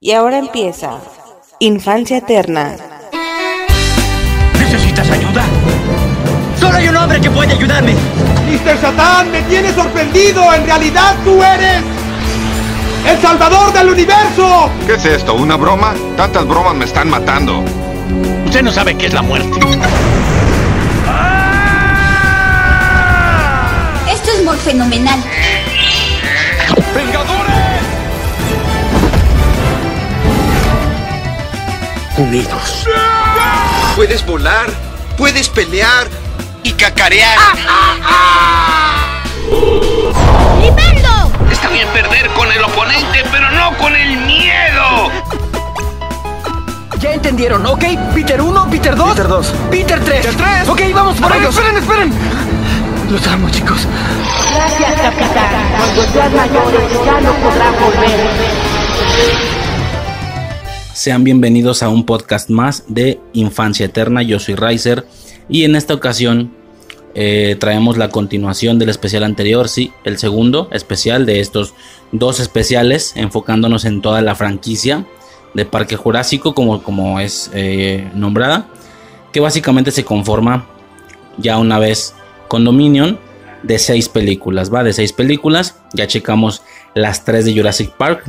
Y ahora empieza Infancia Eterna. ¿Necesitas ayuda? Solo hay un hombre que puede ayudarme. Mr. Satán, me tienes sorprendido. En realidad tú eres el salvador del universo. ¿Qué es esto? ¿Una broma? Tantas bromas me están matando. Usted no sabe qué es la muerte. Esto es muy fenomenal. Unidos. Puedes volar, puedes pelear y cacarear. ¡Liberlo! Está bien perder con el oponente, pero no con el miedo. Ya entendieron, ¿ok? Peter 1, Peter 2. Peter 2. Peter 3. Peter 3. Ok, vamos por ellos. Esperen, esperen. Los amo, chicos. Gracias, capitán. Cuando sean mayores ya no podrán volver. Sean bienvenidos a un podcast más de Infancia Eterna. Yo soy Riser y en esta ocasión eh, traemos la continuación del especial anterior, sí, el segundo especial de estos dos especiales, enfocándonos en toda la franquicia de Parque Jurásico, como, como es eh, nombrada, que básicamente se conforma ya una vez con Dominion de seis películas, va de seis películas, ya checamos las tres de Jurassic Park,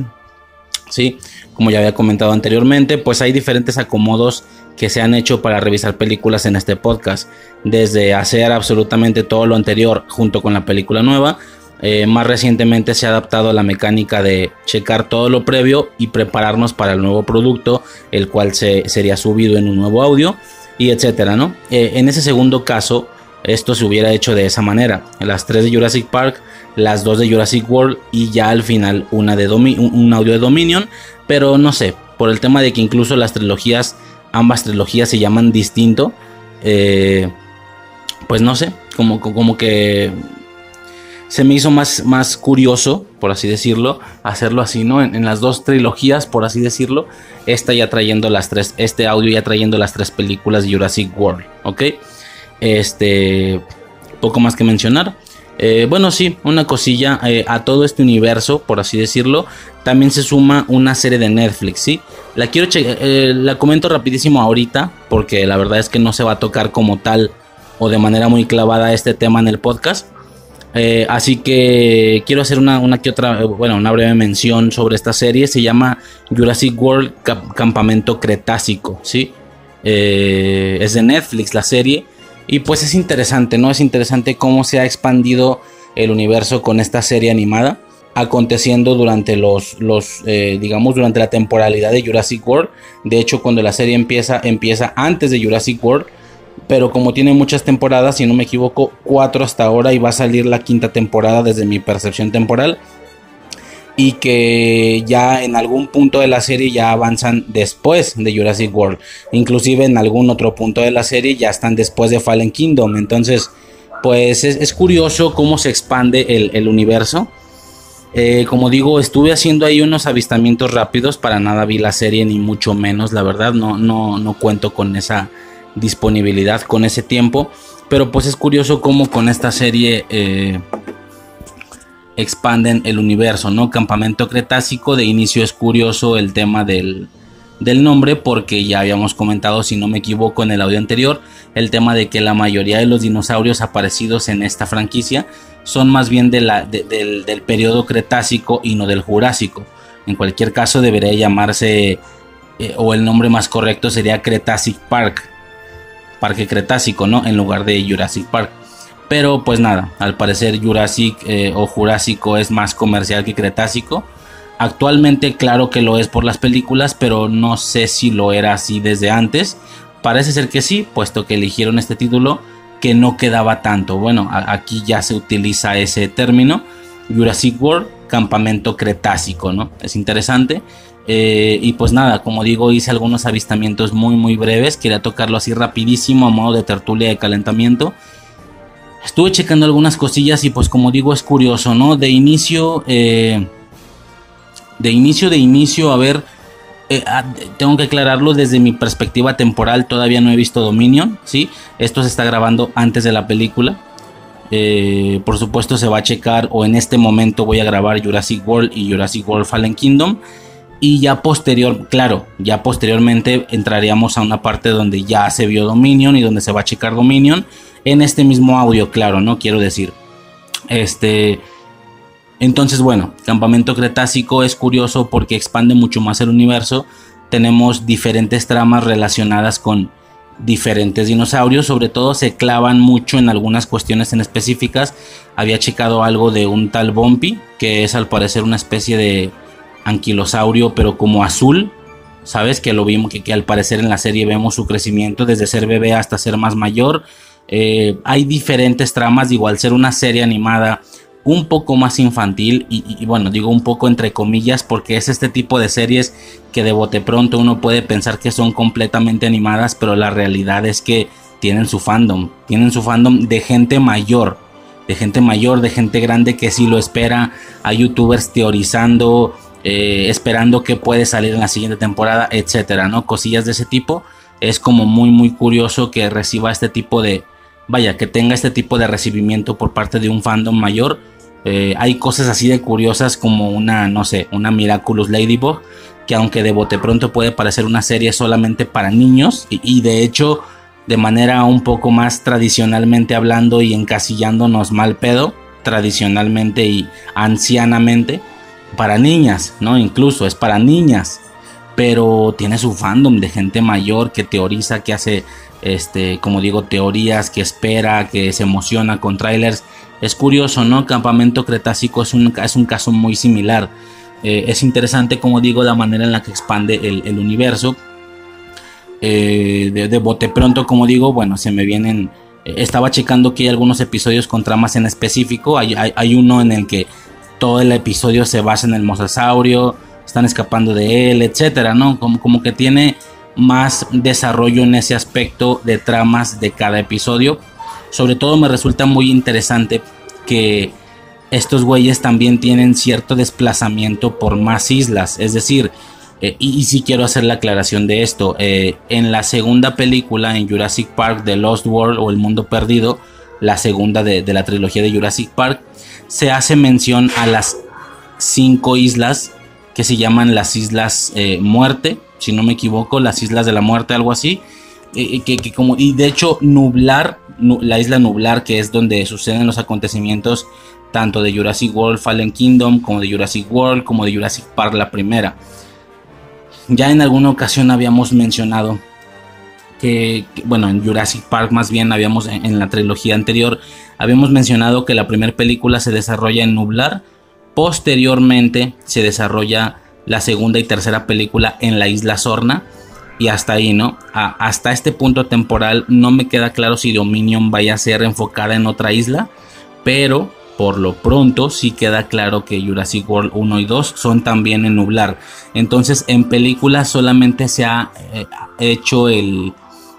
sí, como ya había comentado anteriormente, pues hay diferentes acomodos que se han hecho para revisar películas en este podcast, desde hacer absolutamente todo lo anterior junto con la película nueva, eh, más recientemente se ha adaptado a la mecánica de checar todo lo previo y prepararnos para el nuevo producto, el cual se, sería subido en un nuevo audio y etcétera, ¿no? Eh, en ese segundo caso, esto se hubiera hecho de esa manera: las tres de Jurassic Park, las dos de Jurassic World y ya al final una de un, audio de Dominion. Pero no sé, por el tema de que incluso las trilogías, ambas trilogías se llaman distinto, eh, pues no sé, como, como que se me hizo más, más curioso, por así decirlo, hacerlo así, ¿no? En, en, las dos trilogías, por así decirlo, esta ya trayendo las tres, este audio ya trayendo las tres películas de Jurassic World, ¿ok? Este, poco más que mencionar. Eh, bueno, sí, una cosilla eh, a todo este universo, por así decirlo, también se suma una serie de Netflix, ¿sí? La quiero eh, la comento rapidísimo ahorita, porque la verdad es que no se va a tocar como tal o de manera muy clavada este tema en el podcast. Así que quiero hacer una, una que otra, bueno, una breve mención sobre esta serie. Se llama Jurassic World Campamento Cretácico, ¿sí? Es de Netflix la serie. Y pues es interesante, ¿no? Es interesante cómo se ha expandido el universo con esta serie animada. Aconteciendo durante los, los eh, digamos, durante la temporalidad de Jurassic World. De hecho, cuando la serie empieza, empieza antes de Jurassic World pero como tiene muchas temporadas, si no me equivoco, cuatro hasta ahora y va a salir la quinta temporada desde mi percepción temporal. Y que ya en algún punto de la serie ya avanzan después de Jurassic World. Inclusive en algún otro punto de la serie ya están después de Fallen Kingdom. Entonces, pues es, curioso cómo se expande el, el universo. Eh, como digo, estuve haciendo ahí unos avistamientos rápidos. Para nada vi la serie, ni mucho menos, la verdad. No, no, no cuento con esa disponibilidad con ese tiempo. Pero pues es curioso cómo con esta serie eh, expanden el universo, ¿no? Campamento Cretácico, de inicio es curioso el tema del, del nombre porque ya habíamos comentado, si no me equivoco, en el audio anterior, el tema de que la mayoría de los dinosaurios aparecidos en esta franquicia son más bien del, del periodo Cretácico y no del Jurásico. En cualquier caso debería llamarse, eh, o el nombre más correcto sería Cretacic Park, Parque Cretácico, ¿no? En lugar de Jurassic Park. Pero pues nada, al parecer Jurassic eh, o Jurásico es más comercial que Cretácico. Actualmente claro que lo es por las películas, pero no sé si lo era así desde antes. Parece ser que sí, puesto que eligieron este título que no quedaba tanto. Bueno, aquí ya se utiliza ese término. Jurassic World, campamento cretácico, ¿no? Es interesante. Eh, y pues nada, como digo, hice algunos avistamientos muy muy breves. Quería tocarlo así rapidísimo a modo de tertulia de calentamiento. Estuve checando algunas cosillas y pues como digo es curioso, ¿no? De inicio, eh, de inicio, de inicio, a ver, eh, ah, tengo que aclararlo desde mi perspectiva temporal, todavía no he visto Dominion, ¿sí? Esto se está grabando antes de la película. Eh, por supuesto se va a checar o en este momento voy a grabar Jurassic World y Jurassic World Fallen Kingdom. Y ya posterior, claro, ya posteriormente entraríamos a una parte donde ya se vio Dominion y donde se va a checar Dominion en este mismo audio, claro, no quiero decir. Este, entonces, bueno, Campamento Cretácico es curioso porque expande mucho más el universo. Tenemos diferentes tramas relacionadas con diferentes dinosaurios, sobre todo se clavan mucho en algunas cuestiones en específicas. Había checado algo de un tal Bumpy, que es al parecer una especie de anquilosaurio, pero como azul. Sabes que lo vimos, que, al parecer en la serie vemos su crecimiento desde ser bebé hasta ser más mayor. Eh, hay diferentes tramas, igual ser una serie animada un poco más infantil y, bueno, digo un poco entre comillas porque es este tipo de series que de bote pronto uno puede pensar que son completamente animadas, pero la realidad es que tienen su fandom, tienen su fandom de gente mayor, de gente mayor, de gente grande que sí lo espera, hay youtubers teorizando, eh, esperando que puede salir en la siguiente temporada, etcétera, ¿no? Cosillas de ese tipo. Es como muy, muy curioso que reciba este tipo de, vaya, que tenga este tipo de recibimiento por parte de un fandom mayor. Eh, hay cosas así de curiosas como una, no sé, una Miraculous Ladybug, que aunque de bote pronto puede parecer una serie solamente para niños, y, de hecho, de manera un poco más tradicionalmente hablando y encasillándonos mal pedo, tradicionalmente y ancianamente, para niñas, ¿no? Incluso es para niñas, pero tiene su fandom de gente mayor que teoriza, que hace este, como digo, teorías que espera, que se emociona con trailers. Es curioso, ¿no? Campamento Cretácico es un, es un caso muy similar. Eh, es interesante, como digo, la manera en la que expande el, universo. Eh, de, bote pronto, como digo, bueno, se me vienen... Eh, estaba checando que hay algunos episodios con tramas en específico. Hay, hay, uno en el que todo el episodio se basa en el mosasaurio, están escapando de él, etcétera, ¿no? Como, como que tiene más desarrollo en ese aspecto de tramas de cada episodio. Sobre todo me resulta muy interesante que estos güeyes también tienen cierto desplazamiento por más islas. Es decir, eh, y, si quiero hacer la aclaración de esto. Eh, en la segunda película, en Jurassic Park, The Lost World o El Mundo Perdido, la segunda de, la trilogía de Jurassic Park, se hace mención a las cinco islas que se llaman las Islas eh, Muerte, si no me equivoco, las Islas de la Muerte, algo así. Eh, que, como, y de hecho, Nublar, la isla Nublar, que es donde suceden los acontecimientos tanto de Jurassic World Fallen Kingdom, como de Jurassic World, como de Jurassic Park, la primera. Ya en alguna ocasión habíamos mencionado que, bueno, en Jurassic Park más bien habíamos, en, la trilogía anterior, habíamos mencionado que la primera película se desarrolla en Nublar, posteriormente se desarrolla la segunda y tercera película en la isla Sorna. Y hasta ahí, ¿no? hasta este punto temporal no me queda claro si Dominion vaya a ser enfocada en otra isla. Pero por lo pronto sí queda claro que Jurassic World 1 y 2 son también en nublar. Entonces en película solamente se ha eh, hecho el,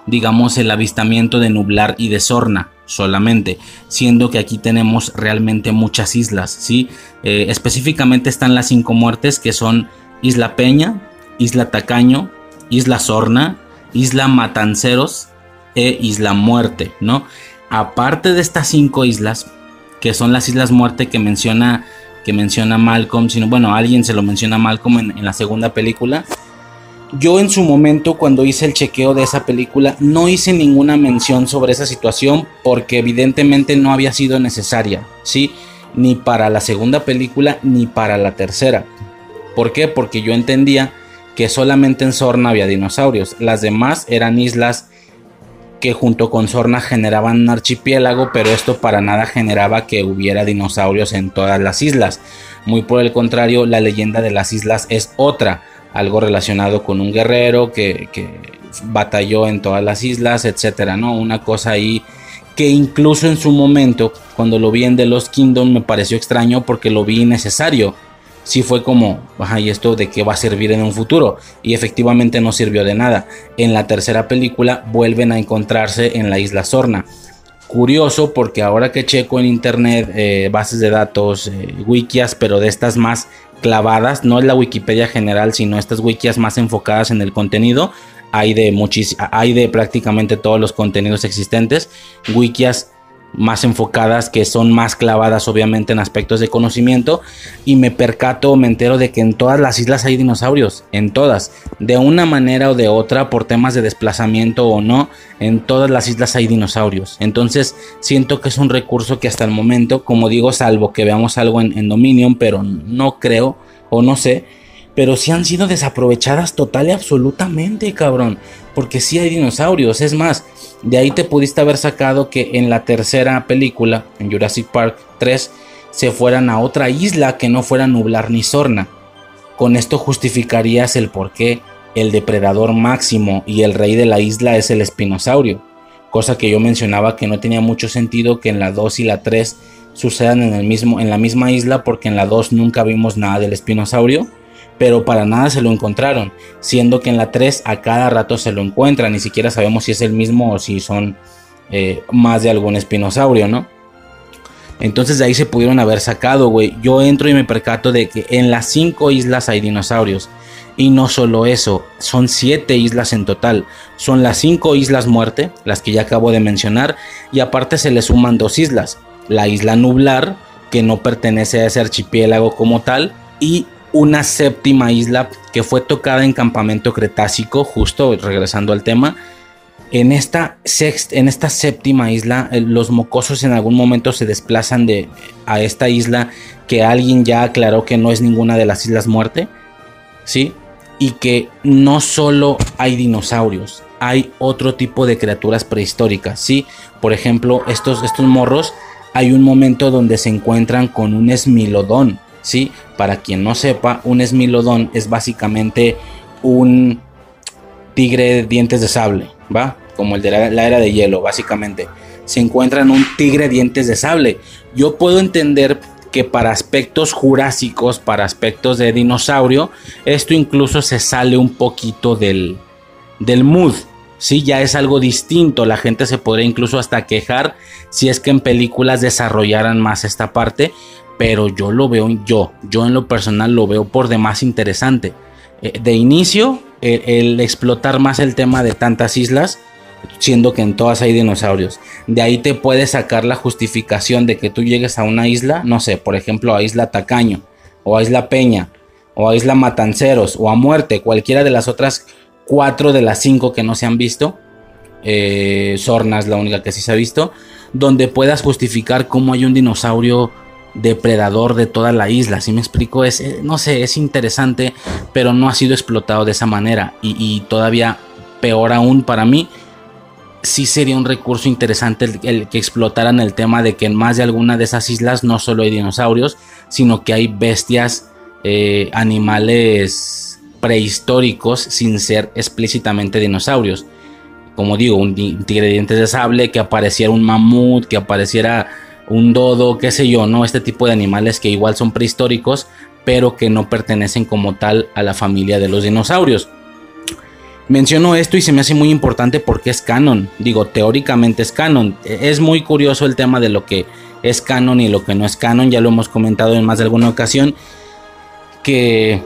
digamos, el avistamiento de nublar y de Sorna solamente, siendo que aquí tenemos realmente muchas islas, ¿sí? Eh, específicamente están las cinco muertes que son Isla Peña, Isla Tacaño, Isla Sorna, Isla Matanceros e Isla Muerte, ¿no? Aparte de estas cinco islas, que son las Islas Muerte que menciona, que menciona Malcolm, sino bueno, alguien se lo menciona Malcolm en la segunda película, yo en su momento cuando hice el chequeo de esa película no hice ninguna mención sobre esa situación porque evidentemente no había sido necesaria, ¿sí? Ni para la segunda película ni para la tercera. ¿Por qué? Porque yo entendía que solamente en Sorna había dinosaurios. Las demás eran islas que junto con Sorna generaban un archipiélago, pero esto para nada generaba que hubiera dinosaurios en todas las islas. Muy por el contrario, la leyenda de las islas es otra algo relacionado con un guerrero que, batalló en todas las islas, etcétera, ¿no? Una cosa ahí que incluso en su momento, cuando lo vi en The Lost Kingdom, me pareció extraño porque lo vi innecesario. Sí fue como, ajá, ¿y esto de qué va a servir en un futuro? Y efectivamente no sirvió de nada. En la tercera película vuelven a encontrarse en la isla Sorna. Curioso porque ahora que checo en internet eh, bases de datos, eh, wikias, pero de estas más clavadas, no es la Wikipedia general, sino estas wikis más enfocadas en el contenido. Hay de, hay de prácticamente todos los contenidos existentes. Wikias más enfocadas, que son más clavadas obviamente en aspectos de conocimiento y me percato, me entero de que en todas las islas hay dinosaurios, en todas, de una manera o de otra, por temas de desplazamiento o no, en todas las islas hay dinosaurios. Entonces siento que es un recurso que hasta el momento, como digo, salvo que veamos algo en, en Dominion, pero no creo o no sé, pero sí han sido desaprovechadas total y absolutamente, cabrón. Porque sí hay dinosaurios. Es más, de ahí te pudiste haber sacado que en la tercera película, en Jurassic Park 3, se fueran a otra isla que no fuera Nublar ni Sorna. Con esto justificarías el por qué el depredador máximo y el rey de la isla es el espinosaurio. Cosa que yo mencionaba que no tenía mucho sentido que en la 2 y la 3 sucedan en, el mismo, en la misma isla porque en la 2 nunca vimos nada del espinosaurio pero para nada se lo encontraron, siendo que en la 3 a cada rato se lo encuentran, ni siquiera sabemos si es el mismo o si son eh, más de algún espinosaurio, ¿no? Entonces de ahí se pudieron haber sacado, güey. Yo entro y me percato de que en las 5 islas hay dinosaurios. Y no solo eso, son 7 islas en total. Son las 5 islas muerte, las que ya acabo de mencionar, y aparte se le suman dos islas. La isla nublar, que no pertenece a ese archipiélago como tal, y una séptima isla que fue tocada en campamento cretácico, justo regresando al tema. En esta, en esta séptima isla, eh, los mocosos en algún momento se desplazan de, a esta isla que alguien ya aclaró que no es ninguna de las Islas Muerte, ¿sí? Y que no solo hay dinosaurios, hay otro tipo de criaturas prehistóricas, ¿sí? Por ejemplo, estos, estos morros, hay un momento donde se encuentran con un esmilodón, ¿sí? Para quien no sepa, un esmilodón es básicamente un tigre de dientes de sable, ¿va? Como el de la, era de hielo, básicamente. Se encuentra en un tigre de dientes de sable. Yo puedo entender que para aspectos jurásicos, para aspectos de dinosaurio, esto incluso se sale un poquito del, del mood. Sí, ya es algo distinto. La gente se podría incluso hasta quejar si es que en películas desarrollaran más esta parte pero yo lo veo, yo, yo en lo personal lo veo por demás interesante. Eh, de inicio, el, explotar más el tema de tantas islas, siendo que en todas hay dinosaurios. De ahí te puedes sacar la justificación de que tú llegues a una isla, no sé, por ejemplo a Isla Tacaño, o a Isla Peña, o a Isla Matanceros, o a Muerte, cualquiera de las otras cuatro de las cinco que no se han visto. Eh, es la única que sí se ha visto. Donde puedas justificar cómo hay un dinosaurio depredador de toda la isla. Si me explico, es, eh, no sé, es interesante, pero no ha sido explotado de esa manera. Y, todavía peor aún para mí, sí sería un recurso interesante el, que explotaran el tema de que en más de alguna de esas islas no solo hay dinosaurios, sino que hay bestias, eh, animales prehistóricos sin ser explícitamente dinosaurios. Como digo, un tigre de sable, que apareciera un mamut, que apareciera un dodo, qué sé yo, ¿no? Este tipo de animales que igual son prehistóricos, pero que no pertenecen como tal a la familia de los dinosaurios. Menciono esto y se me hace muy importante porque es canon. Digo, teóricamente es canon. Es muy curioso el tema de lo que es canon y lo que no es canon. Ya lo hemos comentado en más de alguna ocasión. Que,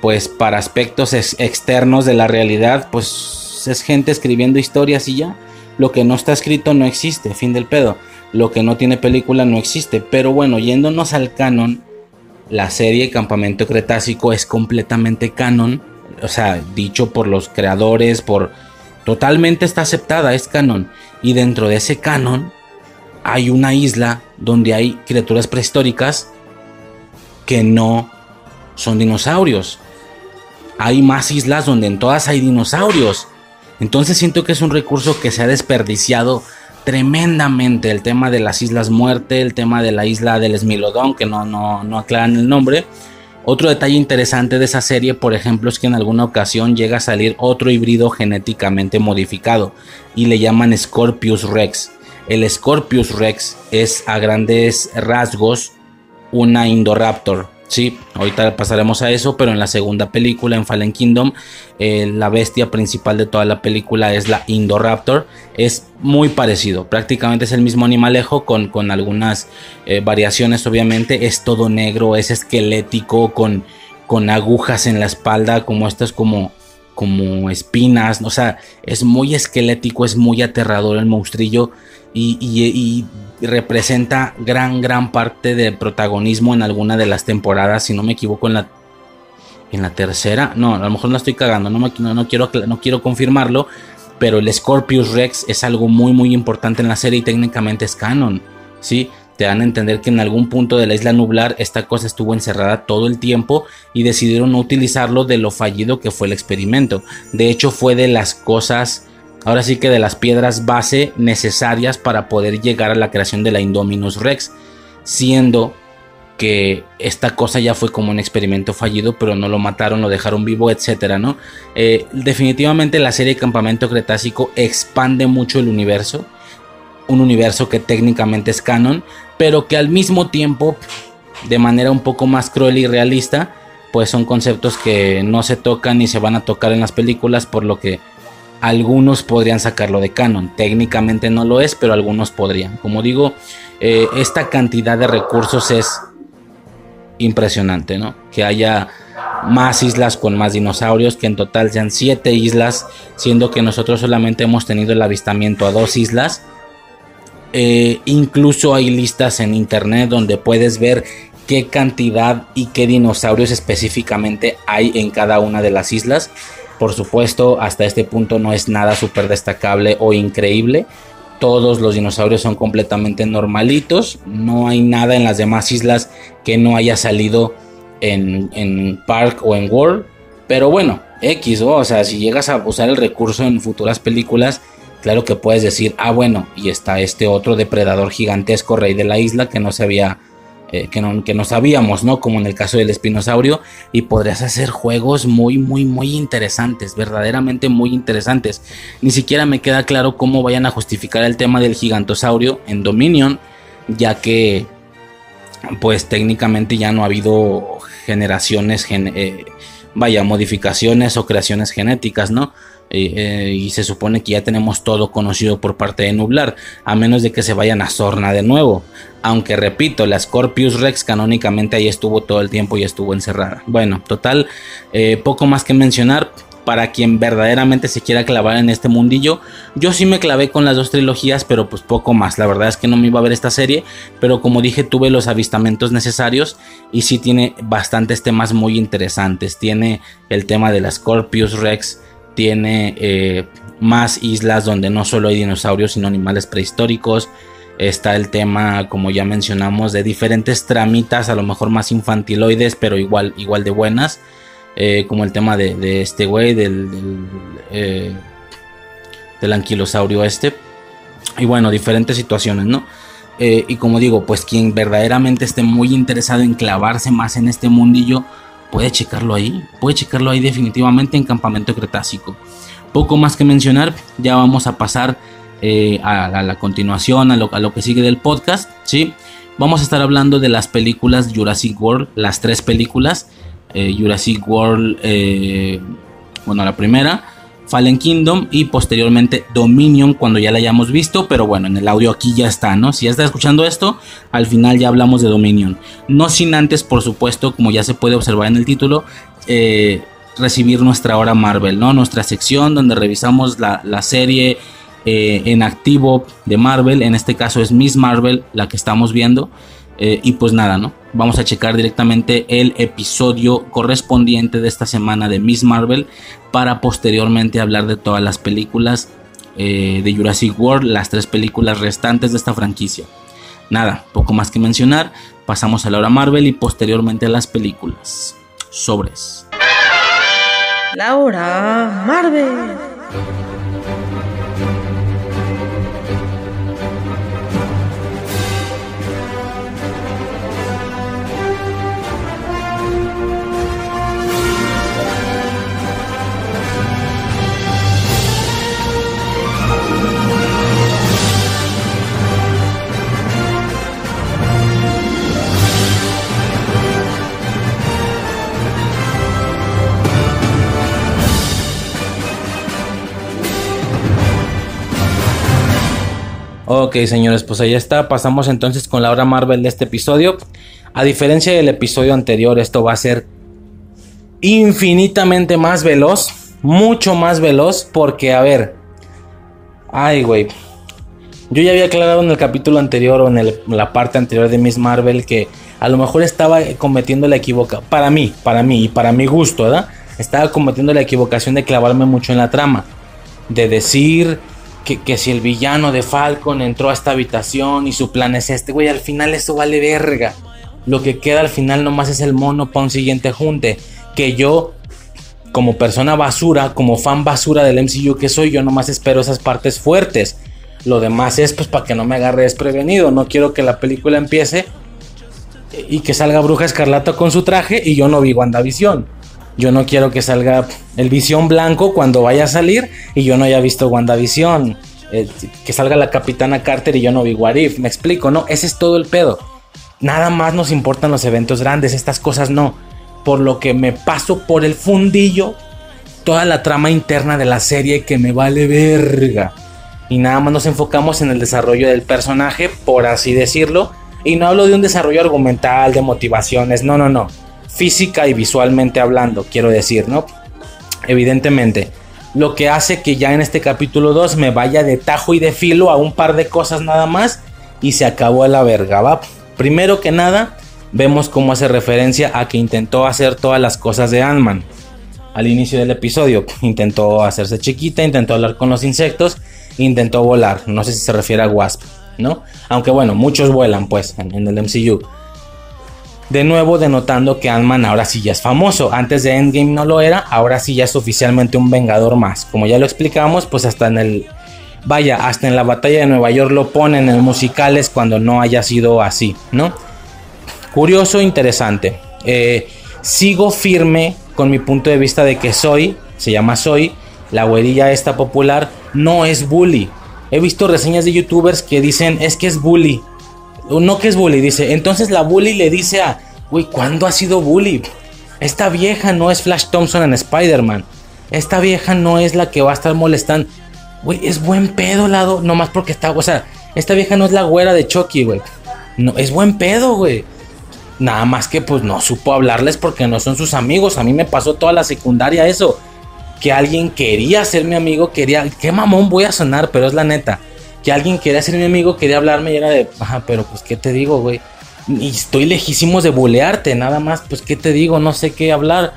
pues, para aspectos externos de la realidad, pues es gente escribiendo historias y ya. Lo que no está escrito no existe, fin del pedo lo que no tiene película no existe. Pero bueno, yéndonos al canon, la serie Campamento Cretácico es completamente canon. O sea, dicho por los creadores, por... Totalmente está aceptada, es canon. Y dentro de ese canon hay una isla donde hay criaturas prehistóricas que no son dinosaurios. Hay más islas donde en todas hay dinosaurios. Entonces siento que es un recurso que se ha desperdiciado tremendamente el tema de las Islas Muerte, el tema de la isla del Esmilodón, que no, no, no aclaran el nombre. Otro detalle interesante de esa serie, por ejemplo, es que en alguna ocasión llega a salir otro híbrido genéticamente modificado y le llaman Scorpius Rex. El Scorpius Rex es a grandes rasgos una Indoraptor, Sí, ahorita pasaremos a eso, pero en la segunda película, en Fallen Kingdom, eh, la bestia principal de toda la película es la Indoraptor. Es muy parecido, prácticamente es el mismo animalejo con, con algunas eh, variaciones, obviamente. Es todo negro, es esquelético, con, con agujas en la espalda, como esto es como como espinas, o sea, es muy esquelético, es muy aterrador el monstrillo y, representa gran, gran parte de protagonismo en alguna de las temporadas, si no me equivoco, en la, en la tercera, no, a lo mejor no estoy cagando, no, no, quiero, no quiero confirmarlo, pero el Scorpius Rex es algo muy, muy importante en la serie y técnicamente es canon, ¿sí? Te dan a entender que en algún punto de la isla nublar esta cosa estuvo encerrada todo el tiempo y decidieron no utilizarlo de lo fallido que fue el experimento. De hecho fue de las cosas, ahora sí que de las piedras base necesarias para poder llegar a la creación de la Indominus Rex, siendo que esta cosa ya fue como un experimento fallido, pero no lo mataron, lo dejaron vivo, etcétera, ¿no? Eh, definitivamente la serie Campamento Cretácico expande mucho el universo un universo que técnicamente es canon, pero que al mismo tiempo, de manera un poco más cruel y realista, pues son conceptos que no se tocan ni se van a tocar en las películas, por lo que algunos podrían sacarlo de canon. Técnicamente no lo es, pero algunos podrían. Como digo, eh, esta cantidad de recursos es impresionante, ¿no? Que haya más islas con más dinosaurios, que en total sean siete islas, siendo que nosotros solamente hemos tenido el avistamiento a dos islas eh, incluso hay listas en internet donde puedes ver qué cantidad y qué dinosaurios específicamente hay en cada una de las islas. Por supuesto, hasta este punto no es nada súper destacable o increíble. Todos los dinosaurios son completamente normalitos. No hay nada en las demás islas que no haya salido en, en Park o en World. Pero bueno, X, o sea, si llegas a usar el recurso en futuras películas, Claro que puedes decir, ah, bueno, y está este otro depredador gigantesco, rey de la isla, que no sabía, eh, que, no, que no sabíamos, ¿no? Como en el caso del espinosaurio, y podrías hacer juegos muy, muy, muy interesantes, verdaderamente muy interesantes. Ni siquiera me queda claro cómo vayan a justificar el tema del gigantosaurio en Dominion, ya que, pues técnicamente ya no ha habido generaciones, eh, vaya, modificaciones o creaciones genéticas, ¿no? Eh, y se supone que ya tenemos todo conocido por parte de Nublar, a menos de que se vayan a Sorna de nuevo. Aunque repito, la Scorpius Rex canónicamente ahí estuvo todo el tiempo y estuvo encerrada. Bueno, total, eh, poco más que mencionar. Para quien verdaderamente se quiera clavar en este mundillo, yo sí me clavé con las dos trilogías, pero pues poco más. La verdad es que no me iba a ver esta serie, pero como dije, tuve los avistamientos necesarios y sí tiene bastantes temas muy interesantes. Tiene el tema de la Scorpius Rex, tiene eh, más islas donde no solo hay dinosaurios, sino animales prehistóricos. Está el tema, como ya mencionamos, de diferentes tramitas, a lo mejor más infantiloides, pero igual, igual de buenas. Eh, como el tema de, este güey, del, eh, del, anquilosaurio este. Y bueno, diferentes situaciones, ¿no? y como digo, pues quien verdaderamente esté muy interesado en clavarse más en este mundillo, puede checarlo ahí, puede checarlo ahí definitivamente en Campamento Cretácico. Poco más que mencionar, ya vamos a pasar eh, a, la continuación, a lo, que sigue del podcast, ¿sí? Vamos a estar hablando de las películas Jurassic World, las tres películas, eh, Jurassic World, eh, bueno, la primera, Fallen Kingdom y posteriormente Dominion cuando ya la hayamos visto, pero bueno, en el audio aquí ya está, ¿no? Si ya está escuchando esto, al final ya hablamos de Dominion. No sin antes, por supuesto, como ya se puede observar en el título, eh, recibir nuestra hora Marvel, ¿no? Nuestra sección donde revisamos la, serie eh, en activo de Marvel, en este caso es Miss Marvel, la que estamos viendo. Eh, y pues nada, ¿no? Vamos a checar directamente el episodio correspondiente de esta semana de Miss Marvel para posteriormente hablar de todas las películas eh, de Jurassic World, las tres películas restantes de esta franquicia. Nada, poco más que mencionar. Pasamos a la hora Marvel y posteriormente a las películas. Sobres. La hora Marvel. Ok, señores, pues ahí está. Pasamos entonces con la hora Marvel de este episodio. A diferencia del episodio anterior, esto va a ser infinitamente más veloz. mucho más veloz porque, a ver, ay, güey. Yo ya había aclarado en el capítulo anterior o en la parte anterior de Miss Marvel que a lo mejor estaba cometiendo la equivocación, para mí, para mí y para mi gusto, ¿verdad? Estaba cometiendo la equivocación de clavarme mucho en la trama, de decir que, que si el villano de Falcon entró a esta habitación y su plan es este, güey, al final eso vale verga. Lo que queda al final nomás es el mono para un siguiente junte. Que yo, como persona basura, como fan basura del MCU que soy, yo nomás espero esas partes fuertes. Lo demás es pues para que no me agarre desprevenido. No quiero que la película empiece y que salga Bruja Escarlata con su traje y yo no vi WandaVision. Yo no quiero que salga el Visión Blanco cuando vaya a salir y yo no haya visto WandaVision. Eh, que salga la Capitana Carter y yo no vi Warif. Me explico, ¿no? Ese es todo el pedo. Nada más nos importan los eventos grandes, estas cosas no. Por lo que me paso por el fundillo toda la trama interna de la serie que me vale verga. Y nada más nos enfocamos en el desarrollo del personaje, por así decirlo. Y no hablo de un desarrollo argumental, de motivaciones, no, no, no física y visualmente hablando, quiero decir, ¿no? Evidentemente, lo que hace que ya en este capítulo 2 me vaya de tajo y de filo a un par de cosas nada más y se acabó la verga, ¿va? Primero que nada, vemos cómo hace referencia a que intentó hacer todas las cosas de Ant-Man. Al inicio del episodio, intentó hacerse chiquita, intentó hablar con los insectos, intentó volar. No sé si se refiere a Wasp, ¿no? Aunque bueno, muchos vuelan pues en, en el MCU. De nuevo denotando que Ant-Man ahora sí ya es famoso. Antes de Endgame no lo era, ahora sí ya es oficialmente un vengador más. Como ya lo explicamos, pues hasta en el... Vaya, hasta en la batalla de Nueva York lo ponen en musicales cuando no haya sido así, ¿no? Curioso, interesante. Eh, sigo firme con mi punto de vista de que Soy, se llama Soy, la güerilla esta popular, no es bully. He visto reseñas de youtubers que dicen es que es bully. No que es bully, dice. Entonces la bully le dice a, güey, ¿cuándo ha sido bully? Esta vieja no es Flash Thompson en Spider-Man. Esta vieja no es la que va a estar molestando. Güey, es buen pedo, lado. Nomás porque está, o sea, esta vieja no es la güera de Chucky, güey. No, es buen pedo, güey. Nada más que pues no supo hablarles porque no son sus amigos. A mí me pasó toda la secundaria eso. Que alguien quería ser mi amigo, quería... Qué mamón voy a sonar, pero es la neta que alguien quería ser mi amigo, quería hablarme y era de, ajá, pero pues, ¿qué te digo, güey? Y estoy lejísimos de bulearte, nada más, pues, ¿qué te digo? No sé qué hablar.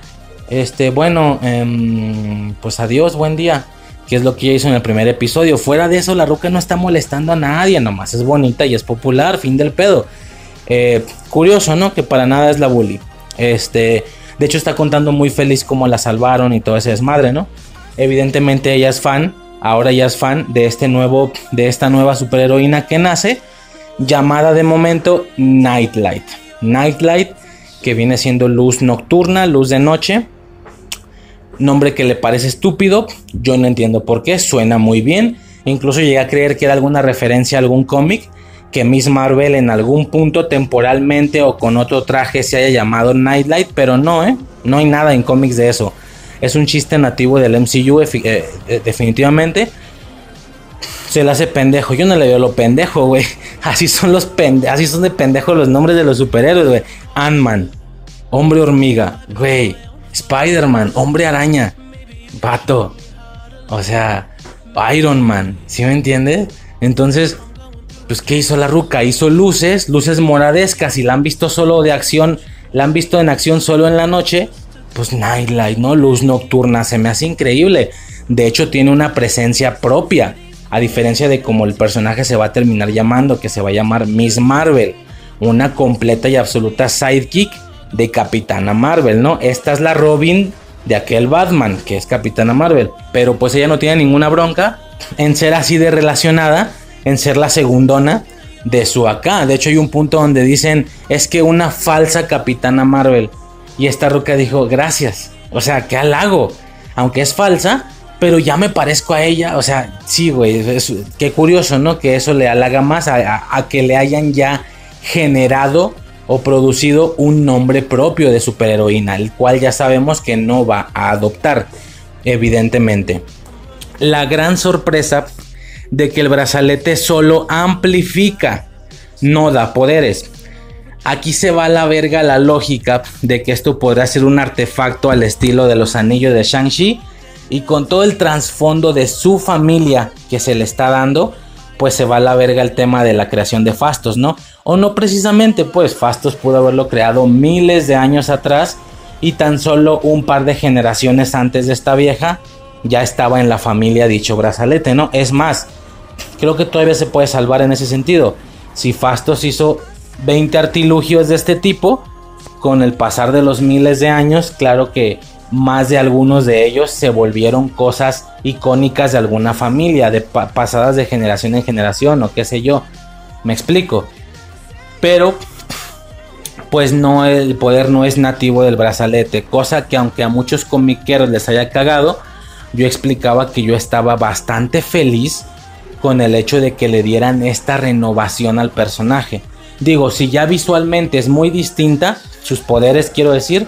Este, bueno, em, pues adiós, buen día. Que es lo que ella hizo en el primer episodio. Fuera de eso, la ruca no está molestando a nadie, nomás es bonita y es popular, fin del pedo. Eh, curioso, ¿no? Que para nada es la bully. Este, de hecho, está contando muy feliz cómo la salvaron y todo ese desmadre, ¿no? Evidentemente ella es fan ahora ya es fan de este nuevo, de esta nueva superheroína que nace, llamada de momento Nightlight. Nightlight, que viene siendo luz nocturna, luz de noche. Nombre que le parece estúpido, yo no entiendo por qué, suena muy bien. Incluso llegué a creer que era alguna referencia a algún cómic que Miss Marvel en algún punto temporalmente o con otro traje se haya llamado Nightlight, pero no, ¿eh? No hay nada en cómics de eso es un chiste nativo del MCU, eh, eh, definitivamente. Se le hace pendejo. Yo no le veo lo pendejo, güey. Así son los. Así son de pendejo los nombres de los superhéroes, güey. Ant-Man. Hombre hormiga. Güey. Spider-Man. Hombre araña. Vato. O sea. Iron Man. ¿Sí me entiendes? Entonces. Pues, ¿qué hizo la ruca? Hizo luces. Luces moradescas. Y la han visto solo de acción. La han visto en acción solo en la noche pues Nightlight, ¿no? Luz nocturna, se me hace increíble. De hecho, tiene una presencia propia, a diferencia de como el personaje se va a terminar llamando, que se va a llamar Miss Marvel, una completa y absoluta sidekick de Capitana Marvel, ¿no? Esta es la Robin de aquel Batman, que es Capitana Marvel, pero pues ella no tiene ninguna bronca en ser así de relacionada, en ser la segundona de su acá. De hecho, hay un punto donde dicen, es que una falsa Capitana Marvel. Y esta roca dijo, gracias. O sea, qué halago. Aunque es falsa, pero ya me parezco a ella. O sea, sí, güey. Qué curioso, ¿no? Que eso le halaga más a, que le hayan ya generado o producido un nombre propio de superheroína, el cual ya sabemos que no va a adoptar, evidentemente. La gran sorpresa de que el brazalete solo amplifica, no da poderes. Aquí se va a la verga la lógica de que esto podrá ser un artefacto al estilo de los anillos de Shang-Chi y con todo el trasfondo de su familia que se le está dando, pues se va a la verga el tema de la creación de Fastos, ¿no? O no precisamente, pues Fastos pudo haberlo creado miles de años atrás y tan solo un par de generaciones antes de esta vieja ya estaba en la familia dicho brazalete, ¿no? Es más, creo que todavía se puede salvar en ese sentido. Si Fastos hizo 20 artilugios de este tipo, con el pasar de los miles de años, claro que más de algunos de ellos se volvieron cosas icónicas de alguna familia, de pasadas de generación en generación o qué sé yo. Me explico. Pero pues no el poder no es nativo del brazalete, cosa que aunque a muchos comiqueros les haya cagado, yo explicaba que yo estaba bastante feliz con el hecho de que le dieran esta renovación al personaje. Digo, si ya visualmente es muy distinta, sus poderes quiero decir,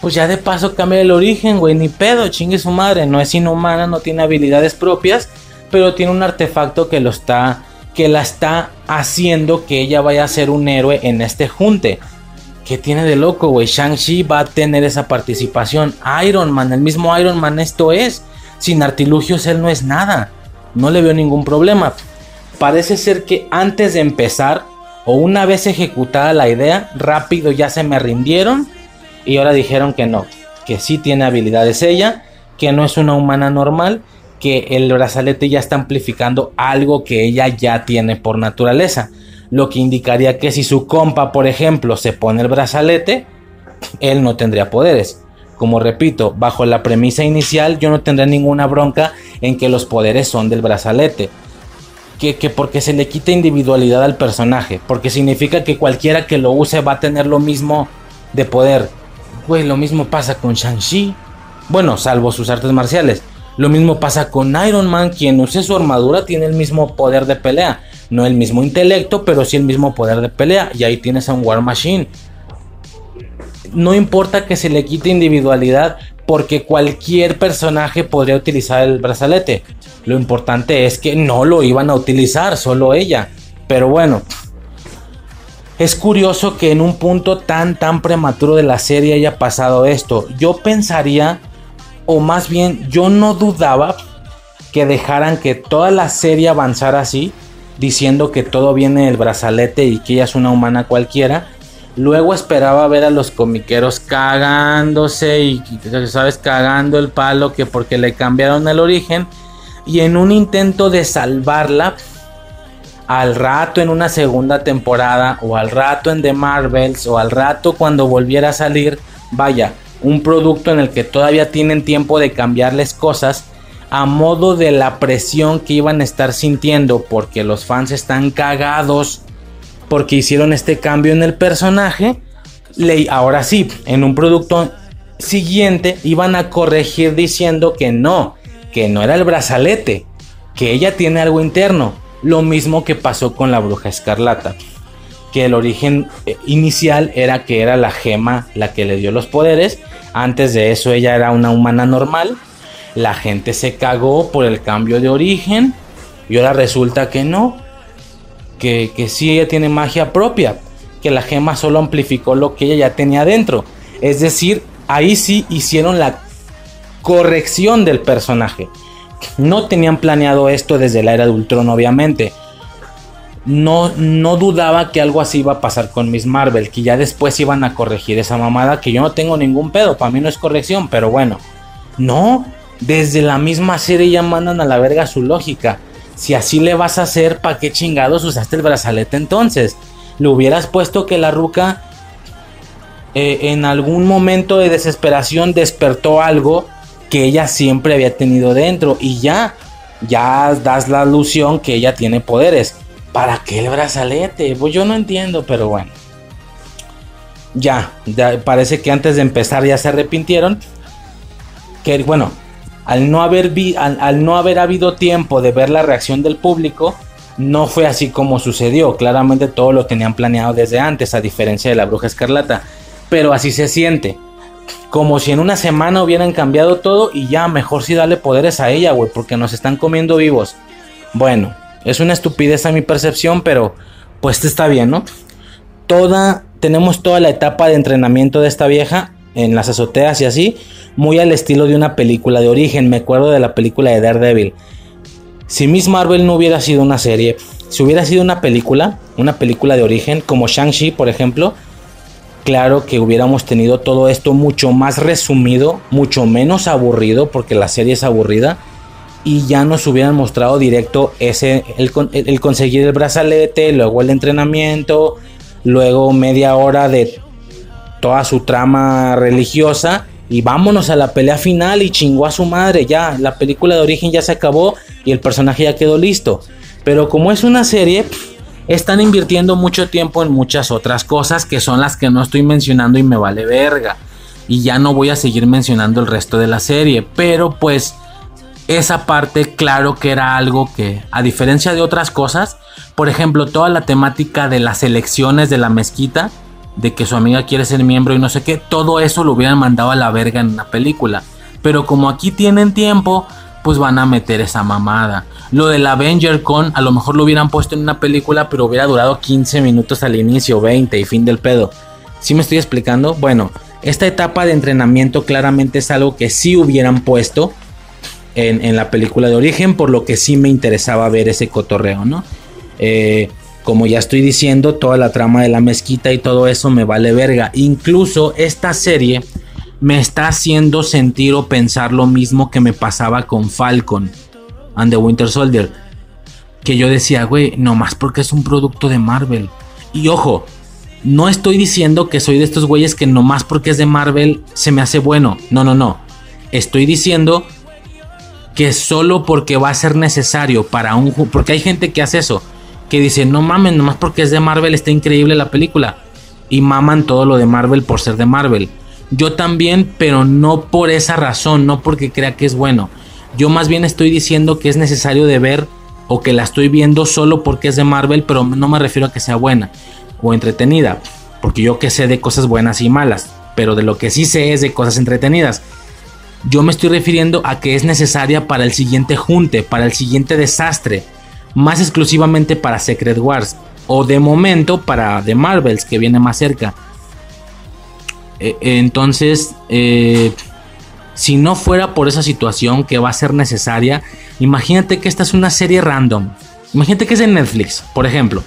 pues ya de paso cambia el origen, güey, ni pedo, chingue su madre, no es inhumana, no tiene habilidades propias, pero tiene un artefacto que lo está que la está haciendo que ella vaya a ser un héroe en este junte. ¿Qué tiene de loco, güey? Shang-Chi va a tener esa participación. Iron Man, el mismo Iron Man esto es. Sin artilugios él no es nada. No le veo ningún problema. Parece ser que antes de empezar, una vez ejecutada la idea, rápido ya se me rindieron y ahora dijeron que no, que sí tiene habilidades ella, que no es una humana normal, que el brazalete ya está amplificando algo que ella ya tiene por naturaleza. Lo que indicaría que si su compa, por ejemplo, se pone el brazalete, él no tendría poderes. Como repito, bajo la premisa inicial yo no tendría ninguna bronca en que los poderes son del brazalete. Que, que, porque se le quita individualidad al personaje. Porque significa que cualquiera que lo use va a tener lo mismo de poder. Güey, lo mismo pasa con Shang-Chi. Bueno, salvo sus artes marciales. Lo mismo pasa con Iron Man, quien use su armadura tiene el mismo poder de pelea. No el mismo intelecto, pero sí el mismo poder de pelea. Y ahí tienes a un War Machine. No importa que se le quite individualidad, porque cualquier personaje podría utilizar el brazalete. Lo importante es que no lo iban a utilizar, solo ella. Pero bueno, es curioso que en un punto tan tan prematuro de la serie haya pasado esto. Yo pensaría, o más bien yo no dudaba que dejaran que toda la serie avanzara así, diciendo que todo viene del brazalete y que ella es una humana cualquiera. Luego esperaba ver a los comiqueros cagándose y, sabes, cagando el palo que porque le cambiaron el origen. Y en un intento de salvarla, al rato en una segunda temporada o al rato en The Marvels o al rato cuando volviera a salir, vaya, un producto en el que todavía tienen tiempo de cambiarles cosas a modo de la presión que iban a estar sintiendo porque los fans están cagados porque hicieron este cambio en el personaje. Ahora sí, en un producto siguiente iban a corregir diciendo que no, que no era el brazalete, que ella tiene algo interno lo mismo que pasó con la bruja escarlata. Que el origen eh, inicial era que era la gema la que le dio los poderes. Antes de eso ella era una humana normal. La gente se cagó por el cambio de origen. Y ahora resulta que no. Que, que sí ella tiene magia propia. Que la gema solo amplificó lo que ella ya tenía dentro. Es decir, ahí sí hicieron la corrección del personaje. No tenían planeado esto desde la era de Ultron, obviamente. No, no dudaba que algo así iba a pasar con Miss Marvel, que ya después iban a corregir esa mamada, que yo no tengo ningún pedo, para mí no es corrección, pero bueno. No, desde la misma serie ya mandan a la verga su lógica. Si así le vas a hacer, ¿para qué chingados usaste el brazalete entonces? Le hubieras puesto que la ruca eh, en algún momento de desesperación despertó algo que ella siempre había tenido dentro y ya, ya das la alusión que ella tiene poderes. ¿Para qué el brazalete? Pues yo no entiendo, pero bueno. Ya, parece que antes de empezar ya se arrepintieron. Que bueno, al no, haber al no haber habido tiempo de ver la reacción del público, no fue así como sucedió. Claramente todo lo tenían planeado desde antes, a diferencia de la bruja escarlata. Pero así se siente como si en una semana hubieran cambiado todo y ya mejor si darle poderes a ella, güey, porque nos están comiendo vivos. Bueno, es una estupidez a mi percepción, pero pues está bien, ¿no? Toda, tenemos toda la etapa de entrenamiento de esta vieja en las azoteas y así. muy al estilo de una película de origen. Me acuerdo de la película de Daredevil. Si Miss Marvel no hubiera sido una serie, si hubiera sido una película, una película de origen, como Shang-Chi, por ejemplo, claro que hubiéramos tenido todo esto mucho más resumido, mucho menos aburrido, porque la serie es aburrida, y ya nos hubieran mostrado directo ese, el, conseguir el brazalete, luego el entrenamiento, luego media hora de toda su trama religiosa y vámonos a la pelea final y chingó a su madre, ya, la película de origen ya se acabó y el personaje ya quedó listo. Pero como es una serie, están invirtiendo mucho tiempo en muchas otras cosas que son las que no estoy mencionando y me vale verga. Y ya no voy a seguir mencionando el resto de la serie, pero pues esa parte claro que era algo que, a diferencia de otras cosas, por ejemplo, toda la temática de las elecciones de la mezquita, de que su amiga quiere ser miembro y no sé qué, todo eso lo hubieran mandado a la verga en una película. Pero como aquí tienen tiempo, pues van a meter esa mamada. Lo del Avenger Con, a lo mejor lo hubieran puesto en una película, pero hubiera durado 15 minutos al inicio, 20 y fin del pedo. ¿Sí me estoy explicando? Bueno, esta etapa de entrenamiento claramente es algo que sí hubieran puesto en, en la película de origen, por lo que sí me interesaba ver ese cotorreo, ¿no? Eh, como ya estoy diciendo, toda la trama de la mezquita y todo eso me vale verga. Incluso esta serie me está haciendo sentir o pensar lo mismo que me pasaba con Falcon and the Winter Soldier. Que yo decía, güey, más porque es un producto de Marvel. Y ojo, no estoy diciendo que soy de estos güeyes que nomás porque es de Marvel se me hace bueno. No, no, no. Estoy diciendo que solo porque va a ser necesario para un... Porque hay gente que hace eso que dicen, no mames, nomás porque es de Marvel está increíble la película. Y maman todo lo de Marvel por ser de Marvel. Yo también, pero no por esa razón, no porque crea que es bueno. Yo más bien estoy diciendo que es necesario de ver o que la estoy viendo solo porque es de Marvel, pero no me refiero a que sea buena o entretenida. Porque yo que sé de cosas buenas y malas, pero de lo que sí sé es de cosas entretenidas. Yo me estoy refiriendo a que es necesaria para el siguiente junte, para el siguiente desastre más exclusivamente para Secret Wars o de momento para The Marvels que viene más cerca. E, entonces, eh, si no fuera por esa situación que va a ser necesaria, imagínate que esta es una serie random. Imagínate que es de Netflix, por ejemplo.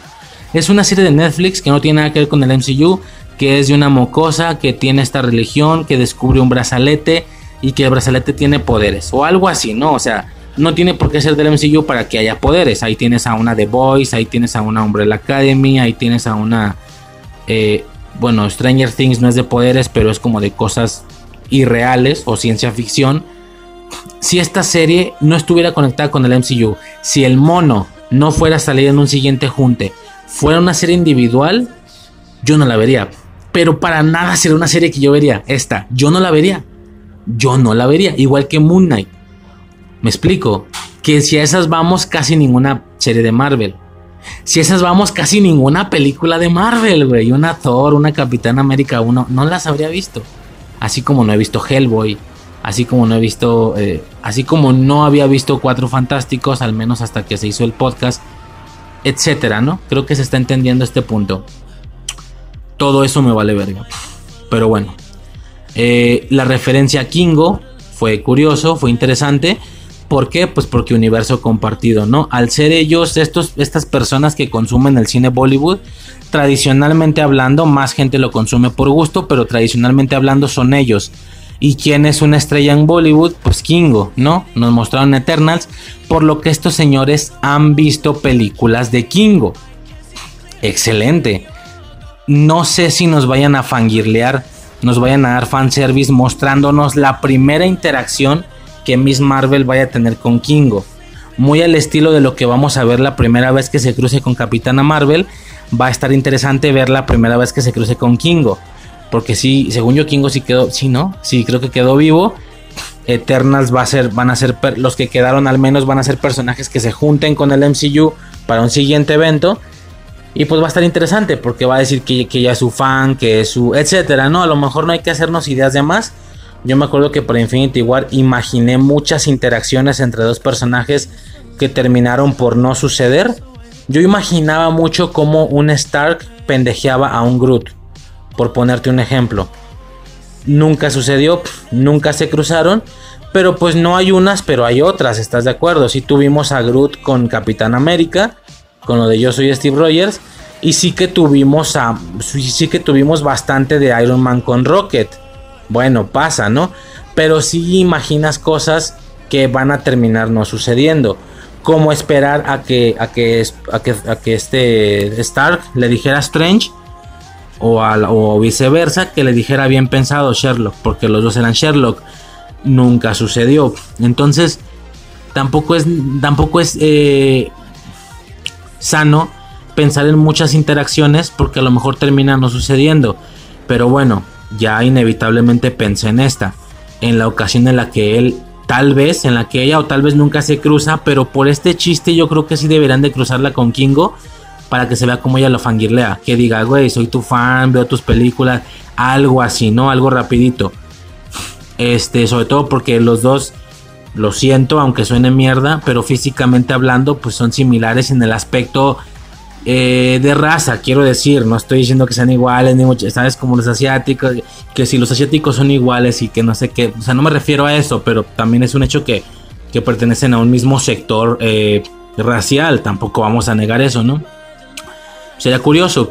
Es una serie de Netflix que no tiene nada que ver con el MCU, que es de una mocosa que tiene esta religión, que descubre un brazalete y que el brazalete tiene poderes o algo así, ¿no? O sea, no tiene por qué ser del MCU para que haya poderes. Ahí tienes a una The Boys, ahí tienes a una Umbrella Academy, ahí tienes a una. Eh, bueno, Stranger Things no es de poderes, pero es como de cosas irreales o ciencia ficción. Si esta serie no estuviera conectada con el MCU, si el mono no fuera a salir en un siguiente junte, fuera una serie individual, yo no la vería. Pero para nada sería una serie que yo vería. Esta, yo no la vería. Yo no la vería. Igual que Moon Knight. Me explico. Que si a esas vamos, casi ninguna serie de Marvel. Si esas vamos, casi ninguna película de Marvel, güey. Una Thor, una Capitán América 1, no las habría visto. Así como no he visto Hellboy. Así como no he visto. Eh, así como no había visto Cuatro Fantásticos, al menos hasta que se hizo el podcast. Etcétera, ¿no? Creo que se está entendiendo este punto. Todo eso me vale verga. Pero bueno. Eh, la referencia a Kingo fue curioso, fue interesante. ¿Por qué? Pues porque universo compartido, ¿no? Al ser ellos, estos, estas personas que consumen el cine Bollywood, tradicionalmente hablando, más gente lo consume por gusto, pero tradicionalmente hablando son ellos. ¿Y quién es una estrella en Bollywood? Pues Kingo, ¿no? Nos mostraron Eternals, por lo que estos señores han visto películas de Kingo. Excelente. No sé si nos vayan a fangirlear, nos vayan a dar fanservice mostrándonos la primera interacción que Miss Marvel vaya a tener con Kingo. Muy al estilo de lo que vamos a ver la primera vez que se cruce con Capitana Marvel. Va a estar interesante ver la primera vez que se cruce con Kingo. Porque sí, según yo, Kingo sí quedó. Sí, ¿no? Sí, creo que quedó vivo. Eternals va a ser, van a ser los que quedaron al menos van a ser personajes que se junten con el MCU para un siguiente evento. Y pues va a estar interesante porque va a decir que, ya es su fan, que es su, etcétera, ¿no? A lo mejor no hay que hacernos ideas de más. Yo me acuerdo que por Infinity War imaginé muchas interacciones entre dos personajes que terminaron por no suceder. Yo imaginaba mucho como un Stark pendejeaba a un Groot, por ponerte un ejemplo. nunca sucedió, nunca se cruzaron. Pero pues no hay unas, pero hay otras, ¿estás de acuerdo? Sí tuvimos a Groot con Capitán América, con lo de Yo soy Steve Rogers. Y sí que tuvimos a. Sí que tuvimos bastante de Iron Man con Rocket. Bueno, pasa, ¿no? Pero sí imaginas cosas que van a terminar no sucediendo. Como esperar a que, a que, a que, a que este Stark le dijera a Strange. O, o viceversa, que le dijera bien pensado Sherlock. Porque los dos eran Sherlock nunca sucedió. Entonces, tampoco es, tampoco es eh, sano pensar en muchas interacciones porque a lo mejor termina no sucediendo. Pero bueno, ya inevitablemente pensé en esta, en la ocasión en la que él, tal vez, en la que ella o tal vez nunca se cruza, pero por este chiste yo creo que sí deberán de cruzarla con Kingo para que se vea como ella lo fangirlea, que diga, güey, soy tu fan, veo tus películas, algo así, ¿no? Algo rapidito. Este, sobre todo porque los dos, lo siento, aunque suene mierda, pero físicamente hablando, pues son similares en el aspecto eh, de raza, quiero decir. No estoy diciendo que sean iguales, ni mucho, sabes, como los asiáticos, que si los asiáticos son iguales y que no sé qué, o sea, no me refiero a eso, pero también es un hecho que, que pertenecen a un mismo sector eh, racial, tampoco vamos a negar eso, ¿no? Sería curioso.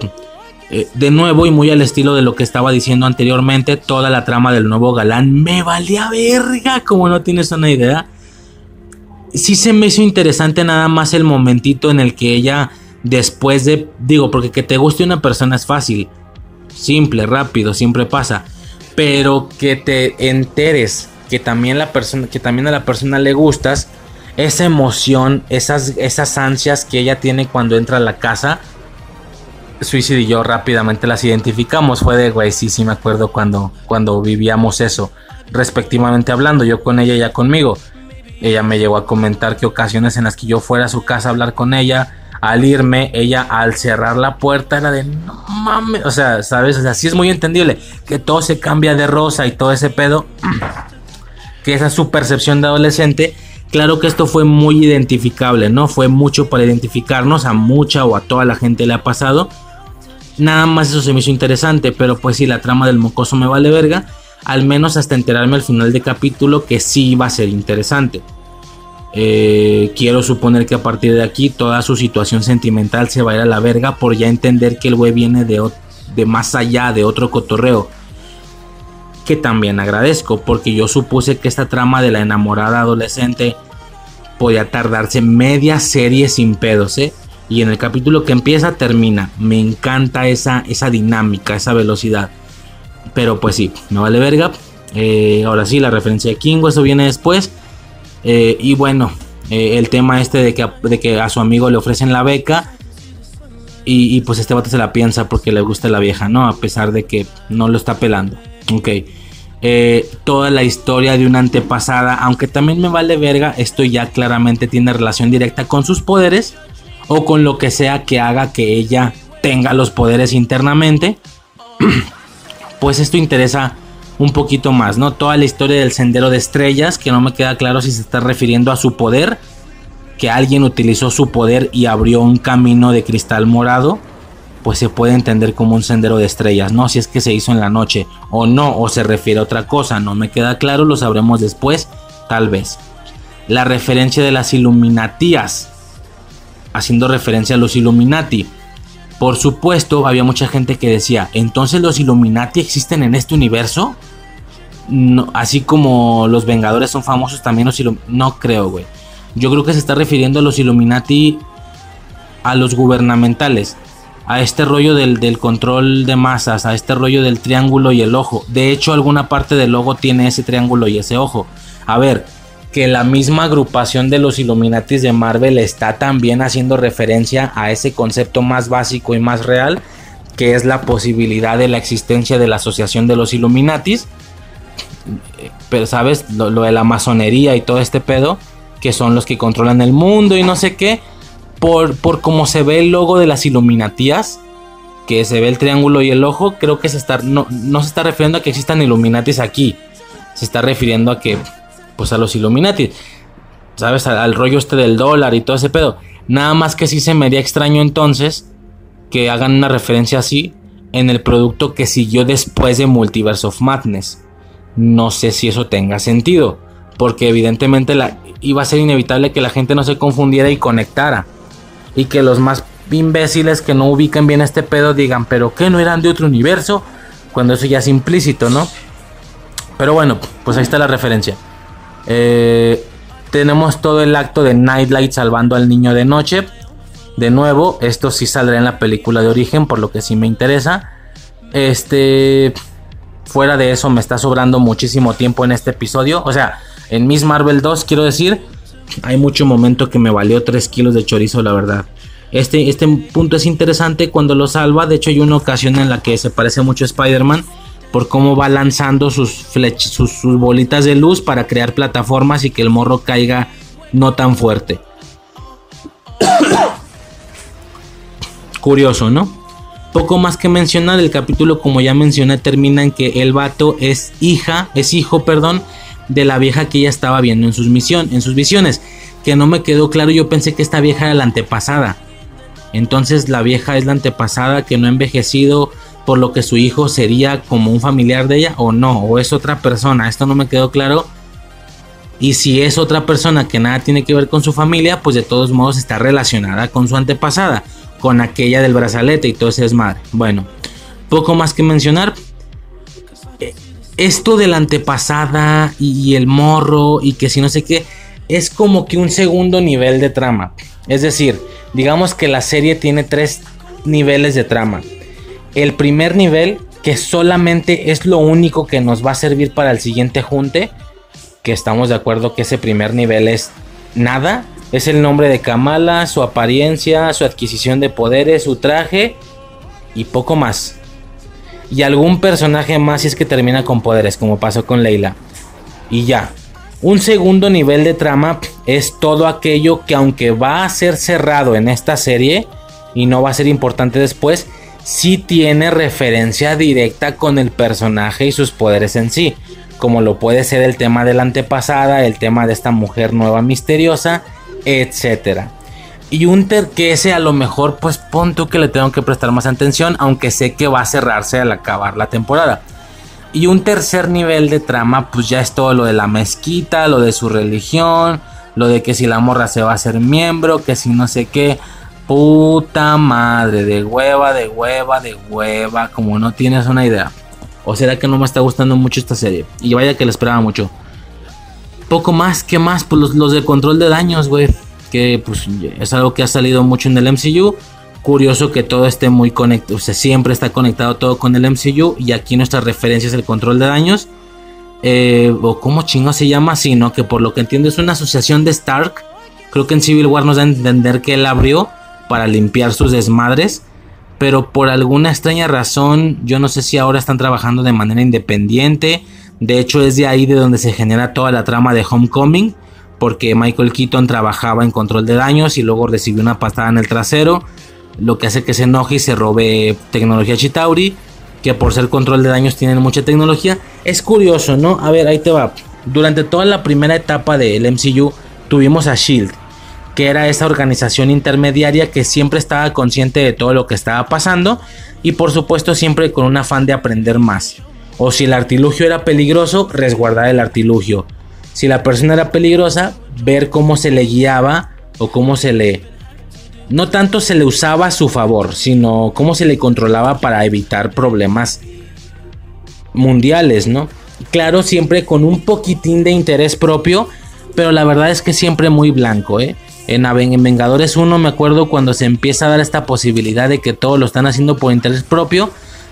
Eh, de nuevo y muy al estilo de lo que estaba diciendo anteriormente, toda la trama del nuevo galán me valía verga, como no tienes una idea. Sí se me hizo interesante nada más el momentito en el que ella, después de, digo, porque que te guste una persona es fácil, simple, rápido, siempre pasa, pero que te enteres que también la persona, que también a la persona le gustas, esa emoción, esas, esas ansias que ella tiene cuando entra a la casa, Suicide y yo rápidamente las identificamos. Fue de, güey, sí, sí me acuerdo cuando, cuando vivíamos eso, respectivamente hablando, yo con ella y ella conmigo. Ella me llegó a comentar que ocasiones en las que yo fuera a su casa a hablar con ella, al irme, ella al cerrar la puerta era de, no mames, o sea, ¿sabes? O es muy entendible que todo se cambia de rosa y todo ese pedo, que esa es su percepción de adolescente. Claro que esto fue muy identificable, ¿no? Fue mucho para identificarnos, a mucha o a toda la gente le ha pasado. Nada más eso se me hizo interesante, pero pues si la trama del mocoso me vale verga. Al menos hasta enterarme al final de capítulo que sí iba a ser interesante. Eh, quiero suponer que a partir de aquí toda su situación sentimental se va a ir a la verga por ya entender que el güey viene de, más allá, de otro cotorreo. Que también agradezco, porque yo supuse que esta trama de la enamorada adolescente podía tardarse media serie sin pedos, ¿eh? Y en el capítulo que empieza termina. Me encanta esa, dinámica, esa velocidad. Pero pues sí, me vale verga. Eh, ahora sí, la referencia de Kingo, eso viene después. Eh, y bueno, eh, el tema este de que, de que, a su amigo le ofrecen la beca. Y, pues este vato se la piensa porque le gusta la vieja, ¿no? A pesar de que no lo está pelando. Ok. toda la historia de una antepasada, aunque también me vale verga, esto ya claramente tiene relación directa con sus poderes o con lo que sea que haga que ella tenga los poderes internamente, pues esto interesa un poquito más, ¿no? Toda la historia del sendero de estrellas, que no me queda claro si se está refiriendo a su poder, que alguien utilizó su poder y abrió un camino de cristal morado, pues se puede entender como un sendero de estrellas, ¿no? Si es que se hizo en la noche o no, o se refiere a otra cosa, no me queda claro, lo sabremos después, tal vez. La referencia de las Illuminatías, haciendo referencia a los Illuminati. Por supuesto, había mucha gente que decía, entonces los Illuminati existen en este universo. No, así como los Vengadores son famosos, también los Illuminati. No creo, güey. Yo creo que se está refiriendo a los Illuminati a los gubernamentales. A este rollo del, del, control de masas, a este rollo del triángulo y el ojo. De hecho, alguna parte del logo tiene ese triángulo y ese ojo. A ver, que la misma agrupación de los Illuminatis de Marvel está también haciendo referencia a ese concepto más básico y más real, que es la posibilidad de la existencia de la asociación de los Illuminatis. Pero sabes, lo, de la masonería y todo este pedo, que son los que controlan el mundo y no sé qué, por, por cómo se ve el logo de las Illuminatías, que se ve el triángulo y el ojo, creo que se está, no, no se está refiriendo a que existan Illuminatis aquí, se está refiriendo a que pues a los Illuminati. ¿Sabes? Al, rollo este del dólar y todo ese pedo. Nada más que sí se me haría extraño entonces que hagan una referencia así en el producto que siguió después de Multiverse of Madness. no sé si eso tenga sentido. Porque evidentemente iba a ser inevitable que la gente no se confundiera y conectara. Y que los más imbéciles que no ubican bien este pedo digan, pero que no eran de otro universo, cuando eso ya es implícito, ¿no? Pero bueno, pues ahí está la referencia. Eh, tenemos todo el acto de Nightlight salvando al niño de noche. De nuevo, esto sí saldrá en la película de origen, por lo que sí me interesa. Este. Fuera de eso, me está sobrando muchísimo tiempo en este episodio. O sea, en Miss Marvel 2, quiero decir, hay mucho momento que me valió 3 kilos de chorizo, la verdad. Este, este punto es interesante cuando lo salva. De hecho, hay una ocasión en la que se parece mucho a Spider-Man por cómo va lanzando sus, sus, bolitas de luz para crear plataformas y que el morro caiga no tan fuerte. Curioso, ¿no? Poco más que mencionar, el capítulo como ya mencioné termina en que el vato es hija, es hijo, perdón, de la vieja que ella estaba viendo en sus, en sus visiones. Que no me quedó claro, yo pensé que esta vieja era la antepasada. Entonces la vieja es la antepasada que no ha envejecido, por lo que su hijo sería como un familiar de ella o no, o es otra persona. Esto no me quedó claro. Y si es otra persona que nada tiene que ver con su familia, pues de todos modos está relacionada con su antepasada, con aquella del brazalete y todo ese desmadre. Bueno, poco más que mencionar esto de la antepasada y el morro y que si no sé qué, es como que un segundo nivel de trama. Es decir, digamos que la serie tiene tres niveles de trama. El primer nivel, que solamente es lo único que nos va a servir para el siguiente junte, que estamos de acuerdo que ese primer nivel es nada. Es el nombre de Kamala, su apariencia, su adquisición de poderes, su traje y poco más y algún personaje más si es que termina con poderes, como pasó con Leila. Y ya. Un segundo nivel de trama es todo aquello que aunque va a ser cerrado en esta serie y no va a ser importante después, sí tiene referencia directa con el personaje y sus poderes en sí, como lo puede ser el tema de la antepasada, el tema de esta mujer nueva misteriosa, etcétera. Y un que ese a lo mejor, pues punto que le tengo que prestar más atención, aunque sé que va a cerrarse al acabar la temporada. Y un tercer nivel de trama, pues ya es todo lo de la mezquita, lo de su religión, lo de que si la morra se va a hacer miembro, que si no sé qué. Puta madre, de hueva, de hueva, de hueva, como no tienes una idea. O será que no me está gustando mucho esta serie. Y vaya que la esperaba mucho. Poco más, que más? Pues los, los de control de daños, güey que pues, es algo que ha salido mucho en el MCU. Curioso que todo esté muy conectado, o sea, siempre está conectado todo con el MCU y aquí nuestra referencia es el control de daños. Eh, o cómo chingo se llama así, ¿no? Que por lo que entiendo es una asociación de Stark. Creo que en Civil War nos da a entender que él abrió para limpiar sus desmadres. Pero por alguna extraña razón, yo no sé si ahora están trabajando de manera independiente. De hecho, es de ahí de donde se genera toda la trama de Homecoming porque Michael Keaton trabajaba en control de daños y luego recibió una pastada en el trasero, lo que hace que se enoje y se robe tecnología Chitauri, que por ser control de daños tienen mucha tecnología. Es curioso, ¿no? A ver, ahí te va. Durante toda la primera etapa del MCU tuvimos a Shield, que era esa organización intermediaria que siempre estaba consciente de todo lo que estaba pasando y por supuesto siempre con un afán de aprender más. O si el artilugio era peligroso, resguardar el artilugio si la persona era peligrosa, ver cómo se le guiaba o cómo se le... No tanto se le usaba a su favor, sino cómo se le controlaba para evitar problemas mundiales, ¿no? Claro, siempre con un poquitín de interés propio, pero la verdad es que siempre muy blanco, ¿eh? En, en Vengadores 1 me acuerdo cuando se empieza a dar esta posibilidad de que todo lo están haciendo por interés propio,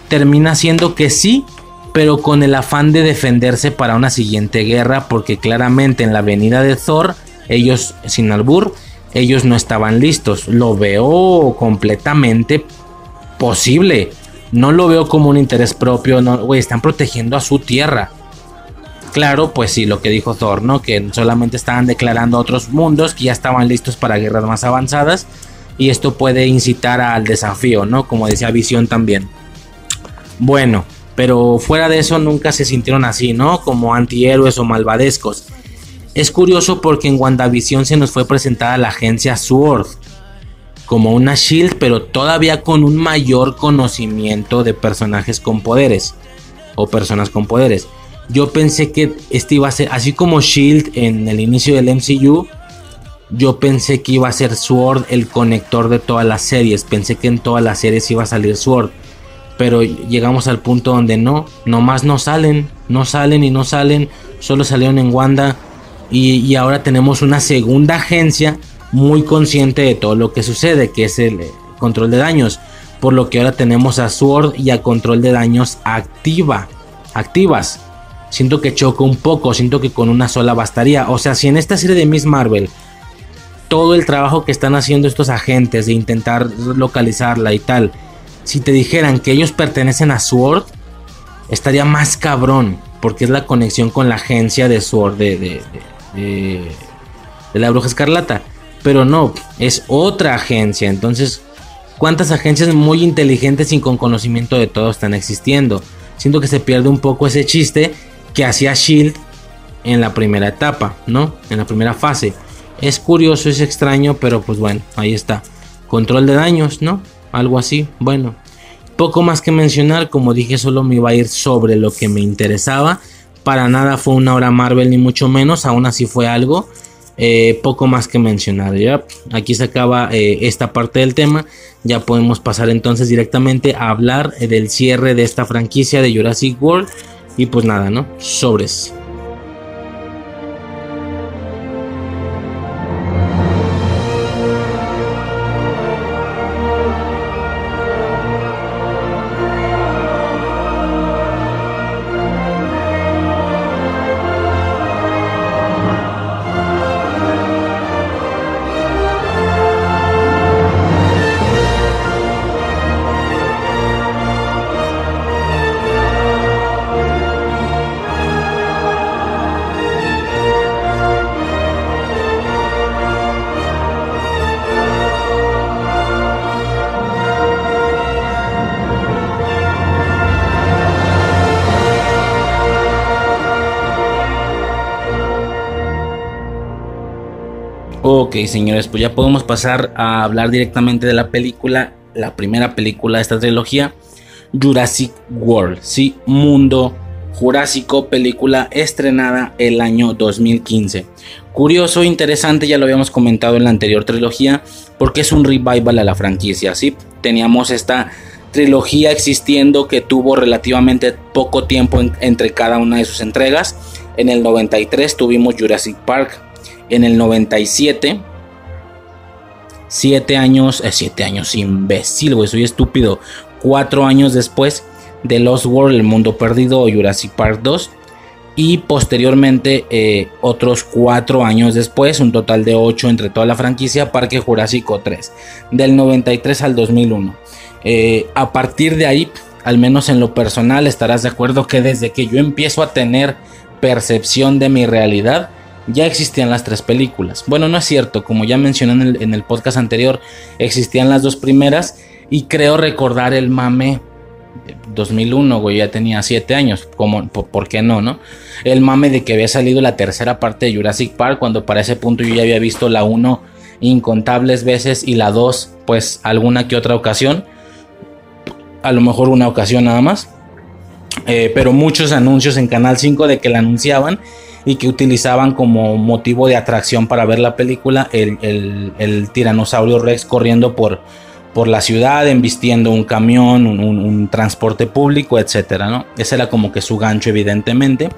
termina siendo que sí, pero con el afán de defenderse para una siguiente guerra, porque claramente en la venida de Thor, ellos, sin albur, ellos no estaban listos. Lo veo completamente posible. No lo veo como un interés propio, no, güey, están protegiendo a su tierra. Claro, pues sí, lo que dijo Thor, ¿no? Que solamente estaban declarando otros mundos que ya estaban listos para guerras más avanzadas. Y esto puede incitar al desafío, ¿no? Como decía Visión también. Bueno, pero fuera de eso nunca se sintieron así, ¿no? Como antihéroes o malvadescos. Es curioso porque en WandaVision se nos fue presentada la agencia SWORD como una Shield, pero todavía con un mayor conocimiento de personajes con poderes o personas con poderes. Yo pensé que este iba a ser, así como Shield en el inicio del MCU, yo pensé que iba a ser Sword el conector de todas las series. Pensé que en todas las series iba a salir Sword. Pero llegamos al punto donde no, nomás no salen, no salen y no salen. Solo salieron en Wanda. Y, ahora tenemos una segunda agencia muy consciente de todo lo que sucede, que es el eh, control de daños. Por lo que ahora tenemos a Sword y a control de daños activa, activas. Siento que choco un poco, siento que con una sola bastaría. O sea, si en esta serie de Miss Marvel todo el trabajo que están haciendo estos agentes de intentar localizarla y tal, si te dijeran que ellos pertenecen a Sword, estaría más cabrón, porque es la conexión con la agencia de Sword de, de, de, de la Bruja Escarlata. Pero no, es otra agencia. Entonces, ¿cuántas agencias muy inteligentes y con conocimiento de todo están existiendo? Siento que se pierde un poco ese chiste que hacía Shield en la primera etapa, ¿no? En la primera fase. Es curioso, es extraño, pero pues bueno, ahí está. Control de daños, ¿no? Algo así. Bueno, poco más que mencionar. Como dije, solo me iba a ir sobre lo que me interesaba. Para nada fue una hora Marvel, ni mucho menos. Aún así fue algo. Eh, poco más que mencionar. Ya aquí se acaba eh, esta parte del tema. Ya podemos pasar entonces directamente a hablar eh, del cierre de esta franquicia de Jurassic World. Y pues nada, ¿no? Sobres. Señores, pues ya podemos pasar a hablar directamente de la película, la primera película de esta trilogía, Jurassic World, sí, Mundo Jurásico, película estrenada el año 2015. Curioso, interesante, ya lo habíamos comentado en la anterior trilogía, porque es un revival a la franquicia, sí. Teníamos esta trilogía existiendo que tuvo relativamente poco tiempo entre cada una de sus entregas. En el 93 tuvimos Jurassic Park, en el 97. Siete años, eh, siete años, imbécil, güey, soy estúpido. Cuatro años después de Lost World, El Mundo Perdido o Jurassic Park 2. Y posteriormente, eh, otros cuatro años después, un total de ocho entre toda la franquicia, Parque Jurásico 3, del 93 al 2001. Eh, a partir de ahí, al menos en lo personal, estarás de acuerdo que desde que yo empiezo a tener percepción de mi realidad, ya existían las tres películas. Bueno, no es cierto, como ya mencioné en el, podcast anterior, existían las dos primeras y creo recordar el mame 2001, güey, ya tenía siete años, como, por, qué no, no? El mame de que había salido la tercera parte de Jurassic Park, cuando para ese punto yo ya había visto la 1 incontables veces y la 2, pues alguna que otra ocasión, a lo mejor una ocasión nada más, eh, pero muchos anuncios en Canal 5 de que la anunciaban y que utilizaban como motivo de atracción para ver la película el, tiranosaurio Rex corriendo por, por la ciudad, embistiendo un camión, un, transporte público, etcétera, ¿no? Ese era como que su gancho, evidentemente.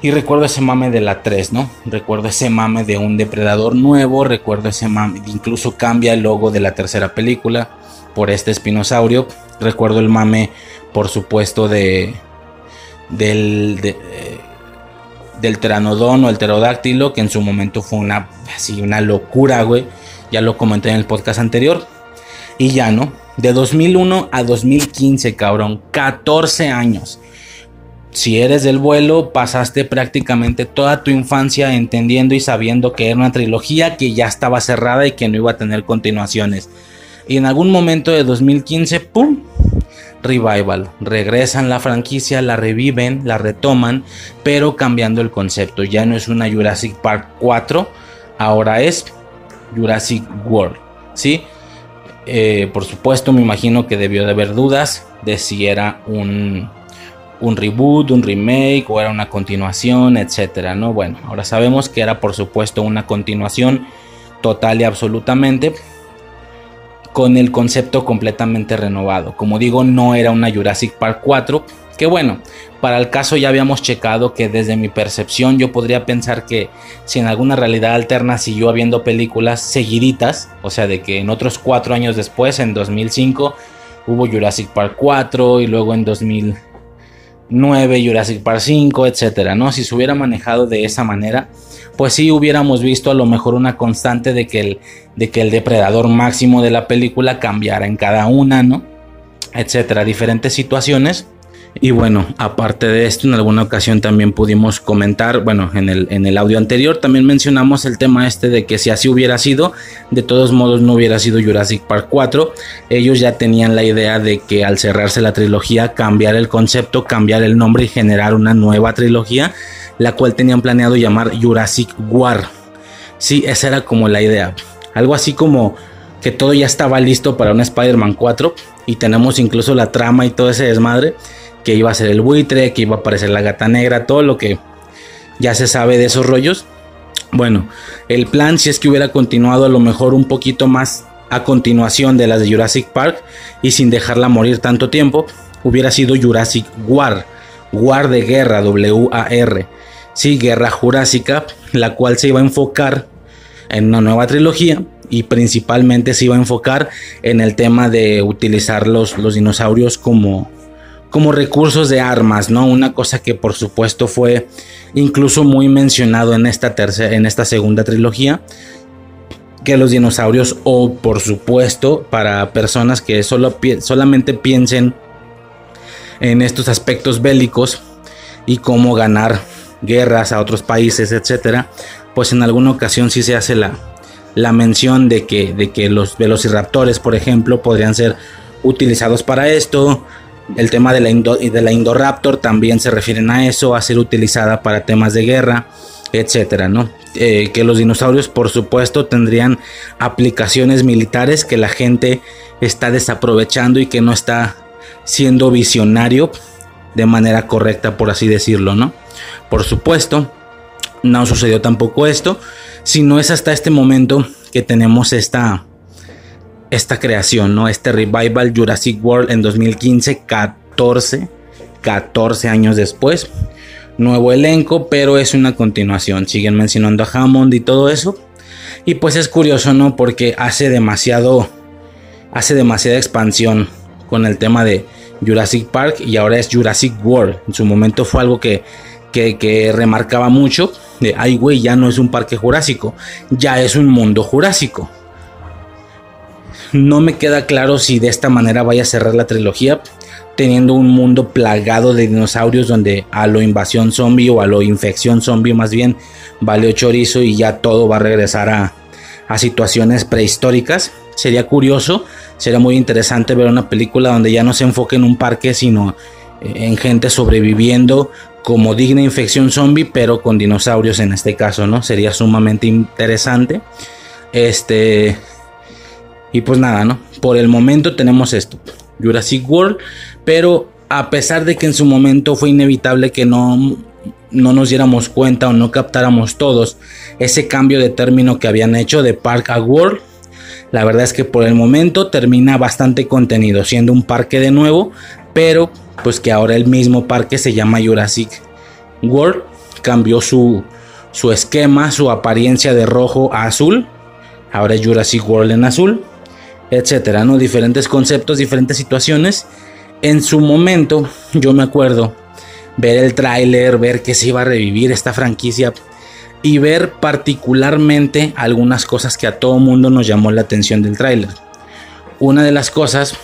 Y recuerdo ese mame de la 3, ¿no? Recuerdo ese mame de un depredador nuevo, recuerdo ese mame, incluso cambia el logo de la tercera película por este espinosaurio. Recuerdo el mame, por supuesto, de del de, del pteranodón o el pterodáctilo, que en su momento fue una, así, una locura, güey. Ya lo comenté en el podcast anterior. Y ya, ¿no? De 2001 a 2015, cabrón. 14 años. Si eres del vuelo, pasaste prácticamente toda tu infancia entendiendo y sabiendo que era una trilogía que ya estaba cerrada y que no iba a tener continuaciones. Y en algún momento de 2015, ¡pum! Revival. Regresan la franquicia, la reviven, la retoman, pero cambiando el concepto. Ya no es una Jurassic Park 4, ahora es Jurassic World. ¿sí? Eh, por supuesto, me imagino que debió de haber dudas de si era un, un reboot, un remake o era una continuación, etcétera, ¿no? Bueno, ahora sabemos que era por supuesto una continuación total y absolutamente con el concepto completamente renovado. Como digo, no era una Jurassic Park 4, que bueno, para el caso ya habíamos checado que desde mi percepción yo podría pensar que si en alguna realidad alterna siguió habiendo películas seguiditas, o sea, de que en otros cuatro años después, en 2005, hubo Jurassic Park 4 y luego en 2009 Jurassic Park 5, etcétera, ¿no? Si se hubiera manejado de esa manera, pues sí hubiéramos visto a lo mejor una constante de que el, de que el depredador máximo de la película cambiara en cada una, ¿no? Etcétera, diferentes situaciones y bueno, aparte de esto, en alguna ocasión también pudimos comentar, bueno, en el, en el audio anterior también mencionamos el tema este de que si así hubiera sido, de todos modos no hubiera sido Jurassic Park 4. Ellos ya tenían la idea de que al cerrarse la trilogía, cambiar el concepto, cambiar el nombre y generar una nueva trilogía, la cual tenían planeado llamar Jurassic War. Sí, esa era como la idea. Algo así como que todo ya estaba listo para un Spider-Man 4 y tenemos incluso la trama y todo ese desmadre que iba a ser el buitre, que iba a aparecer la gata negra, todo lo que ya se sabe de esos rollos. Bueno, el plan si es que hubiera continuado a lo mejor un poquito más a continuación de las de Jurassic Park y sin dejarla morir tanto tiempo, hubiera sido Jurassic War, War de guerra, W-A-R. Sí, guerra jurásica, la cual se iba a enfocar en una nueva trilogía y principalmente se iba a enfocar en el tema de utilizar los, los dinosaurios como, como recursos de armas, ¿no? Una cosa que por supuesto fue incluso muy mencionado en esta tercera, en esta segunda trilogía, que los dinosaurios o por supuesto para personas que solo, solamente piensen en estos aspectos bélicos y cómo ganar guerras a otros países, etcétera, pues en alguna ocasión sí se hace la, la mención de que, de que los velociraptores, por ejemplo, podrían ser utilizados para esto, el tema de la, de la Indoraptor también se refieren a eso, a ser utilizada para temas de guerra, etcétera, ¿no? Eh, que los dinosaurios, por supuesto, tendrían aplicaciones militares que la gente está desaprovechando y que no está siendo visionario de manera correcta, por así decirlo, ¿no? Por supuesto, no sucedió tampoco esto, sino es hasta este momento que tenemos esta esta creación, ¿no? Este revival Jurassic World en 2015, 14, 14 años después. Nuevo elenco, pero es una continuación. Siguen mencionando a Hammond y todo eso. Y pues es curioso, ¿no? Porque hace demasiado, hace demasiada expansión con el tema de Jurassic Park y ahora es Jurassic World. En su momento fue algo que, que, que remarcaba mucho. De, ay, güey, ya no es un parque jurásico, ya es un mundo jurásico. No me queda claro si de esta manera vaya a cerrar la trilogía, teniendo un mundo plagado de dinosaurios donde a lo invasión zombie o a lo infección zombie más bien vale chorizo y ya todo va a regresar a, a situaciones prehistóricas. Sería curioso, sería muy interesante ver una película donde ya no se enfoque en un parque, sino eh, en gente sobreviviendo como digna infección zombie, pero con dinosaurios en este caso, ¿no? Sería sumamente interesante. Este, y pues nada, ¿no? Por el momento tenemos esto, Jurassic World, pero a pesar de que en su momento fue inevitable que no, no nos diéramos cuenta o no captáramos todos ese cambio de término que habían hecho de Park a World, la verdad es que por el momento termina bastante contenido, siendo un parque de nuevo, pero pues que ahora el mismo parque se llama Jurassic World, cambió su, su esquema, su apariencia de rojo a azul, ahora es Jurassic World en azul etcétera, ¿no? Diferentes conceptos, diferentes situaciones. En su momento, yo me acuerdo ver el tráiler, ver que se iba a revivir esta franquicia y ver particularmente algunas cosas que a todo mundo nos llamó la atención del tráiler. Una de las cosas,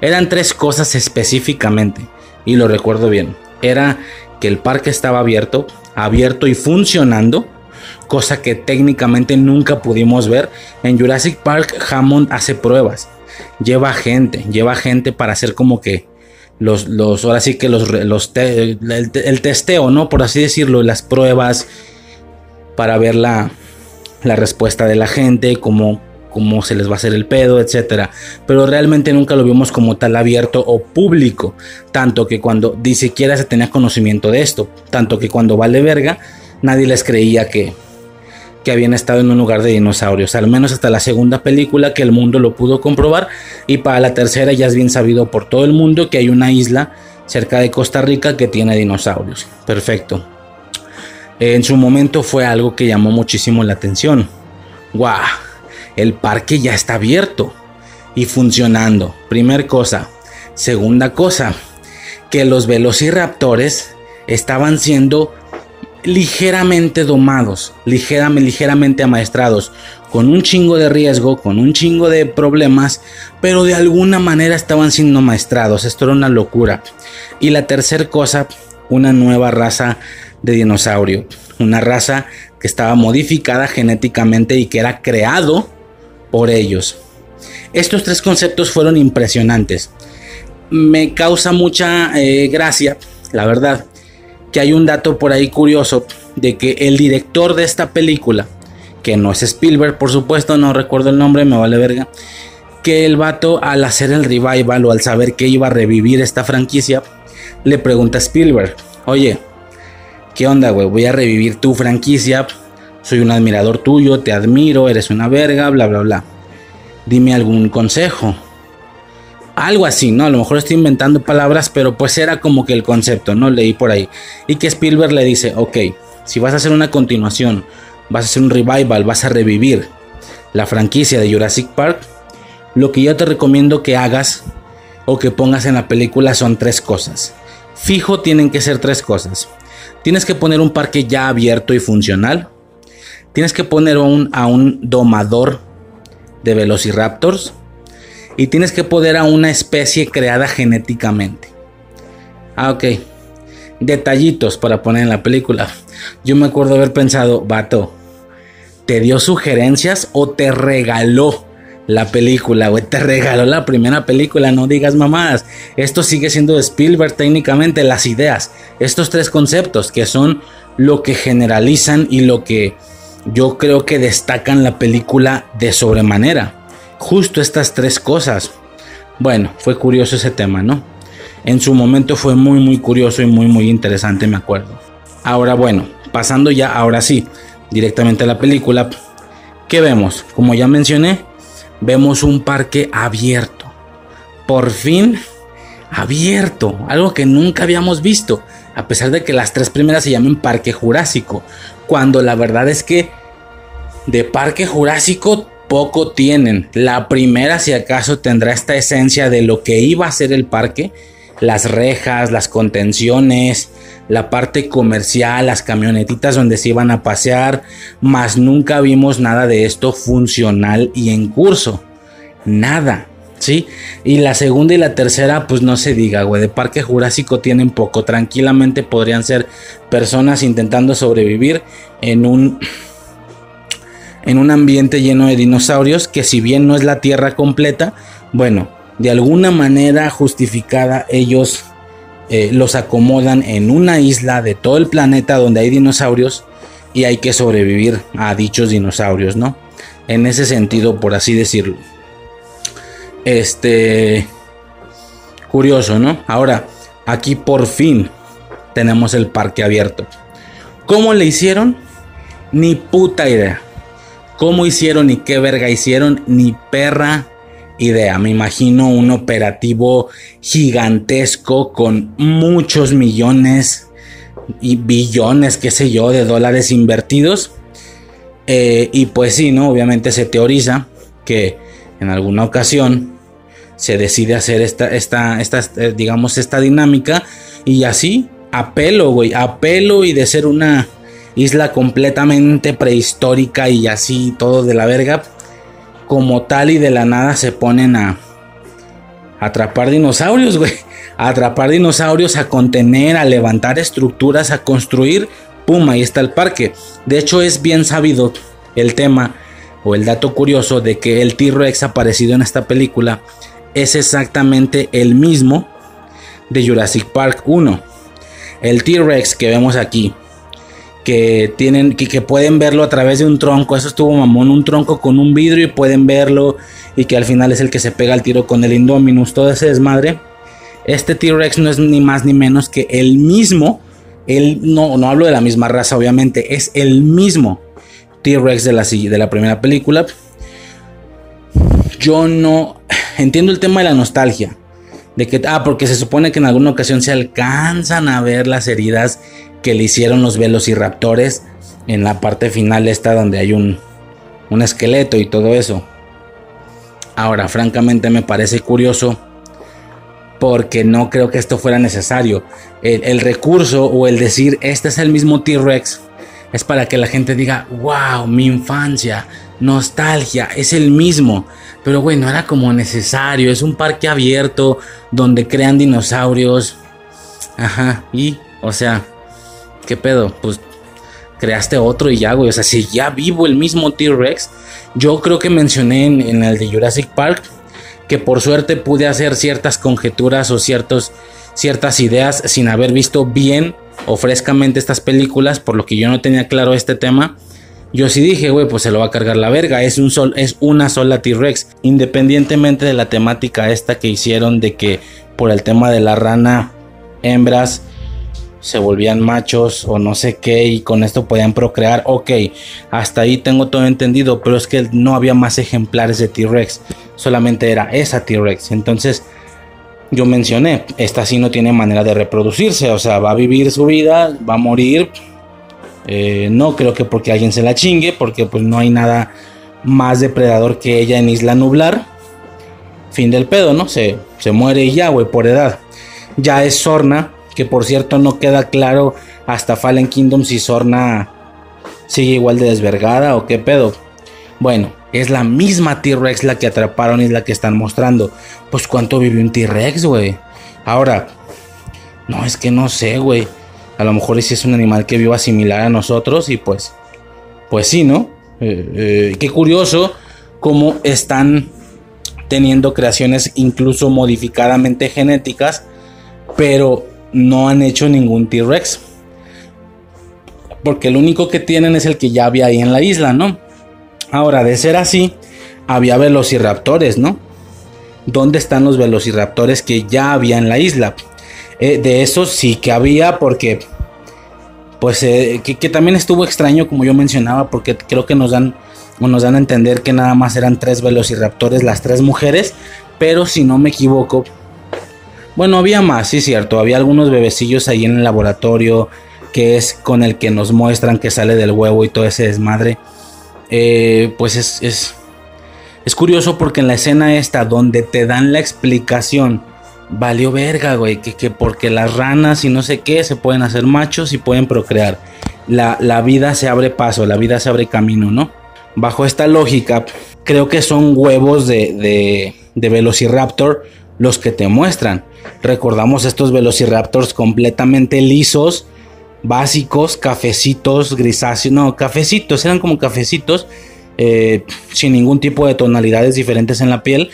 eran tres cosas específicamente, y lo recuerdo bien. Era que el parque estaba abierto, abierto y funcionando cosa que técnicamente nunca pudimos ver. En Jurassic Park Hammond hace pruebas, lleva gente, lleva gente para hacer como que los, los ahora sí que los, los el, testeo, ¿no? Por así decirlo, las pruebas para ver la, la respuesta de la gente, cómo, cómo se les va a hacer el pedo, etcétera. Pero realmente nunca lo vimos como tal abierto o público. Tanto que cuando ni siquiera se tenía conocimiento de esto. Tanto que cuando vale verga, nadie les creía que, que habían estado en un lugar de dinosaurios. Al menos hasta la segunda película que el mundo lo pudo comprobar. Y para la tercera ya es bien sabido por todo el mundo que hay una isla cerca de Costa Rica que tiene dinosaurios. Perfecto. En su momento fue algo que llamó muchísimo la atención. ¡Guau! El parque ya está abierto y funcionando. Primer cosa. Segunda cosa, que los velociraptores estaban siendo ligeramente domados, ligeramente, ligeramente amaestrados, con un chingo de riesgo, con un chingo de problemas, pero de alguna manera estaban siendo amaestrados. Esto era una locura. Y la tercera cosa, una nueva raza de dinosaurio. Una raza que estaba modificada genéticamente y que era creado por ellos. Estos tres conceptos fueron impresionantes. Me causa mucha eh, gracia, la verdad, que hay un dato por ahí curioso de que el director de esta película, que no es Spielberg, por supuesto, no recuerdo el nombre, me vale verga, que el vato al hacer el revival o al saber que iba a revivir esta franquicia, le pregunta a Spielberg, oye, ¿qué onda, güey? Voy a revivir tu franquicia. Soy un admirador tuyo, te admiro, eres una verga, bla, bla, bla. Dime algún consejo. Algo así, ¿no? A lo mejor estoy inventando palabras, pero pues era como que el concepto, ¿no? Leí por ahí. Y que Spielberg le dice, ok, si vas a hacer una continuación, vas a hacer un revival, vas a revivir la franquicia de Jurassic Park, lo que yo te recomiendo que hagas o que pongas en la película son tres cosas. Fijo tienen que ser tres cosas. Tienes que poner un parque ya abierto y funcional. Tienes que poner a un domador de velociraptors. Y tienes que poner a una especie creada genéticamente. Ah, ok. Detallitos para poner en la película. Yo me acuerdo haber pensado, vato, ¿te dio sugerencias o te regaló la película, güey. Te regaló la primera película, no digas mamadas. Esto sigue siendo de Spielberg técnicamente, las ideas. Estos tres conceptos que son lo que generalizan y lo que yo creo que destacan la película de sobremanera. Justo estas tres cosas. Bueno, fue curioso ese tema, ¿no? En su momento fue muy, muy curioso y muy, muy interesante, me acuerdo. Ahora, bueno, pasando ya, ahora sí, directamente a la película. ¿Qué vemos? Como ya mencioné, vemos un parque abierto. Por fin abierto, algo que nunca habíamos visto, a pesar de que las tres primeras se llaman Parque Jurásico, cuando la verdad es que de Parque Jurásico poco tienen. La primera si acaso tendrá esta esencia de lo que iba a ser el parque, las rejas, las contenciones, la parte comercial, las camionetitas donde se iban a pasear, mas nunca vimos nada de esto funcional y en curso. Nada. ¿Sí? Y la segunda y la tercera, pues no se diga, güey. De Parque Jurásico tienen poco. Tranquilamente podrían ser personas intentando sobrevivir en un. En un ambiente lleno de dinosaurios. Que si bien no es la Tierra completa. Bueno, de alguna manera justificada ellos eh, los acomodan en una isla de todo el planeta donde hay dinosaurios y hay que sobrevivir a dichos dinosaurios, ¿no? En ese sentido, por así decirlo. Este... Curioso, ¿no? Ahora, aquí por fin tenemos el parque abierto. ¿Cómo le hicieron? Ni puta idea. ¿Cómo hicieron y qué verga hicieron? Ni perra idea. Me imagino un operativo gigantesco con muchos millones y billones, qué sé yo, de dólares invertidos. Eh, y pues sí, ¿no? Obviamente se teoriza que en alguna ocasión se decide hacer esta, esta, esta eh, digamos, esta dinámica. Y así, a pelo, güey, a pelo y de ser una isla completamente prehistórica y así todo de la verga como tal y de la nada se ponen a, atrapar dinosaurios, güey. A atrapar dinosaurios, a contener, a levantar estructuras, a construir. Pum, ahí está el parque. De hecho, es bien sabido el tema o el dato curioso de que el T-Rex aparecido en esta película es exactamente el mismo de Jurassic Park 1. El T-Rex que vemos aquí, que tienen que, pueden verlo a través de un tronco. Eso estuvo mamón, un tronco con un vidrio y pueden verlo y que al final es el que se pega el tiro con el Indominus, todo ese desmadre. Este T-Rex no es ni más ni menos que el mismo, no, no hablo de la misma raza obviamente, es el mismo T-Rex de la, de la primera película. Yo no entiendo el tema de la nostalgia. De que, ah, porque se supone que en alguna ocasión se alcanzan a ver las heridas que le hicieron los velociraptores en la parte final esta donde hay un, un esqueleto y todo eso. Ahora, francamente me parece curioso porque no creo que esto fuera necesario. El, el recurso o el decir este es el mismo T-Rex es para que la gente diga, wow, mi infancia, nostalgia, es el mismo. Pero bueno, era como necesario. Es un parque abierto donde crean dinosaurios. Ajá, y, o sea, ¿qué pedo? Pues creaste otro y ya, güey. O sea, si ya vivo el mismo T-Rex, yo creo que mencioné en, el de Jurassic Park que por suerte pude hacer ciertas conjeturas o ciertas ideas sin haber visto bien o frescamente estas películas, por lo que yo no tenía claro este tema. Yo sí dije, güey, pues se lo va a cargar la verga. Es, un sol, es una sola T-Rex. Independientemente de la temática esta que hicieron de que por el tema de la rana, hembras se volvían machos o no sé qué y con esto podían procrear. Ok, hasta ahí tengo todo entendido, pero es que no había más ejemplares de T-Rex. Solamente era esa T-Rex. Entonces yo mencioné, esta sí no tiene manera de reproducirse. O sea, va a vivir su vida, va a morir eh, no creo que porque alguien se la chingue, porque pues no hay nada más depredador que ella en Isla Nublar. Fin del pedo, ¿no? Se, se muere y ya, güey, por edad. Ya es Sorna, que por cierto no queda claro hasta Fallen Kingdom si Sorna sigue igual de desvergada o qué pedo. Bueno, es la misma T-Rex la que atraparon y la que están mostrando. Pues cuánto vivió un T-Rex, güey. Ahora, no, es que no sé, güey. A lo mejor ese es un animal que viva similar a nosotros y pues, pues sí, ¿no? Eh, eh, qué curioso cómo están teniendo creaciones incluso modificadamente genéticas, pero no han hecho ningún T-Rex. Porque el único que tienen es el que ya había ahí en la isla, ¿no? Ahora, de ser así, había velociraptores, ¿no? ¿Dónde están los velociraptores que ya había en la isla? Eh, de eso sí que había porque pues eh, que, también estuvo extraño como yo mencionaba porque creo que nos dan nos dan a entender que nada más eran tres velociraptores las tres mujeres pero si no me equivoco bueno había más sí cierto había algunos bebecillos ahí en el laboratorio que es con el que nos muestran que sale del huevo y todo ese desmadre eh, pues es, es es curioso porque en la escena esta donde te dan la explicación valió verga, güey, que, porque las ranas y no sé qué se pueden hacer machos y pueden procrear. La, vida se abre paso, la vida se abre camino, ¿no? Bajo esta lógica, creo que son huevos de, de, de Velociraptor los que te muestran. Recordamos estos Velociraptors completamente lisos, básicos, cafecitos, grisáceos, no, cafecitos, eran como cafecitos, eh, sin ningún tipo de tonalidades diferentes en la piel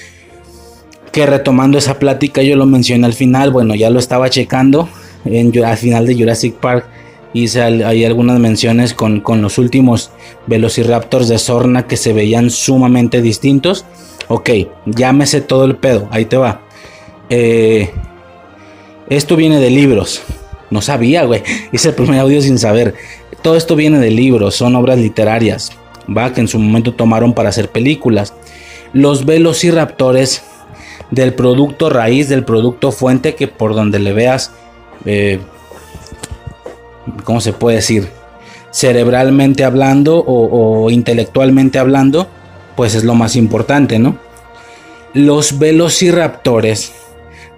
que retomando esa plática yo lo mencioné al final, bueno, ya lo estaba checando al final de Jurassic Park. Hice ahí algunas menciones con, los últimos Velociraptors de Sorna que se veían sumamente distintos. Ok, llámese todo el pedo, ahí te va. Eh, esto viene de libros. No sabía, güey. Hice el primer audio sin saber. Todo esto viene de libros, son obras literarias, va, que en su momento tomaron para hacer películas. Los velociraptores del producto raíz, del producto fuente, que por donde le veas, eh, ¿cómo se puede decir? Cerebralmente hablando o, o intelectualmente hablando, pues es lo más importante, ¿no? Los velociraptores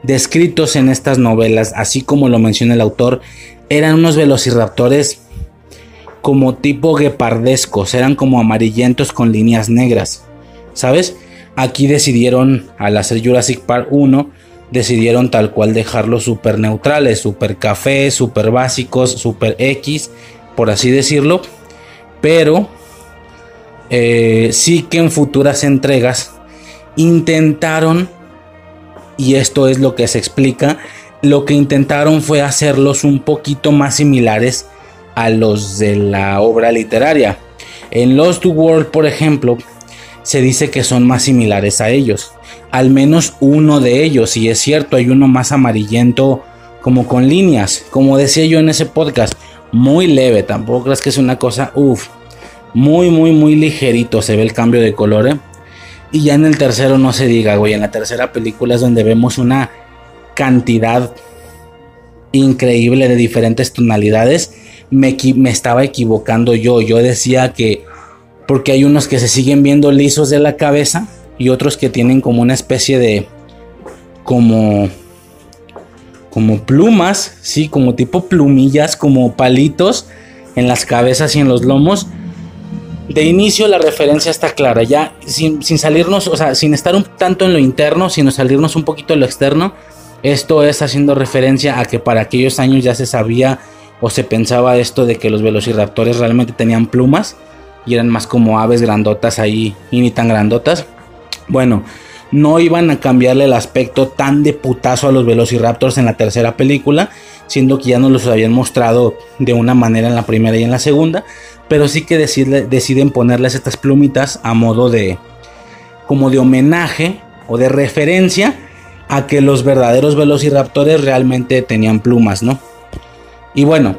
descritos en estas novelas, así como lo menciona el autor, eran unos velociraptores como tipo guepardescos, eran como amarillentos con líneas negras, ¿sabes? Aquí decidieron, al hacer Jurassic Park 1, decidieron tal cual dejarlos super neutrales, super café, super básicos, super X, por así decirlo. Pero eh, sí que en futuras entregas intentaron, y esto es lo que se explica, lo que intentaron fue hacerlos un poquito más similares a los de la obra literaria. En Lost World, por ejemplo, se dice que son más similares a ellos. Al menos uno de ellos, y es cierto, hay uno más amarillento como con líneas, como decía yo en ese podcast, muy leve, tampoco crees que es una cosa, uff, muy, muy, muy ligerito se ve el cambio de color. ¿eh? Y ya en el tercero no se diga, güey, en la tercera película es donde vemos una cantidad increíble de diferentes tonalidades. Me, me estaba equivocando yo, yo decía que porque hay unos que se siguen viendo lisos de la cabeza y otros que tienen como una especie de como como plumas, sí, como tipo plumillas, como palitos en las cabezas y en los lomos. De inicio la referencia está clara, ya sin, salirnos, o sea, sin estar un tanto en lo interno, sino salirnos un poquito en lo externo. Esto es haciendo referencia a que para aquellos años ya se sabía o se pensaba esto de que los velociraptores realmente tenían plumas y eran más como aves grandotas ahí y ni tan grandotas. Bueno, no iban a cambiarle el aspecto tan de putazo a los Velociraptors en la tercera película, siendo que ya nos los habían mostrado de una manera en la primera y en la segunda, pero sí que deciden ponerles estas plumitas a modo de como de homenaje o de referencia a que los verdaderos Velociraptores realmente tenían plumas, ¿no? Y bueno,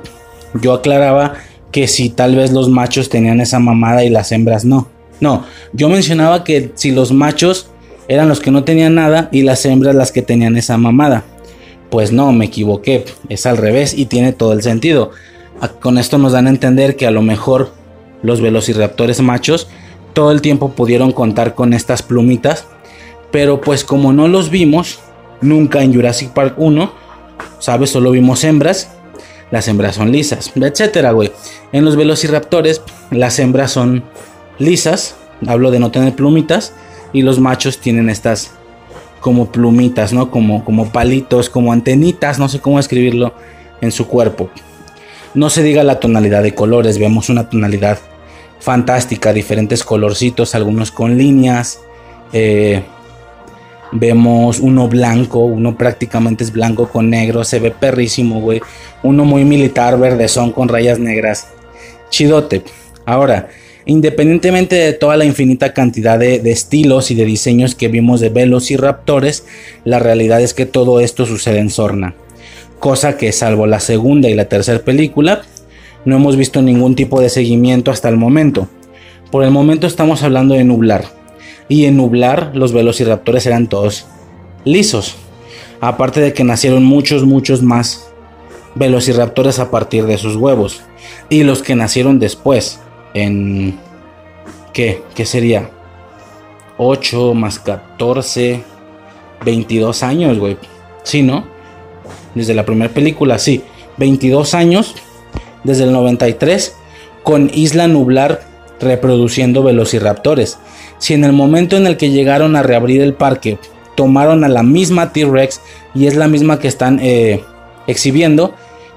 yo aclaraba que si tal vez los machos tenían esa mamada y las hembras no. No, yo mencionaba que si los machos eran los que no tenían nada y las hembras las que tenían esa mamada. Pues no, me equivoqué, es al revés y tiene todo el sentido. Con esto nos dan a entender que a lo mejor los velociraptores machos todo el tiempo pudieron contar con estas plumitas, pero pues como no los vimos nunca en Jurassic Park 1, sabes, solo vimos hembras, las hembras son lisas, etcétera, güey. En los velociraptores las hembras son lisas, hablo de no tener plumitas, y los machos tienen estas como plumitas, ¿no? Como, como palitos, como antenitas, no sé cómo escribirlo en su cuerpo. No se diga la tonalidad de colores, vemos una tonalidad fantástica, diferentes colorcitos, algunos con líneas. Eh, vemos uno blanco, uno prácticamente es blanco con negro, se ve perrísimo, güey. Uno muy militar, verdezón con rayas negras. Chidote. Ahora, Independientemente de toda la infinita cantidad de, estilos y de diseños que vimos de Velos y Raptores, la realidad es que todo esto sucede en Sorna. Cosa que salvo la segunda y la tercera película, no hemos visto ningún tipo de seguimiento hasta el momento. Por el momento estamos hablando de Nublar. Y en Nublar los velociraptores eran todos lisos. Aparte de que nacieron muchos, muchos más velociraptores a partir de sus huevos. Y los que nacieron después en... ¿Qué? ¿Qué sería? 8 más 14, 22 años, güey. Sí, ¿no? Desde la primera película, sí. 22 años, desde el 93, con Isla Nublar reproduciendo velociraptores. Si en el momento en el que llegaron a reabrir el parque tomaron a la misma T-Rex y es la misma que están eh, exhibiendo,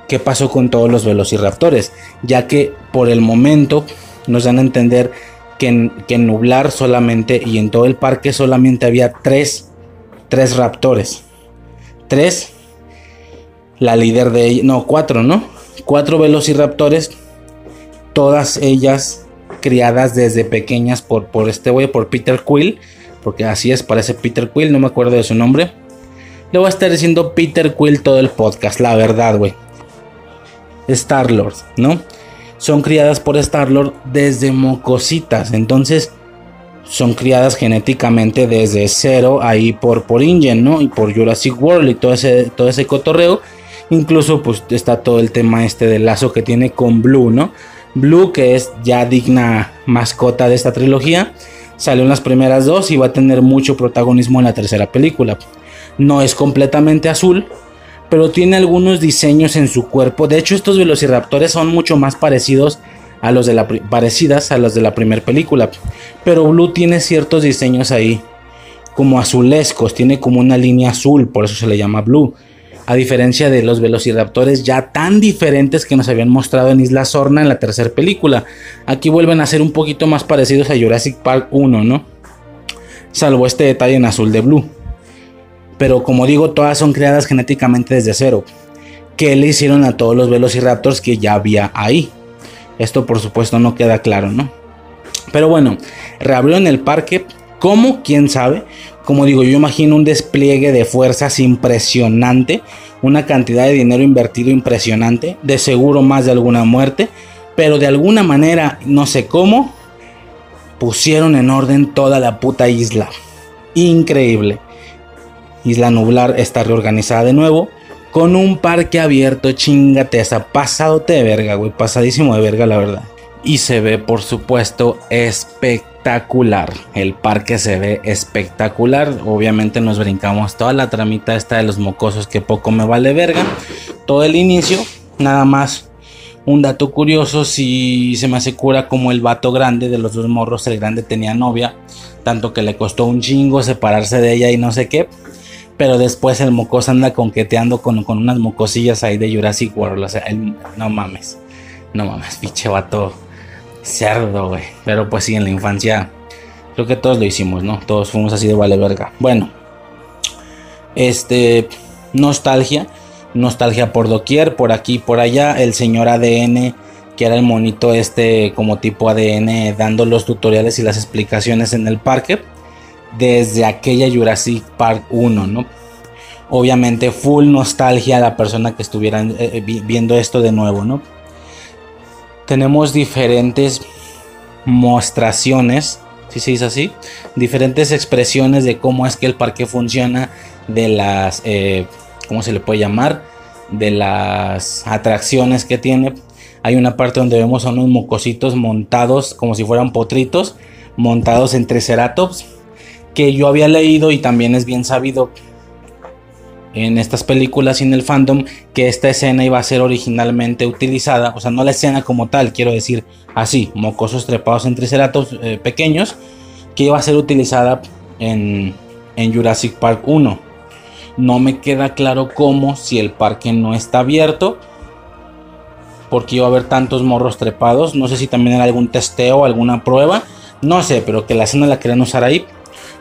¿qué pasó con todos los velociraptores? Ya que por el momento nos dan a entender que en, Nublar solamente y en todo el parque solamente había tres, tres raptores. Tres, la líder de ellos, no, cuatro, ¿no? Cuatro velociraptores, todas ellas criadas desde pequeñas por, por este güey, por Peter Quill, porque así es, parece Peter Quill, no me acuerdo de su nombre. Le voy a estar diciendo Peter Quill todo el podcast, la verdad, güey. Star Lord, ¿no? Son criadas por Star-Lord desde mocositas. Entonces, son criadas genéticamente desde cero ahí por, InGen, ¿no? Y por Jurassic World y todo ese, todo ese cotorreo. Incluso pues está todo el tema este del lazo que tiene con Blue, ¿no? Blue, que es ya digna mascota de esta trilogía, salió en las primeras dos y va a tener mucho protagonismo en la tercera película. No es completamente azul, pero tiene algunos diseños en su cuerpo. De hecho, estos velociraptores son mucho más parecidos a los de la parecidas a los de la primera película. Pero Blue tiene ciertos diseños ahí como azulescos, tiene como una línea azul, por eso se le llama Blue. A diferencia de los velociraptores ya tan diferentes que nos habían mostrado en Isla Sorna en la tercera película. Aquí vuelven a ser un poquito más parecidos a Jurassic Park 1, ¿no? Salvo este detalle en azul de Blue pero como digo, todas son creadas genéticamente desde cero. qué le hicieron a todos los velociraptors que ya había ahí. Esto por supuesto no queda claro, ¿no? Pero bueno, reabrieron el parque. ¿Cómo? ¿Quién sabe? Como digo, yo imagino un despliegue de fuerzas impresionante, una cantidad de dinero invertido impresionante, de seguro más de alguna muerte, pero de alguna manera, no sé cómo, pusieron en orden toda la puta isla. Increíble. Isla Nublar está reorganizada de nuevo. Con un parque abierto, chingate esa. Pasado de verga, güey. Pasadísimo de verga, la verdad. Y se ve, por supuesto, espectacular. El parque se ve espectacular. Obviamente nos brincamos toda la tramita esta de los mocosos que poco me vale verga. Todo el inicio. Nada más un dato curioso, si se me hace cura como el vato grande de los dos morros, el grande tenía novia, tanto que le costó un chingo separarse de ella y no sé qué. Pero después el mocoso anda conqueteando con, con unas mocosillas ahí de Jurassic World. O sea, no mames. No mames, pinche vato cerdo, güey. Pero pues sí, en la infancia creo que todos lo hicimos, ¿no? Todos fuimos así de vale verga. Bueno, este, nostalgia nostalgia por doquier, por aquí, por allá, el señor ADN, que era el monito este como tipo ADN, dando los tutoriales y las explicaciones en el parque, desde aquella Jurassic Park 1, ¿no? Obviamente full nostalgia a la persona que estuviera eh, eh, viendo esto de nuevo, ¿no? Tenemos diferentes mostraciones, si se dice así, diferentes expresiones de cómo es que el parque funciona, de las... Eh, ¿cómo se le puede llamar? De las atracciones que tiene. Hay una parte donde vemos a unos mocositos montados como si fueran potritos, montados en triceratops, que yo había leído y también es bien sabido en estas películas y en el fandom que esta escena iba a ser originalmente utilizada, o sea, no la escena como tal, quiero decir así, mocosos trepados en triceratops eh, pequeños, que iba a ser utilizada en, en Jurassic Park 1. No me queda claro cómo si el parque no está abierto. Porque iba a haber tantos morros trepados. No sé si también era algún testeo, alguna prueba. No sé, pero que la escena la querían usar ahí.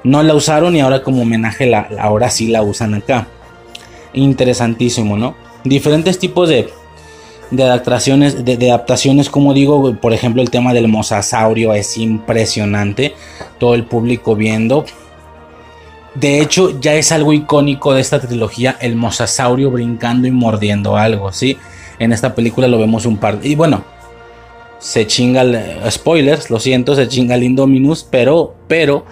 No la usaron y ahora como homenaje la, ahora sí la usan acá. Interesantísimo, ¿no? Diferentes tipos de, de adaptaciones, de, adaptaciones, como digo, por ejemplo, el tema del mosasaurio es impresionante. Todo el público viendo. De hecho, ya es algo icónico de esta trilogía, el mosasaurio brincando y mordiendo algo, ¿sí? En esta película lo vemos un par... Y bueno, se chinga... El, spoilers, lo siento, se chinga el Indominus, pero, pero...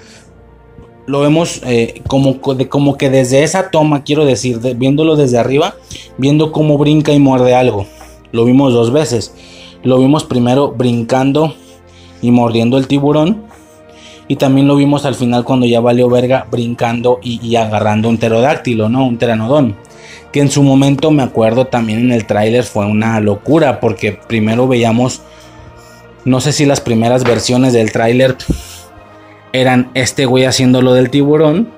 Lo vemos eh, como, como que desde esa toma, quiero decir, viéndolo desde arriba, viendo cómo brinca y muerde algo. Lo vimos dos veces. Lo vimos primero brincando y mordiendo el tiburón y también lo vimos al final cuando ya valió verga brincando y, agarrando un pterodáctilo, ¿no? Un teranodón. Que en su momento me acuerdo también en el tráiler fue una locura porque primero veíamos, no sé si las primeras versiones del tráiler eran este güey haciendo lo del tiburón.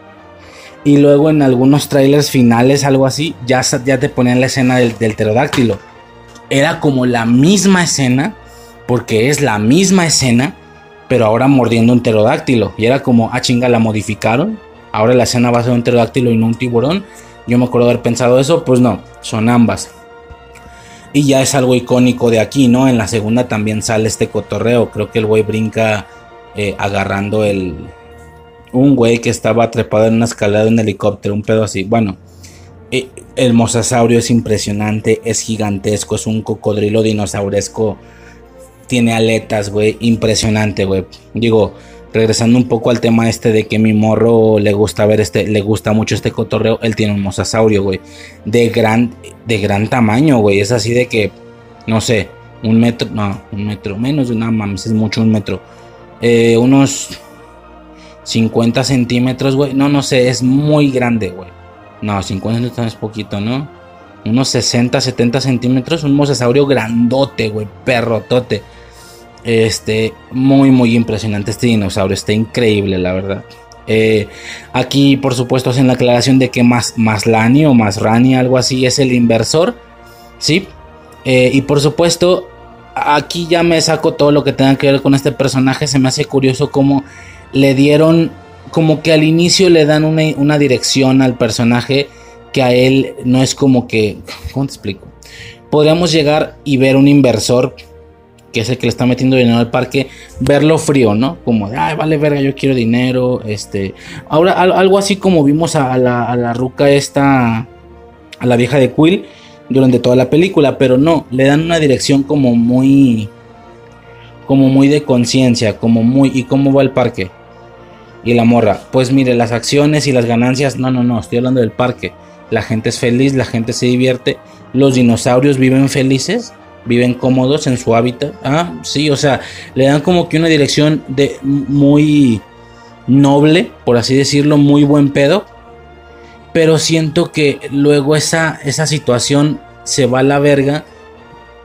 Y luego en algunos trailers finales, algo así, ya, ya te ponían la escena del, del pterodáctilo. Era como la misma escena, porque es la misma escena, pero ahora mordiendo un pterodáctilo. Y era como, ah, chinga, la modificaron. Ahora la escena va a ser un pterodáctilo y no un tiburón. Yo me acuerdo haber pensado eso, pues no, son ambas. Y ya es algo icónico de aquí, ¿no? En la segunda también sale este cotorreo. Creo que el güey brinca eh, agarrando el. Un güey que estaba trepado en una escalera de un helicóptero, un pedo así. Bueno, eh, el mosasaurio es impresionante, es gigantesco, es un cocodrilo dinosauresco tiene aletas, güey, impresionante, güey. Digo, regresando un poco al tema este de que mi morro le gusta ver este, le gusta mucho este cotorreo, él tiene un mosasaurio, güey, de gran, de gran tamaño, güey, es así de que, no sé, un metro, no, un metro, menos una mames, es mucho un metro, eh, unos 50 centímetros, güey, no, no sé, es muy grande, güey, no, 50 centímetros es poquito, ¿no? Unos 60, 70 centímetros, un mosasaurio grandote, güey, perrotote. Este, muy, muy impresionante este dinosaurio. Está increíble, la verdad. Eh, aquí, por supuesto, hacen la aclaración de que más, Lani o más Rani, algo así, es el inversor. ¿Sí? Eh, y por supuesto, aquí ya me saco todo lo que tenga que ver con este personaje. Se me hace curioso cómo le dieron, como que al inicio le dan una, dirección al personaje que a él no es como que, ¿cómo te explico? podríamos llegar y ver un inversor que es el que le está metiendo dinero al parque, verlo frío, ¿no? Como de, ay, vale, verga, yo quiero dinero, este... Ahora, algo así como vimos a, la, a la ruca esta, a la vieja de Quill, durante toda la película, pero no, le dan una dirección como muy... Como muy de conciencia, como muy... ¿Y cómo va el parque? Y la morra, pues mire, las acciones y las ganancias, no, no, no, estoy hablando del parque. La gente es feliz, la gente se divierte, los dinosaurios viven felices viven cómodos en su hábitat. Ah, sí, o sea, le dan como que una dirección de muy noble, por así decirlo, muy buen pedo. Pero siento que luego esa, esa situación se va a la verga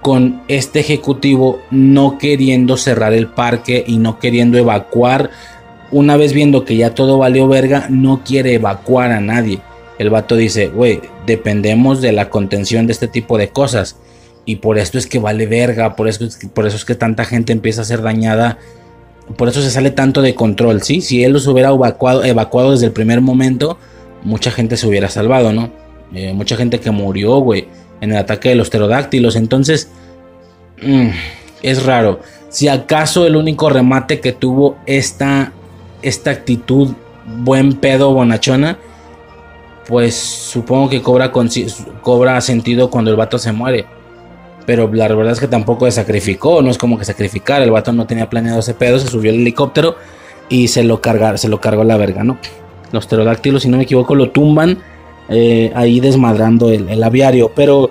con este ejecutivo no queriendo cerrar el parque y no queriendo evacuar. Una vez viendo que ya todo valió verga, no quiere evacuar a nadie. El vato dice, güey, dependemos de la contención de este tipo de cosas y por esto es que vale verga, por eso, es que, por eso es que tanta gente empieza a ser dañada, por eso se sale tanto de control, ¿sí? Si él los hubiera evacuado, evacuado desde el primer momento, mucha gente se hubiera salvado, ¿no? Eh, mucha gente que murió, güey, en el ataque de los pterodáctilos, entonces, mm, es raro. Si acaso el único remate que tuvo esta, esta actitud buen pedo bonachona, pues supongo que cobra, cobra sentido cuando el vato se muere pero la verdad es que tampoco se sacrificó, no es como que sacrificar, el vato no tenía planeado ese pedo, se subió el helicóptero y se lo, cargar, se lo cargó la verga, ¿no? Los pterodáctilos, si no me equivoco, lo tumban eh, ahí desmadrando el, aviario, pero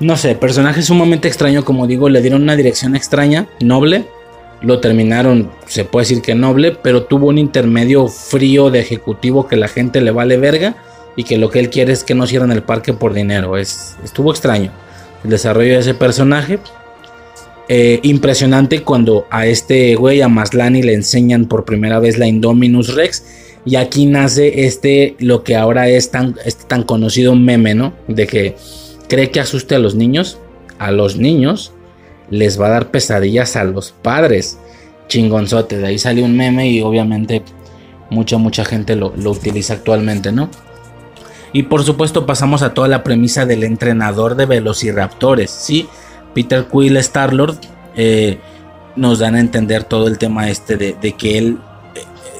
no sé, personaje sumamente extraño, como digo, le dieron una dirección extraña, noble, lo terminaron, se puede decir que noble, pero tuvo un intermedio frío de ejecutivo que la gente le vale verga y que lo que él quiere es que no cierren el parque por dinero, es, estuvo extraño el desarrollo de ese personaje. Eh, impresionante cuando a este güey, a Maslani, le enseñan por primera vez la Indominus Rex. Y aquí nace este, lo que ahora es tan, este tan conocido meme, ¿no? De que cree que asuste a los niños. A los niños les va a dar pesadillas a los padres. Chingonzote. De ahí sale un meme y obviamente mucha, mucha gente lo, lo utiliza actualmente, ¿no? Y por supuesto pasamos a toda la premisa del entrenador de velociraptores, ¿sí? Peter Quill Starlord eh, nos dan a entender todo el tema este de, que él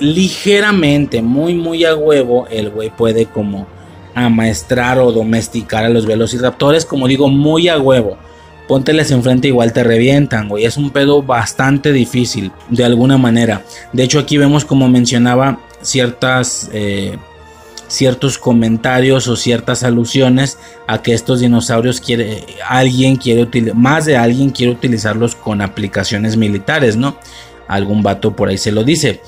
ligeramente, muy muy a huevo, el güey puede como amaestrar o domesticar a los velociraptores, como digo, muy a huevo. Pónteles enfrente igual te revientan, güey. Es un pedo bastante difícil, de alguna manera. De hecho, aquí vemos como mencionaba ciertas eh, ciertos comentarios o ciertas alusiones a que estos dinosaurios quiere alguien quiere más de alguien quiere utilizarlos con aplicaciones militares no algún vato por ahí se lo dice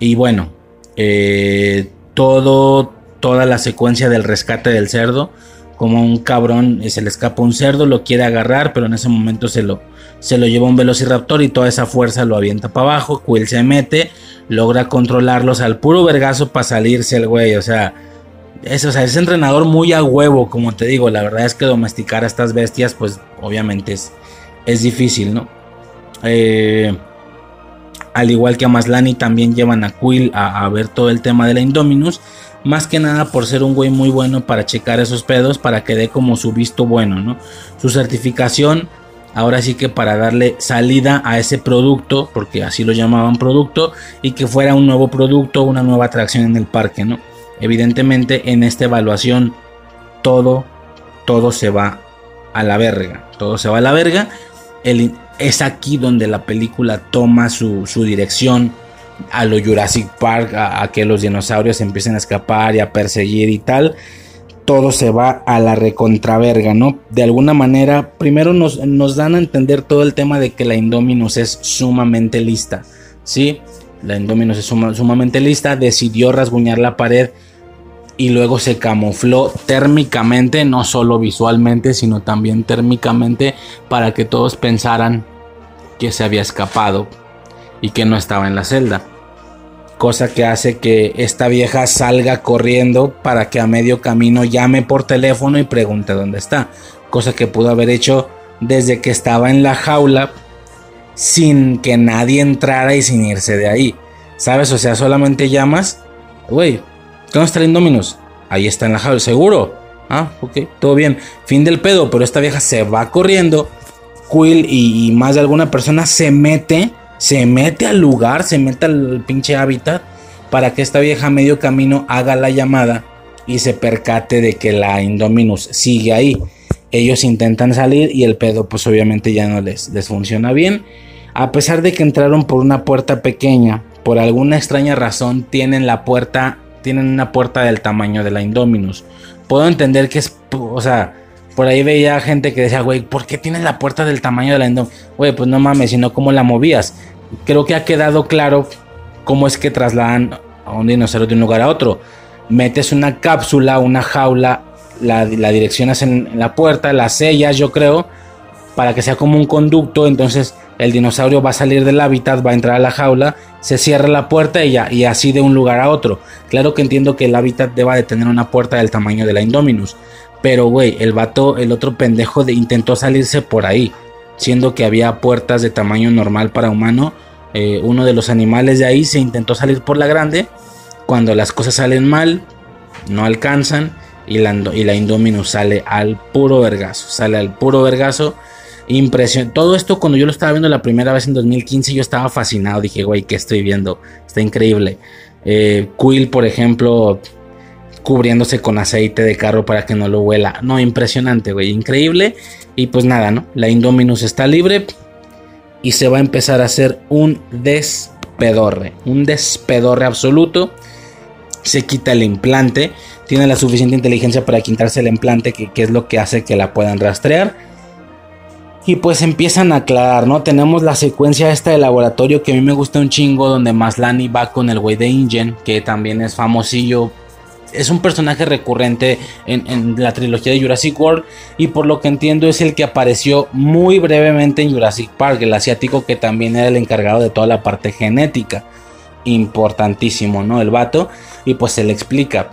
y bueno eh, todo toda la secuencia del rescate del cerdo como un cabrón eh, se le escapa un cerdo lo quiere agarrar pero en ese momento se lo se lo lleva un velociraptor y toda esa fuerza lo avienta para abajo Quill se mete logra controlarlos al puro vergazo para salirse el güey o sea es, o sea, entrenador muy a huevo, como te digo. La verdad es que domesticar a estas bestias, pues obviamente es, es difícil, ¿no? Eh, al igual que a Maslani, también llevan a Quill a, ver todo el tema de la Indominus. Más que nada por ser un güey muy bueno para checar esos pedos, para que dé como su visto bueno, ¿no? Su certificación, ahora sí que para darle salida a ese producto, porque así lo llamaban producto, y que fuera un nuevo producto, una nueva atracción en el parque, ¿no? Evidentemente en esta evaluación todo, todo se va a la verga. Todo se va a la verga. Es aquí donde la película toma su, dirección a lo Jurassic Park, a, que los dinosaurios empiecen a escapar y a perseguir y tal. Todo se va a la recontraverga, ¿no? De alguna manera, primero nos, nos dan a entender todo el tema de que la Indominus es sumamente lista, ¿sí? La Indominus es sumamente lista, decidió rasguñar la pared y luego se camufló térmicamente, no solo visualmente, sino también térmicamente, para que todos pensaran que se había escapado y que no estaba en la celda. Cosa que hace que esta vieja salga corriendo para que a medio camino llame por teléfono y pregunte dónde está. Cosa que pudo haber hecho desde que estaba en la jaula sin que nadie entrara y sin irse de ahí. ¿Sabes? O sea, solamente llamas, güey, ¿Dónde está el Indominus? Ahí está en la jaula, seguro. Ah, ok, todo bien. Fin del pedo, pero esta vieja se va corriendo. Quill y, y más de alguna persona se mete, se mete al lugar, se mete al pinche hábitat para que esta vieja medio camino haga la llamada y se percate de que la Indominus sigue ahí. Ellos intentan salir y el pedo pues obviamente ya no les, les funciona bien. A pesar de que entraron por una puerta pequeña, por alguna extraña razón tienen la puerta, tienen una puerta del tamaño de la Indominus. Puedo entender que es, o sea, por ahí veía gente que decía, güey, ¿por qué tienes la puerta del tamaño de la Indominus? Güey, pues no mames, sino cómo la movías. Creo que ha quedado claro cómo es que trasladan a un dinosaurio de un lugar a otro. Metes una cápsula, una jaula, la, la direccionas en la puerta, la sellas, yo creo, para que sea como un conducto. Entonces el dinosaurio va a salir del hábitat, va a entrar a la jaula, se cierra la puerta y, y así de un lugar a otro. Claro que entiendo que el hábitat deba de tener una puerta del tamaño de la Indominus. Pero, güey, el vato, el otro pendejo de, intentó salirse por ahí. Siendo que había puertas de tamaño normal para humano. Eh, uno de los animales de ahí se intentó salir por la grande. Cuando las cosas salen mal, no alcanzan. Y la, y la Indominus sale al puro vergazo. Sale al puro vergazo. Impresión. Todo esto cuando yo lo estaba viendo la primera vez en 2015 yo estaba fascinado. Dije, güey, ¿qué estoy viendo? Está increíble. Eh, Quill, por ejemplo, cubriéndose con aceite de carro para que no lo huela. No, impresionante, güey, increíble. Y pues nada, ¿no? La Indominus está libre y se va a empezar a hacer un despedorre. Un despedorre absoluto. Se quita el implante. Tiene la suficiente inteligencia para quitarse el implante, que, que es lo que hace que la puedan rastrear. Y pues empiezan a aclarar, ¿no? Tenemos la secuencia esta de laboratorio que a mí me gusta un chingo, donde Maslani va con el güey de Ingen, que también es famosillo. Es un personaje recurrente en, la trilogía de Jurassic World y por lo que entiendo es el que apareció muy brevemente en Jurassic Park, el asiático que también era el encargado de toda la parte genética. Importantísimo, ¿no? El vato. Y pues se le explica.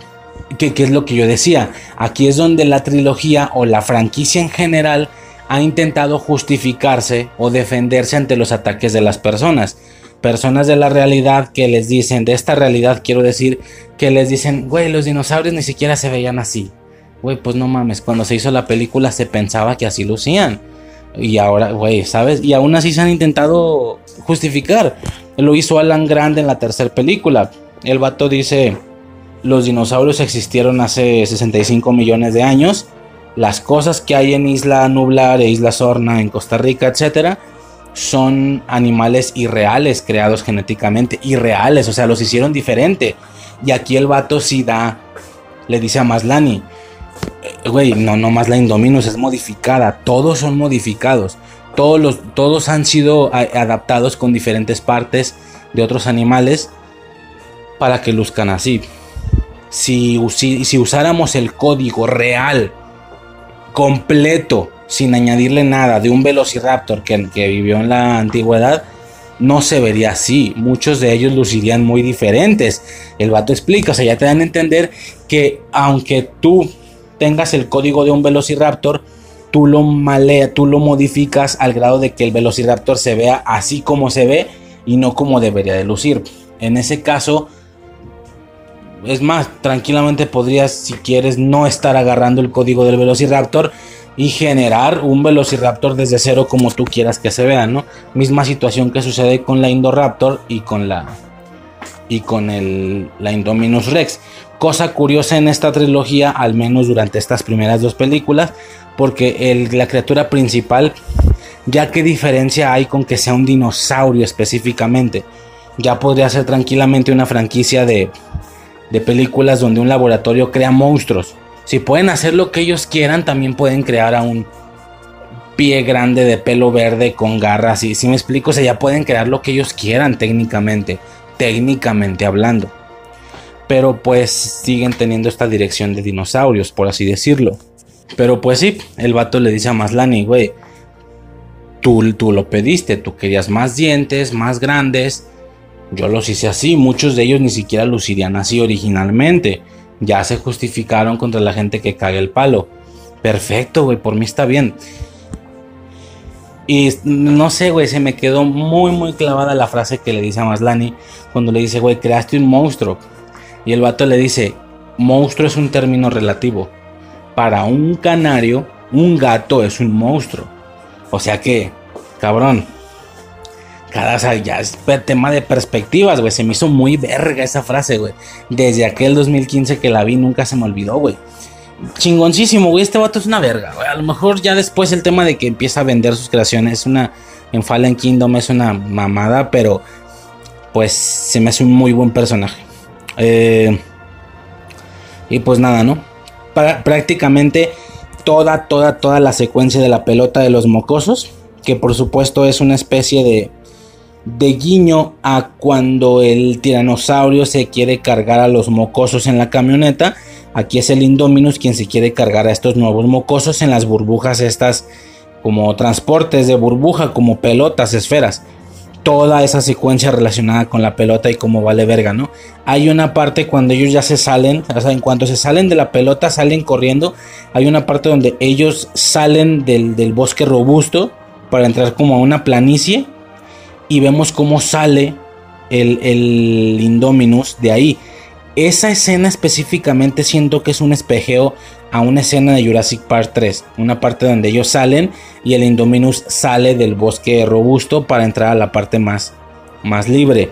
¿Qué, ¿Qué es lo que yo decía? Aquí es donde la trilogía o la franquicia en general ha intentado justificarse o defenderse ante los ataques de las personas. Personas de la realidad que les dicen, de esta realidad quiero decir, que les dicen, güey, los dinosaurios ni siquiera se veían así. Güey, pues no mames, cuando se hizo la película se pensaba que así lucían. Y ahora, güey, ¿sabes? Y aún así se han intentado justificar. Lo hizo Alan Grande en la tercera película. El vato dice, los dinosaurios existieron hace 65 millones de años las cosas que hay en Isla Nublar e Isla Sorna, en Costa Rica, etcétera, son animales irreales creados genéticamente, irreales, o sea, los hicieron diferente. Y aquí el vato sí da, le dice a Maslani, eh, güey, no, no más la Indominus es modificada, todos son modificados, todos, los, todos han sido adaptados con diferentes partes de otros animales para que luzcan así. Si, si usáramos el código real completo, sin añadirle nada, de un velociraptor que, vivió en la antigüedad, no se vería así. Muchos de ellos lucirían muy diferentes. El vato explica, o sea, ya te dan a entender que aunque tú tengas el código de un velociraptor, tú lo malea, tú lo modificas al grado de que el velociraptor se vea así como se ve y no como debería de lucir. En ese caso, es más, tranquilamente podrías, si quieres, no estar agarrando el código del Velociraptor y generar un Velociraptor desde cero como tú quieras que se vea, ¿no? Misma situación que sucede con la Indoraptor y con la y con el, la Indominus Rex. Cosa curiosa en esta trilogía, al menos durante estas primeras dos películas, porque la criatura principal, ya qué diferencia hay con que sea un dinosaurio específicamente, ya podría ser tranquilamente una franquicia de de películas donde un laboratorio crea monstruos. Si pueden hacer lo que ellos quieran, también pueden crear a un pie grande de pelo verde con garras. Y si me explico, o sea, ya pueden crear lo que ellos quieran técnicamente, técnicamente hablando. Pero pues siguen teniendo esta dirección de dinosaurios, por así decirlo. Pero pues sí, el vato le dice a Maslani, güey, tú, tú lo pediste, tú querías más dientes, más grandes yo los hice así, muchos de ellos ni siquiera lucirían así originalmente. Ya se justificaron contra la gente que caga el palo. Perfecto, güey, por mí está bien. Y no sé, güey, se me quedó muy, muy clavada la frase que le dice a Maslani cuando le dice, güey, creaste un monstruo. Y el vato le dice, monstruo es un término relativo. para un canario, un gato es un monstruo. O sea que, cabrón, cada ya es tema de perspectivas, güey. Se me hizo muy verga esa frase, güey. Desde aquel 2015 que la vi, nunca se me olvidó, güey. Chingoncísimo, güey. Este vato es una verga, güey. A lo mejor ya después el tema de que empieza a vender sus creaciones es una. En Fallen Kingdom es una mamada, pero pues se me hace un muy buen personaje. Eh, y pues nada, ¿no? prácticamente toda, toda, toda la secuencia de la pelota de los mocosos, que por supuesto es una especie de, de guiño a cuando el tiranosaurio se quiere cargar a los mocosos en la camioneta. Aquí es el Indominus quien se quiere cargar a estos nuevos mocosos en las burbujas estas como transportes de burbuja, como pelotas, esferas toda esa secuencia relacionada con la pelota y cómo vale verga, ¿no? Hay una parte cuando ellos ya se salen, o sea, en cuanto se salen de la pelota, salen corriendo, hay una parte donde ellos salen del, bosque robusto para entrar como a una planicie y vemos cómo sale el, el Indominus de ahí. Esa escena específicamente siento que es un espejeo a una escena de Jurassic Park 3, una parte donde ellos salen y el Indominus sale del bosque robusto para entrar a la parte más, más libre.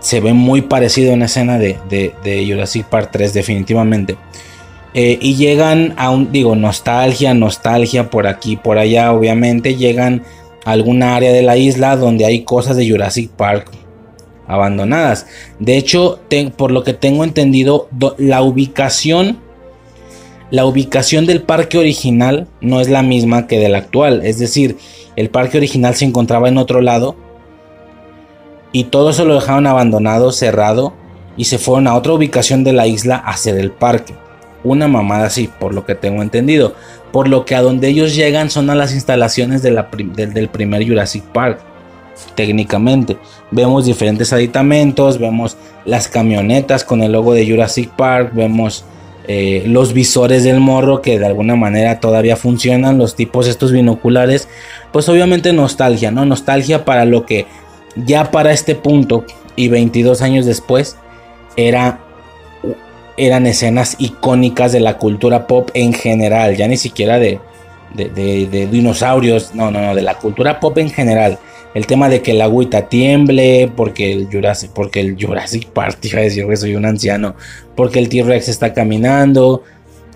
Se ve muy parecido a una escena de, Jurassic Park 3 definitivamente. Eh, y llegan a un, digo, nostalgia, nostalgia por aquí, por allá, obviamente. Llegan alguna área de la isla donde hay cosas de Jurassic Park abandonadas. De hecho, por lo que tengo entendido, la ubicación la ubicación del parque original no es la misma que del actual. Es decir, el parque original se encontraba en otro lado y todo eso lo dejaron abandonado, cerrado y se fueron a otra ubicación de la isla a hacer el parque. Una mamada así, por lo que tengo entendido. Por lo que a donde ellos llegan son a las instalaciones del, primer Jurassic Park. Técnicamente, vemos diferentes aditamentos, vemos las camionetas con el logo de Jurassic Park, vemos eh, los visores del morro que de alguna manera todavía funcionan, los tipos estos binoculares, pues obviamente nostalgia, ¿no? Nostalgia para lo que ya para este punto y 22 años después era eran escenas icónicas de la cultura pop en general, ya ni siquiera de, de, dinosaurios, no, no, no, de la cultura pop en general. El tema de que el agüita tiemble, porque el Jurassic, porque el Jurassic Park, iba a decir que soy un anciano, porque el T-Rex está caminando,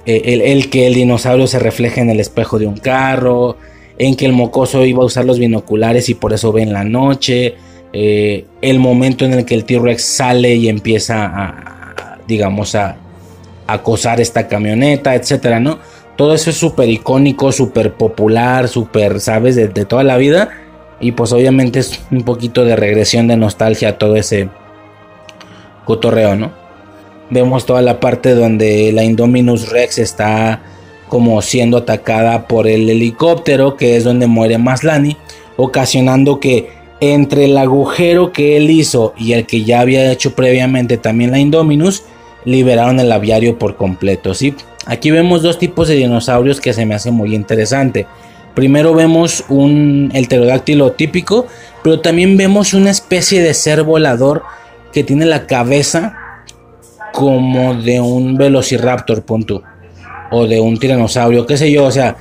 eh, el, que el dinosaurio se refleje en el espejo de un carro, en que el mocoso iba a usar los binoculares y por eso ve en la noche, eh, el momento en el que el T-Rex sale y empieza a, digamos, a acosar esta camioneta, etcétera, ¿no? Todo eso es súper icónico, súper popular, súper, ¿sabes? De, toda la vida. Y pues obviamente es un poquito de regresión de nostalgia a todo ese cotorreo, ¿no? Vemos toda la parte donde la Indominus Rex está como siendo atacada por el helicóptero, que es donde muere Maslani, ocasionando que entre el agujero que él hizo y el que ya había hecho previamente también la Indominus, liberaron el aviario por completo, ¿sí? Aquí vemos dos tipos de dinosaurios que se me hace muy interesante. Primero vemos un el pterodáctilo típico, pero también vemos una especie de ser volador que tiene la cabeza como de un velociraptor, punto. O de un tiranosaurio, qué sé yo. O sea,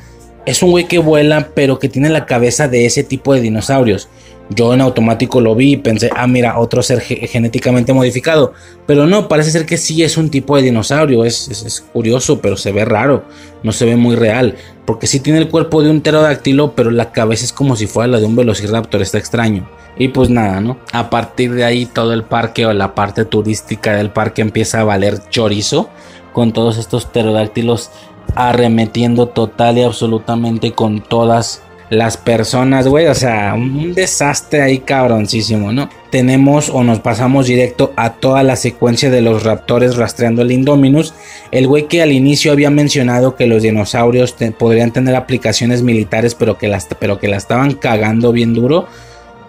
es un güey que vuela, pero que tiene la cabeza de ese tipo de dinosaurios. Yo en automático lo vi y pensé, ah, mira, otro ser genéticamente modificado. Pero no, parece ser que sí es un tipo de dinosaurio. Es, es, curioso, pero se ve raro. No se ve muy real. Porque sí tiene el cuerpo de un pterodáctilo, pero la cabeza es como si fuera la de un velociraptor. Está extraño. Y pues nada, ¿no? A partir de ahí todo el parque o la parte turística del parque empieza a valer chorizo con todos estos pterodáctilos arremetiendo total y absolutamente con todas las personas, güey. O sea, un desastre ahí cabroncísimo, ¿no? Tenemos o nos pasamos directo a toda la secuencia de los raptores rastreando el Indominus. El güey que al inicio había mencionado que los dinosaurios podrían tener aplicaciones militares, pero que, las, pero que la estaban cagando bien duro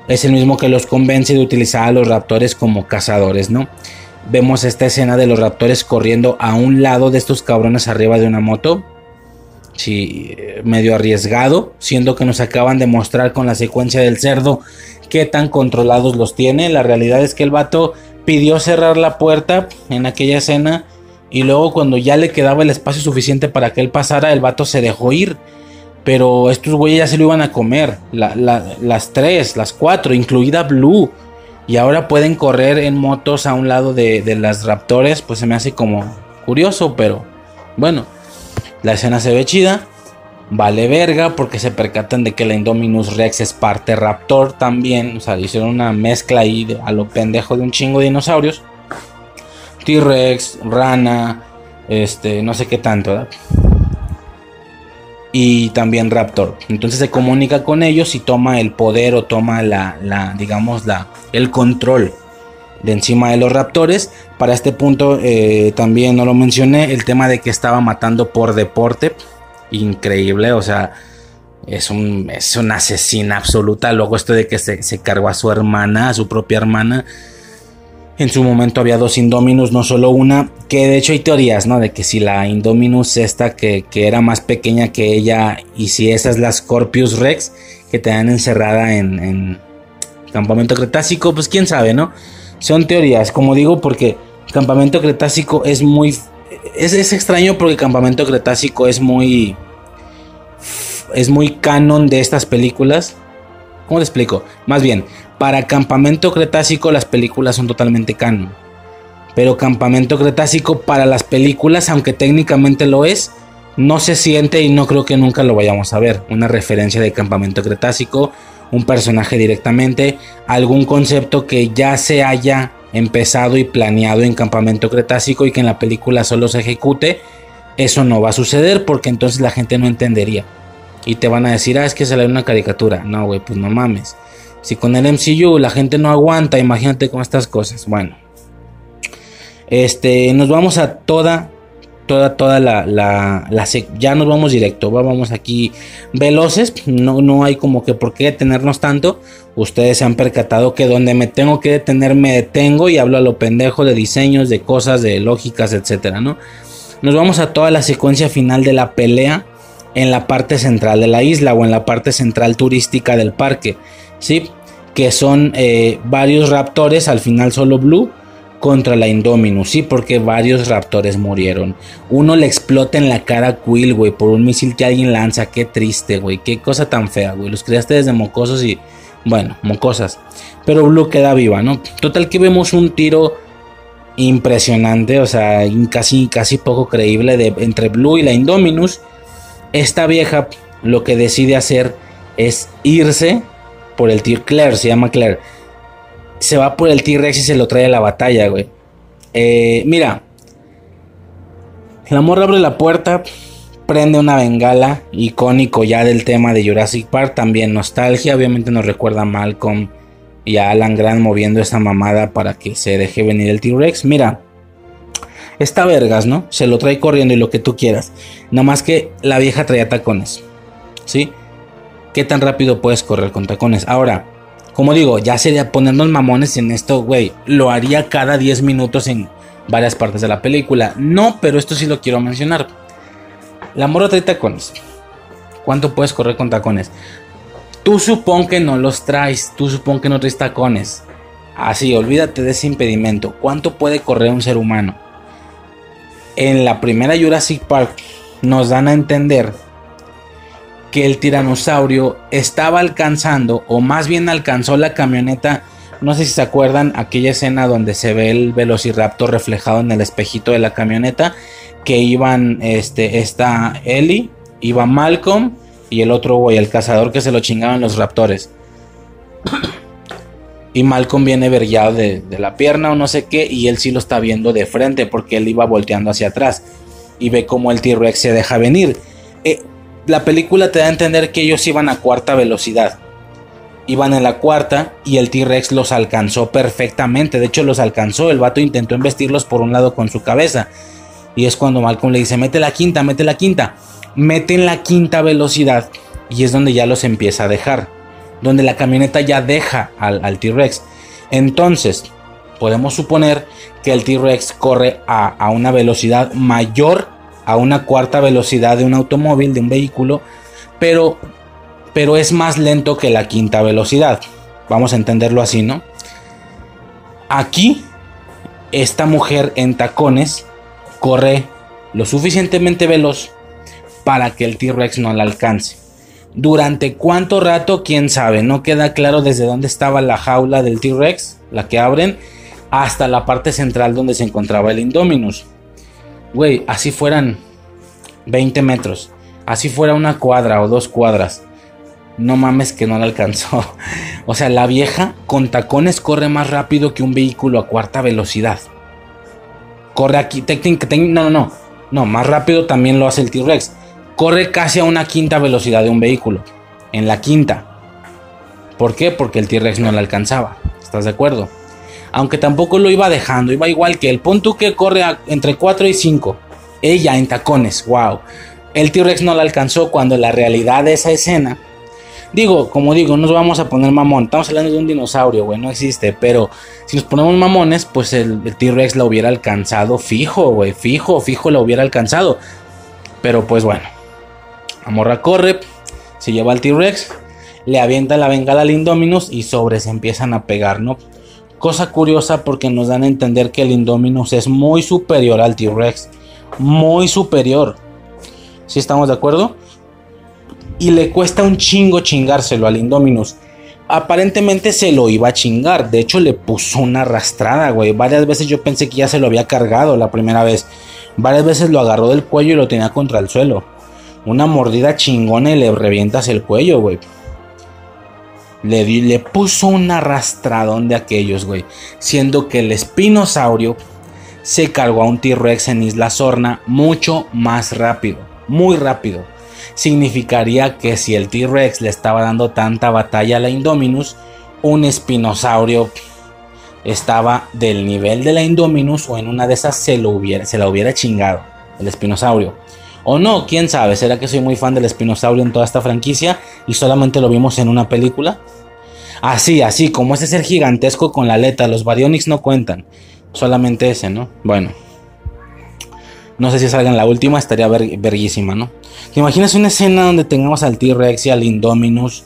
es el mismo que los convence de utilizar a los raptores como cazadores, ¿no? Vemos esta escena de los raptores corriendo a un lado de estos cabrones arriba de una moto. Sí, medio arriesgado, siendo que nos acaban de mostrar con la secuencia del cerdo qué tan controlados los tiene. La realidad es que el vato pidió cerrar la puerta en aquella escena Y luego cuando ya le quedaba el espacio suficiente para que él pasara, el vato se dejó ir. Pero estos güeyes ya se lo iban a comer. las tres, las cuatro, incluida Blue. Y ahora pueden correr en motos a un lado de, de las Raptores. Pues se me hace como curioso, pero bueno. La escena se ve chida. Vale verga porque se percatan de que la Indominus Rex es parte Raptor también. O sea, hicieron una mezcla ahí a lo pendejo de un chingo de dinosaurios. T-Rex, Rana, este, no sé qué tanto, Y también Raptor. Entonces se comunica con ellos y toma el poder o toma la, la digamos, la, el control de encima de los raptores. Para este punto eh, también no lo mencioné, el tema de que estaba matando por deporte. Increíble, o sea, es, un, es una asesina absoluta. Luego esto de que se, se cargó a su hermana, a su propia hermana. En su momento había dos Indominus, no solo una. Que de hecho hay teorías, ¿no? De que si la Indominus esta que, era más pequeña que ella y si esa es la Scorpius Rex que tenían encerrada en, en campamento cretácico, pues quién sabe, ¿no? Son teorías, como digo, porque campamento cretácico es muy... Es, es extraño porque campamento cretácico es muy... Es muy canon de estas películas. ¿Cómo te explico? Más bien, para Campamento Cretácico las películas son totalmente canon. Pero Campamento Cretácico para las películas, aunque técnicamente lo es, no se siente y no creo que nunca lo vayamos a ver. Una referencia de Campamento Cretácico, un personaje directamente, algún concepto que ya se haya empezado y planeado en Campamento Cretácico y que en la película solo se ejecute, eso no va a suceder porque entonces la gente no entendería. Y te van a decir, ah, es que se le una caricatura. No, güey, pues no mames. Si con el MCU la gente no aguanta, imagínate con estas cosas. Bueno, este, nos vamos a toda, toda, toda la, la, ya nos vamos directo, vamos aquí veloces, no, no hay como que por qué detenernos tanto. Ustedes se han percatado que donde me tengo que detener me detengo y hablo a lo pendejo de diseños, de cosas, de lógicas, etcétera, ¿no? Nos vamos a toda la secuencia final de la pelea en la parte central de la isla o en la parte central turística del parque. ¿sí? Que son eh, varios raptores, al final solo Blue, contra la Indominus, sí, porque varios raptores murieron. Uno le explota en la cara a Quill, güey, por un misil que alguien lanza. Qué triste, güey, qué cosa tan fea, güey. Los creaste desde mocosos y, bueno, mocosas. Pero Blue queda viva, ¿no? Total que vemos un tiro impresionante, o sea, casi, casi poco creíble de, entre Blue y la Indominus. Esta vieja lo que decide hacer es irse por el T Claire, se llama Claire. Se va por el T-Rex y se lo trae a la batalla, güey. Eh, mira, el amor abre la puerta, prende una bengala, icónico ya del tema de Jurassic Park, también nostalgia, obviamente nos recuerda a Malcolm y a Alan Grant moviendo esa mamada para que se deje venir el T-Rex. Mira, está vergas, ¿no? Se lo trae corriendo y lo que tú quieras. Nada más que la vieja traía tacones, ¿sí? qué tan rápido puedes correr con tacones. Ahora, como digo, ya sería ponernos mamones en esto, güey. Lo haría cada 10 minutos en varias partes de la película. No, pero esto sí lo quiero mencionar. La morra trae tacones. ¿Cuánto puedes correr con tacones? Tú supón que no los traes. Tú supón que no traes tacones. Así, olvídate de ese impedimento. ¿Cuánto puede correr un ser humano? En la primera Jurassic Park nos dan a entender que el tiranosaurio estaba alcanzando, o más bien alcanzó la camioneta. No sé si se acuerdan aquella escena donde se ve el velociraptor reflejado en el espejito de la camioneta. Que iban, este, esta Ellie, iba Malcolm y el otro güey, el cazador que se lo chingaban los raptores. Y Malcolm viene vergueado de, de, la pierna o no sé qué, y él sí lo está viendo de frente porque él iba volteando hacia atrás. Y ve como el T-Rex se deja venir. La película te da a entender que ellos iban a cuarta velocidad. Iban en la cuarta y el T-Rex los alcanzó perfectamente. De hecho, los alcanzó. El vato intentó embestirlos por un lado con su cabeza. Y es cuando Malcolm le dice, mete la quinta, mete la quinta. Mete en la quinta velocidad. Y es donde ya los empieza a dejar. Donde la camioneta ya deja al, al T-Rex. Entonces, podemos suponer que el T-Rex corre a, a una velocidad mayor a una cuarta velocidad de un automóvil, de un vehículo, pero, pero es más lento que la quinta velocidad. Vamos a entenderlo así, ¿no? Aquí, esta mujer en tacones corre lo suficientemente veloz para que el T-Rex no la alcance. Durante cuánto rato, quién sabe, no queda claro desde dónde estaba la jaula del T-Rex, la que abren, hasta la parte central donde se encontraba el Indominus. Güey, así fueran 20 metros, así fuera una cuadra o dos cuadras. No mames que no la alcanzó. O sea, la vieja con tacones corre más rápido que un vehículo a cuarta velocidad. Corre aquí, no, no, no. No, más rápido también lo hace el T-Rex. Corre casi a una quinta velocidad de un vehículo. En la quinta. ¿Por qué? Porque el T-Rex no la alcanzaba. ¿Estás de acuerdo? Aunque tampoco lo iba dejando. Iba igual que el punto que corre entre 4 y 5. Ella en tacones. Wow. El T-Rex no la alcanzó cuando la realidad de esa escena Digo, como digo, nos vamos a poner mamón. Estamos hablando de un dinosaurio, güey, no existe. Pero si nos ponemos mamones, pues el, T-Rex la hubiera alcanzado fijo, güey. Fijo, fijo la hubiera alcanzado. Pero pues bueno. Amorra corre, se lleva al T-Rex, le avienta la bengala al Indominus y sobre se empiezan a pegar, ¿no? Cosa curiosa porque nos dan a entender que el Indominus es muy superior al T-Rex. Muy superior. ¿Sí estamos de acuerdo? y le cuesta un chingo chingárselo al Indominus. Aparentemente se lo iba a chingar, de hecho le puso una arrastrada, güey. Varias veces yo pensé que ya se lo había cargado la primera vez. Varias veces lo agarró del cuello y lo tenía contra el suelo. Una mordida chingona y le revientas el cuello, güey. Le, puso un arrastradón de aquellos, güey. Siendo que el espinosaurio se cargó a un T-Rex en Isla Sorna mucho más rápido. Muy rápido significaría que si el T-Rex le estaba dando tanta batalla a la Indominus, un espinosaurio estaba del nivel de la Indominus o en una de esas se, lo se la hubiera chingado el espinosaurio. O no, quién sabe, será que soy muy fan del espinosaurio en toda esta franquicia y solamente lo vimos en una película. Así, así, como ese ser gigantesco con la aleta, los Baryonyx no cuentan, solamente ese, ¿no? Bueno. No sé si salga en la última, estaría verguísima, ¿no? ¿Te imaginas una escena donde tengamos al T-Rex y al Indominus,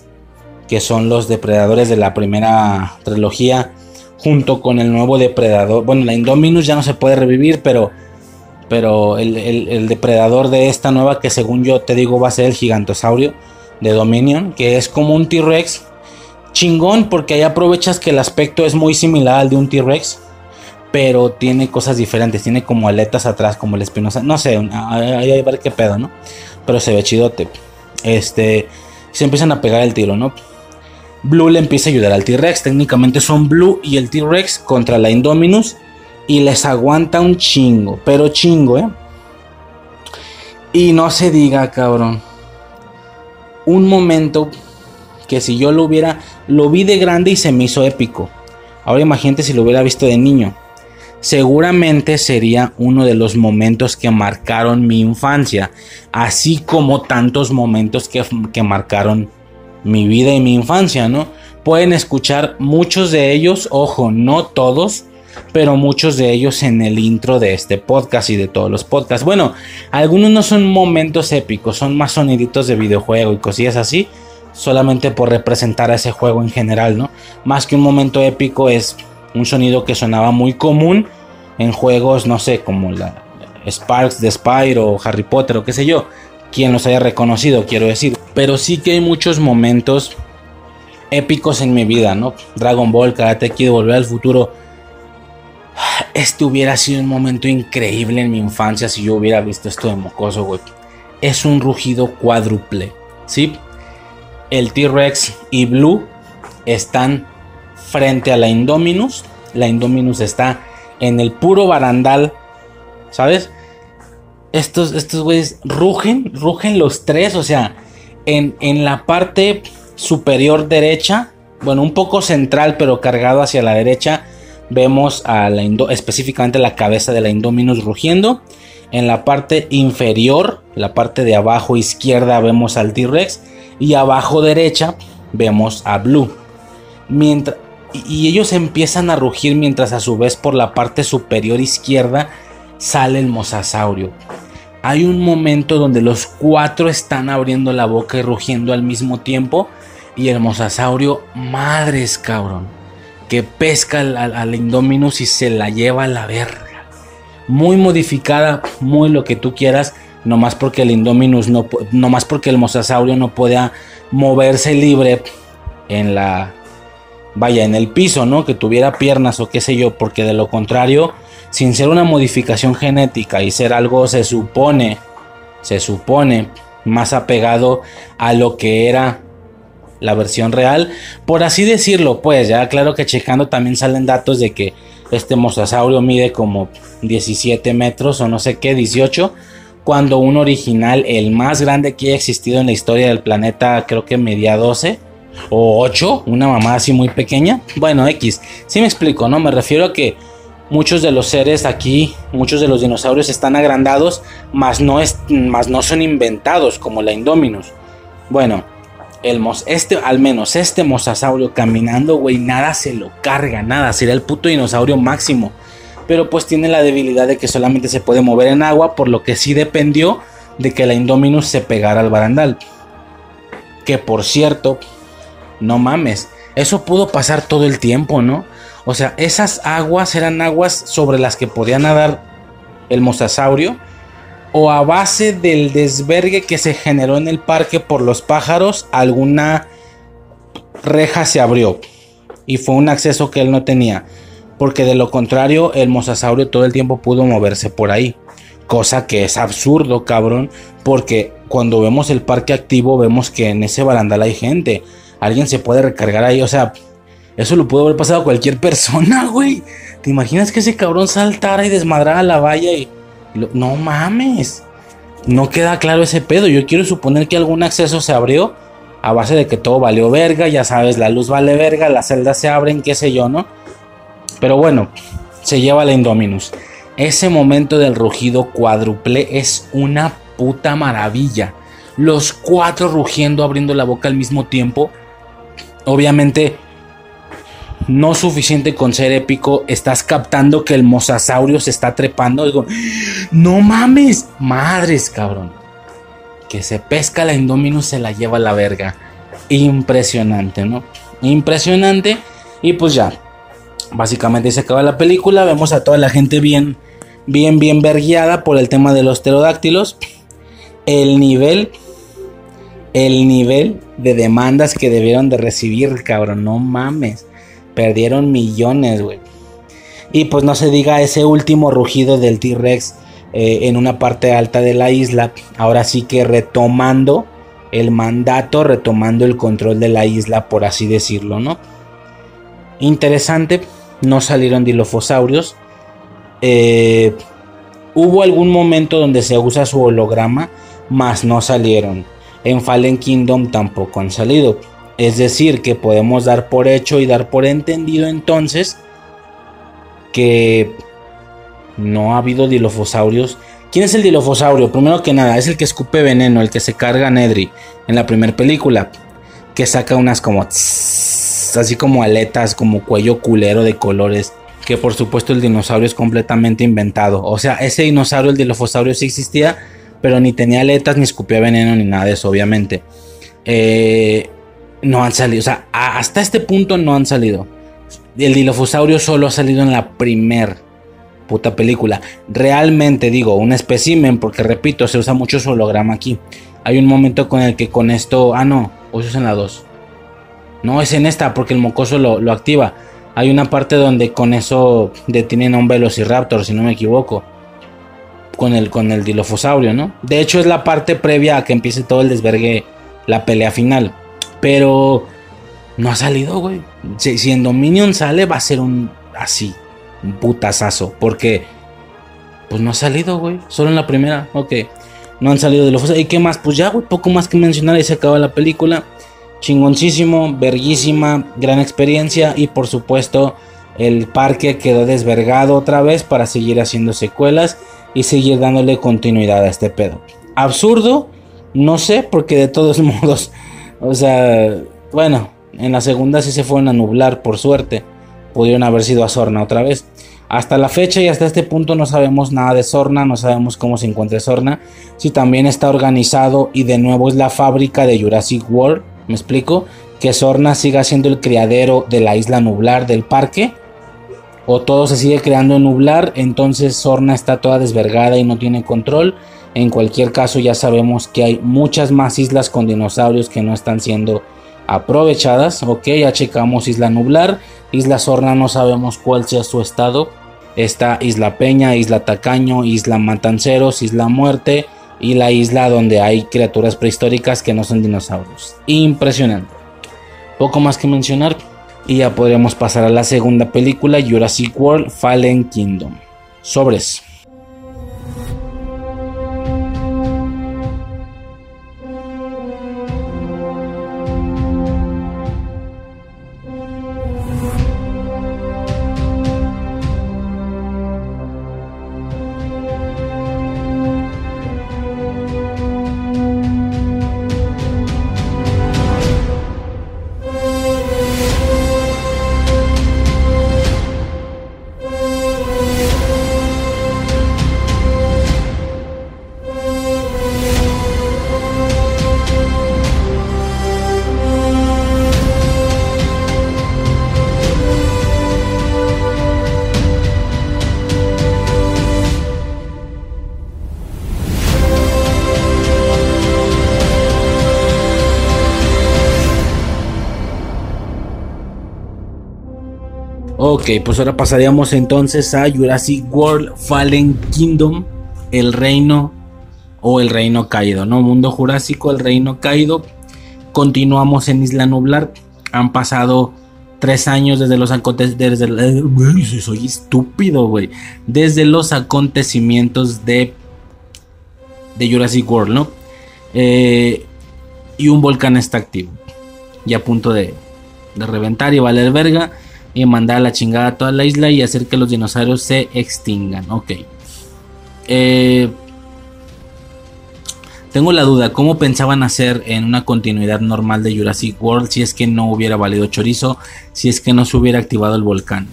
que son los depredadores de la primera trilogía, junto con el nuevo depredador? Bueno, la Indominus ya no se puede revivir, pero, pero el, depredador de esta nueva, que según yo te digo va a ser el gigantosaurio de Dominion, que es como un T-Rex chingón, porque ahí aprovechas que el aspecto es muy similar al de un T-Rex pero tiene cosas diferentes, tiene como aletas atrás, como el espinosa, no sé, ahí hay ver qué pedo, ¿no? Pero se ve chidote. Este, se empiezan a pegar el tiro, ¿no? Blue le empieza a ayudar al T-Rex, técnicamente son Blue y el T-Rex contra la Indominus y les aguanta un chingo, pero chingo, ¿eh? Y no se diga, cabrón. Un momento que si yo lo hubiera, lo vi de grande y se me hizo épico. Ahora imagínate si lo hubiera visto de niño seguramente sería uno de los momentos que marcaron mi infancia, así como tantos momentos que, que, marcaron mi vida y mi infancia, ¿no? Pueden escuchar muchos de ellos, ojo, no todos, pero muchos de ellos en el intro de este podcast y de todos los podcasts. Bueno, algunos no son momentos épicos, son más soniditos de videojuego y cosillas así, solamente por representar a ese juego en general, ¿no? Más que un momento épico es un sonido que sonaba muy común en juegos, no sé, como la Sparks de Spyro o Harry Potter o qué sé yo, quien los haya reconocido, quiero decir. Pero sí que hay muchos momentos épicos en mi vida, ¿no? Dragon Ball, Karate Kid, Volver al Futuro. Este hubiera sido un momento increíble en mi infancia si yo hubiera visto esto de mocoso, güey. Es un rugido cuádruple, ¿sí? El T-Rex y Blue están frente a la Indominus. La Indominus está en el puro barandal, ¿sabes? Estos, estos güeyes rugen, rugen los tres, o sea, en, en la parte superior derecha, bueno, un poco central, pero cargado hacia la derecha, vemos a la específicamente la cabeza de la Indominus rugiendo. En la parte inferior, la parte de abajo izquierda, vemos al T-Rex. Y abajo derecha, vemos a Blue. Mientras, y ellos empiezan a rugir mientras a su vez por la parte superior izquierda sale el mosasaurio. Hay un momento donde los cuatro están abriendo la boca y rugiendo al mismo tiempo y el mosasaurio, madres cabrón, que pesca al, Indominus y se la lleva a la verga. muy modificada, muy lo que tú quieras, nomás porque el Indominus no, nomás porque el mosasaurio no podía moverse libre en la, vaya, en el piso, ¿no? Que tuviera piernas o qué sé yo, porque de lo contrario, sin ser una modificación genética y ser algo, se supone, se supone, más apegado a lo que era la versión real, por así decirlo, pues ya claro que checando también salen datos de que este mosasaurio mide como 17 metros o no sé qué, 18, cuando un original, el más grande que haya existido en la historia del planeta, creo que medía 12 o 8, una mamá así muy pequeña. Bueno, X, si me explico, ¿no? Me refiero a que muchos de los seres aquí, muchos de los dinosaurios están agrandados, más no, es, más no son inventados como la Indominus. Bueno, este, al menos este mosasaurio caminando, güey, nada se lo carga, nada, sería el puto dinosaurio máximo. Pero pues tiene la debilidad de que solamente se puede mover en agua, por lo que sí dependió de que la Indominus se pegara al barandal. Que por cierto, no mames, eso pudo pasar todo el tiempo, ¿no? O sea, esas aguas eran aguas sobre las que podía nadar el mosasaurio o a base del desvergue que se generó en el parque por los pájaros, alguna reja se abrió y fue un acceso que él no tenía, porque de lo contrario el mosasaurio todo el tiempo pudo moverse por ahí, cosa que es absurdo, cabrón, porque cuando vemos el parque activo vemos que en ese barandal hay gente, alguien se puede recargar ahí, o sea, eso lo pudo haber pasado a cualquier persona, güey. ¿Te imaginas que ese cabrón saltara y desmadrara la valla y no mames. No queda claro ese pedo. Yo quiero suponer que algún acceso se abrió a base de que todo valió verga. Ya sabes, la luz vale verga, las celdas se abren, qué sé yo, ¿no? Pero bueno, se lleva la Indominus. Ese momento del rugido cuádruple es una puta maravilla. Los cuatro rugiendo, abriendo la boca al mismo tiempo. Obviamente no suficiente con ser épico, estás captando que el mosasaurio se está trepando. Digo, no mames, madres, cabrón. Que se pesca la Indominus, se la lleva a la verga. Impresionante, ¿no? Impresionante. Y pues ya, básicamente se acaba la película. Vemos a toda la gente bien, bien, bien verguiada por el tema de los pterodáctilos. El nivel, el nivel de demandas que debieron de recibir, cabrón, no mames. Perdieron millones, güey. Y pues no se diga ese último rugido del T-Rex eh, en una parte alta de la isla. Ahora sí que retomando el mandato, retomando el control de la isla, por así decirlo, ¿no? Interesante, no salieron dilofosaurios. Eh, hubo algún momento donde se usa su holograma, mas no salieron. En Fallen Kingdom tampoco han salido. Es decir, que podemos dar por hecho y dar por entendido entonces que no ha habido dilofosaurios. ¿Quién es el dilofosaurio? Primero que nada, es el que escupe veneno, el que se carga a Nedry en la primera película, que saca unas como así como aletas, como cuello culero de colores, que por supuesto el dinosaurio es completamente inventado. O sea, ese dinosaurio, el dilofosaurio sí existía, pero ni tenía aletas, ni escupía veneno, ni nada de eso, obviamente. Eh, no han salido. O sea, hasta este punto no han salido. El Dilofosaurio solo ha salido en la primer puta película. Realmente digo, un espécimen, porque repito, se usa mucho su holograma aquí. Hay un momento con el que con esto. Ah, no, o es en la 2. No, es en esta, porque el mocoso lo, lo activa. Hay una parte donde con eso detienen a un Velociraptor, si no me equivoco. Con el, con el Dilofosaurio, ¿no? De hecho, es la parte previa a que empiece todo el desvergue, la pelea final. Pero no ha salido, güey. Si, en Dominion sale, va a ser un así, un putazazo. Porque, pues no ha salido, güey. Solo en la primera, ok. No han salido de los. ¿Y qué más? Pues ya, güey, poco más que mencionar y se acaba la película. Chingoncísimo, verguísima, gran experiencia. Y por supuesto, el parque quedó desvergado otra vez para seguir haciendo secuelas y seguir dándole continuidad a este pedo. Absurdo, no sé, porque de todos modos o sea, bueno, en la segunda sí se fueron a nublar, por suerte. Pudieron haber sido a Sorna otra vez. Hasta la fecha y hasta este punto no sabemos nada de Sorna, no sabemos cómo se encuentra Sorna, si también está organizado y de nuevo es la fábrica de Jurassic World, me explico, que Sorna siga siendo el criadero de la isla nublar del parque, o todo se sigue creando en nublar, entonces Sorna está toda desvergada y no tiene control. En cualquier caso ya sabemos que hay muchas más islas con dinosaurios que no están siendo aprovechadas. Ok, ya checamos Isla Nublar. Isla Sorna no sabemos cuál sea su estado. Está Isla Peña, Isla Tacaño, Isla Matanceros, Isla Muerte y la isla donde hay criaturas prehistóricas que no son dinosaurios. Impresionante. Poco más que mencionar. Y ya podríamos pasar a la segunda película, Jurassic World Fallen Kingdom. Sobres. Ok, pues ahora pasaríamos entonces a Jurassic World Fallen Kingdom, el reino o el reino caído, ¿no? Mundo Jurásico, el reino caído. Continuamos en Isla Nublar. Han pasado tres años desde los acontecimientos. Desde, soy estúpido, güey. Desde los acontecimientos de, de Jurassic World, ¿no? Eh, y un volcán está activo. Y a punto de, de reventar y valer verga y mandar a la chingada a toda la isla y hacer que los dinosaurios se extingan. Ok. Eh, tengo la duda, ¿cómo pensaban hacer en una continuidad normal de Jurassic World si es que no hubiera valido chorizo, si es que no se hubiera activado el volcán?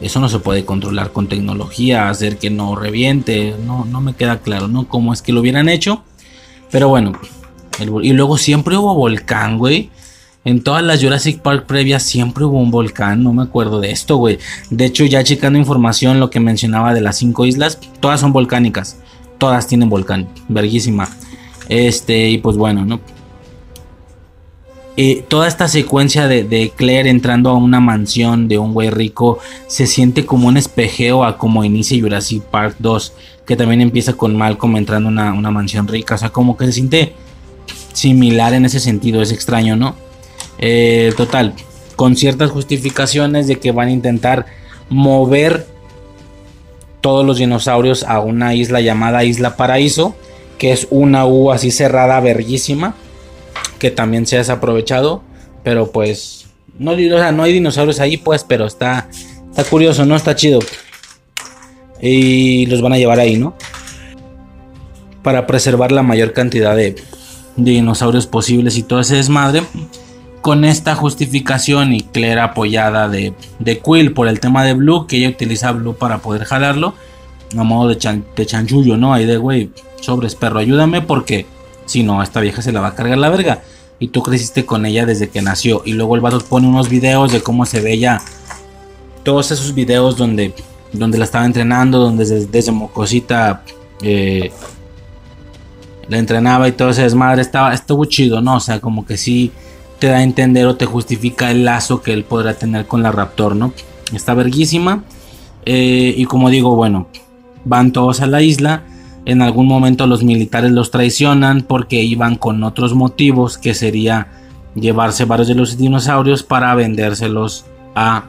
Eso no se puede controlar con tecnología, hacer que no reviente, no, no me queda claro, ¿no? Cómo es que lo hubieran hecho. Pero bueno, y luego siempre hubo volcán, güey. En todas las Jurassic Park previas siempre hubo un volcán, no me acuerdo de esto, güey. De hecho, ya checando información, lo que mencionaba de las cinco islas, todas son volcánicas. Todas tienen volcán, verguísima. Este, y pues bueno, ¿no? Eh, toda esta secuencia de, Claire entrando a una mansión de un güey rico se siente como un espejeo a como inicia Jurassic Park 2, que también empieza con Malcolm entrando a una, una mansión rica. O sea, como que se siente similar en ese sentido, es extraño, ¿no? Eh, total, con ciertas justificaciones de que van a intentar mover todos los dinosaurios a una isla llamada Isla Paraíso, que es una U así cerrada, verguísima, que también se ha desaprovechado, pero pues no, no hay dinosaurios ahí, pues, pero está, está curioso, ¿no? Está chido. Y los van a llevar ahí, ¿no? Para preservar la mayor cantidad de, de dinosaurios posibles y todo ese desmadre con esta justificación y clara apoyada de, de, Quill por el tema de Blue, que ella utiliza Blue para poder jalarlo, a modo de, chan, de chanchullo, ¿no? Ahí de, güey, sobres perro, ayúdame porque si no, esta vieja se la va a cargar la verga. Y tú creciste con ella desde que nació. Y luego el vato pone unos videos de cómo se ve ella. Todos esos videos donde, donde la estaba entrenando, donde desde, desde mocosita eh, la entrenaba y todo ese desmadre. Estaba, estuvo chido, ¿no? O sea, como que sí te da a entender o te justifica el lazo que él podrá tener con la Raptor, ¿no? Está verguísima. Eh, y como digo, bueno, van todos a la isla. En algún momento los militares los traicionan porque iban con otros motivos que sería llevarse varios de los dinosaurios para vendérselos a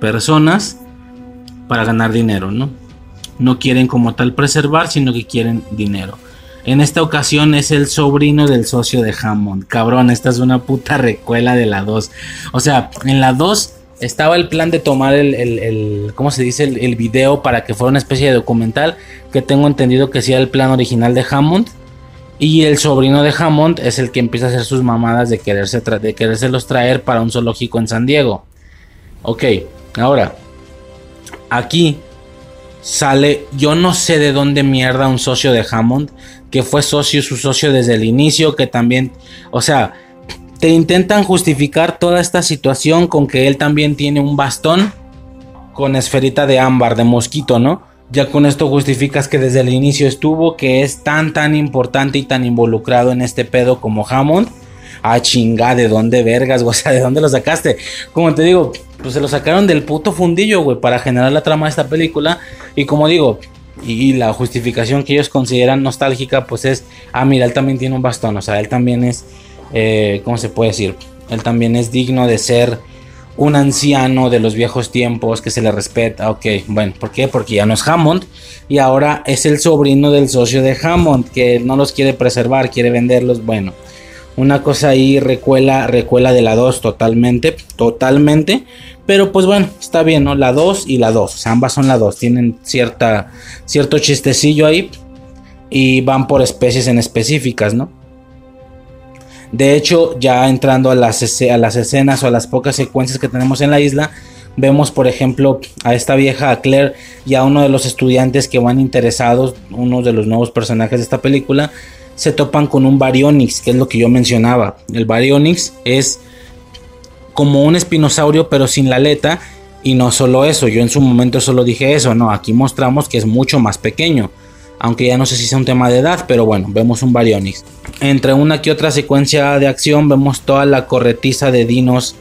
personas para ganar dinero, ¿no? No quieren como tal preservar, sino que quieren dinero. En esta ocasión es el sobrino del socio de Hammond. Cabrón, esta es una puta recuela de la 2. O sea, en la 2 estaba el plan de tomar el, ¿cómo se dice? El, video para que fuera una especie de documental. Que tengo entendido que sea el plan original de Hammond. Y el sobrino de Hammond es el que empieza a hacer sus mamadas de, quererse de querérselos traer para un zoológico en San Diego. Ok, ahora, aquí sale, yo no sé de dónde mierda un socio de Hammond que fue socio, su socio desde el inicio, que también, o sea, te intentan justificar toda esta situación con que él también tiene un bastón con esferita de ámbar, de mosquito, ¿no? Ya con esto justificas que desde el inicio estuvo, que es tan tan importante y tan involucrado en este pedo como Hammond. Ah, chinga, ¿de dónde vergas, O sea, ¿de dónde lo sacaste? Como te digo, pues se lo sacaron del puto fundillo, güey, para generar la trama de esta película. Y como digo, y la justificación que ellos consideran nostálgica, pues es, ah, mira, él también tiene un bastón, o sea, él también es, eh, ¿cómo se puede decir? Él también es digno de ser un anciano de los viejos tiempos que se le respeta. Ok, bueno, ¿por qué? Porque ya no es Hammond y ahora es el sobrino del socio de Hammond que no los quiere preservar, quiere venderlos. Bueno, una cosa ahí recuela, recuela de la 2 totalmente, totalmente. Pero pues bueno, está bien, ¿no? La 2 y la 2, o sea, ambas son la 2, tienen cierta, cierto chistecillo ahí y van por especies en específicas, ¿no? De hecho, ya entrando a las, a las escenas o a las pocas secuencias que tenemos en la isla, vemos por ejemplo a esta vieja, a Claire y a uno de los estudiantes que van interesados, uno de los nuevos personajes de esta película, se topan con un Baryonyx, que es lo que yo mencionaba. El Baryonyx es como un espinosaurio pero sin la aleta y no solo eso, yo en su momento solo dije eso, no, aquí mostramos que es mucho más pequeño aunque ya no sé si sea un tema de edad, pero bueno, vemos un Baryonyx. Entre una que otra secuencia de acción vemos toda la corretiza de dinos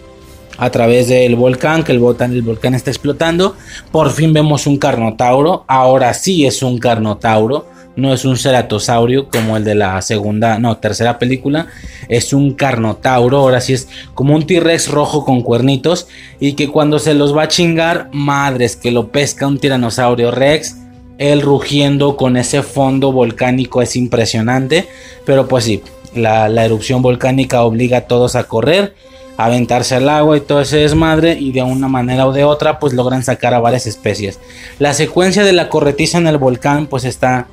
a través del volcán, que el volcán, el volcán está explotando. Por fin vemos un carnotauro, ahora sí es un carnotauro, no es un ceratosaurio como el de la segunda, no, tercera película, es un carnotauro, ahora sí es como un T-Rex rojo con cuernitos y que cuando se los va a chingar, madres, que lo pesca un tiranosaurio Rex él rugiendo con ese fondo volcánico es impresionante. Pero pues sí, la, erupción volcánica obliga a todos a correr, a aventarse al agua y todo ese desmadre. Y de una manera o de otra, pues logran sacar a varias especies. La secuencia de la corretiza en el volcán, pues está.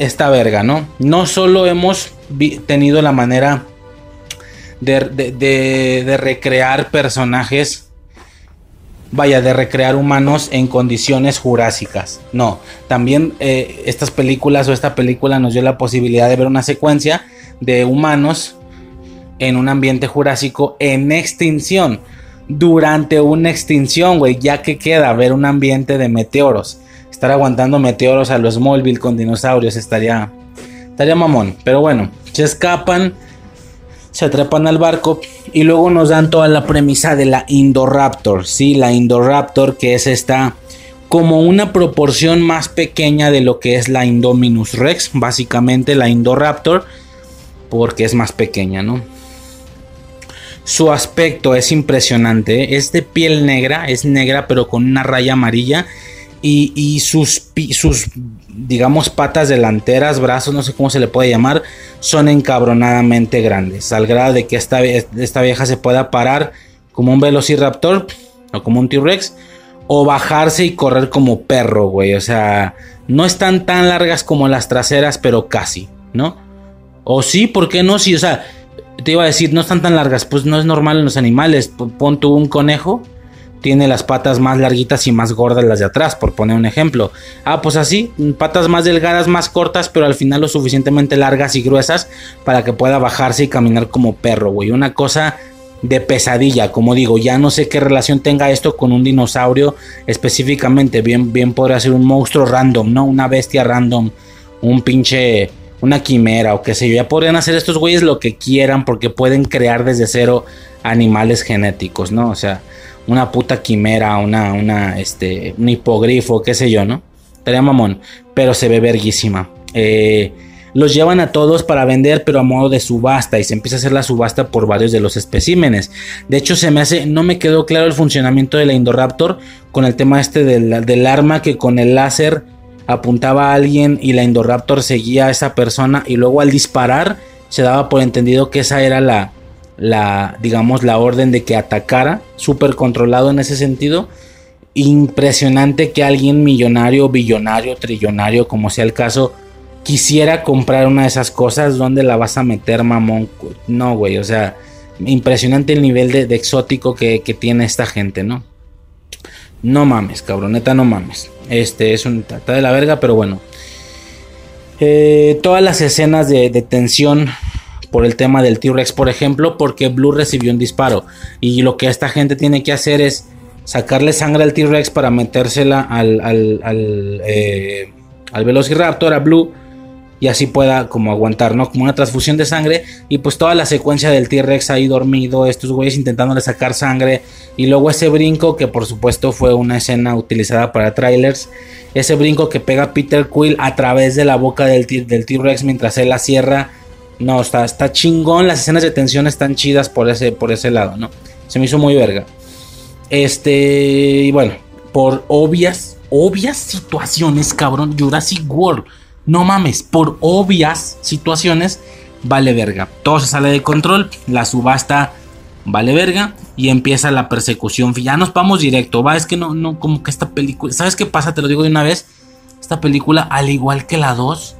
Esta verga, ¿no? No solo hemos tenido la manera de, de recrear personajes vaya, de recrear humanos en condiciones jurásicas. No, también eh, estas películas o esta película nos dio la posibilidad de ver una secuencia de humanos en un ambiente jurásico en extinción. Durante una extinción, güey, ya que queda ver un ambiente de meteoros. Estar aguantando meteoros a los Smallville con dinosaurios estaría, estaría mamón. Pero bueno, se escapan se trepan al barco y luego nos dan toda la premisa de la Indoraptor, ¿sí? La Indoraptor que es esta como una proporción más pequeña de lo que es la Indominus Rex, básicamente la Indoraptor, porque es más pequeña, ¿no? Su aspecto es impresionante, es de piel negra, es negra pero con una raya amarilla y, sus, digamos, patas delanteras, brazos, no sé cómo se le puede llamar, son encabronadamente grandes. Al grado de que esta, esta vieja se pueda parar como un velociraptor o como un T-Rex o bajarse y correr como perro, güey. O sea, no están tan largas como las traseras, pero casi, ¿no? O sí, ¿por qué no? Sí, o sea, te iba a decir, no están tan largas, pues no es normal en los animales. Pon tú un conejo tiene las patas más larguitas y más gordas las de atrás, por poner un ejemplo. Ah, pues así, patas más delgadas, más cortas, pero al final lo suficientemente largas y gruesas para que pueda bajarse y caminar como perro, güey. Una cosa de pesadilla, como digo, ya no sé qué relación tenga esto con un dinosaurio específicamente, bien, bien podría ser un monstruo random, ¿no? Una bestia random, un pinche, una quimera o qué sé yo. Ya podrían hacer estos güeyes lo que quieran porque pueden crear desde cero animales genéticos, ¿no? O sea, una puta quimera, una, una, este, un hipogrifo, qué sé yo, ¿no? Estaría mamón, pero se ve verguísima. Eh, los llevan a todos para vender, pero a modo de subasta, y se empieza a hacer la subasta por varios de los especímenes. De hecho, se me hace, no me quedó claro el funcionamiento de la Indoraptor con el tema este del, del arma que con el láser apuntaba a alguien y la Indoraptor seguía a esa persona, y luego al disparar se daba por entendido que esa era la, la, digamos, la orden de que atacara, súper controlado en ese sentido. Impresionante que alguien millonario, billonario, trillonario, como sea el caso, quisiera comprar una de esas cosas. ¿Dónde la vas a meter, mamón? No, güey, o sea, impresionante el nivel de, exótico que, tiene esta gente, ¿no? No mames, cabroneta, no mames. Este es un trata de la verga, pero bueno. Eh, todas las escenas de, de tensión por el tema del T-Rex, por ejemplo, porque Blue recibió un disparo. Y lo que esta gente tiene que hacer es sacarle sangre al T-Rex para metérsela al, al, al, eh, al Velociraptor, a Blue, y así pueda como aguantar, ¿no? Como una transfusión de sangre y pues toda la secuencia del T-Rex ahí dormido, estos güeyes intentándole sacar sangre y luego ese brinco que por supuesto fue una escena utilizada para trailers, ese brinco que pega Peter Quill a través de la boca del T-Rex mientras él la cierra, no, está, está chingón, las escenas de tensión están chidas por ese, por ese lado, ¿no? Se me hizo muy verga. Este, y bueno, por obvias, obvias situaciones, cabrón, Jurassic World no mames, por obvias situaciones, vale verga. Todo se sale de control, la subasta vale verga y empieza la persecución. Ya nos vamos directo, va, es que no, no, como que esta película, ¿sabes qué pasa? Te lo digo de una vez, esta película, al igual que la 2,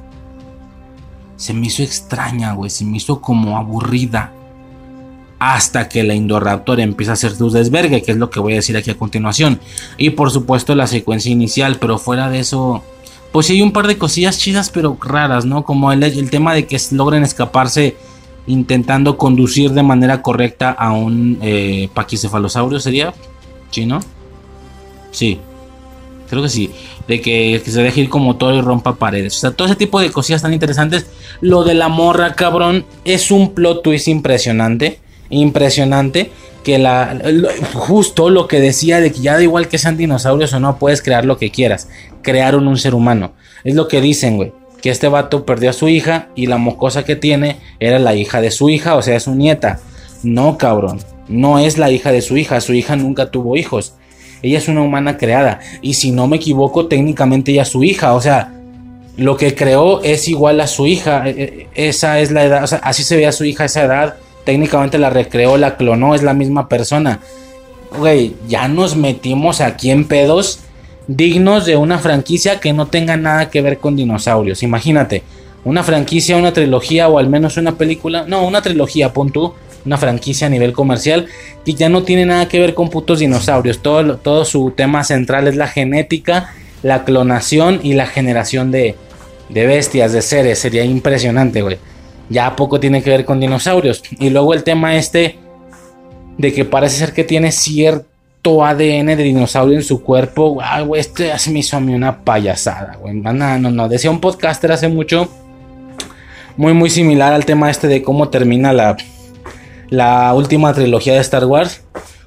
se me hizo extraña, güey, se me hizo como aburrida. Hasta que la Indoraptor empieza a hacer sus desvergue, que es lo que voy a decir aquí a continuación. Y por supuesto la secuencia inicial, pero fuera de eso pues sí hay un par de cosillas chidas pero raras, ¿no? Como el, el tema de que logren escaparse intentando conducir de manera correcta a un eh, paquicefalosaurio, ¿sería? ¿Sí, no? Sí, creo que sí. De que, se deje ir como todo y rompa paredes. O sea, todo ese tipo de cosillas tan interesantes. Lo de la morra, cabrón, es un plot twist impresionante. Impresionante que la justo lo que decía de que ya da igual que sean dinosaurios o no, puedes crear lo que quieras. Crearon un ser humano. Es lo que dicen, güey. Que este vato perdió a su hija y la mocosa que tiene era la hija de su hija, o sea, es su nieta. No, cabrón. No es la hija de su hija. Su hija nunca tuvo hijos. Ella es una humana creada. Y si no me equivoco, técnicamente ella es su hija. O sea, lo que creó es igual a su hija. E, e, esa es la edad. O sea, así se veía su hija a esa edad técnicamente la recreó, la clonó, es la misma persona. Güey, ya nos metimos aquí en pedos dignos de una franquicia que no tenga nada que ver con dinosaurios. Imagínate, una franquicia, una trilogía o al menos una película, no, una trilogía, punto, una franquicia a nivel comercial que ya no tiene nada que ver con putos dinosaurios. Todo, todo su tema central es la genética, la clonación y la generación de, de bestias, de seres. Sería impresionante, güey ya poco tiene que ver con dinosaurios. Y luego el tema este de que parece ser que tiene cierto ADN de dinosaurio en su cuerpo. güey, esto ya se me hizo a mí una payasada, güey. No, no, no. Decía un podcaster hace mucho. Muy, muy similar al tema este de cómo termina la, la última trilogía de Star Wars.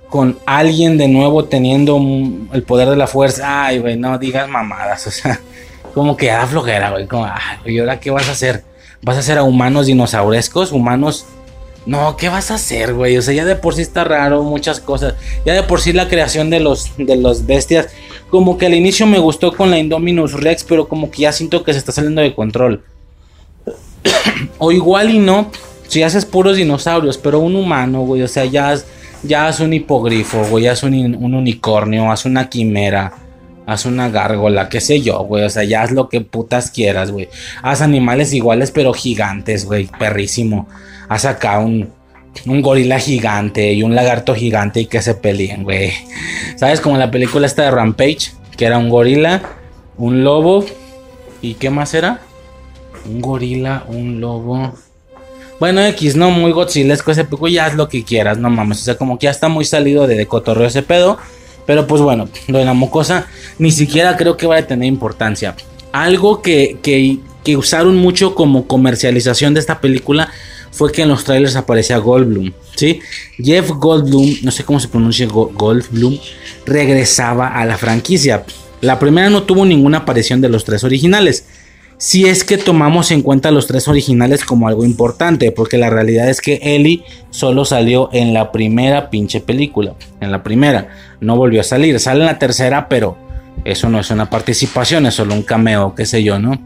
Con alguien de nuevo teniendo el poder de la fuerza. Ay, güey, no digas mamadas. O sea, como que da flojera, güey. Como, ay, ¿y ahora qué vas a hacer? ¿Vas a hacer a humanos dinosaurescos? ¿Humanos? No, ¿qué vas a hacer, güey? O sea, ya de por sí está raro muchas cosas. Ya de por sí la creación de los, de los bestias. Como que al inicio me gustó con la Indominus Rex, pero como que ya siento que se está saliendo de control. o igual y no, si haces puros dinosaurios, pero un humano, güey. O sea, ya, ya haz un hipogrifo, güey. Haz un, un unicornio, haz una quimera Haz una gárgola, qué sé yo, güey. O sea, ya haz lo que putas quieras, güey. Haz animales iguales, pero gigantes, güey. Perrísimo. Haz acá un, un gorila gigante y un lagarto gigante y que se peleen, güey. ¿Sabes? Como la película esta de Rampage, que era un gorila, un lobo. ¿Y qué más era? Un gorila, un lobo. Bueno, X, no, muy godzillesco ese pico, ya haz lo que quieras, no mames. O sea, como que ya está muy salido de, de cotorreo ese pedo. Pero pues bueno, lo de la mocosa ni siquiera creo que vaya a tener importancia. Algo que, que, usaron mucho como comercialización de esta película fue que en los trailers aparecía Goldblum, ¿sí? Jeff Goldblum, no sé cómo se pronuncia Goldblum, regresaba a la franquicia. La primera no tuvo ninguna aparición de los tres originales si es que tomamos en cuenta los tres originales como algo importante, porque la realidad es que Ellie solo salió en la primera pinche película, en la primera, no volvió a salir, sale en la tercera, pero eso no es una participación, es solo un cameo, qué sé yo, ¿no?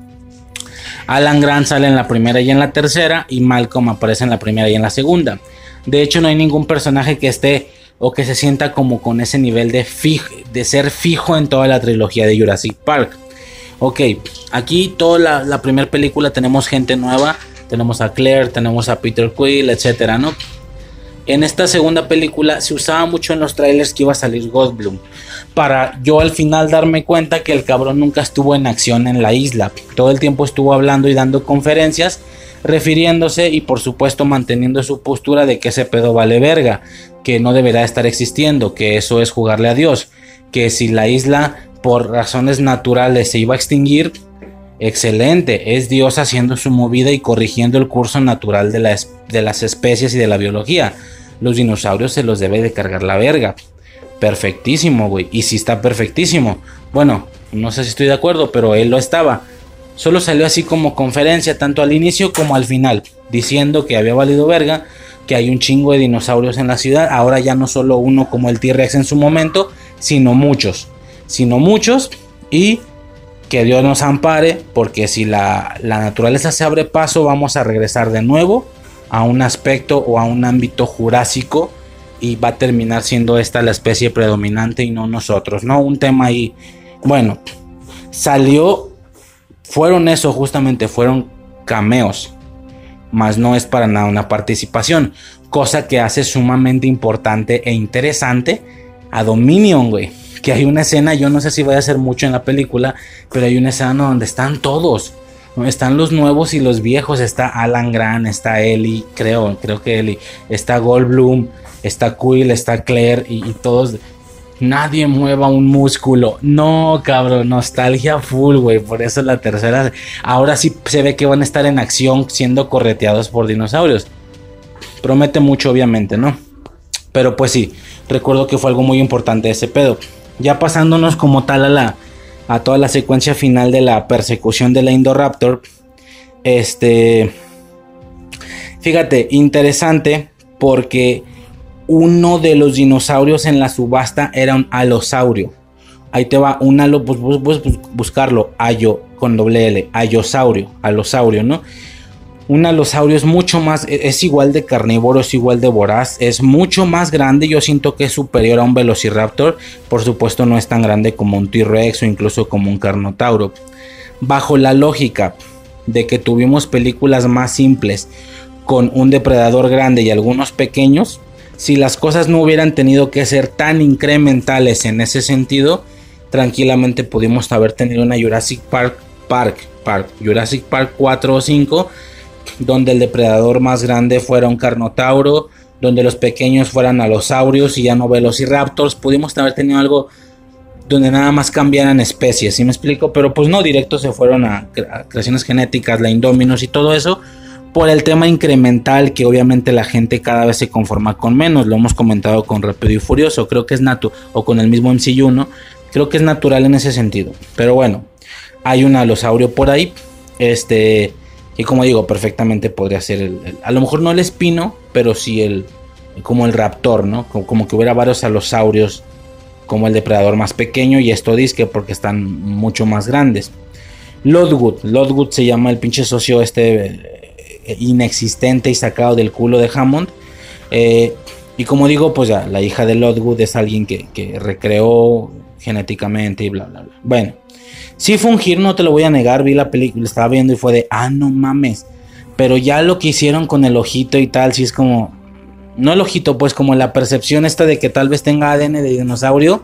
Alan Grant sale en la primera y en la tercera, y Malcolm aparece en la primera y en la segunda. De hecho, no hay ningún personaje que esté o que se sienta como con ese nivel de, de ser fijo en toda la trilogía de Jurassic Park. Ok, aquí toda la, primera película tenemos gente nueva. Tenemos a Claire, tenemos a Peter Quill, etcétera, ¿no? En esta segunda película se usaba mucho en los trailers que iba a salir Goldblum. Para yo al final darme cuenta que el cabrón nunca estuvo en acción en la isla. Todo el tiempo estuvo hablando y dando conferencias refiriéndose y por supuesto manteniendo su postura de que ese pedo vale verga que no deberá estar existiendo, que eso es jugarle a Dios, que si la isla por razones naturales se iba a extinguir, excelente, es Dios haciendo su movida y corrigiendo el curso natural de, de las especies y de la biología. Los dinosaurios se los debe de cargar la verga. Perfectísimo, güey. Y si está perfectísimo. Bueno, no sé si estoy de acuerdo, pero él lo estaba. Solo salió así como conferencia, tanto al inicio como al final, diciendo que había valido verga, que hay un chingo de dinosaurios en la ciudad. Ahora ya no solo uno como el T-Rex en su momento, sino muchos. Sino muchos. Y que Dios nos ampare, porque si la, la naturaleza se abre paso, vamos a regresar de nuevo a un aspecto o a un ámbito jurásico y va a terminar siendo esta la especie predominante y no nosotros, ¿no? Un tema ahí, bueno, salió, fueron eso justamente, fueron cameos, más no es para nada una participación, cosa que hace sumamente importante e interesante a Dominion, güey. Que hay una escena, yo no sé si vaya a ser mucho en la película, pero hay una escena donde están todos. Están los nuevos y los viejos. Está Alan Grant, está Ellie, creo, creo que Ellie. Está Goldblum, está Quill, está Claire y, todos. Nadie mueva un músculo. No, cabrón, nostalgia full, güey. Por eso la tercera. Ahora sí se ve que van a estar en acción siendo correteados por dinosaurios. Promete mucho, obviamente, ¿no? Pero pues sí, recuerdo que fue algo muy importante ese pedo. Ya pasándonos como tal a la. a toda la secuencia final de la persecución de la Indoraptor. Este. Fíjate, interesante. Porque uno de los dinosaurios en la subasta era un alosaurio. Ahí te va, un alo, pues, buscarlo, ayo con doble L, ayosaurio, alosaurio, ¿no? Un alosaurio es mucho más, e, es igual de carnívoro, es igual de voraz, es mucho más grande, yo siento que es superior a un velociraptor, por supuesto no es tan grande como un T-Rex o incluso como un carnotauro. Bajo la lógica de que tuvimos películas más simples con un depredador grande y algunos pequeños, si las cosas no hubieran tenido que ser tan incrementales en ese sentido, tranquilamente pudimos haber tenido una Jurassic Park Park, Park, Jurassic Park 4 o 5, donde el depredador más grande fuera un carnotauro, donde los pequeños fueran alosaurios y ya no velociraptors, pudimos haber tenido algo donde nada más cambiaran especies, ¿sí me explico? Pero pues no, directo se fueron a, creaciones genéticas, la Indominus y todo eso, por el tema incremental que obviamente la gente cada vez se conforma con menos. Lo hemos comentado con Rápido y Furioso, creo que es natural, o con el mismo MCU, ¿no? Creo que es natural en ese sentido. Pero bueno, hay un alosaurio por ahí, este, y como digo, perfectamente podría ser el, a lo mejor no el espino, pero sí el, como el raptor, ¿no? Como, como que hubiera varios alosaurios, como el depredador más pequeño y esto disque porque están mucho más grandes. Lodwood, Lodwood se llama el pinche socio este inexistente y sacado del culo de Hammond. Eh, y como digo, pues ya, la hija de Lodwood es alguien que, recreó genéticamente y bla, bla, bla. Bueno, sí fungir, no te lo voy a negar, vi la película, estaba viendo y fue de, ah, no mames. Pero ya lo que hicieron con el ojito y tal, sí es como, no el ojito, pues como la percepción esta de que tal vez tenga ADN de dinosaurio,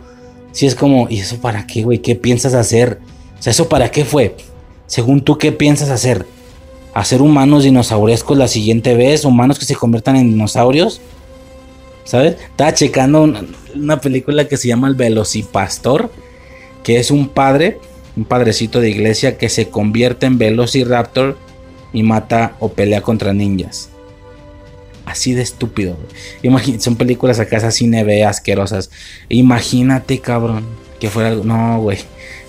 sí es como, ¿y eso para qué, güey? ¿Qué piensas hacer? O sea, ¿eso para qué fue? Según tú, ¿qué piensas hacer? hacer humanos dinosaurescos la siguiente vez, humanos que se conviertan en dinosaurios. ¿Sabes? Estaba checando una, película que se llama El Velocipastor, que es un padre, un padrecito de iglesia que se convierte en Velociraptor y mata o pelea contra ninjas. Así de estúpido. son películas acá así neve asquerosas. Imagínate, cabrón, que fuera algo. No, güey.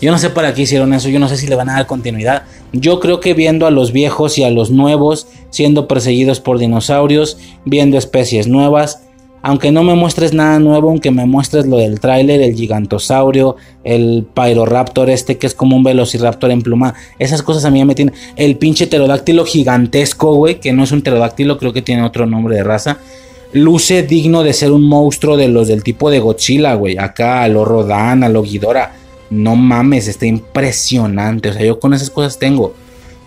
Yo no sé para qué hicieron eso. Yo no sé si le van a dar continuidad. Yo creo que viendo a los viejos y a los nuevos siendo perseguidos por dinosaurios, viendo especies nuevas, aunque no me muestres nada nuevo, aunque me muestres lo del tráiler, el gigantosaurio, el pyroraptor este que es como un velociraptor en pluma, esas cosas a mí me tienen. El pinche pterodáctilo gigantesco, güey, que no es un pterodáctilo, creo que tiene otro nombre de raza. Luce digno de ser un monstruo de los del tipo de Godzilla, güey. Acá a lo Rodan, a lo Ghidorah no mames, está impresionante. O sea, yo con esas cosas tengo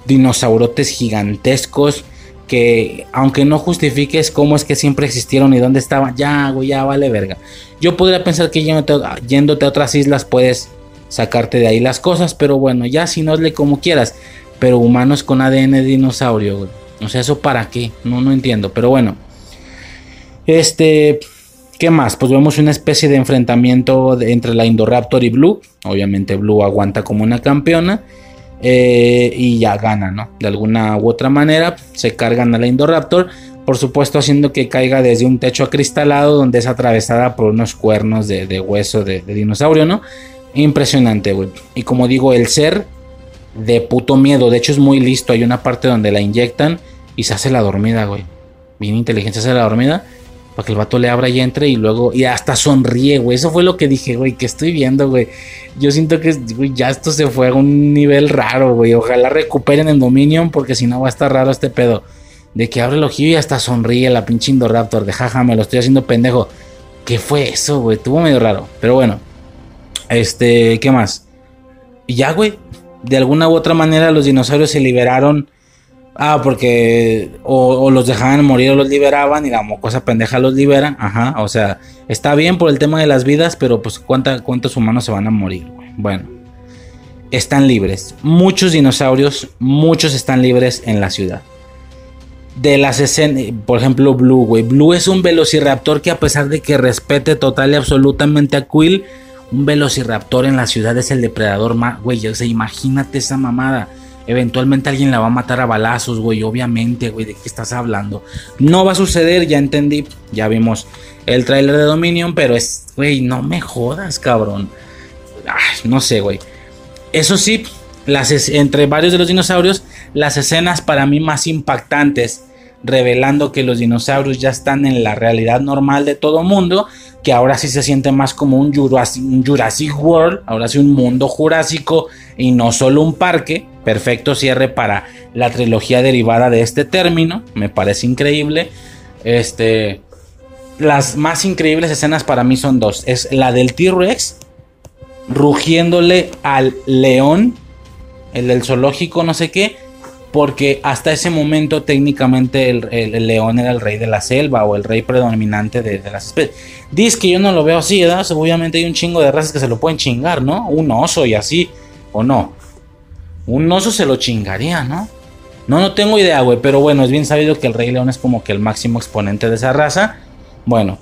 dinosaurotes gigantescos que aunque no justifiques cómo es que siempre existieron y dónde estaban, ya, güey, ya vale verga. Yo podría pensar que yéndote, a otras islas puedes sacarte de ahí las cosas, pero bueno, ya si no le como quieras. Pero humanos con ADN dinosaurio, güey. O sea, ¿eso para qué? No, no entiendo, pero bueno. Este, ¿Qué más? Pues vemos una especie de enfrentamiento entre la Indoraptor y Blue. Obviamente Blue aguanta como una campeona. Eh, y ya gana, ¿no? De alguna u otra manera se cargan a la Indoraptor. Por supuesto haciendo que caiga desde un techo acristalado donde es atravesada por unos cuernos de, hueso de, de dinosaurio, ¿no? Impresionante, güey. Y como digo, el ser de puto miedo. De hecho es muy listo. Hay una parte donde la inyectan y se hace la dormida, güey. Bien inteligente se hace la dormida para que el vato le abra y entre y luego y hasta sonríe, güey. Eso fue lo que dije, güey, que estoy viendo, güey. Yo siento que güey, ya esto se fue a un nivel raro, güey. Ojalá recuperen el Dominion porque si no va a estar raro este pedo. De que abre el ojillo y hasta sonríe la pinche Indoraptor. De jaja, me lo estoy haciendo pendejo. ¿Qué fue eso, güey? Estuvo medio raro. Pero bueno. Este, ¿qué más? Y ya, güey. De alguna u otra manera los dinosaurios se liberaron. Ah, porque o, los dejaban morir o los liberaban y la mocosa pendeja los libera. Ajá, o sea, está bien por el tema de las vidas, pero pues ¿cuánta- ¿cuántos humanos se van a morir? güey? Bueno, están libres. Muchos dinosaurios, muchos están libres en la ciudad. De las escenas, por ejemplo, Blue, güey. Blue es un velociraptor que a pesar de que respete total y absolutamente a Quill, un velociraptor en la ciudad es el depredador más, güey, o sea, imagínate esa mamada. Eventualmente alguien la va a matar a balazos, güey, obviamente, güey, ¿de qué estás hablando? No va a suceder, ya entendí, ya vimos el tráiler de Dominion, pero es, güey, no me jodas, cabrón. No sé, güey. Eso sí, las entre varios de los dinosaurios, las escenas para mí más impactantes, revelando que los dinosaurios ya están en la realidad normal de todo mundo, que ahora sí se siente más como un Jurassic World, ahora sí un mundo jurásico y no solo un parque. Perfecto cierre para la trilogía derivada de este término, me parece increíble. Este, las más increíbles escenas para mí son dos, es la del T-Rex rugiéndole al león, el del zoológico, no sé qué, porque hasta ese momento técnicamente el, el- león era el rey de la selva o el rey predominante de, de las especies. Dice que yo no lo veo así, ¿verdad? Obviamente hay un chingo de razas que se lo pueden chingar, ¿no? Un oso y así, o no. Un oso se lo chingaría, ¿no? No, no tengo idea, güey, pero bueno, es bien sabido que el rey león es como que el máximo exponente de esa raza. Bueno,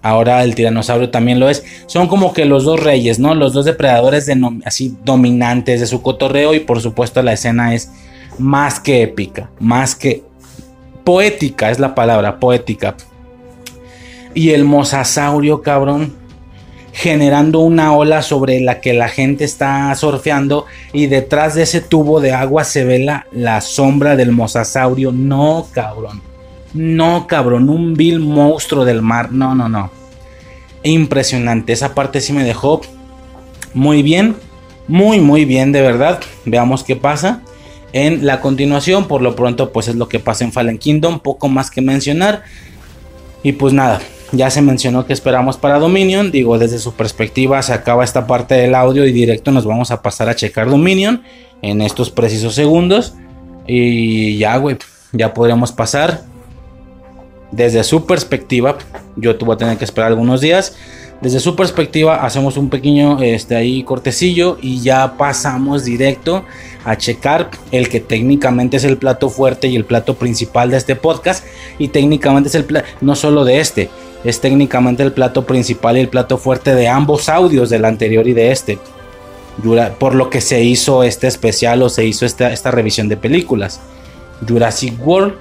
ahora el tiranosaurio también lo es. Son como que los dos reyes, ¿no? Los dos depredadores así dominantes de su cotorreo y por supuesto la escena es más que épica, más que poética es la palabra, poética. Y el mosasaurio, cabrón, generando una ola sobre la que la gente está surfeando y detrás de ese tubo de agua se ve la, la sombra del mosasaurio. No, cabrón. No, cabrón, un vil monstruo del mar. No, no, no. Impresionante. Esa parte sí me dejó muy bien. Muy, muy bien, de verdad. Veamos qué pasa en la continuación. Por lo pronto, pues es lo que pasa en Fallen Kingdom. Poco más que mencionar. Y pues nada, ya se mencionó que esperamos para Dominion. Digo, desde su perspectiva se acaba esta parte del audio y directo nos vamos a pasar a checar Dominion en estos precisos segundos. Y ya, güey, ya podremos pasar. Desde su perspectiva, yo te voy a tener que esperar algunos días. Desde su perspectiva, hacemos un pequeño este, ahí cortecillo y ya pasamos directo a checar el que técnicamente es el plato fuerte y el plato principal de este podcast. Y técnicamente es el plato, no solo de este, es técnicamente el plato principal y el plato fuerte de ambos audios, del anterior y de este. Por lo que se hizo este especial o se hizo esta, esta revisión de películas. Jurassic World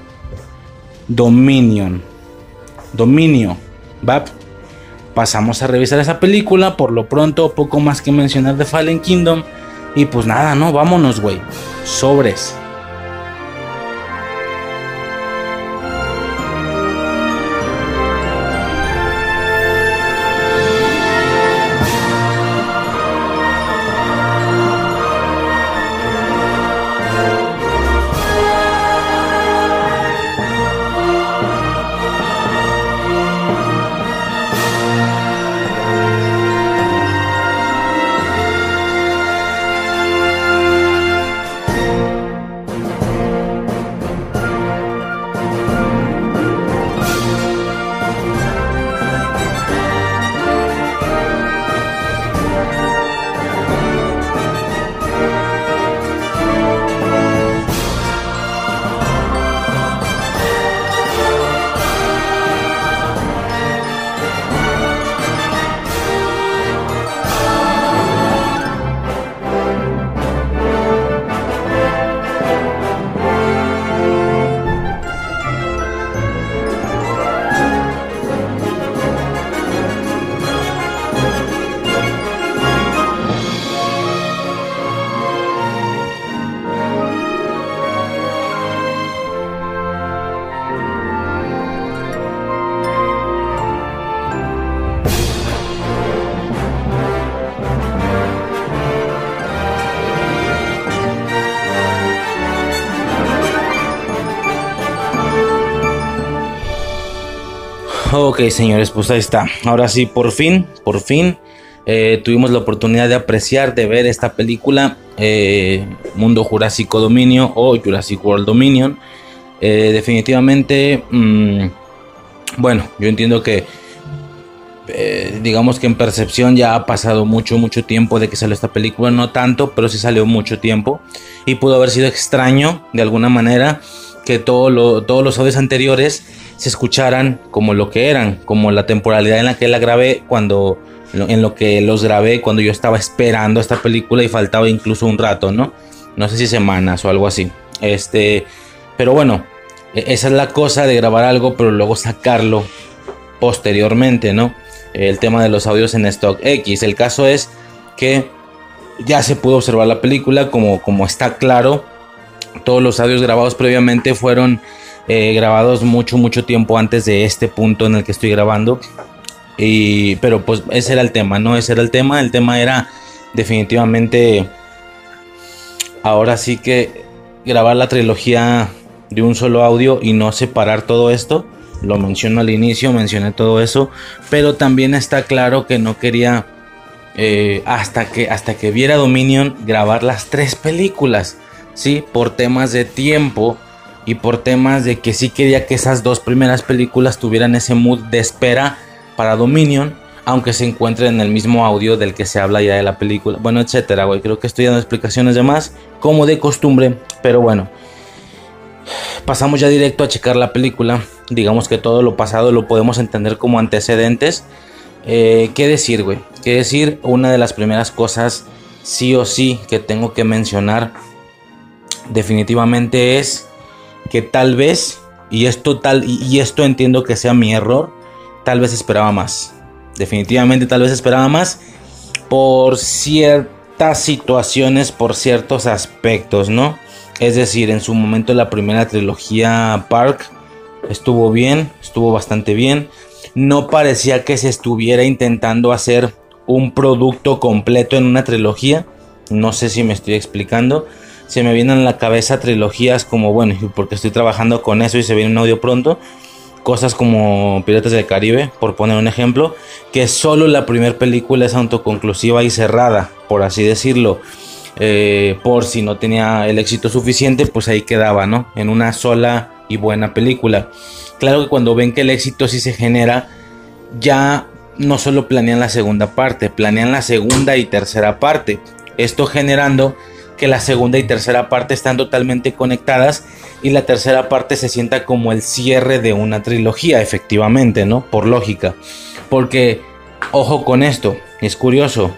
Dominion. Dominio. ¿Va? Pasamos a revisar esa película. Por lo pronto, poco más que mencionar de Fallen Kingdom. Y pues nada, ¿no? Vámonos, güey. Sobres. Ok, señores, pues ahí está. Ahora sí, por fin, por fin, eh, tuvimos la oportunidad de apreciar, de ver esta película, eh, Mundo Jurásico Dominio o Jurassic World Dominion. Eh, definitivamente, mm, bueno, yo entiendo que, digamos que en percepción ya ha pasado mucho, mucho tiempo de que salió esta película, no tanto, pero sí salió mucho tiempo y pudo haber sido extraño de alguna manera que todos los audios anteriores se escucharan como lo que eran, como la temporalidad en la que la grabé cuando en lo que los grabé cuando yo estaba esperando esta película y faltaba incluso un rato, ¿no? No sé si semanas o algo así. Este, pero bueno, e-, esa es la cosa de grabar algo pero luego sacarlo posteriormente, ¿no? El tema de los audios en stock X. El caso es que ya se pudo observar la película como, como está claro. Todos los audios grabados previamente fueron eh, grabados mucho, mucho tiempo antes de este punto en el que estoy grabando. Y, pero pues ese era el tema, ¿no? Ese era el tema. El tema era definitivamente ahora sí que grabar la trilogía de un solo audio y no separar todo esto. Lo menciono al inicio, mencioné todo eso. Pero también está claro que no quería eh, hasta, que, hasta que viera Dominion grabar las tres películas. Sí, por temas de tiempo y por temas de que sí quería que esas dos primeras películas tuvieran ese mood de espera para Dominion, aunque se encuentre en el mismo audio del que se habla ya de la película, bueno, etcétera, güey. Creo que estoy dando explicaciones de más, como de costumbre, pero bueno. Pasamos ya directo a checar la película. Digamos que todo lo pasado lo podemos entender como antecedentes. Eh, ¿Qué decir, güey? ¿Qué decir? Una de las primeras cosas, sí o sí, que tengo que mencionar definitivamente es que tal vez, y esto, tal, y esto entiendo que sea mi error, tal vez esperaba más. Definitivamente tal vez esperaba más por ciertas situaciones, por ciertos aspectos, ¿no? Es decir, en su momento la primera trilogía Park estuvo bien, estuvo bastante bien. No parecía que se estuviera intentando hacer un producto completo en una trilogía. No sé si me estoy explicando se me vienen a la cabeza trilogías como, bueno, porque estoy trabajando con eso y se viene un audio pronto, cosas como Piratas del Caribe, por poner un ejemplo, que solo la primera película es autoconclusiva y cerrada, por así decirlo. Eh, por si no tenía el éxito suficiente, pues ahí quedaba, ¿no? En una sola y buena película. Claro que cuando ven que el éxito sí se genera, ya no solo planean la segunda parte, planean la segunda y tercera parte. Esto generando que la segunda y tercera parte están totalmente conectadas y la tercera parte se sienta como el cierre de una trilogía, efectivamente, ¿no? Por lógica. Porque, ojo con esto, es curioso.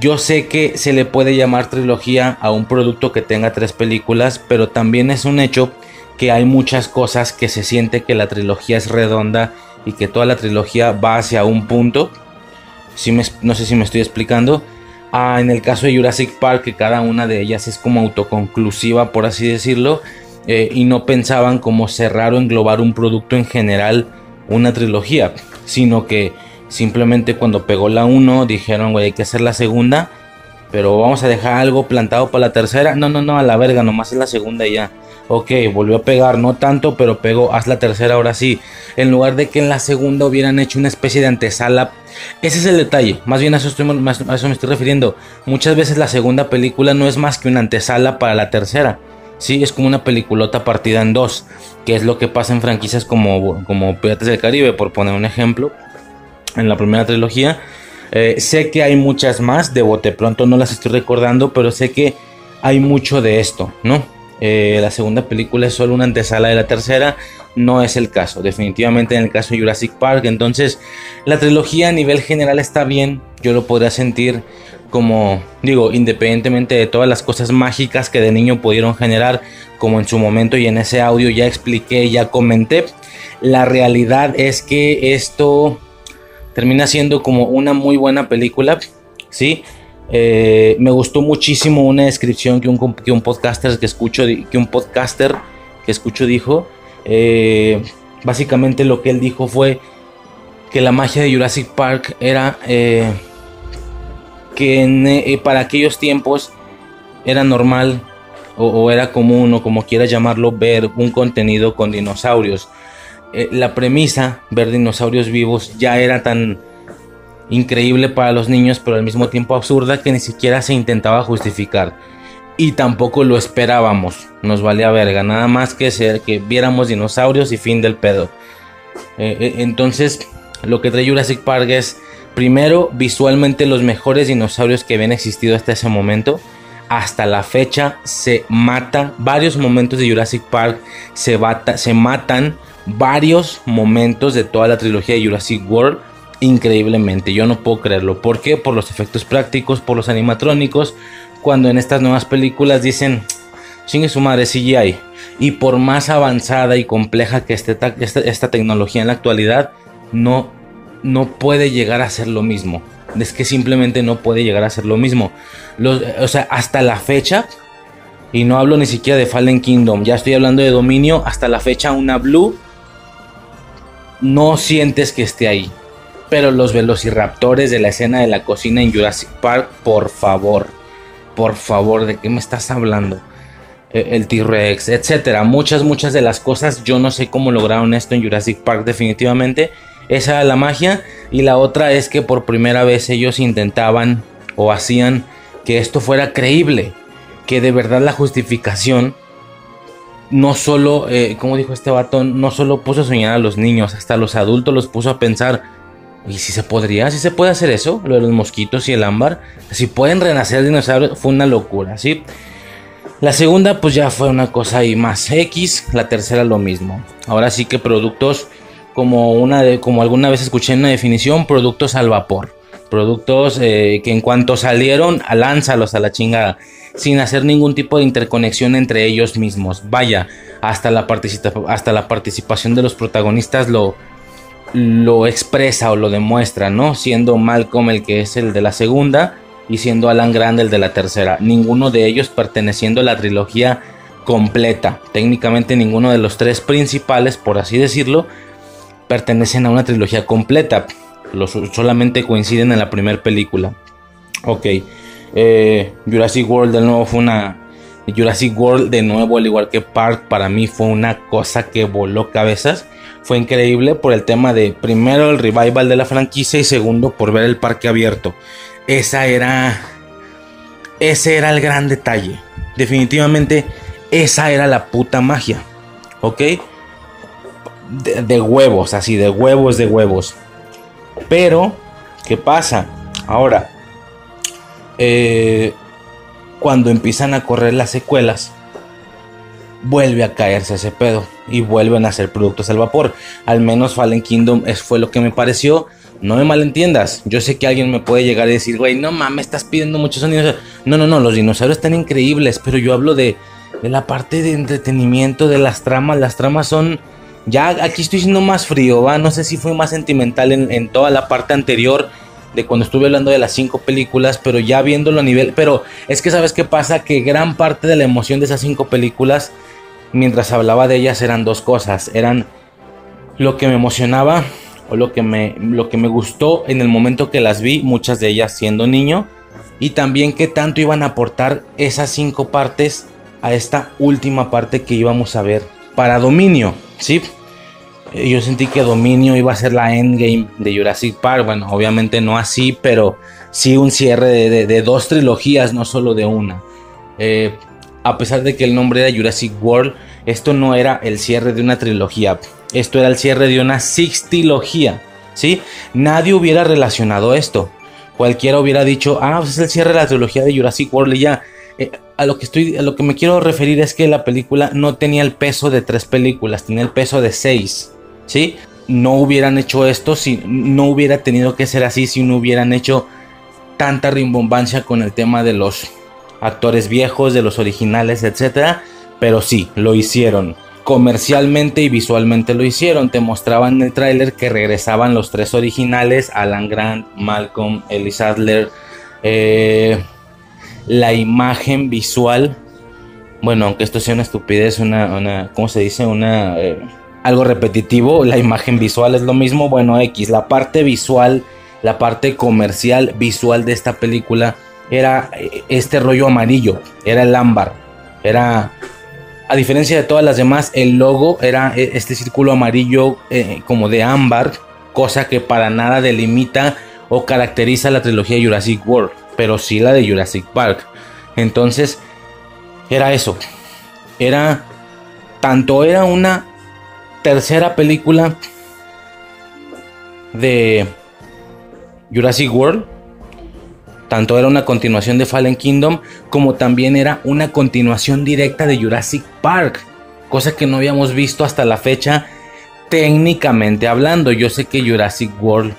Yo sé que se le puede llamar trilogía a un producto que tenga tres películas, pero también es un hecho que hay muchas cosas que se siente que la trilogía es redonda y que toda la trilogía va hacia un punto. Si no sé si me estoy explicando Ah, en el caso de Jurassic Park, que cada una de ellas es como autoconclusiva, por así decirlo, eh, y no pensaban como cerrar o englobar un producto en general, una trilogía, sino que simplemente cuando pegó la 1 dijeron, güey, hay que hacer la segunda, pero vamos a dejar algo plantado para la tercera. No, no, no, a la verga, nomás es la segunda y ya. Ok, volvió a pegar, no tanto, pero pegó, haz la tercera ahora sí. En lugar de que en la segunda hubieran hecho una especie de antesala. Ese es el detalle, más bien a eso, me estoy refiriendo. Muchas veces la segunda película no es más que una antesala para la tercera. Sí, es como una peliculota partida en dos, que es lo que pasa en franquicias como, como Piratas del Caribe, por poner un ejemplo, en la primera trilogía. Eh, sé que hay muchas más, de bote pronto no las estoy recordando, pero sé que hay mucho de esto, ¿no? Eh, la segunda película es solo una antesala de la tercera. No es el caso, definitivamente en el caso de Jurassic Park. Entonces, la trilogía a nivel general está bien. Yo lo podría sentir como, digo, independientemente de todas las cosas mágicas que de niño pudieron generar, como en su momento y en ese audio ya expliqué, ya comenté. La realidad es que esto termina siendo como una muy buena película, ¿sí? Eh, me gustó muchísimo una descripción que un, que un podcaster que escucho, que un podcaster que escucho dijo. Eh, básicamente lo que él dijo fue que la magia de Jurassic Park era eh, que para aquellos tiempos era normal o, era común o como quieras llamarlo ver un contenido con dinosaurios. eh, la premisa, ver dinosaurios vivos, ya era tan increíble para los niños, pero al mismo tiempo absurda que ni siquiera se intentaba justificar. Y tampoco lo esperábamos, nos valía verga, nada más que ser que viéramos dinosaurios y fin del pedo. Eh, eh, entonces, lo que trae Jurassic Park es, primero, visualmente los mejores dinosaurios que habían existido hasta ese momento. Hasta la fecha se mata, varios momentos de Jurassic Park se, se matan, varios momentos de toda la trilogía de Jurassic World increíblemente. Yo no puedo creerlo. ¿Por qué? Por los efectos prácticos, por los animatrónicos. Cuando en estas nuevas películas dicen, chingue su madre CGI. Y por más avanzada y compleja que esté esta, esta, tecnología en la actualidad, no, no puede llegar a ser lo mismo. Es que simplemente no puede llegar a ser lo mismo. o sea, hasta la fecha, y no hablo ni siquiera de Fallen Kingdom, ya estoy hablando de dominio, hasta la fecha una Blue no sientes que esté ahí. Pero los velociraptores de la escena de la cocina en Jurassic Park, por favor, por favor, ¿de qué me estás hablando? E, el T-Rex, etcétera. Muchas, muchas de las cosas, yo no sé cómo lograron esto en Jurassic Park, definitivamente. Esa era la magia. Y la otra es que por primera vez ellos intentaban o hacían que esto fuera creíble. Que de verdad la justificación no solo, eh, como dijo este batón, no solo puso a soñar a los niños, hasta los adultos los puso a pensar ¿Y si se podría? ¿Si se puede hacer eso? Lo de los mosquitos y el ámbar. Si pueden renacer dinosaurios, fue una locura, ¿sí? La segunda, pues ya fue una cosa ahí más X. La tercera, lo mismo. Ahora sí que productos, como, una de, como alguna vez escuché en una definición, productos al vapor. Productos eh, que en cuanto salieron, lánzalos a la chingada. Sin hacer ningún tipo de interconexión entre ellos mismos. Vaya, hasta la, hasta la participación de los protagonistas lo, lo expresa o lo demuestra, ¿no? Siendo Malcolm el que es el de la segunda y siendo Alan Grant el de la tercera. Ninguno de ellos perteneciendo a la trilogía completa. Técnicamente ninguno de los tres principales, por así decirlo, pertenecen a una trilogía completa. Solamente coinciden en la primera película. Ok. Eh, Jurassic World de nuevo fue una... Jurassic World de nuevo, al igual que Park, para mí fue una cosa que voló cabezas fue increíble por el tema de primero el revival de la franquicia y segundo por ver el parque abierto. Esa era ese era el gran detalle. Definitivamente esa era la puta magia. ¿Ok? De, huevos, así, de huevos, de huevos. Pero, ¿qué pasa? Ahora, eh, cuando empiezan a correr las secuelas, vuelve a caerse ese pedo y vuelven a hacer productos al vapor. Al menos Fallen Kingdom fue lo que me pareció. No me malentiendas. Yo sé que alguien me puede llegar y decir, güey, no mames, estás pidiendo muchos sonidos. No, no, no, los dinosaurios están increíbles, pero yo hablo de, de la parte de entretenimiento, de las tramas. Las tramas son. Ya aquí estoy siendo más frío, ¿va? No sé si fue más sentimental en, en toda la parte anterior de cuando estuve hablando de las cinco películas, pero ya viéndolo a nivel. Pero es que, ¿sabes qué pasa? Que gran parte de la emoción de esas cinco películas mientras hablaba de ellas eran dos cosas. Eran lo que me emocionaba o lo que me, lo que me gustó en el momento que las vi, muchas de ellas siendo niño. Y también qué tanto iban a aportar esas cinco partes a esta última parte que íbamos a ver para Dominio. ¿sí? Eh, yo sentí que Dominio iba a ser la endgame de Jurassic Park. Bueno, obviamente no así, pero sí un cierre de, dos trilogías, no solo de una. Eh, a pesar de que el nombre era Jurassic World, esto no era el cierre de una trilogía, esto era el cierre de una sextilogía, ¿sí? Nadie hubiera relacionado esto. Cualquiera hubiera dicho, ah, pues es el cierre de la trilogía de Jurassic World y ya. Eh, a lo que estoy, a lo que me quiero referir es que la película no tenía el peso de tres películas, tenía el peso de seis, ¿sí? No hubieran hecho esto si no hubiera tenido que ser así si no hubieran hecho tanta rimbombancia con el tema de los actores viejos, de los originales, etc. Pero sí, lo hicieron. Comercialmente y visualmente lo hicieron. Te mostraban en el tráiler que regresaban los tres originales: Alan Grant, Malcolm, Ellis Adler. Eh, la imagen visual. Bueno, aunque esto sea una estupidez, una, una ¿cómo se dice? Una eh, algo repetitivo. La imagen visual es lo mismo. Bueno, X. La parte visual, la parte comercial visual de esta película era este rollo amarillo, era el ámbar, era A diferencia de todas las demás, el logo era eh, este círculo amarillo eh, como de ámbar, cosa que para nada delimita o caracteriza la trilogía Jurassic World, pero sí la de Jurassic Park. Entonces, era eso. Era tanto era una tercera película de Jurassic World, tanto era una continuación de Fallen Kingdom como también era una continuación directa de Jurassic Park, cosa que no habíamos visto hasta la fecha técnicamente hablando. Yo sé que Jurassic World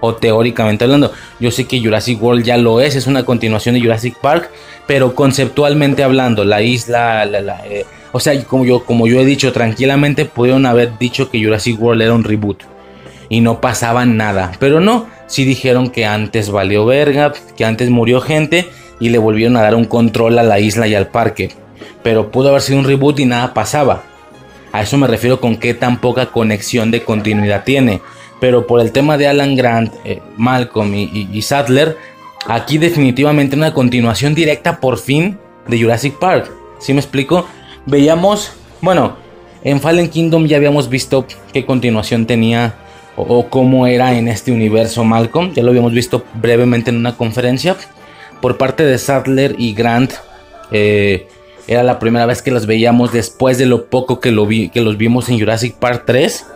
o teóricamente hablando, yo sé que Jurassic World ya lo es, es una continuación de Jurassic Park, pero conceptualmente hablando, la isla, eh, o sea, como yo, como yo he dicho, tranquilamente pudieron haber dicho que Jurassic World era un reboot y no pasaba nada, pero no, sí dijeron que antes valió verga, que antes murió gente y le volvieron a dar un control a la isla y al parque. Pero pudo haber sido un reboot y nada pasaba. A eso me refiero con qué tan poca conexión de continuidad tiene. Pero por el tema de Alan Grant, eh, Malcolm y, Sadler, aquí definitivamente una continuación directa por fin de Jurassic Park. ¿Sí me explico? Veíamos, bueno, en Fallen Kingdom ya habíamos visto qué continuación tenía o, cómo era en este universo Malcolm. Ya lo habíamos visto brevemente en una conferencia. Por parte de Sadler y Grant, eh, era la primera vez que los veíamos después de lo poco que, los vimos en Jurassic Park 3.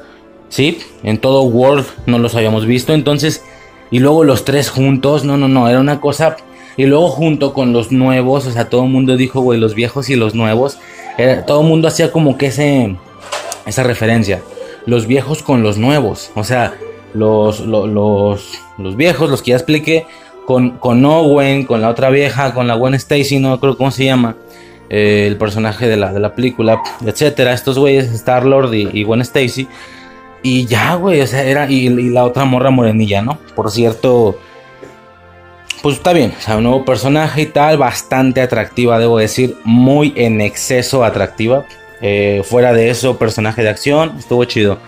Sí, en todo World no los habíamos visto. Entonces, y luego los tres juntos, no, no, no, era una cosa. Y luego junto con los nuevos, o sea, todo el mundo dijo, güey, los viejos y los nuevos. todo el mundo hacía como que ese, esa referencia los viejos con los nuevos. O sea, los, los, los, viejos, los que ya expliqué, con, con, Owen, con la otra vieja, con la Gwen Stacy, no creo cómo se llama, eh, el personaje de la, de la película, etcétera. Estos güeyes, Star Lord y, y Gwen Stacy. Y ya, güey, o sea, era. Y, la otra morra morenilla, ¿no? Por cierto. Pues está bien, o sea, un nuevo personaje y tal, bastante atractiva, debo decir, muy en exceso atractiva. Eh, fuera de eso, personaje de acción, estuvo chido.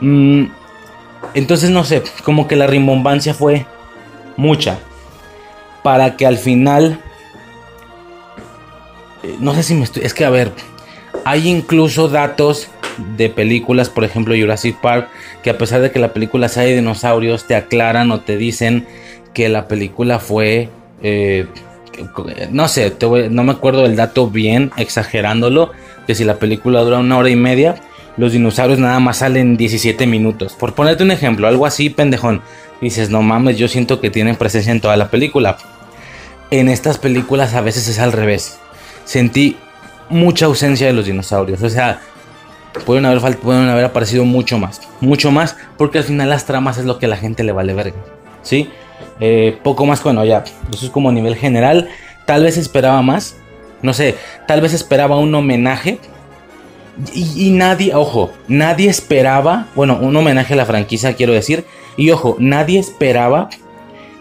Mm, entonces, no sé, como que la rimbombancia fue mucha. Para que al final... Eh, no sé si me estoy... Es que a ver, hay incluso datos de películas, por ejemplo Jurassic Park, que a pesar de que la película sea de dinosaurios, te aclaran o te dicen que la película fue... Eh, no sé, no me acuerdo del dato bien, exagerándolo, que si la película dura una hora y media, los dinosaurios nada más salen 17 minutos. Por ponerte un ejemplo, algo así, pendejón. Dices, no mames, yo siento que tienen presencia en toda la película. En estas películas a veces es al revés. Sentí mucha ausencia de los dinosaurios. O sea, pueden haber, pueden haber aparecido mucho más. Mucho más, porque al final las tramas es lo que a la gente le vale verga. ¿Sí? Eh, poco más, bueno, ya. Eso es como a nivel general. Tal vez esperaba más. No sé, tal vez esperaba un homenaje. Y, nadie, ojo, nadie esperaba, bueno, un homenaje a la franquicia, quiero decir. Y ojo, nadie esperaba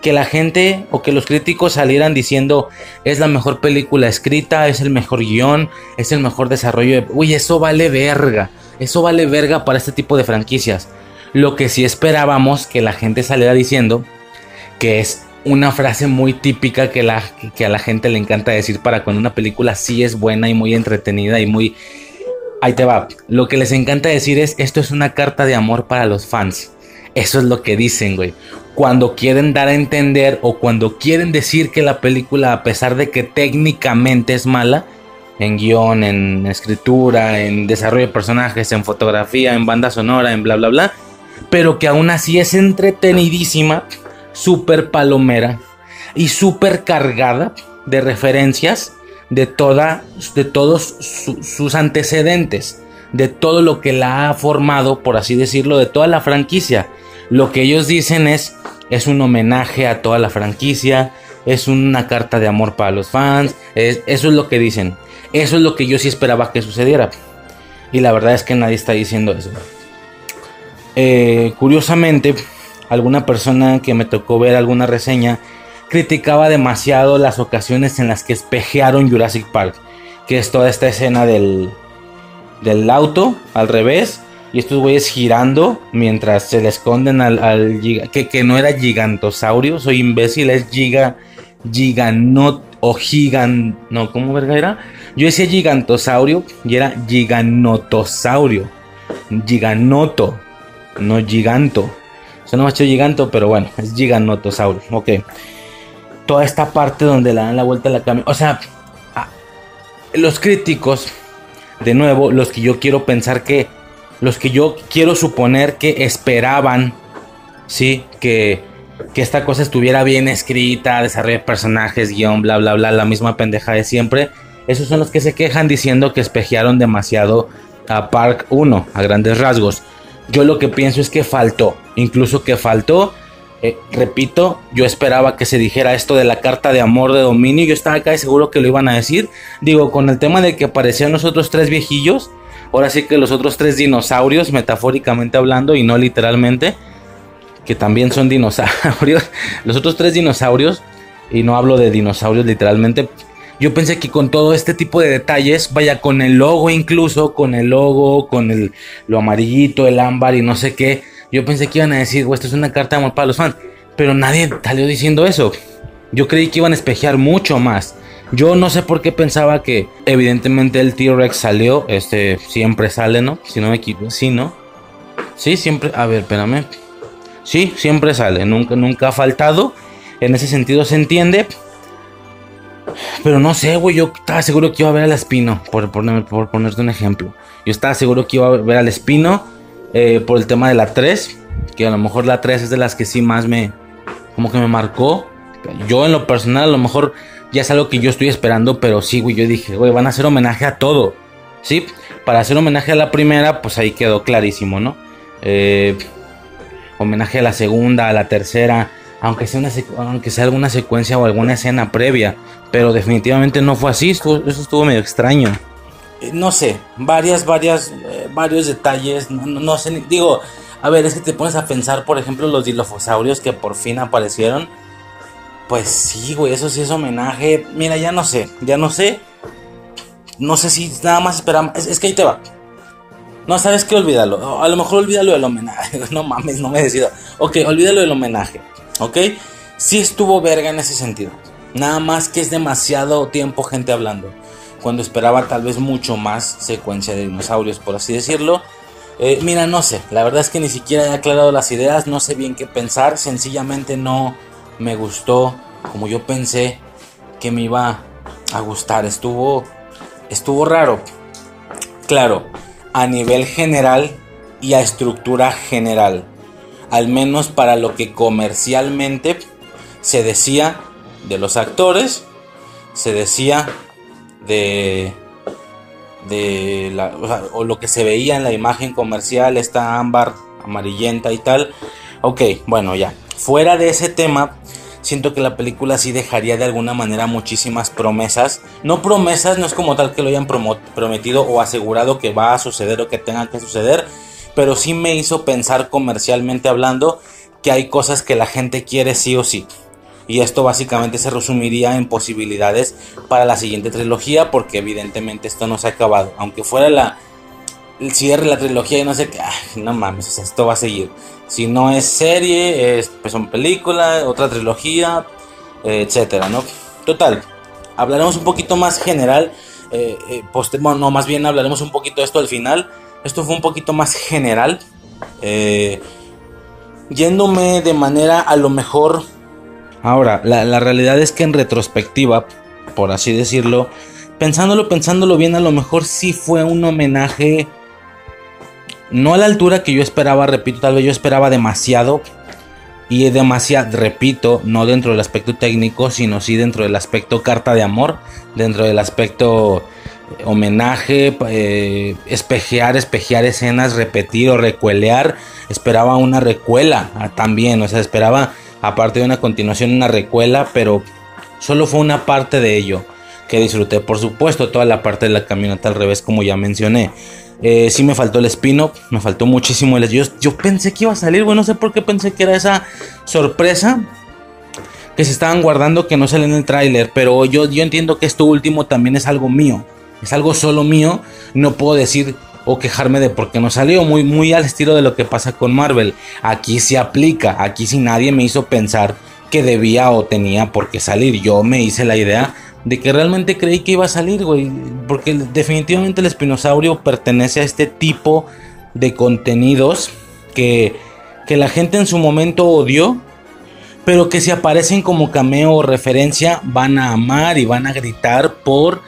que la gente o que los críticos salieran diciendo es la mejor película escrita, es el mejor guion, es el mejor desarrollo. De... Uy, eso vale verga. Eso vale verga para este tipo de franquicias. Lo que sí esperábamos que la gente saliera diciendo que es una frase muy típica que, la, que a la gente le encanta decir para cuando una película sí es buena y muy entretenida y muy... Ahí te va. Lo que les encanta decir es, esto es una carta de amor para los fans. Eso es lo que dicen, güey. Cuando quieren dar a entender o cuando quieren decir que la película, a pesar de que técnicamente es mala, en guion, en escritura, en desarrollo de personajes, en fotografía, en banda sonora, en bla, bla, bla, pero que aún así es entretenidísima, súper palomera y súper cargada de referencias de, toda, de todos sus antecedentes, de todo lo que la ha formado, por así decirlo, de toda la franquicia. Lo que ellos dicen es, es un homenaje a toda la franquicia, es una carta de amor para los fans, eso es lo que dicen. Eso es lo que yo sí esperaba que sucediera. Y la verdad es que nadie está diciendo eso. Eh, curiosamente, alguna persona que me tocó ver alguna reseña criticaba demasiado las ocasiones en las que espejearon Jurassic Park, que es toda esta escena del, del auto al revés y estos güeyes girando mientras se le esconden al, al que, que, no era gigantosaurio, soy imbécil, es giga, giganot o gigan, no, ¿cómo verga era? Yo decía gigantosaurio y era giganotosaurio. Giganoto, no giganto. Suena más chido giganto, pero bueno, es giganotosaurio. Ok. Toda esta parte donde le dan la vuelta a la cambio. O sea, ah, los críticos, de nuevo, los que yo quiero pensar que. Los que yo quiero suponer que esperaban. Sí, que que esta cosa estuviera bien escrita, desarrollo de personajes, guion, bla, bla, bla, la misma pendeja de siempre. Esos son los que se quejan diciendo que espejearon demasiado a Park 1, a grandes rasgos. Yo lo que pienso es que faltó, incluso que faltó. Eh, repito, yo esperaba que se dijera esto de la carta de amor de dominio. Yo estaba acá seguro que lo iban a decir. Digo, con el tema de que aparecían los otros tres viejillos. Ahora sí que los otros tres dinosaurios, metafóricamente hablando y no literalmente que también son dinosaurios. Los otros tres dinosaurios, y no hablo de dinosaurios literalmente, yo pensé que con todo este tipo de detalles, vaya con el logo incluso, con el logo, con el, lo amarillito, el ámbar y no sé qué, yo pensé que iban a decir, esto es una carta de amor para los fans, pero nadie salió diciendo eso. Yo creí que iban a espejear mucho más. Yo no sé por qué pensaba que evidentemente el T-Rex salió, este siempre sale, ¿no? Si no me equivoco, sí, ¿no? Sí, siempre, a ver, espérame. Sí, siempre sale, nunca, nunca ha faltado. En ese sentido se entiende. Pero no sé, güey, yo estaba seguro que iba a ver al Espino, por, por, ponerte un ejemplo. Yo estaba seguro que iba a ver al Espino eh, por el tema de la 3, que a lo mejor la 3 es de las que sí más me, como que me marcó. Yo en lo personal a lo mejor ya es algo que yo estoy esperando, pero sí, güey, yo dije, güey, van a hacer homenaje a todo. Sí, para hacer homenaje a la primera, pues ahí quedó clarísimo, ¿no? Eh, homenaje a la segunda, a la tercera, aunque sea, una aunque sea alguna secuencia o alguna escena previa, pero definitivamente no fue así, eso estuvo medio extraño. Eh, no sé, varias, varias, eh, varios detalles, no, sé, digo, a ver, es que te pones a pensar, por ejemplo, los dilofosaurios que por fin aparecieron. Pues sí, güey, eso sí es homenaje. Mira, ya no sé, ya no sé. No sé si nada más esperamos. es que ahí te va. No, ¿sabes qué? Olvídalo. A lo mejor olvídalo del homenaje. No mames, no me decido. Ok, olvídalo del homenaje. ¿Ok? Sí estuvo verga en ese sentido. Nada más que es demasiado tiempo gente hablando. Cuando esperaba tal vez mucho más secuencia de dinosaurios, por así decirlo. Eh, mira, no sé. La verdad es que ni siquiera he aclarado las ideas. No sé bien qué pensar. Sencillamente no me gustó como yo pensé que me iba a gustar. Estuvo, estuvo raro. Claro a nivel general y a estructura general, al menos para lo que comercialmente se decía de los actores, se decía de de la, o, lo que se veía en la imagen comercial, esta ámbar amarillenta y tal. Ok, bueno, ya. Fuera de ese tema, siento que la película sí dejaría de alguna manera muchísimas promesas. No promesas, no es como tal que lo hayan prometido o asegurado que va a suceder o que tenga que suceder, pero sí me hizo pensar comercialmente hablando que hay cosas que la gente quiere sí o sí. Y esto básicamente se resumiría en posibilidades para la siguiente trilogía, porque evidentemente esto no se ha acabado. Aunque fuera la, el cierre de la trilogía y no sé qué, no mames, esto va a seguir. Si no es serie, es, pues son película, otra trilogía, etcétera, ¿no? Total, hablaremos un poquito más general, eh, eh no, más bien hablaremos un poquito de esto al final. Esto fue un poquito más general, eh, yéndome de manera a lo mejor... Ahora, la, realidad es que en retrospectiva, por así decirlo, pensándolo, pensándolo bien, a lo mejor sí fue un homenaje no a la altura que yo esperaba, repito, tal vez yo esperaba demasiado. Y demasiado, repito, no dentro del aspecto técnico, sino sí dentro del aspecto carta de amor, dentro del aspecto homenaje, eh, espejear, espejear escenas, repetir o recuelear. Esperaba una recuela ah, también, o sea, esperaba aparte de una continuación una recuela, pero solo fue una parte de ello que disfruté. Por supuesto, toda la parte de la camioneta al revés, como ya mencioné. Eh, sí me faltó el spin me faltó muchísimo el... Yo, yo pensé que iba a salir, bueno, no sé por qué pensé que era esa sorpresa que se estaban guardando que no sale en el tráiler, pero yo, yo entiendo que esto último también es algo mío, es algo solo mío, no puedo decir o quejarme de por qué no salió, muy, muy al estilo de lo que pasa con Marvel. Aquí se aplica, aquí si nadie me hizo pensar que debía o tenía por qué salir, yo me hice la idea de que realmente creí que iba a salir, güey. Porque definitivamente el espinosaurio pertenece a este tipo de contenidos que, que la gente en su momento odió. Pero que si aparecen como cameo o referencia van a amar y van a gritar por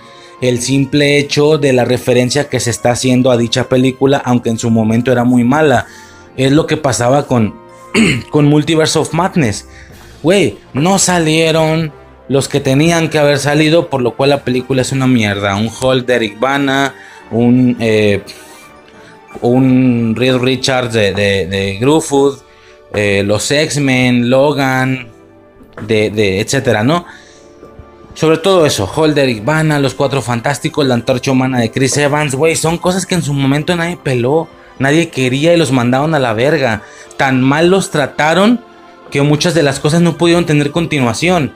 el simple hecho de la referencia que se está haciendo a dicha película, aunque en su momento era muy mala. Es lo que pasaba con, con Multiverse of Madness. Güey, no salieron los que tenían que haber salido, por lo cual la película es una mierda. Un Hulk de Eric Bana, un, eh, un Reed Richards de, de, Grufford, eh, los X-Men, Logan, de, de, etcétera, ¿no? Sobre todo eso, Hulk de Eric Bana, los Cuatro Fantásticos, la Antorcha Humana de Chris Evans, güey, son cosas que en su momento nadie peló, nadie quería y los mandaron a la verga. Tan mal los trataron que muchas de las cosas no pudieron tener continuación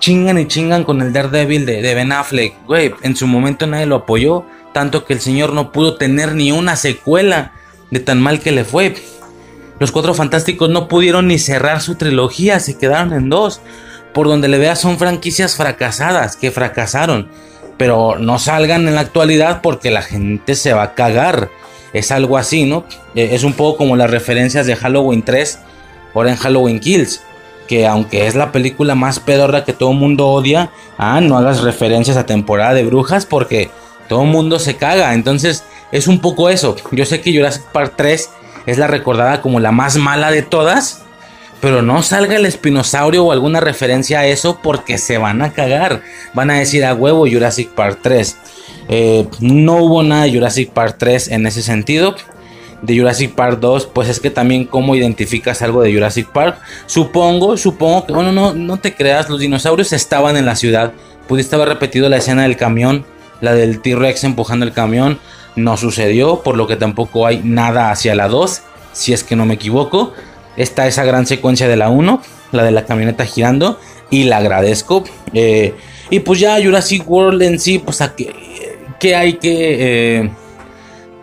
chingan y chingan con el Daredevil de, de Ben Affleck. Güey, en su momento nadie lo apoyó. Tanto que el señor no pudo tener ni una secuela de tan mal que le fue. Los Cuatro Fantásticos no pudieron ni cerrar su trilogía, se quedaron en dos. Por donde le veas son franquicias fracasadas, que fracasaron. Pero no salgan en la actualidad porque la gente se va a cagar. Es algo así, ¿no? Eh, es un poco como las referencias de Halloween 3, ahora en Halloween Kills que aunque es la película más pedorra que todo el mundo odia, ah, no hagas referencias a temporada de brujas porque todo el mundo se caga. Entonces es un poco eso. Yo sé que Jurassic Park 3 es la recordada como la más mala de todas, pero no salga el espinosaurio o alguna referencia a eso porque se van a cagar. Van a decir a huevo Jurassic Park 3. Eh, no hubo nada de Jurassic Park 3 en ese sentido de Jurassic Park 2, pues es que también cómo identificas algo de Jurassic Park. Supongo, supongo que, bueno, no, no te creas, los dinosaurios estaban en la ciudad. Pudiste haber repetido la escena del camión, la del T-Rex empujando el camión. No sucedió, por lo que tampoco hay nada hacia la 2, si es que no me equivoco. Está esa gran secuencia de la 1, la de la camioneta girando, y la agradezco. Eh, y pues ya Jurassic World en sí, pues a qué, hay que... Eh,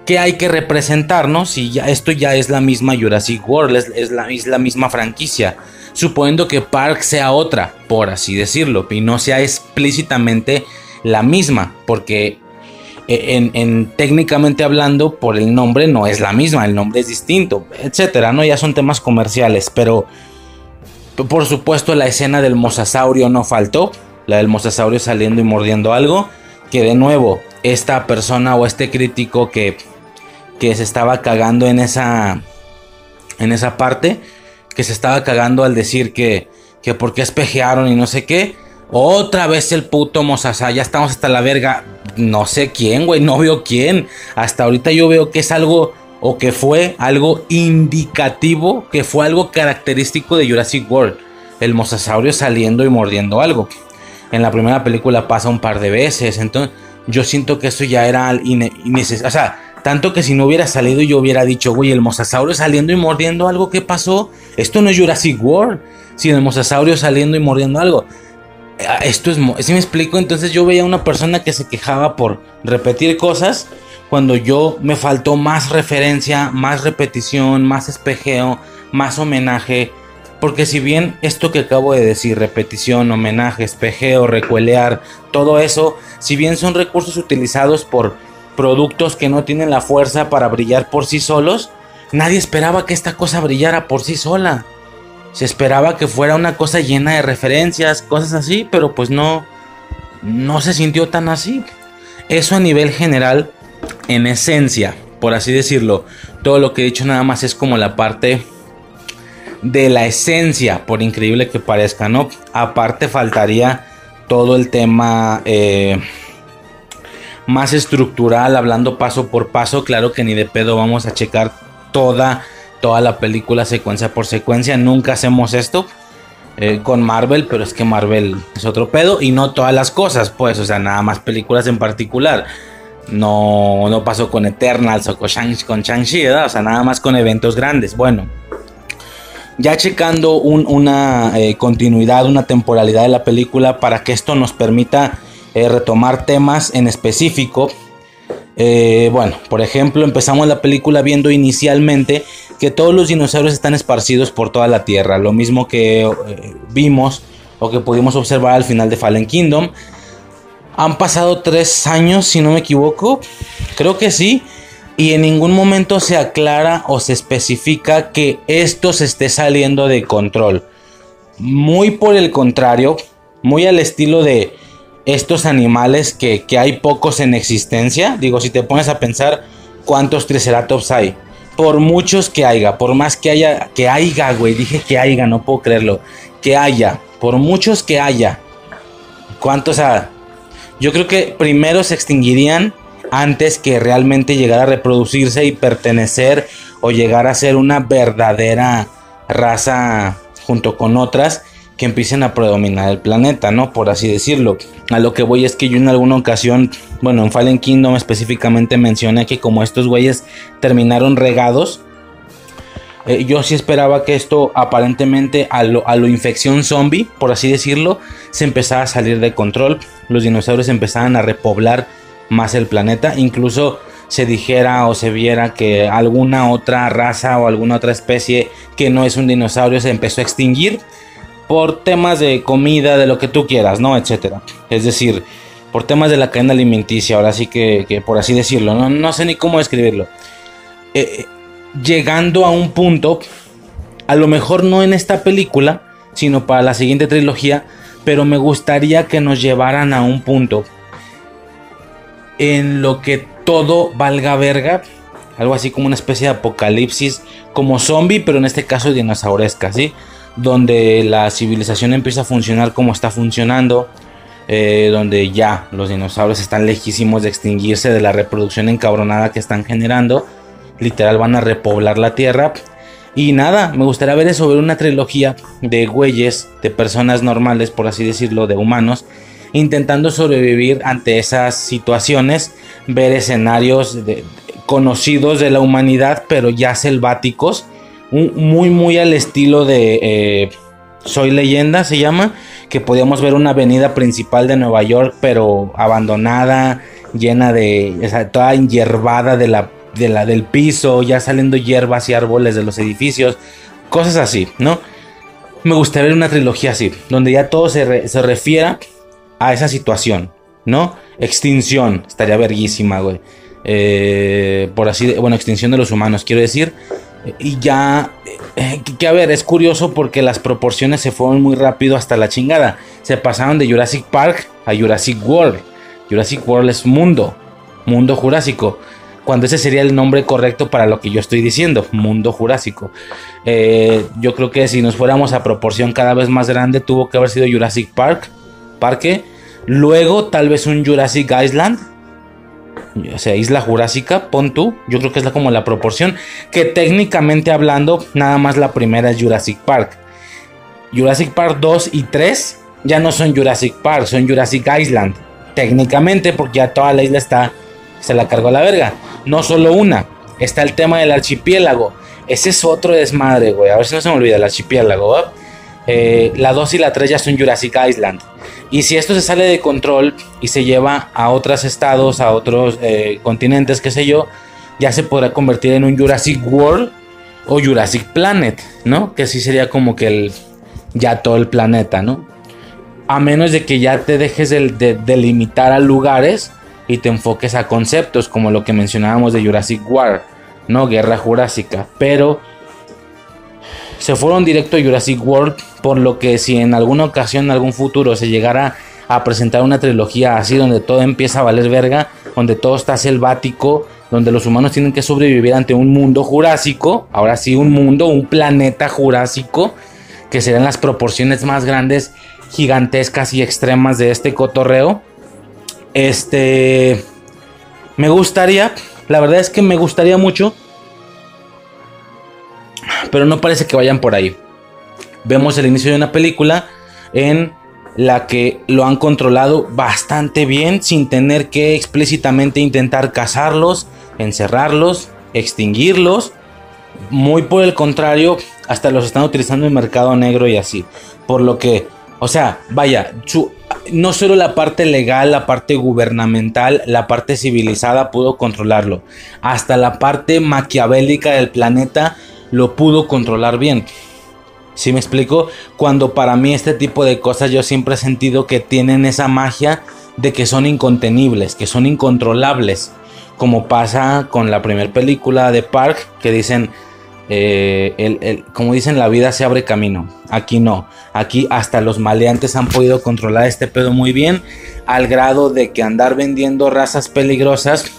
que hay que representarnos si ya esto ya es la misma Jurassic World, es, la, la, misma franquicia, suponiendo que Park sea otra, por así decirlo, y no sea explícitamente la misma, porque en, técnicamente hablando, por el nombre no es la misma, el nombre es distinto, etcétera, ¿no? Ya son temas comerciales, pero por supuesto la escena del mosasaurio no faltó, la del mosasaurio saliendo y mordiendo algo, que de nuevo, esta persona o este crítico que que se estaba cagando en esa en esa parte que se estaba cagando al decir que que por qué espejearon y no sé qué otra vez el puto Mosasa, ya estamos hasta la verga. No sé quién, güey, no veo quién. Hasta ahorita yo veo que es algo o que fue algo indicativo, que fue algo característico de Jurassic World. El mosasaurio saliendo y mordiendo algo. En la primera película pasa un par de veces, entonces yo siento que eso ya era innecesario. O sea, tanto que si no hubiera salido yo hubiera dicho, güey, el mosasaurio saliendo y mordiendo algo, ¿qué pasó? Esto no es Jurassic World, sino el mosasaurio saliendo y mordiendo algo. Ah, esto es, si me explico, entonces yo veía una persona que se quejaba por repetir cosas cuando yo me faltó más referencia, más repetición, más espejeo, más homenaje. Porque si bien esto que acabo de decir, repetición, homenaje, espejeo, recuelear, todo eso, si bien son recursos utilizados por productos que no tienen la fuerza para brillar por sí solos, nadie esperaba que esta cosa brillara por sí sola. Se esperaba que fuera una cosa llena de referencias, cosas así, pero pues no, no se sintió tan así. Eso a nivel general, en esencia, por así decirlo, todo lo que he dicho nada más es como la parte de la esencia, por increíble que parezca, ¿no? Aparte faltaría todo el tema... Eh, más estructural, hablando paso por paso. Claro que ni de pedo vamos a checar toda, toda la película secuencia por secuencia. Nunca hacemos esto eh, con Marvel, pero es que Marvel es otro pedo y no todas las cosas, pues, o sea, nada más películas en particular. No, no pasó con Eternals o con Shang-Chi, o sea, nada más con eventos grandes. Bueno, ya checando una eh, continuidad, una temporalidad de la película para que esto nos permita eh, retomar temas en específico. Bueno, por ejemplo, empezamos la película viendo inicialmente que todos los dinosaurios están esparcidos por toda la Tierra, lo mismo que eh, vimos o que pudimos observar al final de Fallen Kingdom. Han pasado tres años, si no me equivoco. Creo que sí. Y en ningún momento se aclara o se especifica que esto se esté saliendo de control. Muy por el contrario, muy al estilo de estos animales que, que hay pocos en existencia. Digo, si te pones a pensar cuántos triceratops hay. Por muchos que haya, por más que haya, que haya, güey, dije que haya, no puedo creerlo. Que haya, por muchos que haya. ¿Cuántos? sea, yo creo que primero se extinguirían antes que realmente llegar a reproducirse y pertenecer o llegar a ser una verdadera raza junto con otras que empiecen a predominar el planeta, ¿no? Por así decirlo. A lo que voy es que yo en alguna ocasión, bueno, en Fallen Kingdom específicamente mencioné que como estos güeyes terminaron regados, eh, yo sí esperaba que esto aparentemente a lo, a lo infección zombie, por así decirlo, se empezara a salir de control. Los dinosaurios empezaban a repoblar más el planeta. Incluso se dijera o se viera que alguna otra raza o alguna otra especie que no es un dinosaurio se empezó a extinguir por temas de comida, de lo que tú quieras, ¿no? Etcétera. Es decir, por temas de la cadena alimenticia, ahora sí que, por así decirlo, no, no, sé ni cómo describirlo. Eh, llegando a un punto, a lo mejor no en esta película, sino para la siguiente trilogía, pero me gustaría que nos llevaran a un punto en lo que todo valga verga, algo así como una especie de apocalipsis, como zombie, pero en este caso dinosauresca, ¿sí? Donde la civilización empieza a funcionar como está funcionando, eh, donde ya los dinosaurios están lejísimos de extinguirse de la reproducción encabronada que están generando, literal van a repoblar la tierra. Y nada, me gustaría ver eso, ver una trilogía de güeyes, de personas normales, por así decirlo, de humanos, intentando sobrevivir ante esas situaciones, ver escenarios conocidos de la humanidad, pero ya selváticos muy, muy al estilo de eh, Soy leyenda, se llama, que podíamos ver una avenida principal de Nueva York, pero abandonada, llena de, o toda hierbada de la, de la, del piso, ya saliendo hierbas y árboles de los edificios, cosas así, ¿no? Me gustaría ver una trilogía así, donde ya todo se, se refiera a esa situación, ¿no? Extinción, estaría verguísima, güey. Eh, por así, bueno, extinción de los humanos, quiero decir. Y ya, eh, que, a ver, es curioso porque las proporciones se fueron muy rápido hasta la chingada. Se pasaron de Jurassic Park a Jurassic World. Jurassic World es mundo, mundo jurásico. Cuando ese sería el nombre correcto para lo que yo estoy diciendo, mundo jurásico. Eh, yo creo que si nos fuéramos a proporción cada vez más grande, tuvo que haber sido Jurassic Park, parque. Luego tal vez un Jurassic Island o sea, isla jurásica, pon tú, yo creo que es la, como la proporción, que técnicamente hablando, nada más la primera es Jurassic Park. Jurassic Park 2 y 3 ya no son Jurassic Park, son Jurassic Island. Técnicamente, porque ya toda la isla está, se la cargó a la verga. No solo una, está el tema del archipiélago. Ese es otro desmadre, güey. A ver si no se me olvida el archipiélago, eh, la 2 y la 3 ya son Jurassic Island. Y si esto se sale de control y se lleva a otros estados, a otros eh, continentes, qué sé yo, ya se podrá convertir en un Jurassic World o Jurassic Planet, ¿no? Que así sería como que el ya todo el planeta, ¿no? A menos de que ya te dejes de, de, limitar a lugares y te enfoques a conceptos como lo que mencionábamos de Jurassic War, ¿no? Guerra Jurásica. Pero se fueron directo a Jurassic World, por lo que si en alguna ocasión, en algún futuro, se llegara a presentar una trilogía así donde todo empieza a valer verga, donde todo está selvático, donde los humanos tienen que sobrevivir ante un mundo jurásico, ahora sí un mundo, un planeta jurásico, que serán las proporciones más grandes, gigantescas y extremas de este cotorreo. Este me gustaría, la verdad es que me gustaría mucho pero no parece que vayan por ahí. Vemos el inicio de una película en la que lo han controlado bastante bien sin tener que explícitamente intentar cazarlos, encerrarlos, extinguirlos. Muy por el contrario, hasta los están utilizando en mercado negro y así. Por lo que, o sea, vaya, no solo la parte legal, la parte gubernamental, la parte civilizada pudo controlarlo. Hasta la parte maquiavélica del planeta lo pudo controlar bien. Si me explico? Cuando para mí este tipo de cosas yo siempre he sentido que tienen esa magia de que son incontenibles, que son incontrolables, como pasa con la primera película de Park, que dicen, eh, como dicen, la vida se abre camino. Aquí no. Aquí hasta los maleantes han podido controlar este pedo muy bien. Al grado de que andar vendiendo razas peligrosas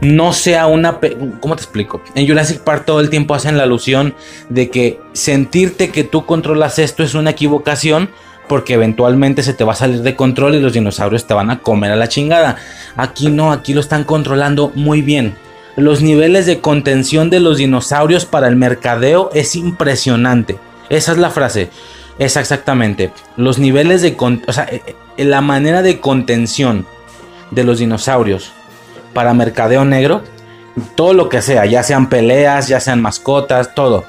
no sea una... ¿Cómo te explico? En Jurassic Park todo el tiempo hacen la alusión de que sentirte que tú controlas esto es una equivocación porque eventualmente se te va a salir de control y los dinosaurios te van a comer a la chingada. Aquí no, aquí lo están controlando muy bien. Los niveles de contención de los dinosaurios para el mercadeo es impresionante. Esa es la frase. Es exactamente. Los niveles de... O sea, eh, eh, la manera de contención de los dinosaurios para mercadeo negro. Todo lo que sea, ya sean peleas, ya sean mascotas, todo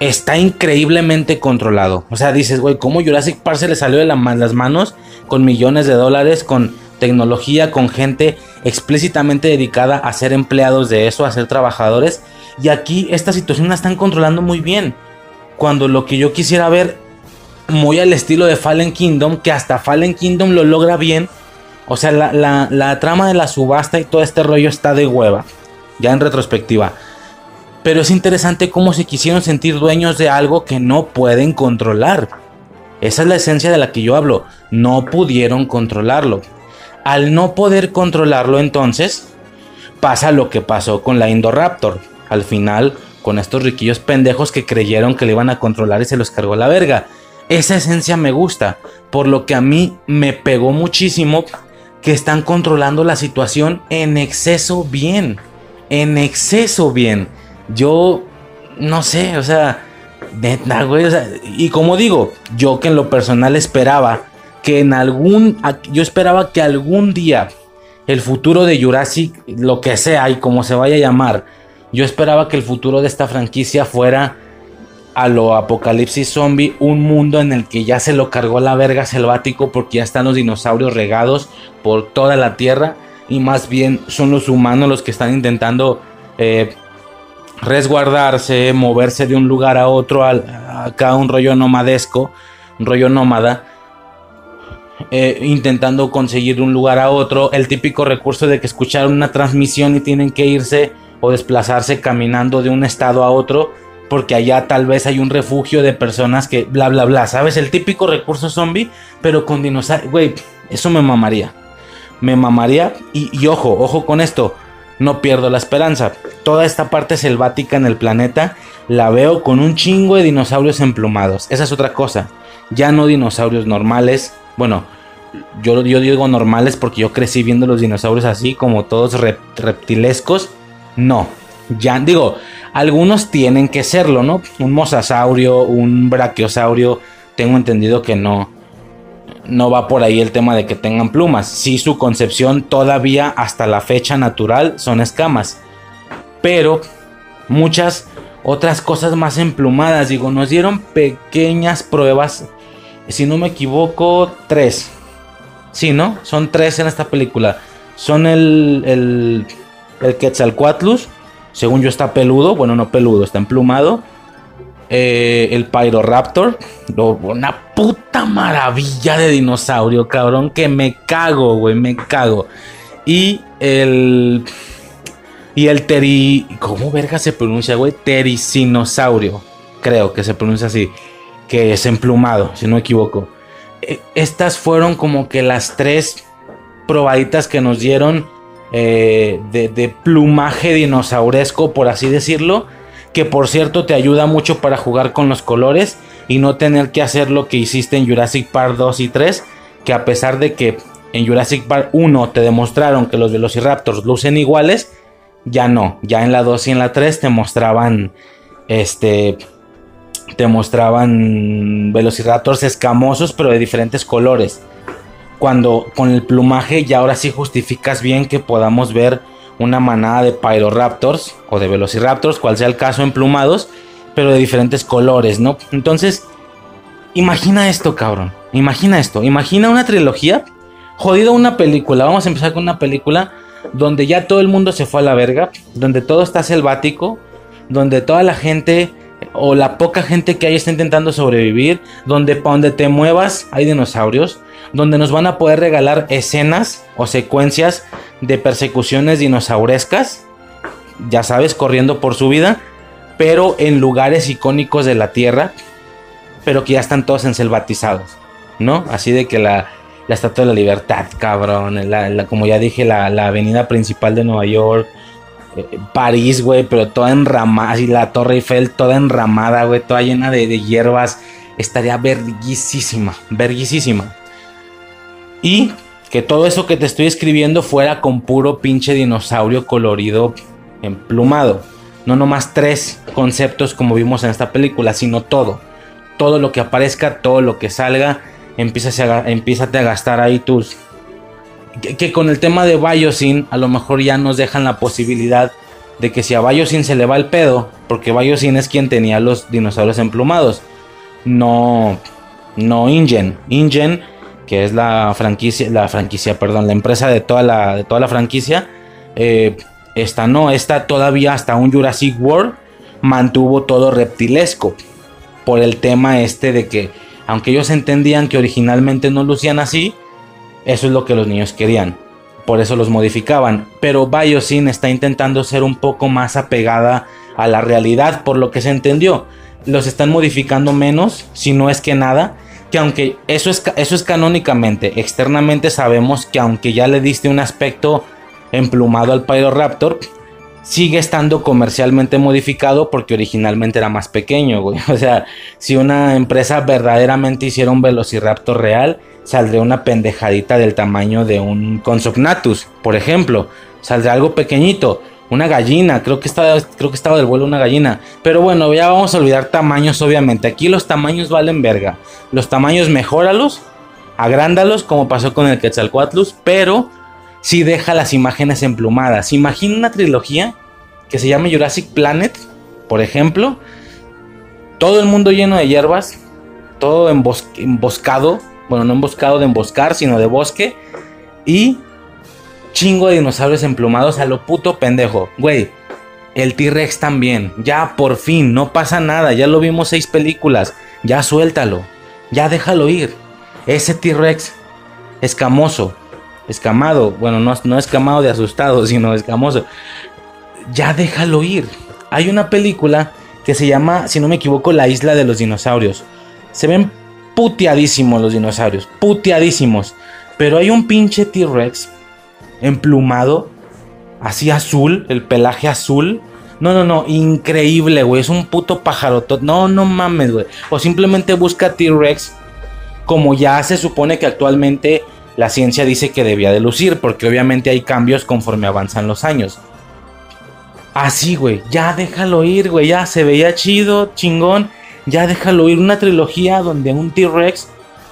está increíblemente controlado. O sea, dices, güey, ¿cómo Jurassic Park se le salió de las manos con millones de dólares, con tecnología, con gente explícitamente dedicada a ser empleados de eso, a ser trabajadores? Y aquí esta situación la están controlando muy bien. Cuando lo que yo quisiera ver, muy al estilo de Fallen Kingdom, que hasta Fallen Kingdom lo logra bien. O sea, la, la trama de la subasta y todo este rollo está de hueva. Ya en retrospectiva. Pero es interesante cómo se quisieron sentir dueños de algo que no pueden controlar. Esa es la esencia de la que yo hablo. No pudieron controlarlo. Al no poder controlarlo entonces, pasa lo que pasó con la Indoraptor. Al final, con estos riquillos pendejos que creyeron que le iban a controlar y se los cargó la verga. Esa esencia me gusta, por lo que a mí me pegó muchísimo que están controlando la situación en exceso bien. En exceso bien yo no sé, o sea, y como digo, yo que en lo personal esperaba que en algún, yo esperaba que algún día el futuro de Jurassic, lo que sea y como se vaya a llamar, yo esperaba que el futuro de esta franquicia fuera a lo apocalipsis zombie, un mundo en el que ya se lo cargó la verga selvático porque ya están los dinosaurios regados por toda la tierra y más bien son los humanos los que están intentando eh, resguardarse, moverse de un lugar a otro, acá un rollo nomadesco, un rollo nómada, eh, intentando conseguir un lugar a otro, el típico recurso de que escucharon una transmisión y tienen que irse o desplazarse caminando de un estado a otro, porque allá tal vez hay un refugio de personas que bla bla bla, ¿sabes? El típico recurso zombie, pero con dinosaurios, güey, eso me mamaría. Me mamaría y, ojo, ojo con esto no pierdo la esperanza. Toda esta parte selvática en el planeta la veo con un chingo de dinosaurios emplumados. Esa es otra cosa. Ya no dinosaurios normales. Bueno, yo digo normales porque yo crecí viendo los dinosaurios así, como todos reptilescos. No, ya digo, algunos tienen que serlo, ¿no? Un mosasaurio, un brachiosaurio, tengo entendido que no no va por ahí el tema de que tengan plumas. Si su concepción todavía hasta la fecha natural son escamas. Pero muchas otras cosas más emplumadas. Digo, nos dieron pequeñas pruebas. Si no me equivoco, tres. Sí, ¿no? Son tres en esta película. Son el, el, el Quetzalcoatlus. Según yo está peludo. Bueno, no peludo, está emplumado eh, el Pyroraptor. Una puta maravilla de dinosaurio, cabrón. Que me cago, güey, me cago. Y el. Y el teri. ¿Cómo verga se pronuncia, güey? Tericinosaurio. Creo que se pronuncia así. Que es emplumado, si no me equivoco. E, estas fueron como que las tres probaditas que nos dieron eh, de, de plumaje dinosauresco, por así decirlo que por cierto te ayuda mucho para jugar con los colores y no tener que hacer lo que hiciste en Jurassic Park 2 y 3, que a pesar de que en Jurassic Park 1 te demostraron que los Velociraptors lucen iguales, ya no, ya en la 2 y en la 3 te mostraban este te mostraban Velociraptors escamosos pero de diferentes colores. Cuando con el plumaje ya ahora sí justificas bien que podamos ver una manada de Pyroraptors o de Velociraptors, cual sea el caso, emplumados, pero de diferentes colores, ¿no? Entonces, imagina esto, cabrón. Imagina esto. Imagina una trilogía. Jodido una película. Vamos a empezar con una película donde ya todo el mundo se fue a la verga, donde todo está selvático, donde toda la gente o la poca gente que hay está intentando sobrevivir, donde para donde te muevas hay dinosaurios, donde nos van a poder regalar escenas o secuencias de persecuciones dinosaurescas, ya sabes, corriendo por su vida, pero en lugares icónicos de la Tierra, pero que ya están todos enselvatizados, ¿no? Así de que la, la Estatua de la Libertad, cabrón, la- como ya dije, la, la avenida principal de Nueva York, París, güey, pero toda enramada, así la Torre Eiffel toda enramada, güey, toda llena de, de hierbas, estaría verguisísima, verguisísima. Y que todo eso que te estoy escribiendo fuera con puro pinche dinosaurio colorido emplumado. No nomás tres conceptos como vimos en esta película, sino todo. Todo lo que aparezca, todo lo que salga, empiezas a, empiézate a gastar ahí tus... Que, con el tema de Biosyn a lo mejor ya nos dejan la posibilidad de que si a Biosyn se le va el pedo, porque Biosyn es quien tenía los dinosaurios emplumados, no, no Ingen. Ingen, que es la franquicia, la franquicia, perdón, la empresa de toda la, de toda la franquicia, eh, esta no, esta todavía hasta un Jurassic World mantuvo todo reptilesco por el tema este de que aunque ellos entendían que originalmente no lucían así, eso es lo que los niños querían. Por eso los modificaban. Pero Biosyn está intentando ser un poco más apegada a la realidad, por lo que se entendió. Los están modificando menos, si no es que nada. Que aunque eso es, eso es canónicamente, externamente sabemos que aunque ya le diste un aspecto emplumado al Pyroraptor, sigue estando comercialmente modificado porque originalmente era más pequeño. O sea, si una empresa verdaderamente hiciera un Velociraptor real, saldría una pendejadita del tamaño de un Consognathus, por ejemplo. Saldría algo pequeñito. Una gallina, creo que estaba, creo que estaba del vuelo una gallina. Pero bueno, ya vamos a olvidar tamaños, obviamente. Aquí los tamaños valen verga. Los tamaños mejóralos, agrándalos, como pasó con el Quetzalcoatlus, pero sí deja las imágenes emplumadas. Imagina una trilogía que se llame Jurassic Planet, por ejemplo. Todo el mundo lleno de hierbas, todo embos- emboscado, bueno, no emboscado de emboscar, sino de bosque. Y chingo de dinosaurios emplumados a lo puto pendejo. Güey, el T-Rex también. Ya por fin, no pasa nada. Ya lo vimos seis películas. Ya suéltalo. Ya déjalo ir. Ese T-Rex escamoso, escamado. Bueno, no, no escamado de asustado, sino escamoso. Ya déjalo ir. Hay una película que se llama, si no me equivoco, La Isla de los Dinosaurios. Se ven puteadísimos los dinosaurios. Puteadísimos. Pero hay un pinche T-Rex emplumado, así azul, el pelaje azul. No, no, no, increíble, güey. Es un puto pajaroto. No, no mames, güey. O simplemente busca T-Rex como ya se supone que actualmente la ciencia dice que debía de lucir, porque obviamente hay cambios conforme avanzan los años. Así, güey, ya déjalo ir, güey, ya se veía chido, chingón, ya déjalo ir. Una trilogía donde un T-Rex,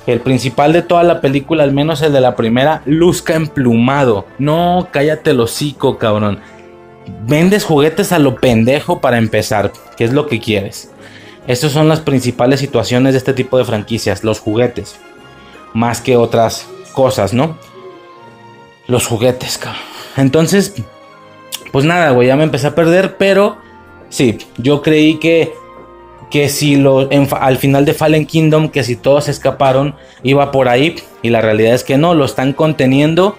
el principal de toda la película, al menos el de la primera, luzca emplumado. No, cállate el hocico, cabrón. Vendes juguetes a lo pendejo para empezar, que es lo que quieres. Estas son las principales situaciones de este tipo de franquicias, los juguetes. Más que otras cosas, ¿no? Los juguetes, cabrón. Entonces, pues nada, güey, ya me empecé a perder, pero sí, yo creí que que si lo en, al final de Fallen Kingdom que si todos escaparon iba por ahí y la realidad es que no, lo están conteniendo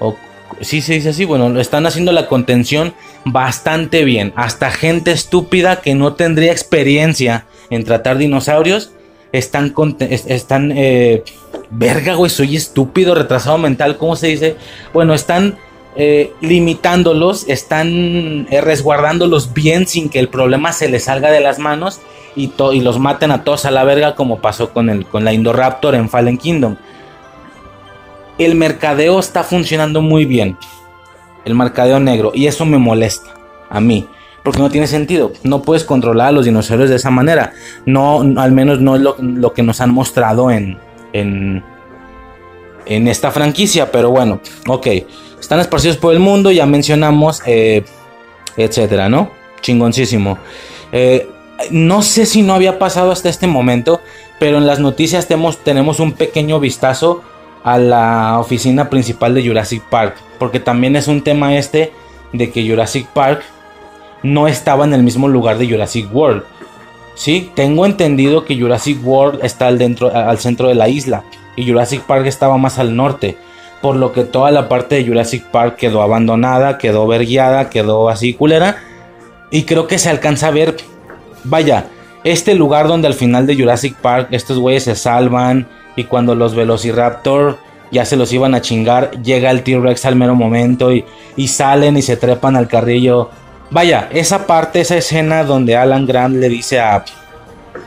o sí se dice así, bueno, lo están haciendo la contención bastante bien, hasta gente estúpida que no tendría experiencia en tratar dinosaurios están están eh, verga, güey, soy estúpido, retrasado mental, ¿cómo se dice? Bueno, están eh, limitándolos, están eh, resguardándolos bien sin que el problema se les salga de las manos y, y, los maten a todos a la verga como pasó con, el, con la Indoraptor en Fallen Kingdom. El mercadeo está funcionando muy bien. El mercadeo negro. Y eso me molesta a mí. Porque no tiene sentido. No puedes controlar a los dinosaurios de esa manera. No, al menos no es lo, lo que nos han mostrado en, en, en esta franquicia. Pero bueno, ok. Están esparcidos por el mundo, ya mencionamos, eh, etcétera, ¿no? Chingoncísimo. Eh, no sé si no había pasado hasta este momento, pero en las noticias tenemos, un pequeño vistazo a la oficina principal de Jurassic Park, porque también es un tema este de que Jurassic Park no estaba en el mismo lugar de Jurassic World. Sí, tengo entendido que Jurassic World está al, al centro de la isla y Jurassic Park estaba más al norte. Por lo que toda la parte de Jurassic Park quedó abandonada, quedó verguiada, quedó así culera. Y creo que se alcanza a ver, vaya, este lugar donde al final de Jurassic Park estos güeyes se salvan y cuando los Velociraptor ya se los iban a chingar, llega el T-Rex al mero momento y, y salen y se trepan al carrillo. Vaya, esa parte, esa escena donde Alan Grant le dice a,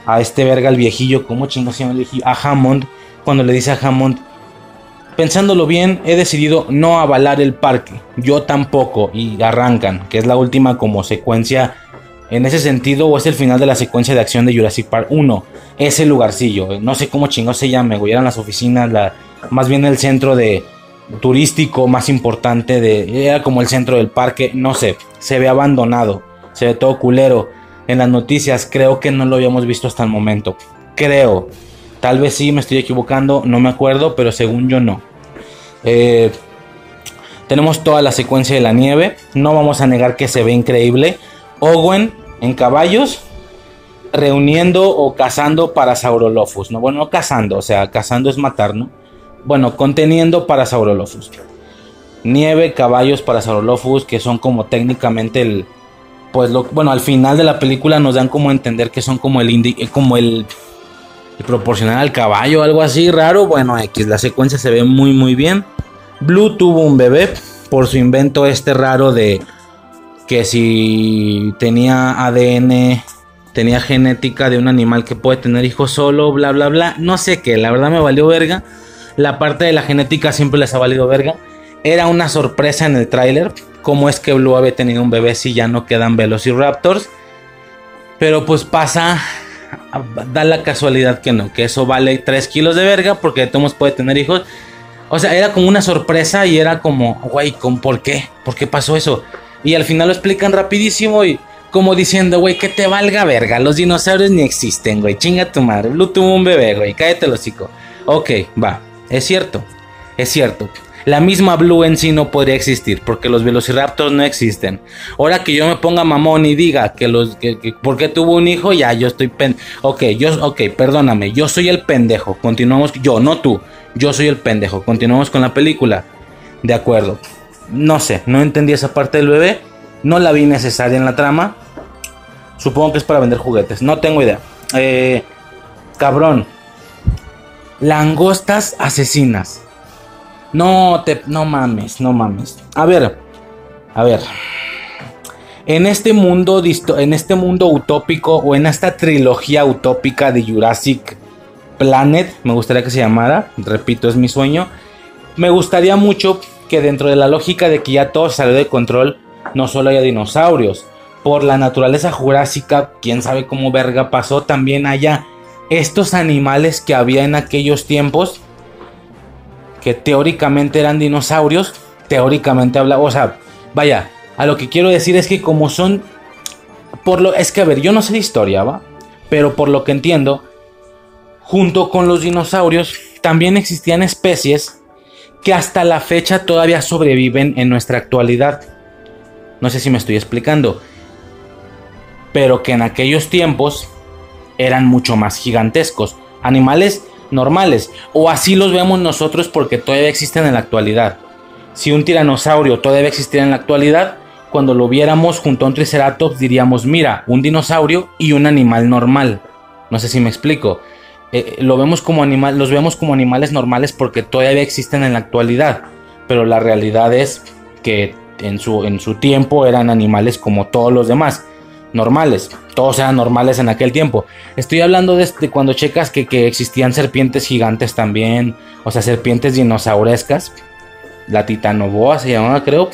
a este verga, el viejillo, ¿cómo chingo se llama el viejillo? A Hammond, cuando le dice a Hammond, pensándolo bien, he decidido no avalar el parque. Yo tampoco. Y arrancan, que es la última como secuencia en ese sentido, o es el final de la secuencia de acción de Jurassic Park 1. Ese lugarcillo, no sé cómo chingo se llame, güey. Eran las oficinas, la, más bien el centro de turístico más importante de. Era como el centro del parque, no sé. Se ve abandonado, se ve todo culero. En las noticias, creo que no lo habíamos visto hasta el momento. Creo. Tal vez sí, me estoy equivocando, no me acuerdo, pero según yo no. Eh, tenemos toda la secuencia de la nieve. No vamos a negar que se ve increíble. Owen en caballos reuniendo o cazando para Saurolophus, ¿no? Bueno, no cazando, o sea, cazando es matar, ¿no? Bueno, conteniendo para Saurolophus. Nieve, caballos para Saurolophus, que son como técnicamente el... Pues lo, bueno, al final de la película nos dan como entender que son como el como el, el proporcional al caballo, algo así raro. Bueno, X, la secuencia se ve muy muy bien. Blue tuvo un bebé por su invento este raro de que si tenía ADN, tenía genética de un animal que puede tener hijos solo, bla, bla, bla. No sé qué, la verdad me valió verga. La parte de la genética siempre les ha valido verga. Era una sorpresa en el tráiler. Cómo es que Blue había tenido un bebé si ya no quedan Velociraptors. Pero pues pasa, da la casualidad que no, que eso vale 3 kilos de verga porque de todos puede tener hijos. O sea, era como una sorpresa y era como, güey, ¿por qué? ¿Por qué pasó eso? Y al final lo explican rapidísimo y como diciendo, güey, que te valga verga. Los dinosaurios ni existen, güey. Chinga tu madre. Blue tuvo un bebé, güey. Cállate el hocico. Ok, va. Es cierto. Es cierto. La misma Blue en sí no podría existir porque los velociraptors no existen. Ahora que yo me ponga mamón y diga que los que, que porque tuvo un hijo, ya yo estoy pen. Ok, yo, ok, perdóname, yo soy el pendejo. Continuamos, yo, no tú. Yo soy el pendejo. Continuamos con la película. De acuerdo. No sé, no entendí esa parte del bebé. No la vi necesaria en la trama. Supongo que es para vender juguetes. No tengo idea. Eh, cabrón. Langostas asesinas. No te. No mames, no mames. A ver. A ver. En este mundo. En este mundo utópico. O en esta trilogía utópica de Jurassic Planet. Me gustaría que se llamara. Repito, es mi sueño. Me gustaría mucho que dentro de la lógica de que ya todo salió de control, no solo haya dinosaurios. Por la naturaleza jurásica, quién sabe cómo verga pasó, también haya estos animales que había en aquellos tiempos, que teóricamente eran dinosaurios, teóricamente habla, o sea, vaya, a lo que quiero decir es que como son, por lo, es que a ver, yo no sé de historia, ¿va? Pero por lo que entiendo, junto con los dinosaurios, también existían especies que hasta la fecha todavía sobreviven en nuestra actualidad. No sé si me estoy explicando. Pero que en aquellos tiempos eran mucho más gigantescos. Animales normales. O así los vemos nosotros porque todavía existen en la actualidad. Si un tiranosaurio todavía existiera en la actualidad, cuando lo viéramos junto a un triceratops diríamos, mira, un dinosaurio y un animal normal. No sé si me explico. Eh, lo vemos como animal, los vemos como animales normales porque todavía existen en la actualidad. Pero la realidad es que en su, en su tiempo eran animales como todos los demás. Normales. Todos eran normales en aquel tiempo. Estoy hablando de, cuando checas que, que, existían serpientes gigantes también. O sea, serpientes dinosaurescas. La titanoboa se llamaba, creo.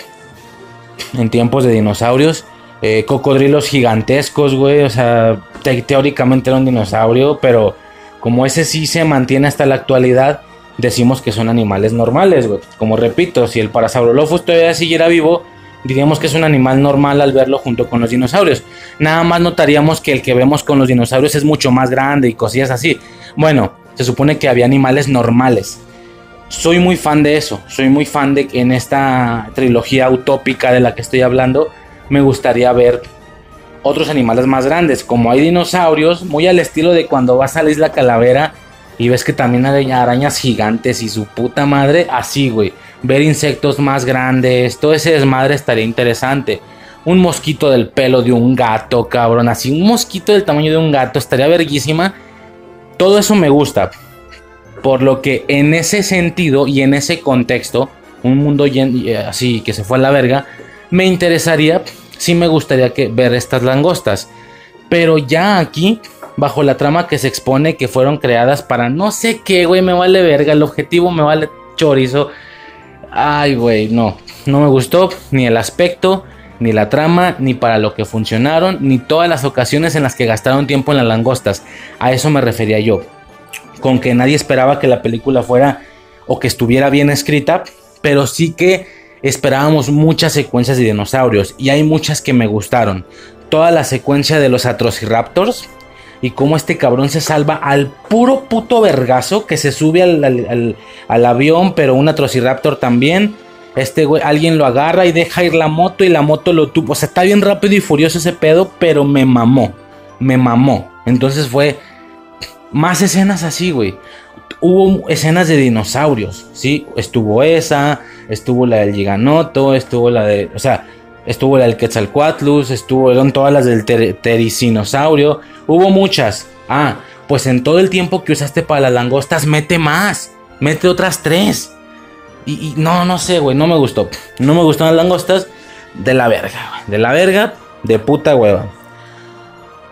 En tiempos de dinosaurios. Eh, cocodrilos gigantescos, güey. O sea, teóricamente era un dinosaurio, pero como ese sí se mantiene hasta la actualidad, decimos que son animales normales, güey. Como repito, si el Parasaurolophus todavía siguiera vivo, diríamos que es un animal normal al verlo junto con los dinosaurios. Nada más notaríamos que el que vemos con los dinosaurios es mucho más grande y cosillas así. Bueno, se supone que había animales normales. Soy muy fan de eso, soy muy fan de que en esta trilogía utópica de la que estoy hablando, me gustaría ver otros animales más grandes. Como hay dinosaurios, muy al estilo de cuando vas a la isla Calavera y ves que también hay arañas gigantes y su puta madre, así, güey. Ver insectos más grandes, todo ese desmadre estaría interesante. Un mosquito del pelo de un gato, cabrón, así, un mosquito del tamaño de un gato, estaría verguísima. Todo eso me gusta. Por lo que en ese sentido y en ese contexto, un mundo así que se fue a la verga, me interesaría, sí me gustaría que ver estas langostas. Pero ya aquí bajo la trama que se expone que fueron creadas para no sé qué, güey, me vale verga, el objetivo me vale chorizo. Ay, güey, no, no me gustó ni el aspecto, ni la trama, ni para lo que funcionaron, ni todas las ocasiones en las que gastaron tiempo en las langostas. A eso me refería yo. Con que nadie esperaba que la película fuera o que estuviera bien escrita, pero sí que esperábamos muchas secuencias de dinosaurios y hay muchas que me gustaron. Toda la secuencia de los Atrociraptors, y cómo este cabrón se salva al puro puto vergazo que se sube al, avión, pero un Atrociraptor también. Este güey, alguien lo agarra y deja ir la moto y la moto lo tuvo. O sea, está bien rápido y furioso ese pedo, pero me mamó. Me mamó. Entonces fue más escenas así, güey. Hubo escenas de dinosaurios, ¿sí? Estuvo esa, estuvo la del Giganoto, estuvo la de. O sea, Estuvo del Quetzalcoatlus, estuvieron todas las del Tericinosaurio. Hubo muchas. Ah, pues en todo el tiempo que usaste para las langostas, mete más. Mete otras tres. Y, no, no sé, güey, no me gustó. No me gustaron las langostas. De la verga, De la verga, de puta hueva.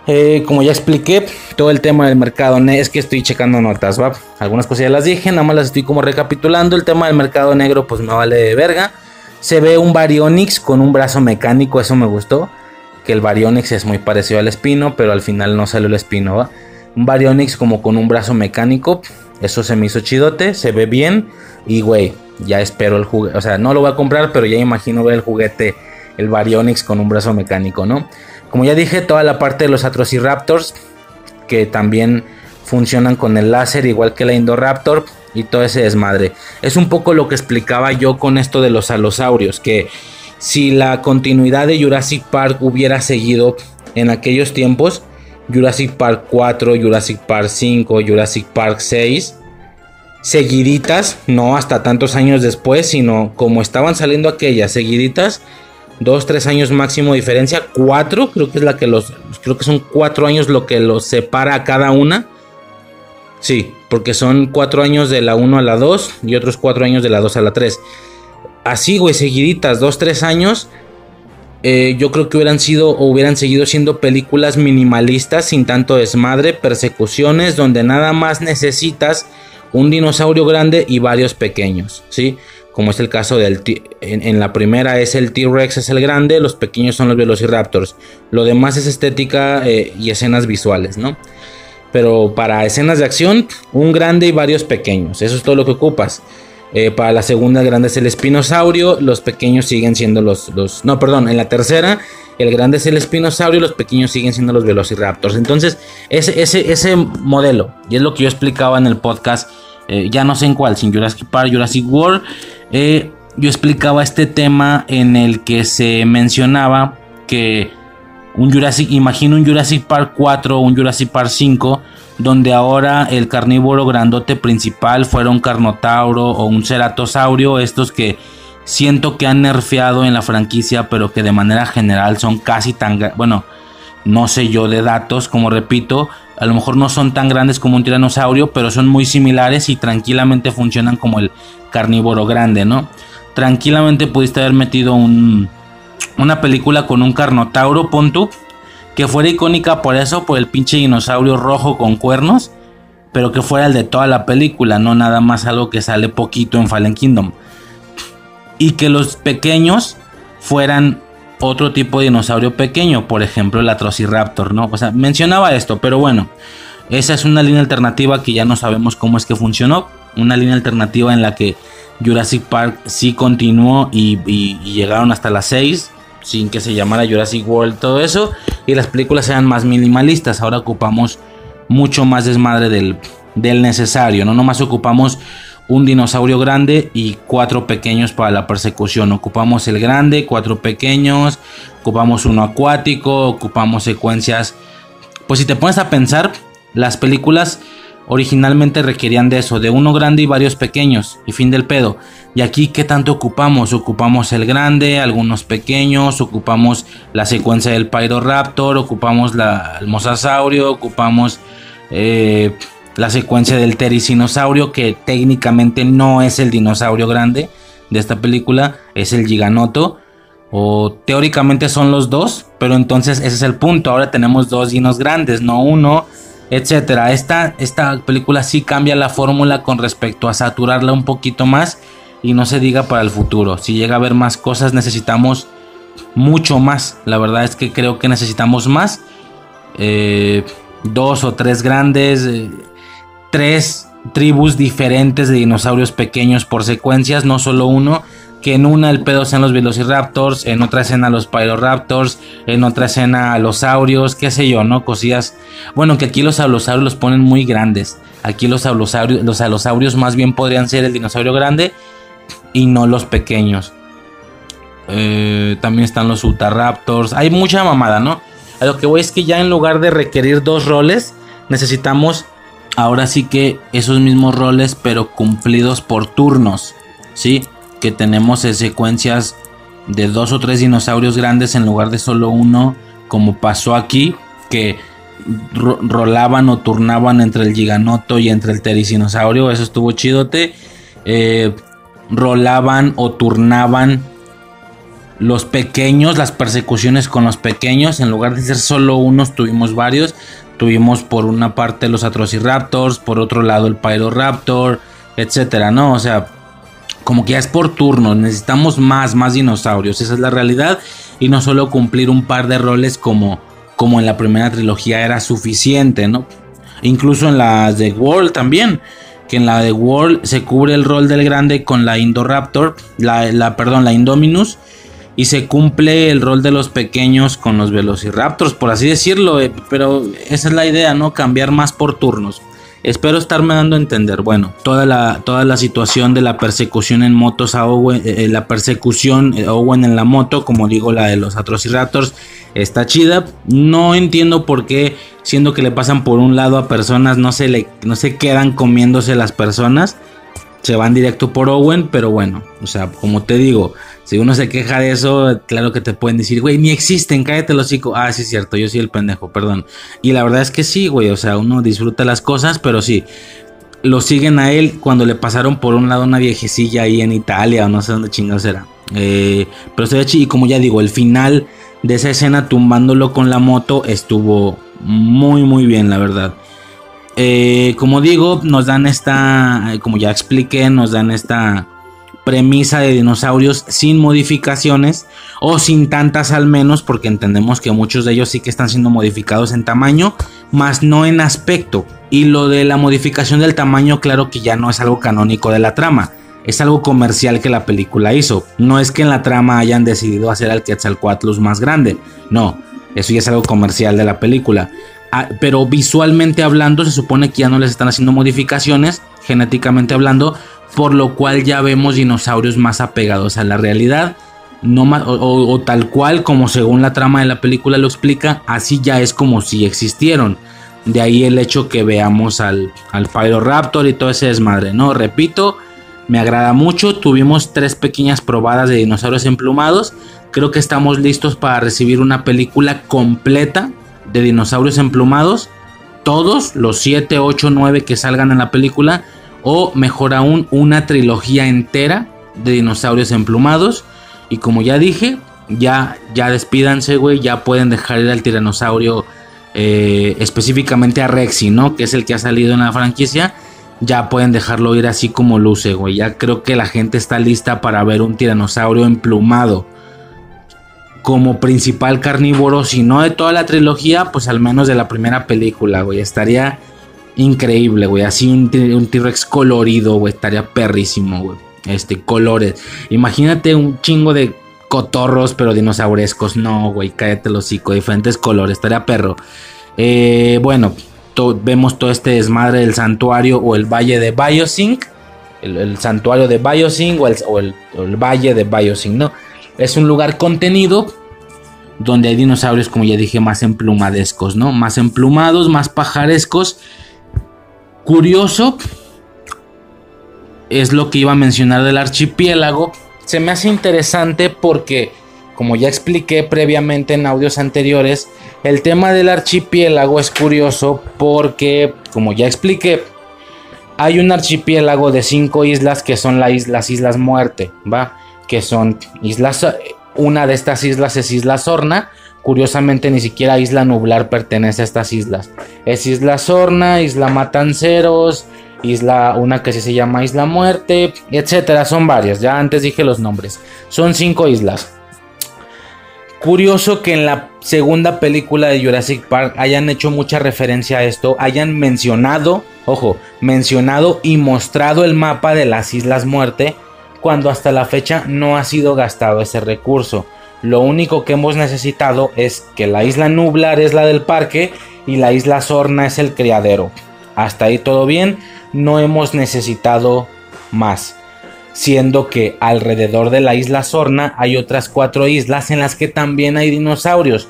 Eh, como ya expliqué, todo el tema del mercado negro, es que estoy checando notas, ¿va? Algunas cosas ya las dije, nada más las estoy como recapitulando. El tema del mercado negro, pues me vale de verga. Se ve un Baryonyx con un brazo mecánico, eso me gustó. Que el Baryonyx es muy parecido al Espino, pero al final no salió el Espino, ¿va? Un Baryonyx como con un brazo mecánico, eso se me hizo chidote, se ve bien. Y güey, ya espero el juguete, o sea, no lo voy a comprar, pero ya imagino ver el juguete, el Baryonyx con un brazo mecánico, ¿no? Como ya dije, toda la parte de los Atrociraptors, que también funcionan con el láser, igual que la Indoraptor y todo ese desmadre. Es un poco lo que explicaba yo con esto de los alosaurios, que si la continuidad de Jurassic Park hubiera seguido en aquellos tiempos, Jurassic Park 4, Jurassic Park 5, Jurassic Park 6, seguiditas, no hasta tantos años después, sino como estaban saliendo aquellas seguiditas, dos, tres años máximo diferencia, cuatro, creo que es la que los, creo que son cuatro años lo que los separa a cada una. Sí, porque son cuatro años de la 1 a la 2 y otros cuatro años de la 2 a la 3. Así, güey, seguiditas, dos, tres años. Eh, yo creo que hubieran sido o hubieran seguido siendo películas minimalistas sin tanto desmadre, persecuciones, donde nada más necesitas un dinosaurio grande y varios pequeños, ¿sí? Como es el caso del... En, en la primera es el T-Rex, es el grande, los pequeños son los Velociraptors. Lo demás es estética eh, y escenas visuales, ¿no? Pero para escenas de acción, un grande y varios pequeños. Eso es todo lo que ocupas. Eh, para la segunda, grande es el espinosaurio. Los pequeños siguen siendo los, los. No, perdón. En la tercera, el grande es el espinosaurio. Los pequeños siguen siendo los velociraptors. Entonces, ese, ese, ese modelo, y es lo que yo explicaba en el podcast, eh, ya no sé en cuál, sin Jurassic Park, Jurassic World. Eh, yo explicaba este tema en el que se mencionaba que un Jurassic, imagino un Jurassic Park 4 o un Jurassic Park 5, donde ahora el carnívoro grandote principal fuera un carnotauro o un ceratosaurio, estos que siento que han nerfeado en la franquicia, pero que de manera general son casi tan, bueno, no sé yo de datos, como repito, a lo mejor no son tan grandes como un tiranosaurio, pero son muy similares y tranquilamente funcionan como el carnívoro grande, ¿no? Tranquilamente pudiste haber metido un una película con un carnotauro, punto, que fuera icónica por eso, por el pinche dinosaurio rojo con cuernos, pero que fuera el de toda la película, no nada más algo que sale poquito en Fallen Kingdom. Y que los pequeños fueran otro tipo de dinosaurio pequeño, por ejemplo el Atrociraptor, ¿no? O sea, mencionaba esto, pero bueno, esa es una línea alternativa que ya no sabemos cómo es que funcionó, una línea alternativa en la que Jurassic Park sí continuó y, llegaron hasta las 6 sin que se llamara Jurassic World, todo eso, y las películas sean más minimalistas. Ahora ocupamos mucho más desmadre del, del necesario, no nomás ocupamos un dinosaurio grande y cuatro pequeños para la persecución. Ocupamos el grande, cuatro pequeños, ocupamos uno acuático, ocupamos secuencias. Pues si te pones a pensar, las películas originalmente requerían de eso, de uno grande y varios pequeños, y fin del pedo. Y aquí, ¿qué tanto ocupamos? Ocupamos el grande, algunos pequeños, ocupamos la secuencia del Pyroraptor, ocupamos la, el mosasaurio, ocupamos eh, la secuencia del tericinosaurio, que técnicamente no es el dinosaurio grande de esta película, es el giganoto. O teóricamente son los dos, pero entonces ese es el punto. Ahora tenemos dos dinos grandes, no uno, etcétera. Esta, esta película sí cambia la fórmula con respecto a saturarla un poquito más y no se diga para el futuro. Si llega a haber más cosas, necesitamos mucho más. La verdad es que creo que necesitamos más. Eh, dos o tres grandes. Eh, tres tribus diferentes de dinosaurios pequeños por secuencias, no solo uno. Que en una el pedo sean los Velociraptors, en otra escena los Pyroraptors, en otra escena los saurios, qué sé yo, ¿no? Cosillas. Bueno, que aquí los alosaurios los ponen muy grandes. Aquí los alosaurios, los alosaurios más bien podrían ser el dinosaurio grande y no los pequeños. Eh, también están los Utahraptors. Hay mucha mamada, ¿no? Lo que voy es que ya en lugar de requerir dos roles, necesitamos ahora sí que esos mismos roles, pero cumplidos por turnos, ¿sí? Que tenemos secuencias de dos o tres dinosaurios grandes en lugar de solo uno, como pasó aquí, que rolaban o turnaban entre el giganoto y entre el tericinosaurio, eso estuvo chidote. Eh, rolaban o turnaban los pequeños, las persecuciones con los pequeños, en lugar de ser solo unos, tuvimos varios. Tuvimos por una parte los Atrociraptors, por otro lado el Pyroraptor, etcétera, ¿no? O sea, como que ya es por turno, necesitamos más, más dinosaurios, esa es la realidad. Y no solo cumplir un par de roles como, como en la primera trilogía era suficiente, ¿no? Incluso en las de World también, que en la de World se cubre el rol del grande con la Indoraptor, la, la perdón, la Indominus y se cumple el rol de los pequeños con los velociraptors, por así decirlo, eh, pero esa es la idea, ¿no? Cambiar más por turnos. Espero estarme dando a entender. Bueno, toda la, toda la situación de la persecución en motos a Owen, eh, eh, la persecución Owen en la moto, como digo, la de los Atrociraptors, está chida. No entiendo por qué, siendo que le pasan por un lado a personas, no se, le, no se quedan comiéndose las personas. Se van directo por Owen, pero bueno, o sea, como te digo, si uno se queja de eso, claro que te pueden decir, güey, ni existen, cállate los hocico. Ah, sí es cierto, yo soy el pendejo, perdón. Y la verdad es que sí, güey, o sea, uno disfruta las cosas, pero sí. Lo siguen a él cuando le pasaron por un lado una viejecilla ahí en Italia o no sé dónde chingados era. Eh, pero estoy y como ya digo, el final de esa escena tumbándolo con la moto estuvo muy, muy bien, la verdad. Eh, como digo, nos dan esta, como ya expliqué, nos dan esta premisa de dinosaurios sin modificaciones o sin tantas al menos porque entendemos que muchos de ellos sí que están siendo modificados en tamaño más no en aspecto. Y lo de la modificación del tamaño claro que ya no es algo canónico de la trama. Es algo comercial que la película hizo. No es que en la trama hayan decidido hacer al Quetzalcoatlus más grande. No eso ya es algo comercial de la película pero visualmente hablando se supone que ya no les están haciendo modificaciones genéticamente hablando por lo cual ya vemos dinosaurios más apegados a la realidad. No o, tal cual como según la trama de la película lo explica, así ya es como si existieron. De ahí el hecho que veamos al, al Pyroraptor y todo ese desmadre, ¿no? Repito, me agrada mucho. Tuvimos tres pequeñas probadas de dinosaurios emplumados. Creo que estamos listos para recibir una película completa de dinosaurios emplumados. Todos, los 7, 8, 9 que salgan en la película, o mejor aún una trilogía entera de dinosaurios emplumados. Y como ya dije, ya, ya despídanse, güey, ya pueden dejar ir al tiranosaurio eh, específicamente a Rexy, ¿no? Que es el que ha salido en la franquicia. Ya pueden dejarlo ir así como luce, güey. Ya creo que la gente está lista para ver un tiranosaurio emplumado. Como principal carnívoro, si no de toda la trilogía, pues al menos de la primera película, güey. Estaría increíble, güey. Así un, T-Rex colorido, güey. Estaría perrísimo, güey. Este, colores. Imagínate un chingo de cotorros, pero dinosaurescos. No, güey, cállate los hocico. Diferentes colores. Estaría perro. Eh, bueno, vemos todo este desmadre del santuario o el valle de Biosync. el, santuario de Biosing o, el, el, valle de Biosing, ¿no? Es un lugar contenido donde hay dinosaurios, como ya dije, más emplumadescos, ¿no? Más emplumados, más pajarescos. Curioso es lo que iba a mencionar del archipiélago. Se me hace interesante porque, como ya expliqué previamente en audios anteriores, el tema del archipiélago es curioso porque, como ya expliqué, hay un archipiélago de cinco islas que son las Islas Muerte, ¿va? Que son islas, una de estas islas es Isla Sorna, curiosamente ni siquiera Isla Nublar pertenece a estas islas. Es Isla Sorna, Isla Matanceros, Isla, una que se llama Isla Muerte, etcétera, son varias, ya antes dije los nombres. Son cinco islas. Curioso que en la segunda película de Jurassic Park hayan hecho mucha referencia a esto, hayan mencionado, ojo, mencionado y mostrado el mapa de las Islas Muerte, cuando hasta la fecha no ha sido gastado ese recurso. Lo único que hemos necesitado es que la isla Nublar es la del parque y la isla Sorna es el criadero. Hasta ahí todo bien, no hemos necesitado más siendo que alrededor de la isla Sorna hay otras cuatro islas en las que también hay dinosaurios.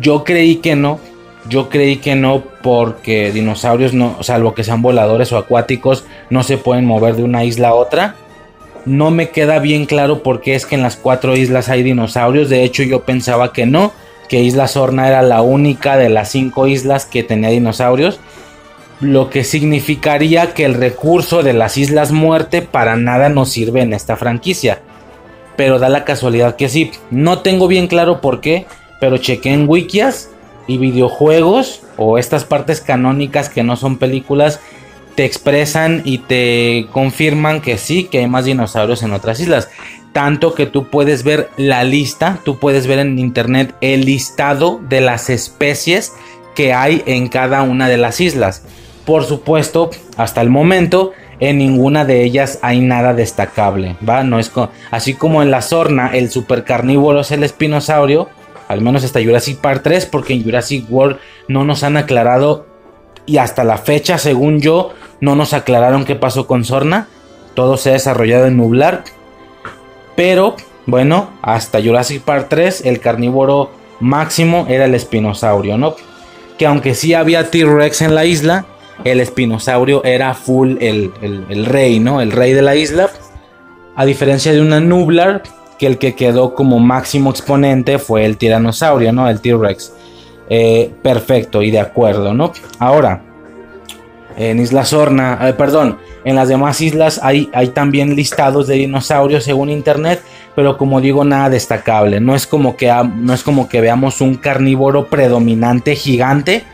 Yo creí que no, yo creí que no porque dinosaurios no, salvo que sean voladores o acuáticos, no se pueden mover de una isla a otra. No me queda bien claro por qué es que en las cuatro islas hay dinosaurios. De hecho, yo pensaba que no, que Isla Sorna era la única de las cinco islas que tenía dinosaurios lo que significaría que el recurso de las Islas Muerte para nada nos sirve en esta franquicia. Pero da la casualidad que sí. No tengo bien claro por qué, pero chequé en wikias y videojuegos o estas partes canónicas que no son películas te expresan y te confirman que sí, que hay más dinosaurios en otras islas. Tanto que tú puedes ver la lista, tú puedes ver en internet el listado de las especies que hay en cada una de las islas. Por supuesto, hasta el momento, en ninguna de ellas hay nada destacable, ¿va? No es así como en la Sorna, el supercarnívoro es el espinosaurio, al menos hasta Jurassic Park 3, porque en Jurassic World no nos han aclarado y hasta la fecha, según yo, no nos aclararon qué pasó con Sorna. Todo se ha desarrollado en Nublar. Pero, bueno, hasta Jurassic Park 3, el carnívoro máximo era el espinosaurio, ¿no? Que aunque sí había T-Rex en la isla, el espinosaurio era full el, rey, ¿no? El rey de la isla. A diferencia de una Nublar, que el que quedó como máximo exponente fue el tiranosaurio, ¿no? El T-Rex. Eh, perfecto y de acuerdo, ¿no? Ahora, en Isla Sorna, eh, perdón, en las demás islas hay, hay también listados de dinosaurios según internet, pero como digo, nada destacable. No es como que, no es como que veamos un carnívoro predominante gigante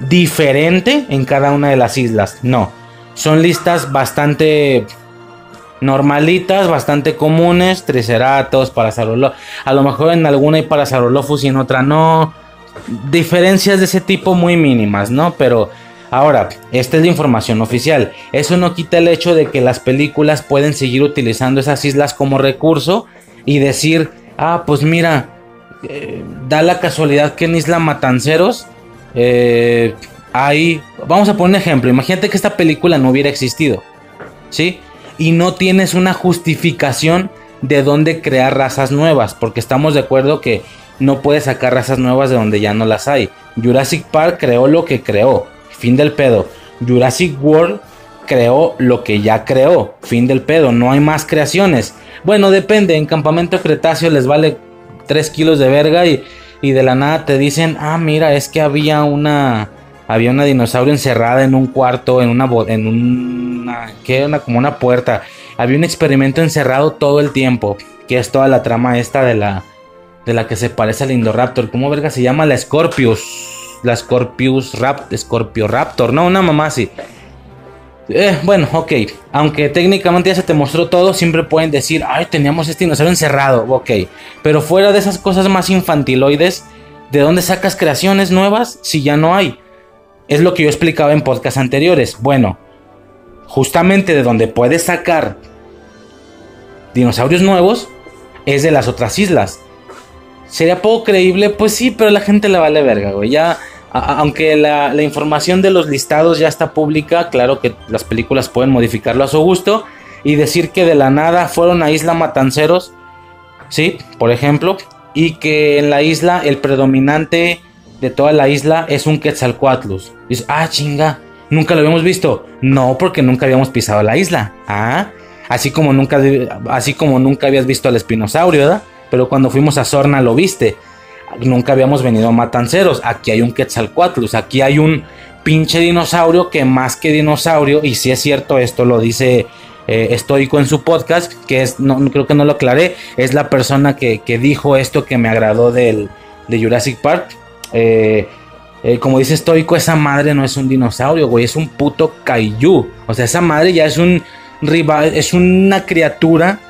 diferente en cada una de las islas. No, son listas bastante normalitas, bastante comunes. Triceratops, Parasaurolophus. A lo mejor en alguna hay Parasaurolophus y en otra no. Diferencias de ese tipo muy mínimas, ¿no? Pero ahora, esta es la información oficial. Eso no quita el hecho de que las películas pueden seguir utilizando esas islas como recurso y decir, ah, pues mira, eh, da la casualidad que en Isla Matanceros eh, hay, vamos a poner un ejemplo. Imagínate que esta película no hubiera existido, ¿sí? Y no tienes una justificación de dónde crear razas nuevas, porque estamos de acuerdo que no puedes sacar razas nuevas de donde ya no las hay. Jurassic Park creó lo que creó, fin del pedo. Jurassic World creó lo que ya creó, fin del pedo, no hay más creaciones. Bueno, depende, en Campamento Cretáceo les vale 3 kilos de verga y y de la nada te dicen, ah, mira, es que había una, había una dinosaurio encerrada en un cuarto, en una, en una, que una, como una puerta. Había un experimento encerrado todo el tiempo, que es toda la trama esta de la, de la que se parece al Indoraptor. ¿Cómo verga se llama? La Scorpius. La Scorpius Rapt, Scorpio Raptor, no, una mamá así. Eh, bueno, ok. Aunque técnicamente ya se te mostró todo, siempre pueden decir, ay, teníamos este dinosaurio encerrado. Ok. Pero fuera de esas cosas más infantiloides, ¿de dónde sacas creaciones nuevas si ya no hay? Es lo que yo explicaba en podcasts anteriores. Bueno, justamente de donde puedes sacar dinosaurios nuevos es de las otras islas. ¿Sería poco creíble? Pues sí, pero la gente le vale verga, güey. Ya aunque la, información de los listados ya está pública, claro que las películas pueden modificarlo a su gusto. y decir que de la nada fueron a Isla Matanceros, ¿sí? Por ejemplo, y que en la isla el predominante de toda la isla es un Quetzalcoatlus. Ah, chinga, nunca lo habíamos visto. No, porque nunca habíamos pisado la isla. Ah, así como nunca, así como nunca habías visto al espinosaurio, ¿verdad? Pero cuando fuimos a Sorna lo viste. Nunca habíamos venido a Matanceros. Aquí hay un Quetzalcoatlus, aquí hay un pinche dinosaurio que más que dinosaurio, y si es cierto, esto lo dice eh, estoico en su podcast, que es, no, creo que no lo aclaré, es la persona que, dijo esto que me agradó del, de Jurassic Park. Eh, eh, como dice estoico, esa madre no es un dinosaurio, güey, es un puto kaiju. O sea, esa madre ya es un rival, es una criatura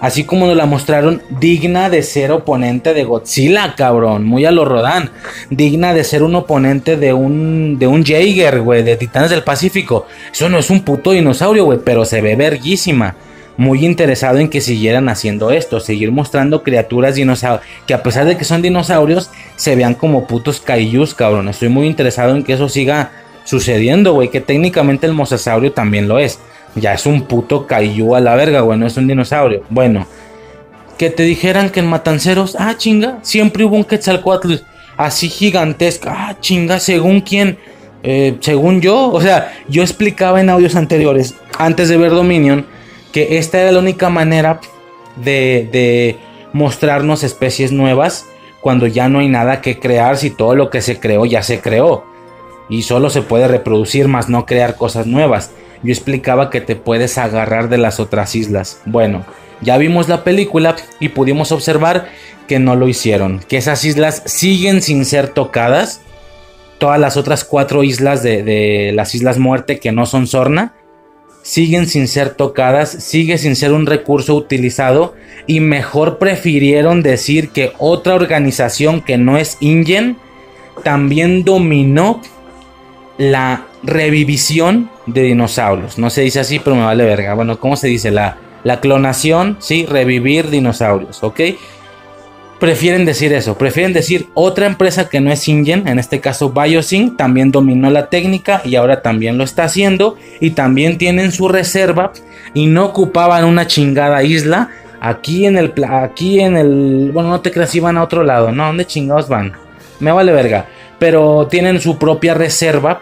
Así como nos la mostraron, digna de ser oponente de Godzilla, cabrón. Muy a lo Rodan. Digna de ser un oponente de un, de un Jaeger, güey, de Titanes del Pacífico. Eso no es un puto dinosaurio, güey, pero se ve verguísima. Muy interesado en que siguieran haciendo esto, seguir mostrando criaturas dinosaurios, que a pesar de que son dinosaurios, se vean como putos kaijus, cabrón. Estoy muy interesado en que eso siga sucediendo, güey, que técnicamente el mosasaurio también lo es. Ya es un puto kaiju a la verga, güey, no es un dinosaurio. Bueno, que te dijeran que en Matanceros, ah, chinga, siempre hubo un Quetzalcoatl así gigantesco. Ah, chinga, según quién, eh, según yo, o sea, yo explicaba en audios anteriores, antes de ver Dominion, que esta era la única manera de, de mostrarnos especies nuevas cuando ya no hay nada que crear, si todo lo que se creó ya se creó. Y solo se puede reproducir, más no crear cosas nuevas yo explicaba que te puedes agarrar de las otras islas. Bueno, ya vimos la película y pudimos observar que no lo hicieron, que esas islas siguen sin ser tocadas. Todas las otras cuatro islas de, las Islas Muerte que no son Sorna siguen sin ser tocadas, sigue sin ser un recurso utilizado y mejor prefirieron decir que otra organización que no es InGen también dominó la revivisión de dinosaurios. No se dice así, pero me vale verga. Bueno, ¿cómo se dice? La, la clonación, sí, revivir dinosaurios, ¿ok? Prefieren decir eso, prefieren decir otra empresa que no es Ingen, en este caso Biosync, también dominó la técnica y ahora también lo está haciendo y también tienen su reserva y no ocupaban una chingada isla. Aquí en el, aquí en el, bueno, no te creas, iban a otro lado, ¿no? ¿Dónde chingados van? Me vale verga, pero tienen su propia reserva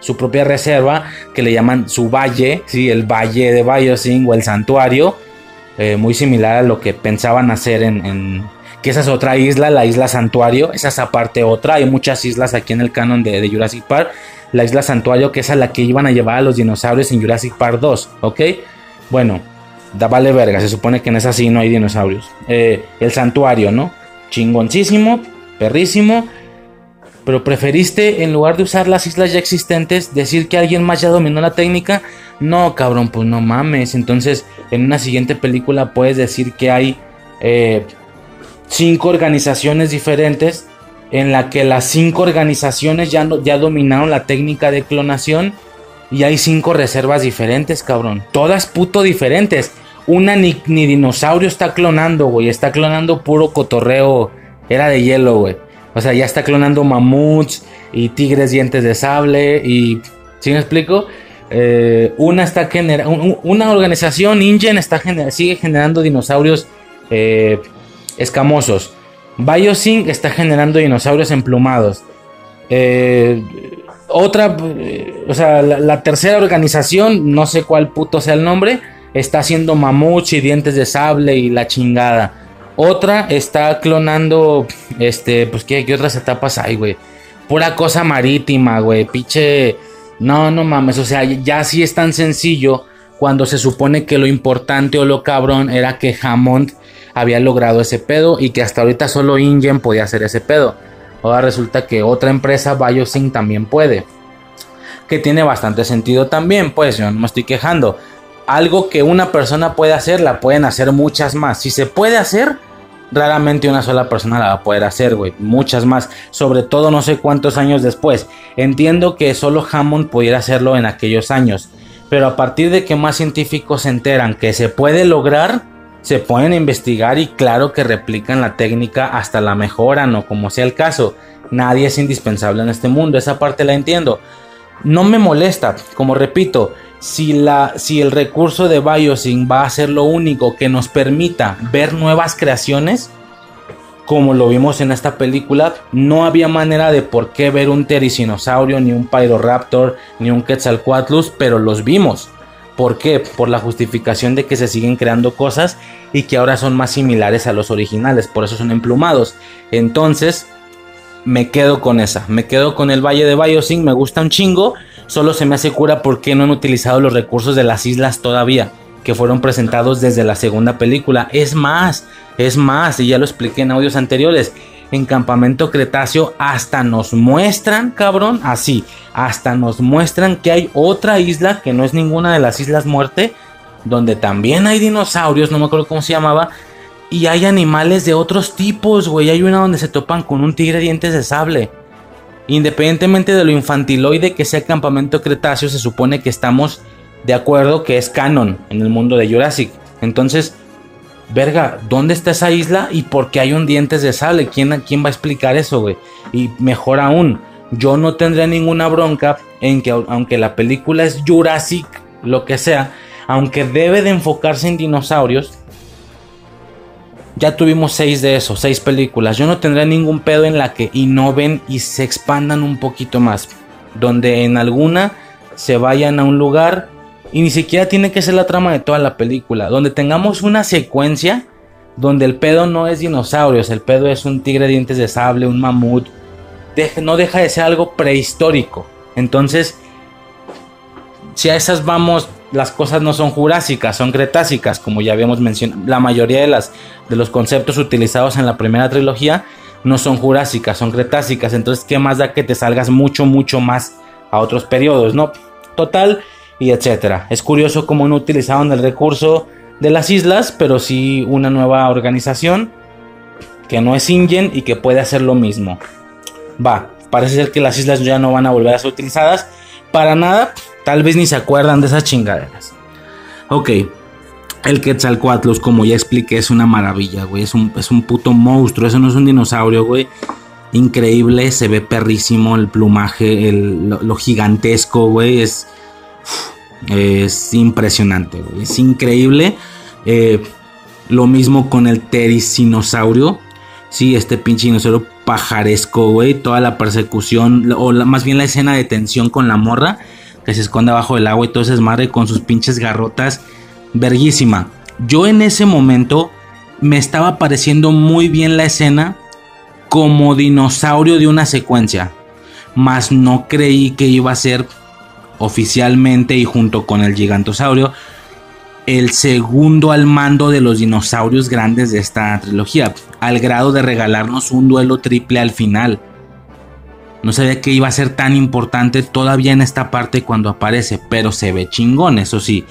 su propia reserva que le llaman su valle, ¿sí? el valle de Biosing o el santuario, eh, muy similar a lo que pensaban hacer en, que esa es otra isla, la isla santuario, esa es aparte otra, hay muchas islas aquí en el canon de, Jurassic Park, la isla santuario que es a la que iban a llevar a los dinosaurios en Jurassic Park 2, ¿ok? Bueno, da vale verga, se supone que en esa sí no hay dinosaurios. Eh, el santuario, ¿no? Chingoncísimo, perrísimo pero preferiste, en lugar de usar las islas ya existentes, decir que alguien más ya dominó la técnica. No, cabrón, pues no mames. Entonces, en una siguiente película puedes decir que hay eh, cinco organizaciones diferentes en la que las cinco organizaciones ya, ya dominaron la técnica de clonación y hay cinco reservas diferentes, cabrón. Todas puto diferentes. Una ni, ni dinosaurio está clonando, güey. Está clonando puro cotorreo. Era de hielo, güey. O sea, ya está clonando mamuts y tigres dientes de sable y... ¿Sí me explico? Eh, una está generando... Una organización, InGen, está sigue generando dinosaurios eh, escamosos. Biosync está generando dinosaurios emplumados. Eh, otra, o sea, la, la, tercera organización, no sé cuál puto sea el nombre, está haciendo mamuts y dientes de sable y la chingada. Otra está clonando, este, pues, ¿qué, otras etapas hay, güey? Pura cosa marítima, güey. Piche. No, no mames. O sea, ya sí es tan sencillo cuando se supone que lo importante o lo cabrón era que Hammond había logrado ese pedo y que hasta ahorita solo InGen podía hacer ese pedo. Ahora resulta que otra empresa, Biosync, también puede. Que tiene bastante sentido también, pues yo no me estoy quejando. Algo que una persona puede hacer, la pueden hacer muchas más. Si se puede hacer, Raramente una sola persona la va a poder hacer, güey. Muchas más. Sobre todo no sé cuántos años después. Entiendo que solo Hammond pudiera hacerlo en aquellos años. Pero a partir de que más científicos se enteran que se puede lograr, se pueden investigar y claro que replican la técnica hasta la mejoran o como sea el caso. Nadie es indispensable en este mundo. Esa parte la entiendo. No me molesta. Como repito, si, la, si el recurso de Biosync va a ser lo único que nos permita ver nuevas creaciones, como lo vimos en esta película, no había manera de por qué ver un Tericinosaurio, ni un Pyroraptor, ni un Quetzalcoatlus, pero los vimos. ¿Por qué? Por la justificación de que se siguen creando cosas y que ahora son más similares a los originales, por eso son emplumados. Entonces, me quedo con esa, me quedo con el Valle de Biosync, me gusta un chingo, solo se me hace cura porque no han utilizado los recursos de las islas todavía, que fueron presentados desde la segunda película. Es más, es más, y ya lo expliqué en audios anteriores, en Campamento Cretáceo hasta nos muestran, cabrón, así, hasta nos muestran que hay otra isla que no es ninguna de las Islas Muerte, donde también hay dinosaurios, no me acuerdo cómo se llamaba, y hay animales de otros tipos, güey. Hay una donde se topan con un tigre dientes de sable. Independientemente de lo infantiloide que sea Campamento Cretáceo, se supone que estamos de acuerdo que es canon en el mundo de Jurassic. Entonces, verga, ¿dónde está esa isla y por qué hay un dientes de sable? ¿Quién, quién va a explicar eso, güey? Y mejor aún, yo no tendría ninguna bronca en que aunque la película es Jurassic, lo que sea, aunque debe de enfocarse en dinosaurios, ya tuvimos seis de esos, seis películas. Yo no tendría ningún pedo en la que innoven y se expandan un poquito más. Donde en alguna se vayan a un lugar y ni siquiera tiene que ser la trama de toda la película. Donde tengamos una secuencia donde el pedo no es dinosaurios, el pedo es un tigre de dientes de sable, un mamut. no deja de ser algo prehistórico. Entonces, si a esas vamos, las cosas no son jurásicas, son cretácicas, como ya habíamos mencionado. La mayoría de, las, de los conceptos utilizados en la primera trilogía no son jurásicas, son cretácicas. Entonces, ¿qué más da que te salgas mucho, mucho más a otros periodos, no? Total, y etcétera. Es curioso cómo no utilizaron el recurso de las islas, pero sí una nueva organización que no es Ingen y que puede hacer lo mismo. Va, parece ser que las islas ya no van a volver a ser utilizadas para nada, tal vez ni se acuerdan de esas chingaderas. Ok, el Quetzalcoatlus, como ya expliqué, es una maravilla, güey. Es un, es un puto monstruo. Eso no es un dinosaurio, güey. Increíble, se ve perrísimo el plumaje, lo, gigantesco, güey. Es, es impresionante, güey. Es increíble. Eh, lo mismo con el tericinosaurio. Sí, este pinche dinosaurio pajaresco, güey. Toda la persecución, o más bien la escena de tensión con la morra que se esconde abajo del agua y todo ese madre con sus pinches garrotas. Verguísima. Yo en ese momento me estaba pareciendo muy bien la escena como dinosaurio de una secuencia. Mas no creí que iba a ser oficialmente y junto con el gigantosaurio el segundo al mando de los dinosaurios grandes de esta trilogía, al grado de regalarnos un duelo triple al final. No sabía que iba a ser tan importante todavía en esta parte cuando aparece, pero se ve chingón, eso sí.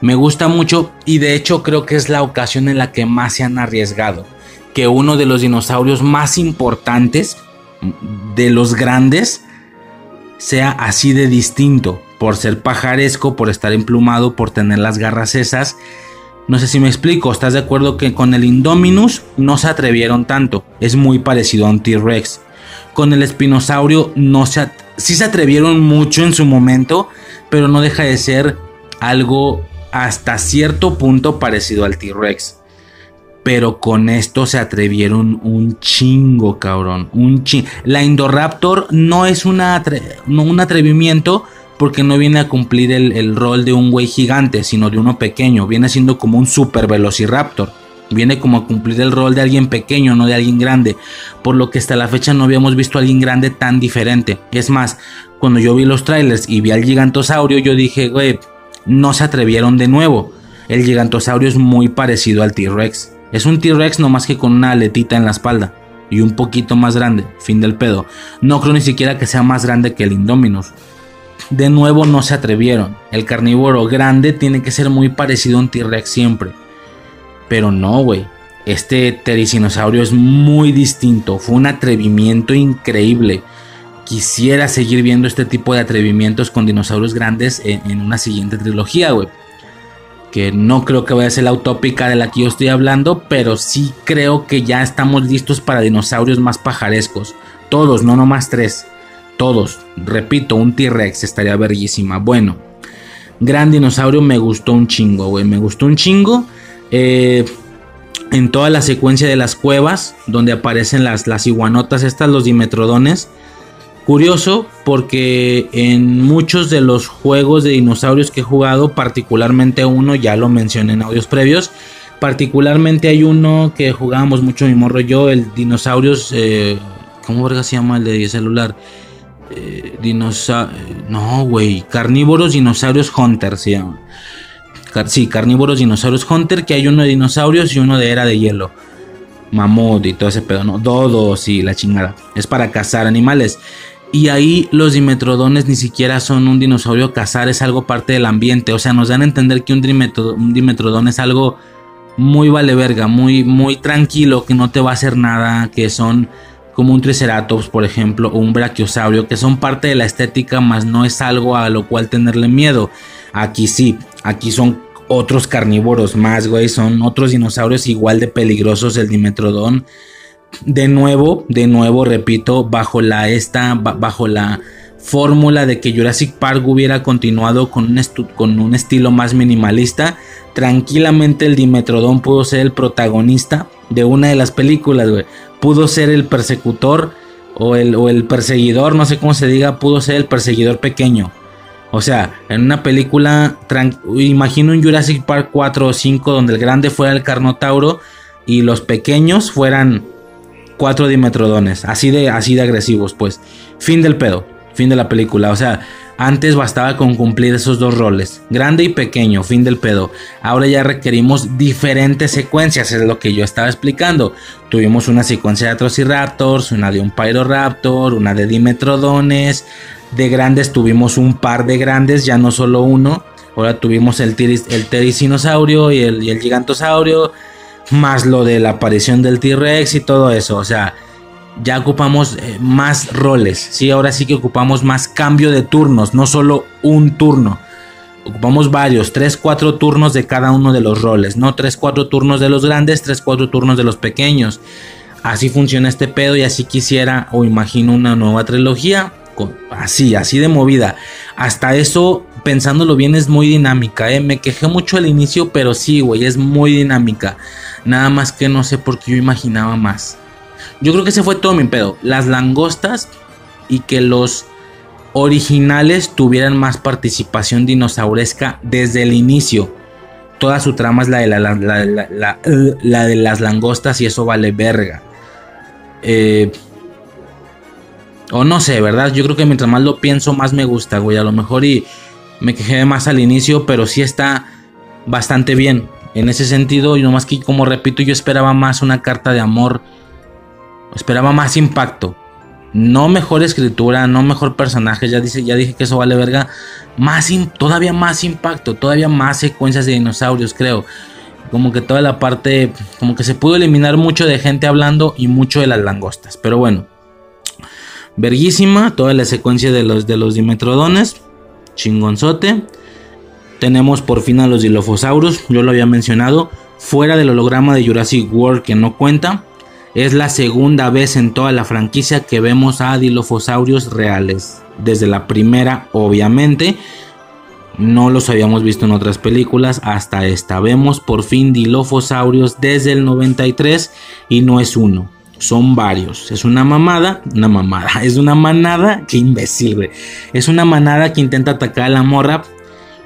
Me gusta mucho y de hecho creo que es la ocasión en la que más se han arriesgado. Que uno de los dinosaurios más importantes, de los grandes, sea así de distinto por ser pajaresco, por estar emplumado, por tener las garras esas. No sé si me explico, ¿estás de acuerdo que con el Indominus no se atrevieron tanto? Es muy parecido a un T-Rex. Con el espinosaurio no se sí se atrevieron mucho en su momento, pero no deja de ser algo hasta cierto punto parecido al T-Rex. Pero con esto se atrevieron un chingo, cabrón. Un chingo. La Indoraptor no es una no un atrevimiento, porque no viene a cumplir el, rol de un güey gigante, sino de uno pequeño. Viene siendo como un super velociraptor. Viene como a cumplir el rol de alguien pequeño, no de alguien grande. Por lo que hasta la fecha no habíamos visto a alguien grande tan diferente. Es más, cuando yo vi los trailers y vi al gigantosaurio, yo dije, güey, no se atrevieron de nuevo. El gigantosaurio es muy parecido al T-Rex. Es un T-Rex más que con una aletita en la espalda. Y un poquito más grande. Fin del pedo. No creo ni siquiera que sea más grande que el Indominus de nuevo no se atrevieron. El carnívoro grande tiene que ser muy parecido a un T-Rex siempre. Pero no, güey. Este tericinosaurio es muy distinto. Fue un atrevimiento increíble. Quisiera seguir viendo este tipo de atrevimientos con dinosaurios grandes en, una siguiente trilogía, güey. Que no creo que vaya a ser la utópica de la que yo estoy hablando, pero sí creo que ya estamos listos para dinosaurios más pajarescos. Todos, no nomás tres. Todos. Repito, un T-Rex estaría verguísima. Bueno, Gran dinosaurio me gustó un chingo, güey. Me gustó un chingo. Eh, en toda la secuencia de las cuevas, donde aparecen las, las iguanotas, estas, los dimetrodones. Curioso porque en muchos de los juegos de dinosaurios que he jugado, particularmente uno, ya lo mencioné en audios previos, particularmente hay uno que jugábamos mucho mi morro y yo, el dinosaurios, eh, ¿cómo verga se llama el de celular? Eh, no, güey, carnívoros dinosaurios Hunter se llama. Sí, carnívoros dinosaurios Hunter, que hay uno de dinosaurios y uno de era de hielo. Mamut y todo ese pedo, ¿no? Dodos y la chingada. Es para cazar animales. Y ahí los dimetrodones ni siquiera son un dinosaurio cazar, es algo parte del ambiente. O sea, nos dan a entender que un, un dimetrodón es algo muy vale verga, muy, muy tranquilo, que no te va a hacer nada, que son como un triceratops, por ejemplo, o un brachiosaurio, que son parte de la estética, más no es algo a lo cual tenerle miedo. Aquí sí, aquí son otros carnívoros más, güey, son otros dinosaurios igual de peligrosos, el dimetrodón. De nuevo, de nuevo, repito, bajo la esta, bajo la fórmula de que Jurassic Park hubiera continuado con un, con un estilo más minimalista, tranquilamente el Dimetrodon pudo ser el protagonista de una de las películas, güey. Pudo ser el persecutor o el, o el perseguidor, no sé cómo se diga, pudo ser el perseguidor pequeño. O sea, en una película, imagino un Jurassic Park 4 o 5 donde el grande fuera el Carnotauro y los pequeños fueran cuatro Dimetrodones, así de, así de agresivos, pues. Fin del pedo, fin de la película. O sea, antes bastaba con cumplir esos dos roles, grande y pequeño, fin del pedo. Ahora ya requerimos diferentes secuencias, es lo que yo estaba explicando. Tuvimos una secuencia de Atrociraptors, una de un Pyroraptor, una de Dimetrodones. De grandes tuvimos un par de grandes, ya no solo uno. Ahora tuvimos el, tiris, el y el, y el Gigantosaurio, más lo de la aparición del T-Rex y todo eso. O sea, ya ocupamos eh, más roles, ¿sí? Ahora sí que ocupamos más cambio de turnos, no solo un turno. Ocupamos varios, 3, 4 turnos de cada uno de los roles, no 3, 4 turnos de los grandes, 3, 4 turnos de los pequeños. Así funciona este pedo y así quisiera o imagino una nueva trilogía, así, así de movida. Hasta eso, pensándolo bien, es muy dinámica, ¿eh? Me quejé mucho al inicio, pero sí, güey, es muy dinámica. Nada más que no sé por qué yo imaginaba más. Yo creo que ese fue todo mi pedo. Las langostas y que los originales tuvieran más participación dinosauresca desde el inicio. Toda su trama es la de, la, de las langostas y eso vale verga. Eh, o no sé, ¿verdad? Yo creo que mientras más lo pienso, más me gusta, güey. A lo mejor y me quejé más al inicio, pero sí está bastante bien. En ese sentido, y nomás que como repito, yo esperaba más una carta de amor Esperaba más impacto. No mejor escritura, no mejor personaje. Ya, dice, ya dije que eso vale verga. Más todavía más impacto, todavía más secuencias de dinosaurios, creo. Como que toda la parte, como que se pudo eliminar mucho de gente hablando y mucho de las langostas. Pero bueno, verguísima, toda la secuencia de los, de los dimetrodones. Chingonzote. Tenemos por fin a los Dilophosaurus, yo lo había mencionado. Fuera del holograma de Jurassic World que no cuenta. Es la segunda vez en toda la franquicia que vemos a Dilophosaurios reales. Desde la primera, obviamente. No los habíamos visto en otras películas hasta esta. Vemos por fin Dilophosaurios desde el 93 y no es uno. Son varios. Es una mamada. Una mamada. Es una manada. Qué imbécil, güey. Es una manada que intenta atacar a la morra.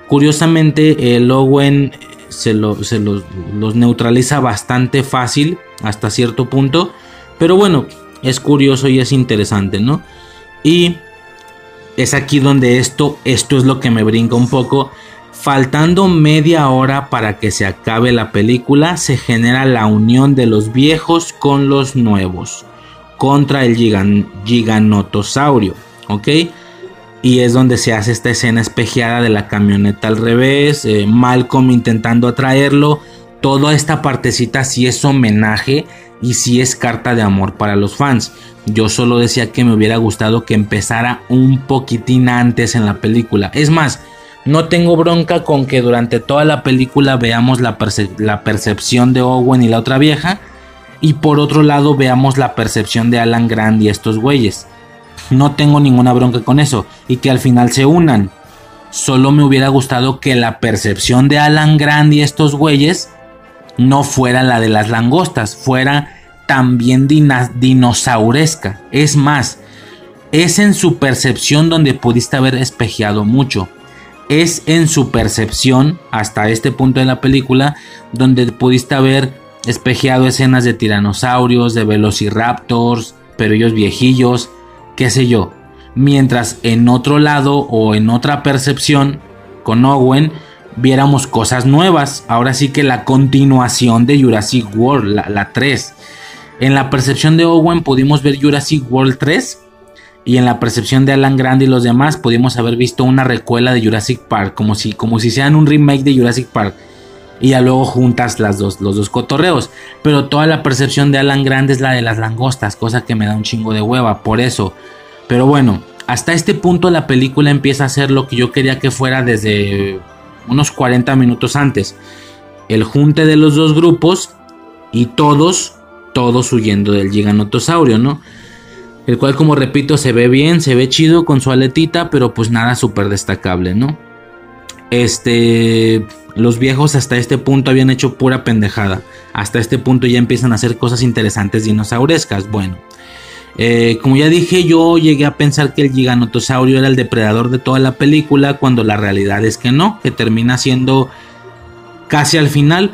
Curiosamente, el Owen se, se los, los neutraliza bastante fácil hasta cierto punto. Pero bueno, es curioso y es interesante, ¿no? Y es aquí donde esto, esto es lo que me brinca un poco. Faltando media hora para que se acabe la película, se genera la unión de los viejos con los nuevos contra el giganotosaurio, ¿ok? Y es donde se hace esta escena espejeada de la camioneta al revés, eh, Malcolm intentando atraerlo, toda esta partecita sí es homenaje y sí es carta de amor para los fans. Yo solo decía que me hubiera gustado que empezara un poquitín antes en la película. Es más, no tengo bronca con que durante toda la película veamos la, percepción de Owen y la otra vieja. Y por otro lado veamos la percepción de Alan Grant y estos güeyes. No tengo ninguna bronca con eso. Y que al final se unan. Solo me hubiera gustado que la percepción de Alan Grant y estos güeyes no fuera la de las langostas, fuera también dinosauresca. Es más, es en su percepción donde pudiste haber espejeado mucho. Es en su percepción, hasta este punto de la película, donde pudiste haber espejeado escenas de tiranosaurios, de velociraptors, pero ellos viejillos, qué sé yo. Mientras en otro lado o en otra percepción, con Owen, viéramos cosas nuevas. Ahora sí que la continuación de Jurassic World, la, la 3. En la percepción de Owen pudimos ver Jurassic World 3 y en la percepción de Alan Grant y los demás pudimos haber visto una recuela de Jurassic Park, como si, como si sean un remake de Jurassic Park. Y ya luego juntas las dos, los dos cotorreos. Pero toda la percepción de Alan Grant es la de las langostas, cosa que me da un chingo de hueva, por eso. Pero bueno, hasta este punto la película empieza a ser lo que yo quería que fuera desde unos 40 minutos antes. El junte de los dos grupos y todos, todos huyendo del giganotosaurio, ¿no? El cual, como repito, se ve bien, se ve chido con su aletita, pero pues nada súper destacable, ¿no? Este, los viejos hasta este punto habían hecho pura pendejada. Hasta este punto ya empiezan a hacer cosas interesantes dinosaurescas. Bueno, eh, como ya dije, yo llegué a pensar que el giganotosaurio era el depredador de toda la película, cuando la realidad es que no, que termina siendo casi al final.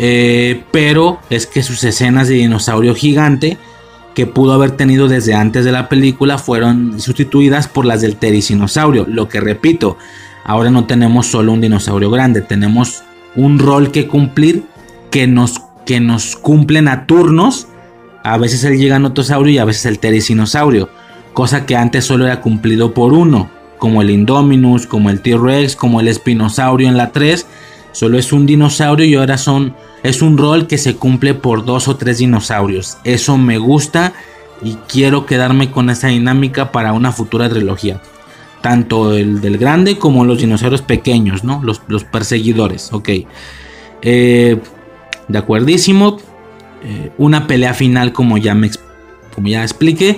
Eh, pero es que sus escenas de dinosaurio gigante que pudo haber tenido desde antes de la película fueron sustituidas por las del tericinosaurio. Lo que repito, ahora no tenemos solo un dinosaurio grande, tenemos un rol que cumplir que nos, que nos cumplen a turnos. A veces el giganotosaurio y a veces el tericinosaurio. Cosa que antes solo era cumplido por uno. Como el Indominus, como el T-Rex, como el Espinosaurio en la 3. Solo es un dinosaurio y ahora son es un rol que se cumple por dos o tres dinosaurios. Eso me gusta y quiero quedarme con esa dinámica para una futura trilogía. Tanto el del grande como los dinosaurios pequeños, ¿no? Los, perseguidores, ok. Eh, de acuerdísimo. Eh, una pelea final como ya, me, como ya expliqué.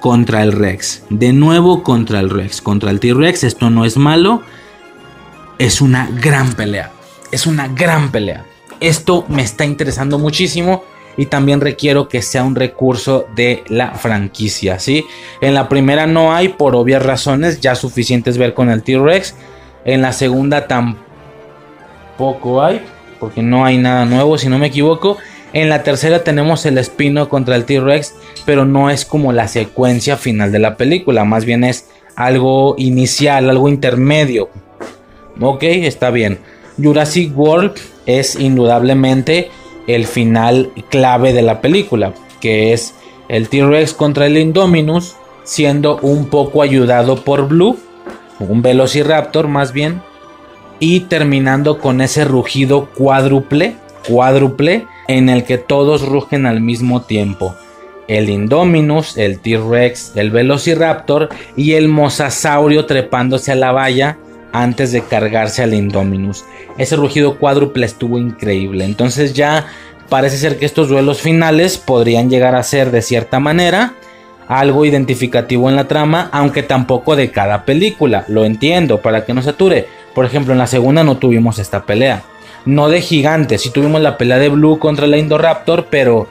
Contra el Rex. De nuevo contra el Rex. Contra el T-Rex. Esto no es malo. Es una gran pelea. Es una gran pelea. Esto me está interesando muchísimo y también requiero que sea un recurso de la franquicia, ¿sí? En la primera no hay por obvias razones, ya suficientes ver con el T-Rex. En la segunda tampoco hay, porque no hay nada nuevo, si no me equivoco. En la tercera tenemos el espino contra el T-Rex, pero no es como la secuencia final de la película, más bien es algo inicial, algo intermedio. Ok, está bien. Jurassic World es indudablemente el final clave de la película, que es el T-Rex contra el Indominus, siendo un poco ayudado por Blue, un Velociraptor más bien, y terminando con ese rugido cuádruple, cuádruple, en el que todos rugen al mismo tiempo. El Indominus, el T-Rex, el Velociraptor y el Mosasaurio trepándose a la valla antes de cargarse al Indominus. Ese rugido cuádruple estuvo increíble. Entonces ya parece ser que estos duelos finales podrían llegar a ser de cierta manera algo identificativo en la trama, aunque tampoco de cada película. Lo entiendo, para que no se ature. Por ejemplo, en la segunda no tuvimos esta pelea. No de gigantes, sí tuvimos la pelea de Blue contra el Indoraptor, pero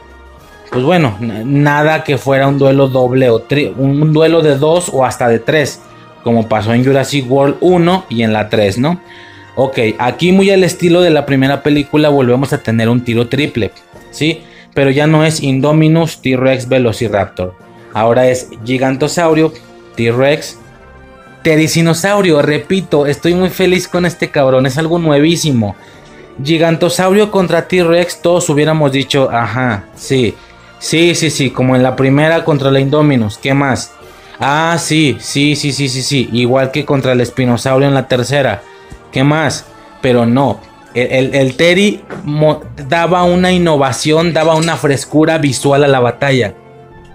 pues bueno, nada que fuera un duelo doble o un duelo de dos o hasta de tres como pasó en Jurassic World 1 y en la 3, ¿no? Ok, aquí muy al estilo de la primera película volvemos a tener un tiro triple, ¿sí? Pero ya no es Indominus, T-Rex, Velociraptor. Ahora es Gigantosaurio, T-Rex, Tericinosaurio. Repito, estoy muy feliz con este cabrón, es algo nuevísimo. Gigantosaurio contra T-Rex, todos hubiéramos dicho, ajá, sí, sí, sí, sí, como en la primera contra la Indominus, ¿qué más? Ah, sí, sí, sí, sí, sí, sí. Igual que contra el espinosaurio en la tercera. ¿Qué más? Pero no. El, el, Terry daba una innovación, daba una frescura visual a la batalla.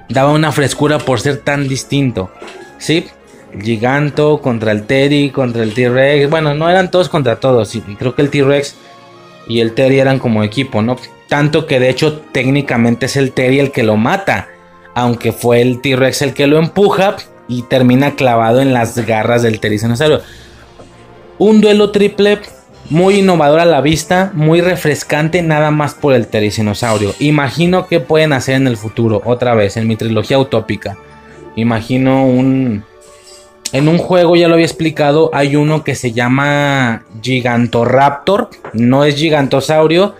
Daba una frescura por ser tan distinto. ¿Sí? El Giganto contra el Terry, contra el T-Rex. Bueno, no eran todos contra todos. Y creo que el T-Rex y el Terry eran como equipo, ¿no? Tanto que de hecho técnicamente es el Terry el que lo mata aunque fue el T-Rex el que lo empuja y termina clavado en las garras del Terizanosaurio. Un duelo triple muy innovador a la vista, muy refrescante nada más por el tericinosaurio. Imagino que pueden hacer en el futuro, otra vez, en mi trilogía utópica. Imagino un... En un juego, ya lo había explicado, hay uno que se llama Gigantoraptor. No es gigantosaurio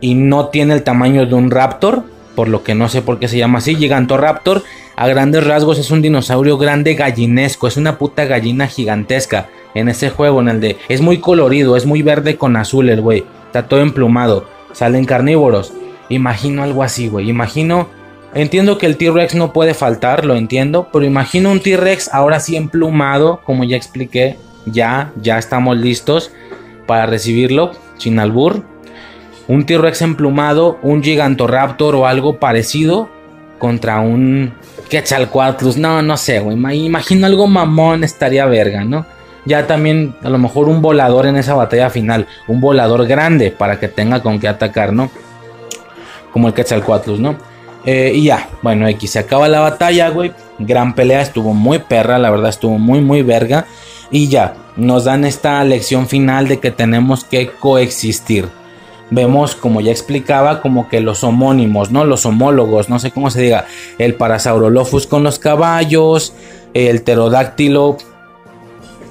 y no tiene el tamaño de un raptor, por lo que no sé por qué se llama así. Gigantoraptor, a grandes rasgos, es un dinosaurio grande gallinesco, es una puta gallina gigantesca en ese juego, en el de... Es muy colorido, es muy verde con azul el güey. Está todo emplumado. Salen carnívoros. Imagino algo así, güey. Imagino... Entiendo que el T-Rex no puede faltar, lo entiendo. Pero imagino un T-Rex ahora sí emplumado, como ya expliqué. Ya, ya estamos listos para recibirlo. Sin albur. Un T-Rex emplumado, un Gigantoraptor o algo parecido. Contra un Quetzalcoatlus. No, no sé, güey. Imagino algo mamón estaría verga, ¿no? ya también a lo mejor un volador en esa batalla final, un volador grande para que tenga con qué atacar, ¿no? Como el Quetzalcoatlus, ¿no? Eh, y ya, bueno, X, se acaba la batalla, güey. Gran pelea, estuvo muy perra, la verdad estuvo muy, muy verga. Y ya, nos dan esta lección final de que tenemos que coexistir. Vemos, como ya explicaba, como que los homónimos, ¿no? Los homólogos, no sé cómo se diga. El Parasaurolophus con los caballos, el pterodáctilo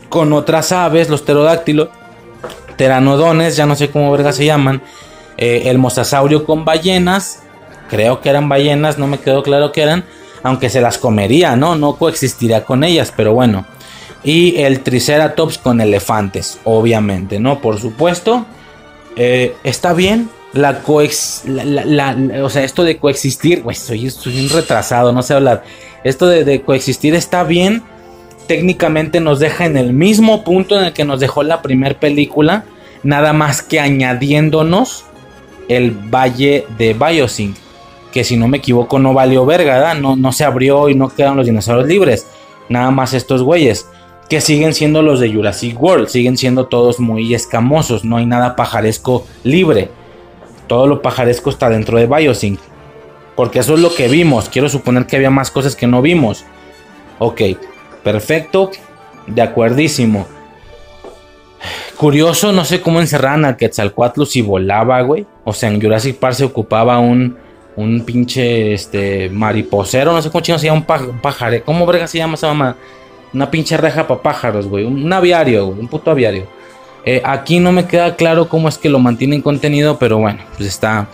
con otras aves, los pterodáctilos, teranodones, ya no sé cómo verga se llaman, eh, el mosasaurio con ballenas, creo que eran ballenas, no me quedó claro que eran, aunque se las comería, ¿no? No coexistiría con ellas, pero bueno. Y el Triceratops con elefantes, obviamente, ¿no? Por supuesto. Eh, está bien. La coex. o sea, esto de coexistir. Güey, soy, un retrasado, no sé hablar. Esto de, de coexistir está bien técnicamente nos deja en el mismo punto en el que nos dejó la primera película, nada más que añadiéndonos el valle de Biosync, que si no me equivoco no valió verga, No, no se abrió y no quedaron los dinosaurios libres, nada más estos güeyes, que siguen siendo los de Jurassic World, siguen siendo todos muy escamosos, no hay nada pajaresco libre, todo lo pajaresco está dentro de Biosync, porque eso es lo que vimos, quiero suponer que había más cosas que no vimos. Ok, Perfecto, de acuerdísimo. Curioso, no sé cómo encerraban a Quetzalcoatl si volaba, güey. O sea, en Jurassic Park se ocupaba un, un pinche este, mariposero, no sé cómo chino se llama, un pájaro. ¿Cómo verga se llama esa mamá? Una pinche reja para pájaros, güey. Un, aviario, un puto aviario. Eh, aquí no me queda claro cómo es que lo mantienen contenido, pero bueno, pues está,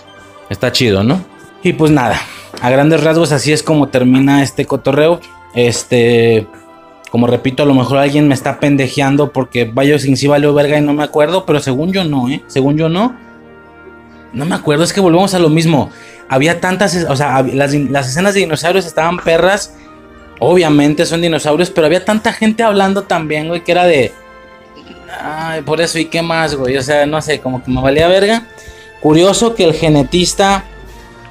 está chido, ¿no? Y pues nada, a grandes rasgos así es como termina este cotorreo. Este, como repito, a lo mejor alguien me está pendejeando porque sin sí valió verga y no me acuerdo, pero según yo no, ¿eh? Según yo no. No me acuerdo, es que volvemos a lo mismo. Había tantas, o sea, las, escenas de dinosaurios estaban perras. Obviamente son dinosaurios, pero había tanta gente hablando también, güey, que era de... Ay, por eso, ¿y qué más, güey? O sea, no sé, como que me valía verga. Curioso que el genetista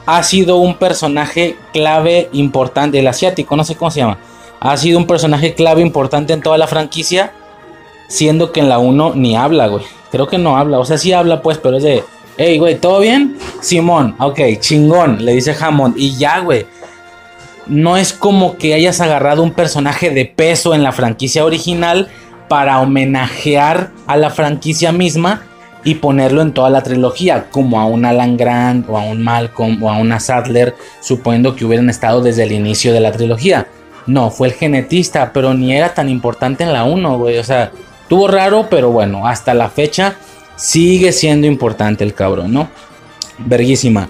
ha sido un personaje clave importante, el asiático, no sé cómo se llama ha sido un personaje clave importante en toda la franquicia, siendo que en la 1 ni habla, güey. Creo que no habla, o sea, sí habla pues, pero es de, hey, güey, ¿todo bien? Simón, ok, chingón, le dice Hammond, y ya, güey. No es como que hayas agarrado un personaje de peso en la franquicia original para homenajear a la franquicia misma y ponerlo en toda la trilogía, como a un Alan Grant o a un Malcolm o a una Sadler, suponiendo que hubieran estado desde el inicio de la trilogía. No, fue el genetista, pero ni era tan importante en la 1, güey. O sea, tuvo raro, pero bueno, hasta la fecha sigue siendo importante el cabrón, ¿no? Verguísima.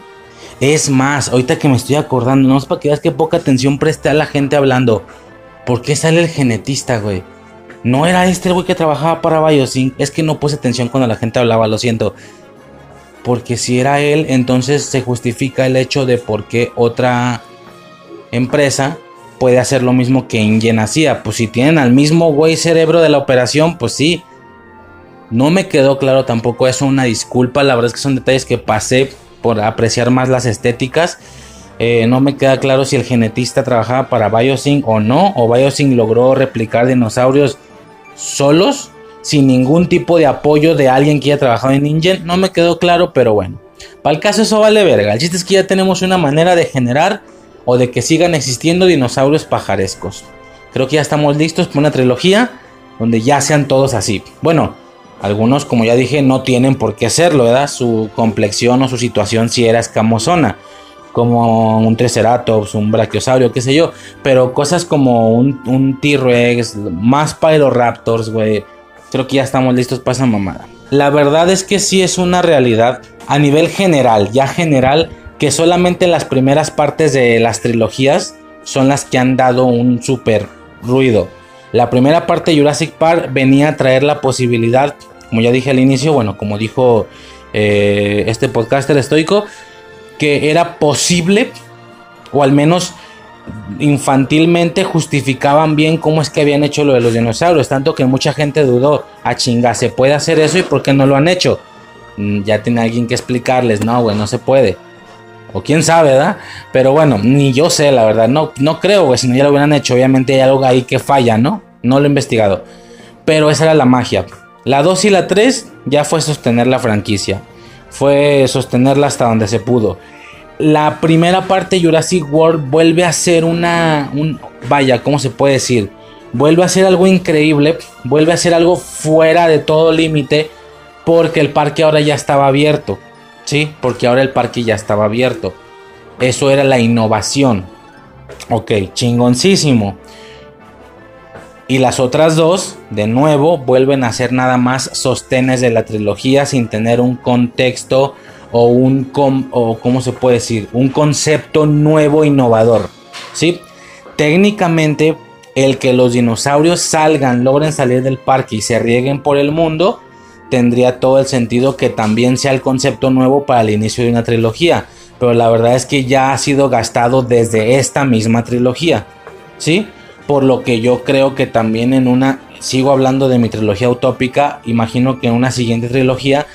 Es más, ahorita que me estoy acordando, no es para que veas que poca atención preste a la gente hablando. ¿Por qué sale el genetista, güey? No era este el güey que trabajaba para Biosync. Es que no puse atención cuando la gente hablaba, lo siento. Porque si era él, entonces se justifica el hecho de por qué otra empresa puede hacer lo mismo que Ingen hacía. Pues si tienen al mismo güey cerebro de la operación, pues sí. No me quedó claro tampoco eso, una disculpa. La verdad es que son detalles que pasé por apreciar más las estéticas. Eh, no me queda claro si el genetista trabajaba para Biosync o no. O Biosync logró replicar dinosaurios solos. Sin ningún tipo de apoyo de alguien que haya trabajado en Ingen. No me quedó claro, pero bueno. Para el caso eso vale verga. El chiste es que ya tenemos una manera de generar o de que sigan existiendo dinosaurios pajarescos. Creo que ya estamos listos para una trilogía donde ya sean todos así. Bueno, algunos, como ya dije, no tienen por qué serlo, ¿verdad? Su complexión o su situación si era escamosona, como un Triceratops, un Brachiosaurio, qué sé yo. Pero cosas como un, un T-Rex, más Pyroraptors, güey. Creo que ya estamos listos para esa mamada. La verdad es que sí es una realidad a nivel general, ya general, que solamente las primeras partes de las trilogías son las que han dado un super ruido. La primera parte de Jurassic Park venía a traer la posibilidad, como ya dije al inicio, bueno, como dijo eh, este podcaster estoico, que era posible, o al menos infantilmente justificaban bien cómo es que habían hecho lo de los dinosaurios, tanto que mucha gente dudó, a ah, chinga, ¿se puede hacer eso y por qué no lo han hecho? Mm, ya tiene alguien que explicarles, no, güey, no se puede. O quién sabe, ¿verdad? Pero bueno, ni yo sé, la verdad. No, no creo, güey, si no ya lo hubieran hecho. Obviamente hay algo ahí que falla, ¿no? No lo he investigado. Pero esa era la magia. La 2 y la 3 ya fue sostener la franquicia. Fue sostenerla hasta donde se pudo. La primera parte Jurassic World vuelve a ser una... Un, vaya, ¿cómo se puede decir? Vuelve a ser algo increíble. Vuelve a ser algo fuera de todo límite. Porque el parque ahora ya estaba abierto. ¿sí? Porque ahora el parque ya estaba abierto. Eso era la innovación. Ok, chingoncísimo. Y las otras dos, de nuevo, vuelven a ser nada más sostenes de la trilogía sin tener un contexto o un, ¿cómo se puede decir? Un concepto nuevo, innovador. ¿Sí? Técnicamente, el que los dinosaurios salgan, logren salir del parque y se rieguen por el mundo, tendría todo el sentido que también sea el concepto nuevo para el inicio de una trilogía. Pero la verdad es que ya ha sido gastado desde esta misma trilogía. ¿Sí? Por lo que yo creo que también en una... Sigo hablando de mi trilogía utópica. Imagino que en una siguiente trilogía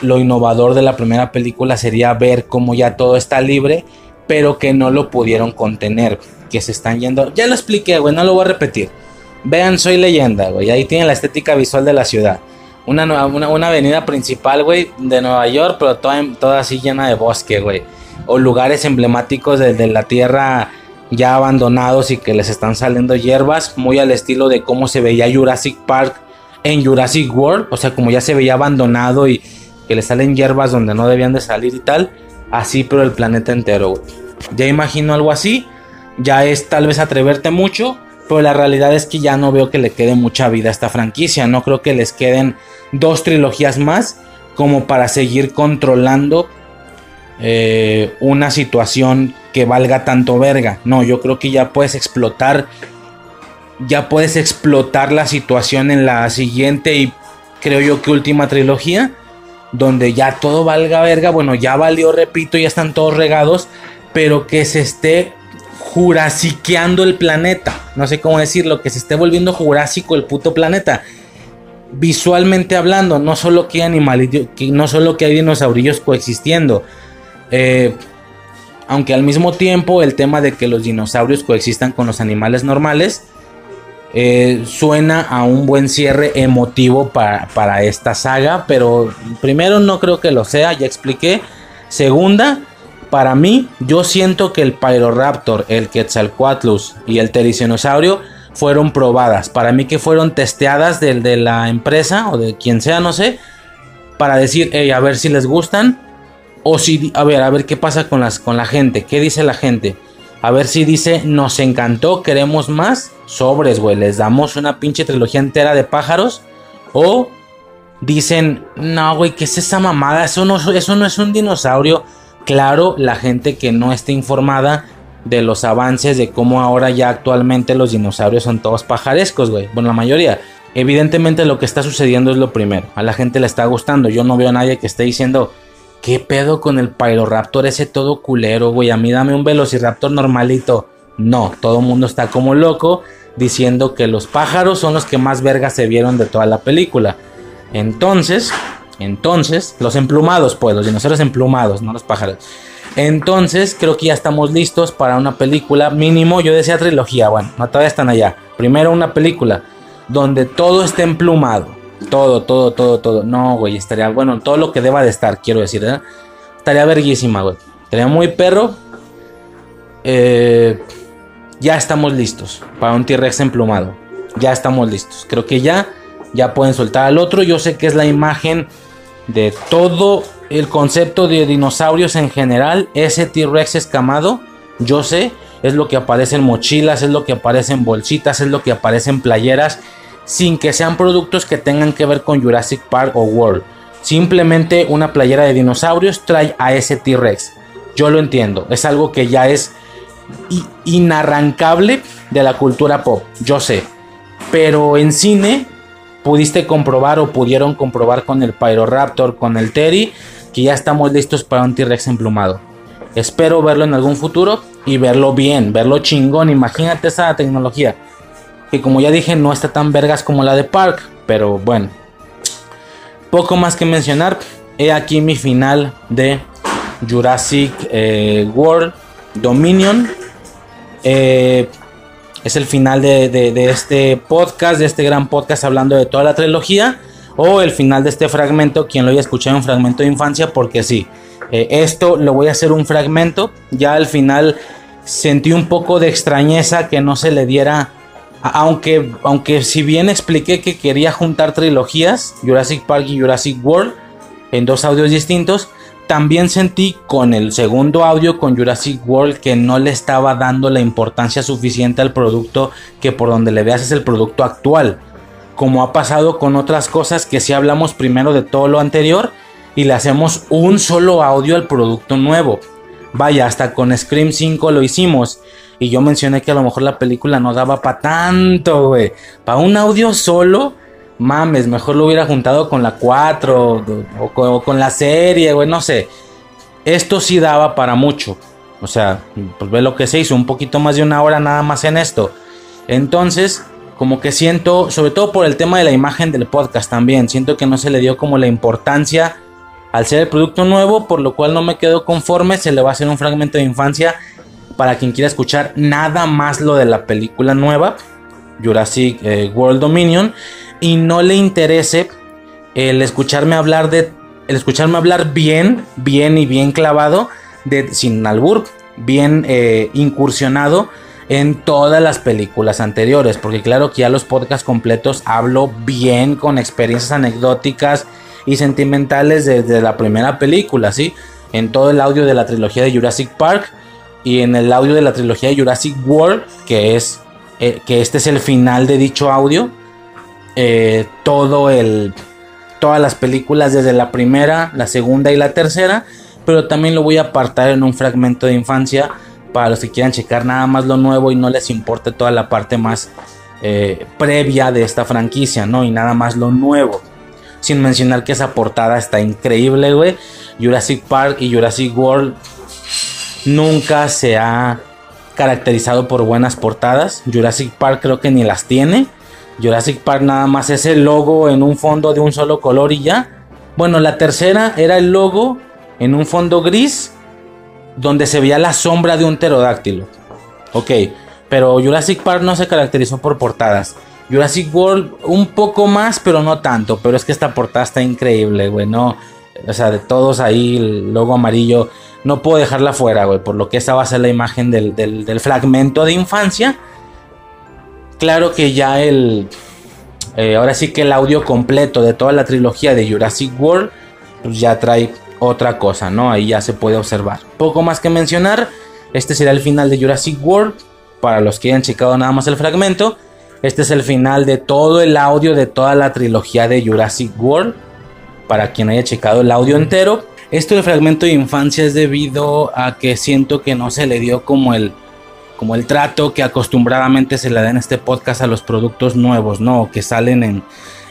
lo innovador de la primera película sería ver cómo ya todo está libre, pero que no lo pudieron contener, que se están yendo. Ya lo expliqué, güey, no lo voy a repetir. Vean, soy leyenda, güey. Ahí tienen la estética visual de la ciudad una, una, avenida principal, güey, de Nueva York, pero toda, así llena de bosque, güey. O lugares emblemáticos de, la tierra ya abandonados y que les están saliendo hierbas, muy al estilo de cómo se veía Jurassic Park en Jurassic World, o sea, como ya se veía abandonado y que le salen hierbas donde no debían de salir y tal, así pero el planeta entero. Ya imagino algo así, ya es tal vez atreverte mucho, pero la realidad es que ya no veo que le quede mucha vida a esta franquicia. No creo que les queden dos trilogías más como para seguir controlando eh, una situación que valga tanto verga. No, yo creo que ya puedes explotar. Ya puedes explotar la situación en la siguiente y creo yo que última trilogía. Donde ya todo valga verga. Bueno, ya valió, repito, ya están todos regados. Pero que se esté jurasiqueando el planeta. No sé cómo decirlo, que se esté volviendo jurásico el puto planeta. Visualmente hablando, no solo que hay que no solo que hay dinosaurios coexistiendo. Eh, aunque al mismo tiempo el tema de que los dinosaurios coexistan con los animales normales eh, suena a un buen cierre emotivo para, para esta saga. Pero primero no creo que lo sea, ya expliqué. Segunda, para mí, yo siento que el Pyroraptor, el Quetzalcoatlus y el Tericinosaurio fueron probadas. Para mí que fueron testeadas de, la empresa o de quien sea, no sé. Para decir, hey, a ver si les gustan. O si, a ver, a ver qué pasa con, las, con la gente. ¿Qué dice la gente? A ver si dice, nos encantó, queremos más. Sobres, güey, les damos una pinche trilogía entera de pájaros. O dicen, no, güey, ¿qué es esa mamada? Eso no, eso no es un dinosaurio claro la gente que no esté informada de los avances de cómo ahora ya actualmente los dinosaurios son todos pajarescos, güey. Bueno, la mayoría. Evidentemente lo que está sucediendo es lo primero. A la gente le está gustando. Yo no veo a nadie que esté diciendo, ¿qué pedo con el Pyroraptor ese todo culero, güey? A mí dame un Velociraptor normalito. No, todo el mundo está como loco diciendo que los pájaros son los que más vergas se vieron de toda la película. Entonces, entonces, los emplumados, pues, los dinosaurios emplumados, no los pájaros. Entonces, creo que ya estamos listos para una película. Mínimo, yo decía trilogía, bueno, no todavía están allá. Primero una película donde todo esté emplumado. Todo, todo, todo, todo. No, güey, estaría bueno. Todo lo que deba de estar, quiero decir, ¿eh? Estaría verguísima, güey. Estaría muy perro. Eh, ya estamos listos para un T-Rex emplumado. ya estamos listos. Creo que ya, ya pueden soltar al otro. Yo sé que es la imagen de todo el concepto de dinosaurios en general. Ese T-Rex escamado, yo sé, es lo que aparece en mochilas, es lo que aparece en bolsitas, es lo que aparece en playeras, sin que sean productos que tengan que ver con Jurassic Park o World. Simplemente una playera de dinosaurios trae a ese T-Rex. Yo lo entiendo, es algo que ya es inarrancable de la cultura pop, yo sé. Pero en cine pudiste comprobar o pudieron comprobar con el Pyroraptor, con el Teddy, que ya estamos listos para un T-Rex emplumado. Espero verlo en algún futuro y verlo bien, verlo chingón. Imagínate esa tecnología. Que como ya dije, no está tan vergas como la de Park. Pero bueno. Poco más que mencionar. He aquí mi final de Jurassic eh, World Dominion. Eh, es el final de, este podcast, de este gran podcast hablando de toda la trilogía. O el final de este fragmento, quien lo haya escuchado, un fragmento de infancia, porque sí. Eh, esto lo voy a hacer un fragmento. Ya al final sentí un poco de extrañeza que no se le diera. Aunque, aunque si bien expliqué que quería juntar trilogías, Jurassic Park y Jurassic World, en dos audios distintos, también sentí con el segundo audio con Jurassic World que no le estaba dando la importancia suficiente al producto que por donde le veas es el producto actual. Como ha pasado con otras cosas que si hablamos primero de todo lo anterior y le hacemos un solo audio al producto nuevo. Vaya, hasta con Scream 5 lo hicimos. Y yo mencioné que a lo mejor la película no daba para tanto, güey. Para un audio solo, mames, mejor lo hubiera juntado con la 4 o, con, la serie, güey, no sé. Esto sí daba para mucho. O sea, pues ve lo que se hizo, un poquito más de una hora nada más en esto. Entonces, como que siento, sobre todo por el tema de la imagen del podcast también, siento que no se le dio como la importancia al ser el producto nuevo, por lo cual no me quedo conforme, se le va a hacer un fragmento de infancia para quien quiera escuchar nada más lo de la película nueva, Jurassic eh, World Dominion, y no le interese el escucharme hablar de, el escucharme hablar bien, bien y bien clavado, de, sin albur, bien eh, incursionado en todas las películas anteriores, porque claro que ya los podcasts completos hablo bien con experiencias anecdóticas, y sentimentales desde la primera película, ¿sí? En todo el audio de la trilogía de Jurassic Park y en el audio de la trilogía de Jurassic World, que es eh, que este es el final de dicho audio. Eh, todo el todas las películas desde la primera, la segunda y la tercera, pero también lo voy a apartar en un fragmento de infancia para los que quieran checar nada más lo nuevo y no les importe toda la parte más eh, previa de esta franquicia, ¿no? Y nada más lo nuevo. Sin mencionar que esa portada está increíble, güey. Jurassic Park y Jurassic World nunca se ha caracterizado por buenas portadas. Jurassic Park creo que ni las tiene. Jurassic Park nada más es el logo en un fondo de un solo color y ya. Bueno, la tercera era el logo en un fondo gris donde se veía la sombra de un pterodáctilo. Ok, pero Jurassic Park no se caracterizó por portadas. Jurassic World un poco más, pero no tanto. Pero es que esta portada está increíble, güey. No, o sea, de todos ahí, el logo amarillo. No puedo dejarla fuera, güey. Por lo que esa va a ser la imagen del, fragmento de infancia. Claro que ya el. Eh, ahora sí que el audio completo de toda la trilogía de Jurassic World. Pues ya trae otra cosa, ¿no? Ahí ya se puede observar. Poco más que mencionar. Este será el final de Jurassic World. Para los que hayan checado nada más el fragmento. Este es el final de todo el audio de toda la trilogía de Jurassic World. Para quien haya checado el audio entero. Esto del fragmento de infancia es debido a que siento que no se le dio como el, como el trato que acostumbradamente se le da en este podcast a los productos nuevos, ¿no? Que salen en,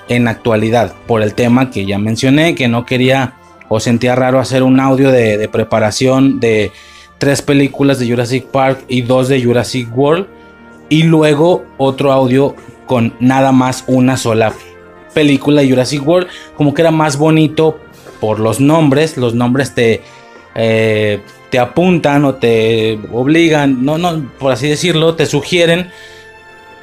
en actualidad. Por el tema que ya mencioné, que no quería o sentía raro hacer un audio de, de preparación de tres películas de Jurassic Park y dos de Jurassic World y luego otro audio con nada más una sola película de Jurassic World, como que era más bonito por los nombres, los nombres te, eh, te apuntan o te obligan, no, no, por así decirlo, te sugieren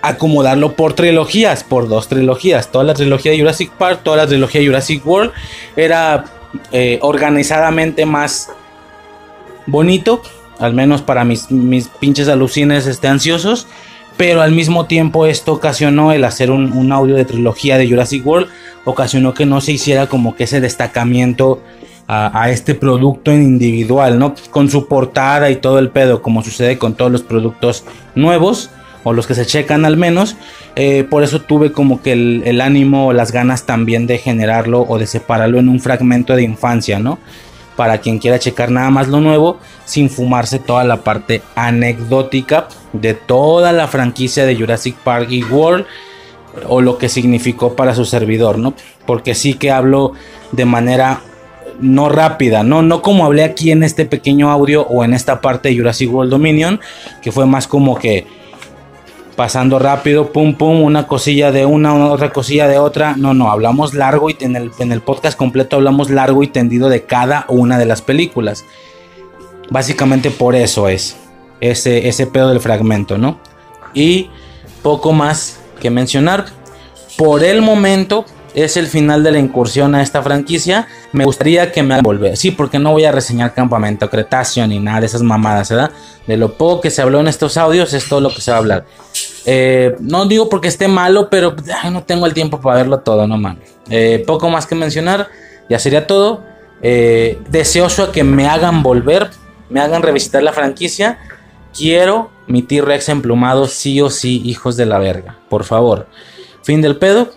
acomodarlo por trilogías, por dos trilogías, toda la trilogía de Jurassic Park, toda la trilogía de Jurassic World, era eh, organizadamente más bonito, al menos para mis, mis pinches alucines este, ansiosos pero al mismo tiempo esto ocasionó el hacer un, audio de trilogía de Jurassic World, ocasionó que no se hiciera como que ese destacamiento a, este producto individual, ¿no? Con su portada y todo el pedo, como sucede con todos los productos nuevos, o los que se checan al menos. Eh, por eso tuve como que el, el ánimo o las ganas también de generarlo o de separarlo en un fragmento de infancia, ¿no? Para quien quiera checar nada más lo nuevo sin fumarse toda la parte anecdótica de toda la franquicia de Jurassic Park y World o lo que significó para su servidor, ¿no? Porque sí que hablo de manera no rápida, ¿no? No como hablé aquí en este pequeño audio o en esta parte de Jurassic World Dominion, que fue más como que pasando rápido, pum pum, una cosilla de una, otra cosilla de otra. No, no, hablamos largo y en el, en el podcast completo hablamos largo y tendido de cada una de las películas. Básicamente por eso es ese, ese pedo del fragmento, ¿no? Y poco más que mencionar. Por el momento es el final de la incursión a esta franquicia. Me gustaría que me hagan volver. Sí, porque no voy a reseñar Campamento Cretáceo ni nada de esas mamadas, ¿verdad? De lo poco que se habló en estos audios es todo lo que se va a hablar. Eh, no digo porque esté malo, pero no tengo el tiempo para verlo todo, no mames. Eh, poco más que mencionar, ya sería todo. Eh, deseoso a que me hagan volver, me hagan revisitar la franquicia. Quiero mi T-Rex emplumado, sí o sí, hijos de la verga. Por favor. Fin del pedo,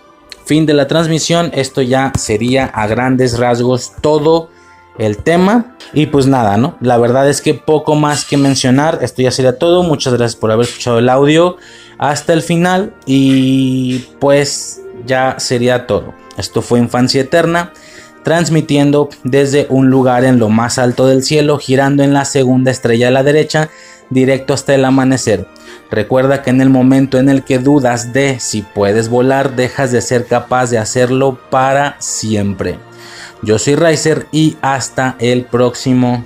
fin de la transmisión. Esto ya sería a grandes rasgos todo el tema. Y pues nada, ¿no? La verdad es que poco más que mencionar. Esto ya sería todo. Muchas gracias por haber escuchado el audio hasta el final. Y pues ya sería todo. Esto fue Infancia Eterna. Transmitiendo desde un lugar en lo más alto del cielo, girando en la segunda estrella a la derecha, directo hasta el amanecer. Recuerda que en el momento en el que dudas de si puedes volar, dejas de ser capaz de hacerlo para siempre. Yo soy Riser y hasta el próximo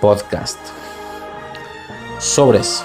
podcast. Sobres.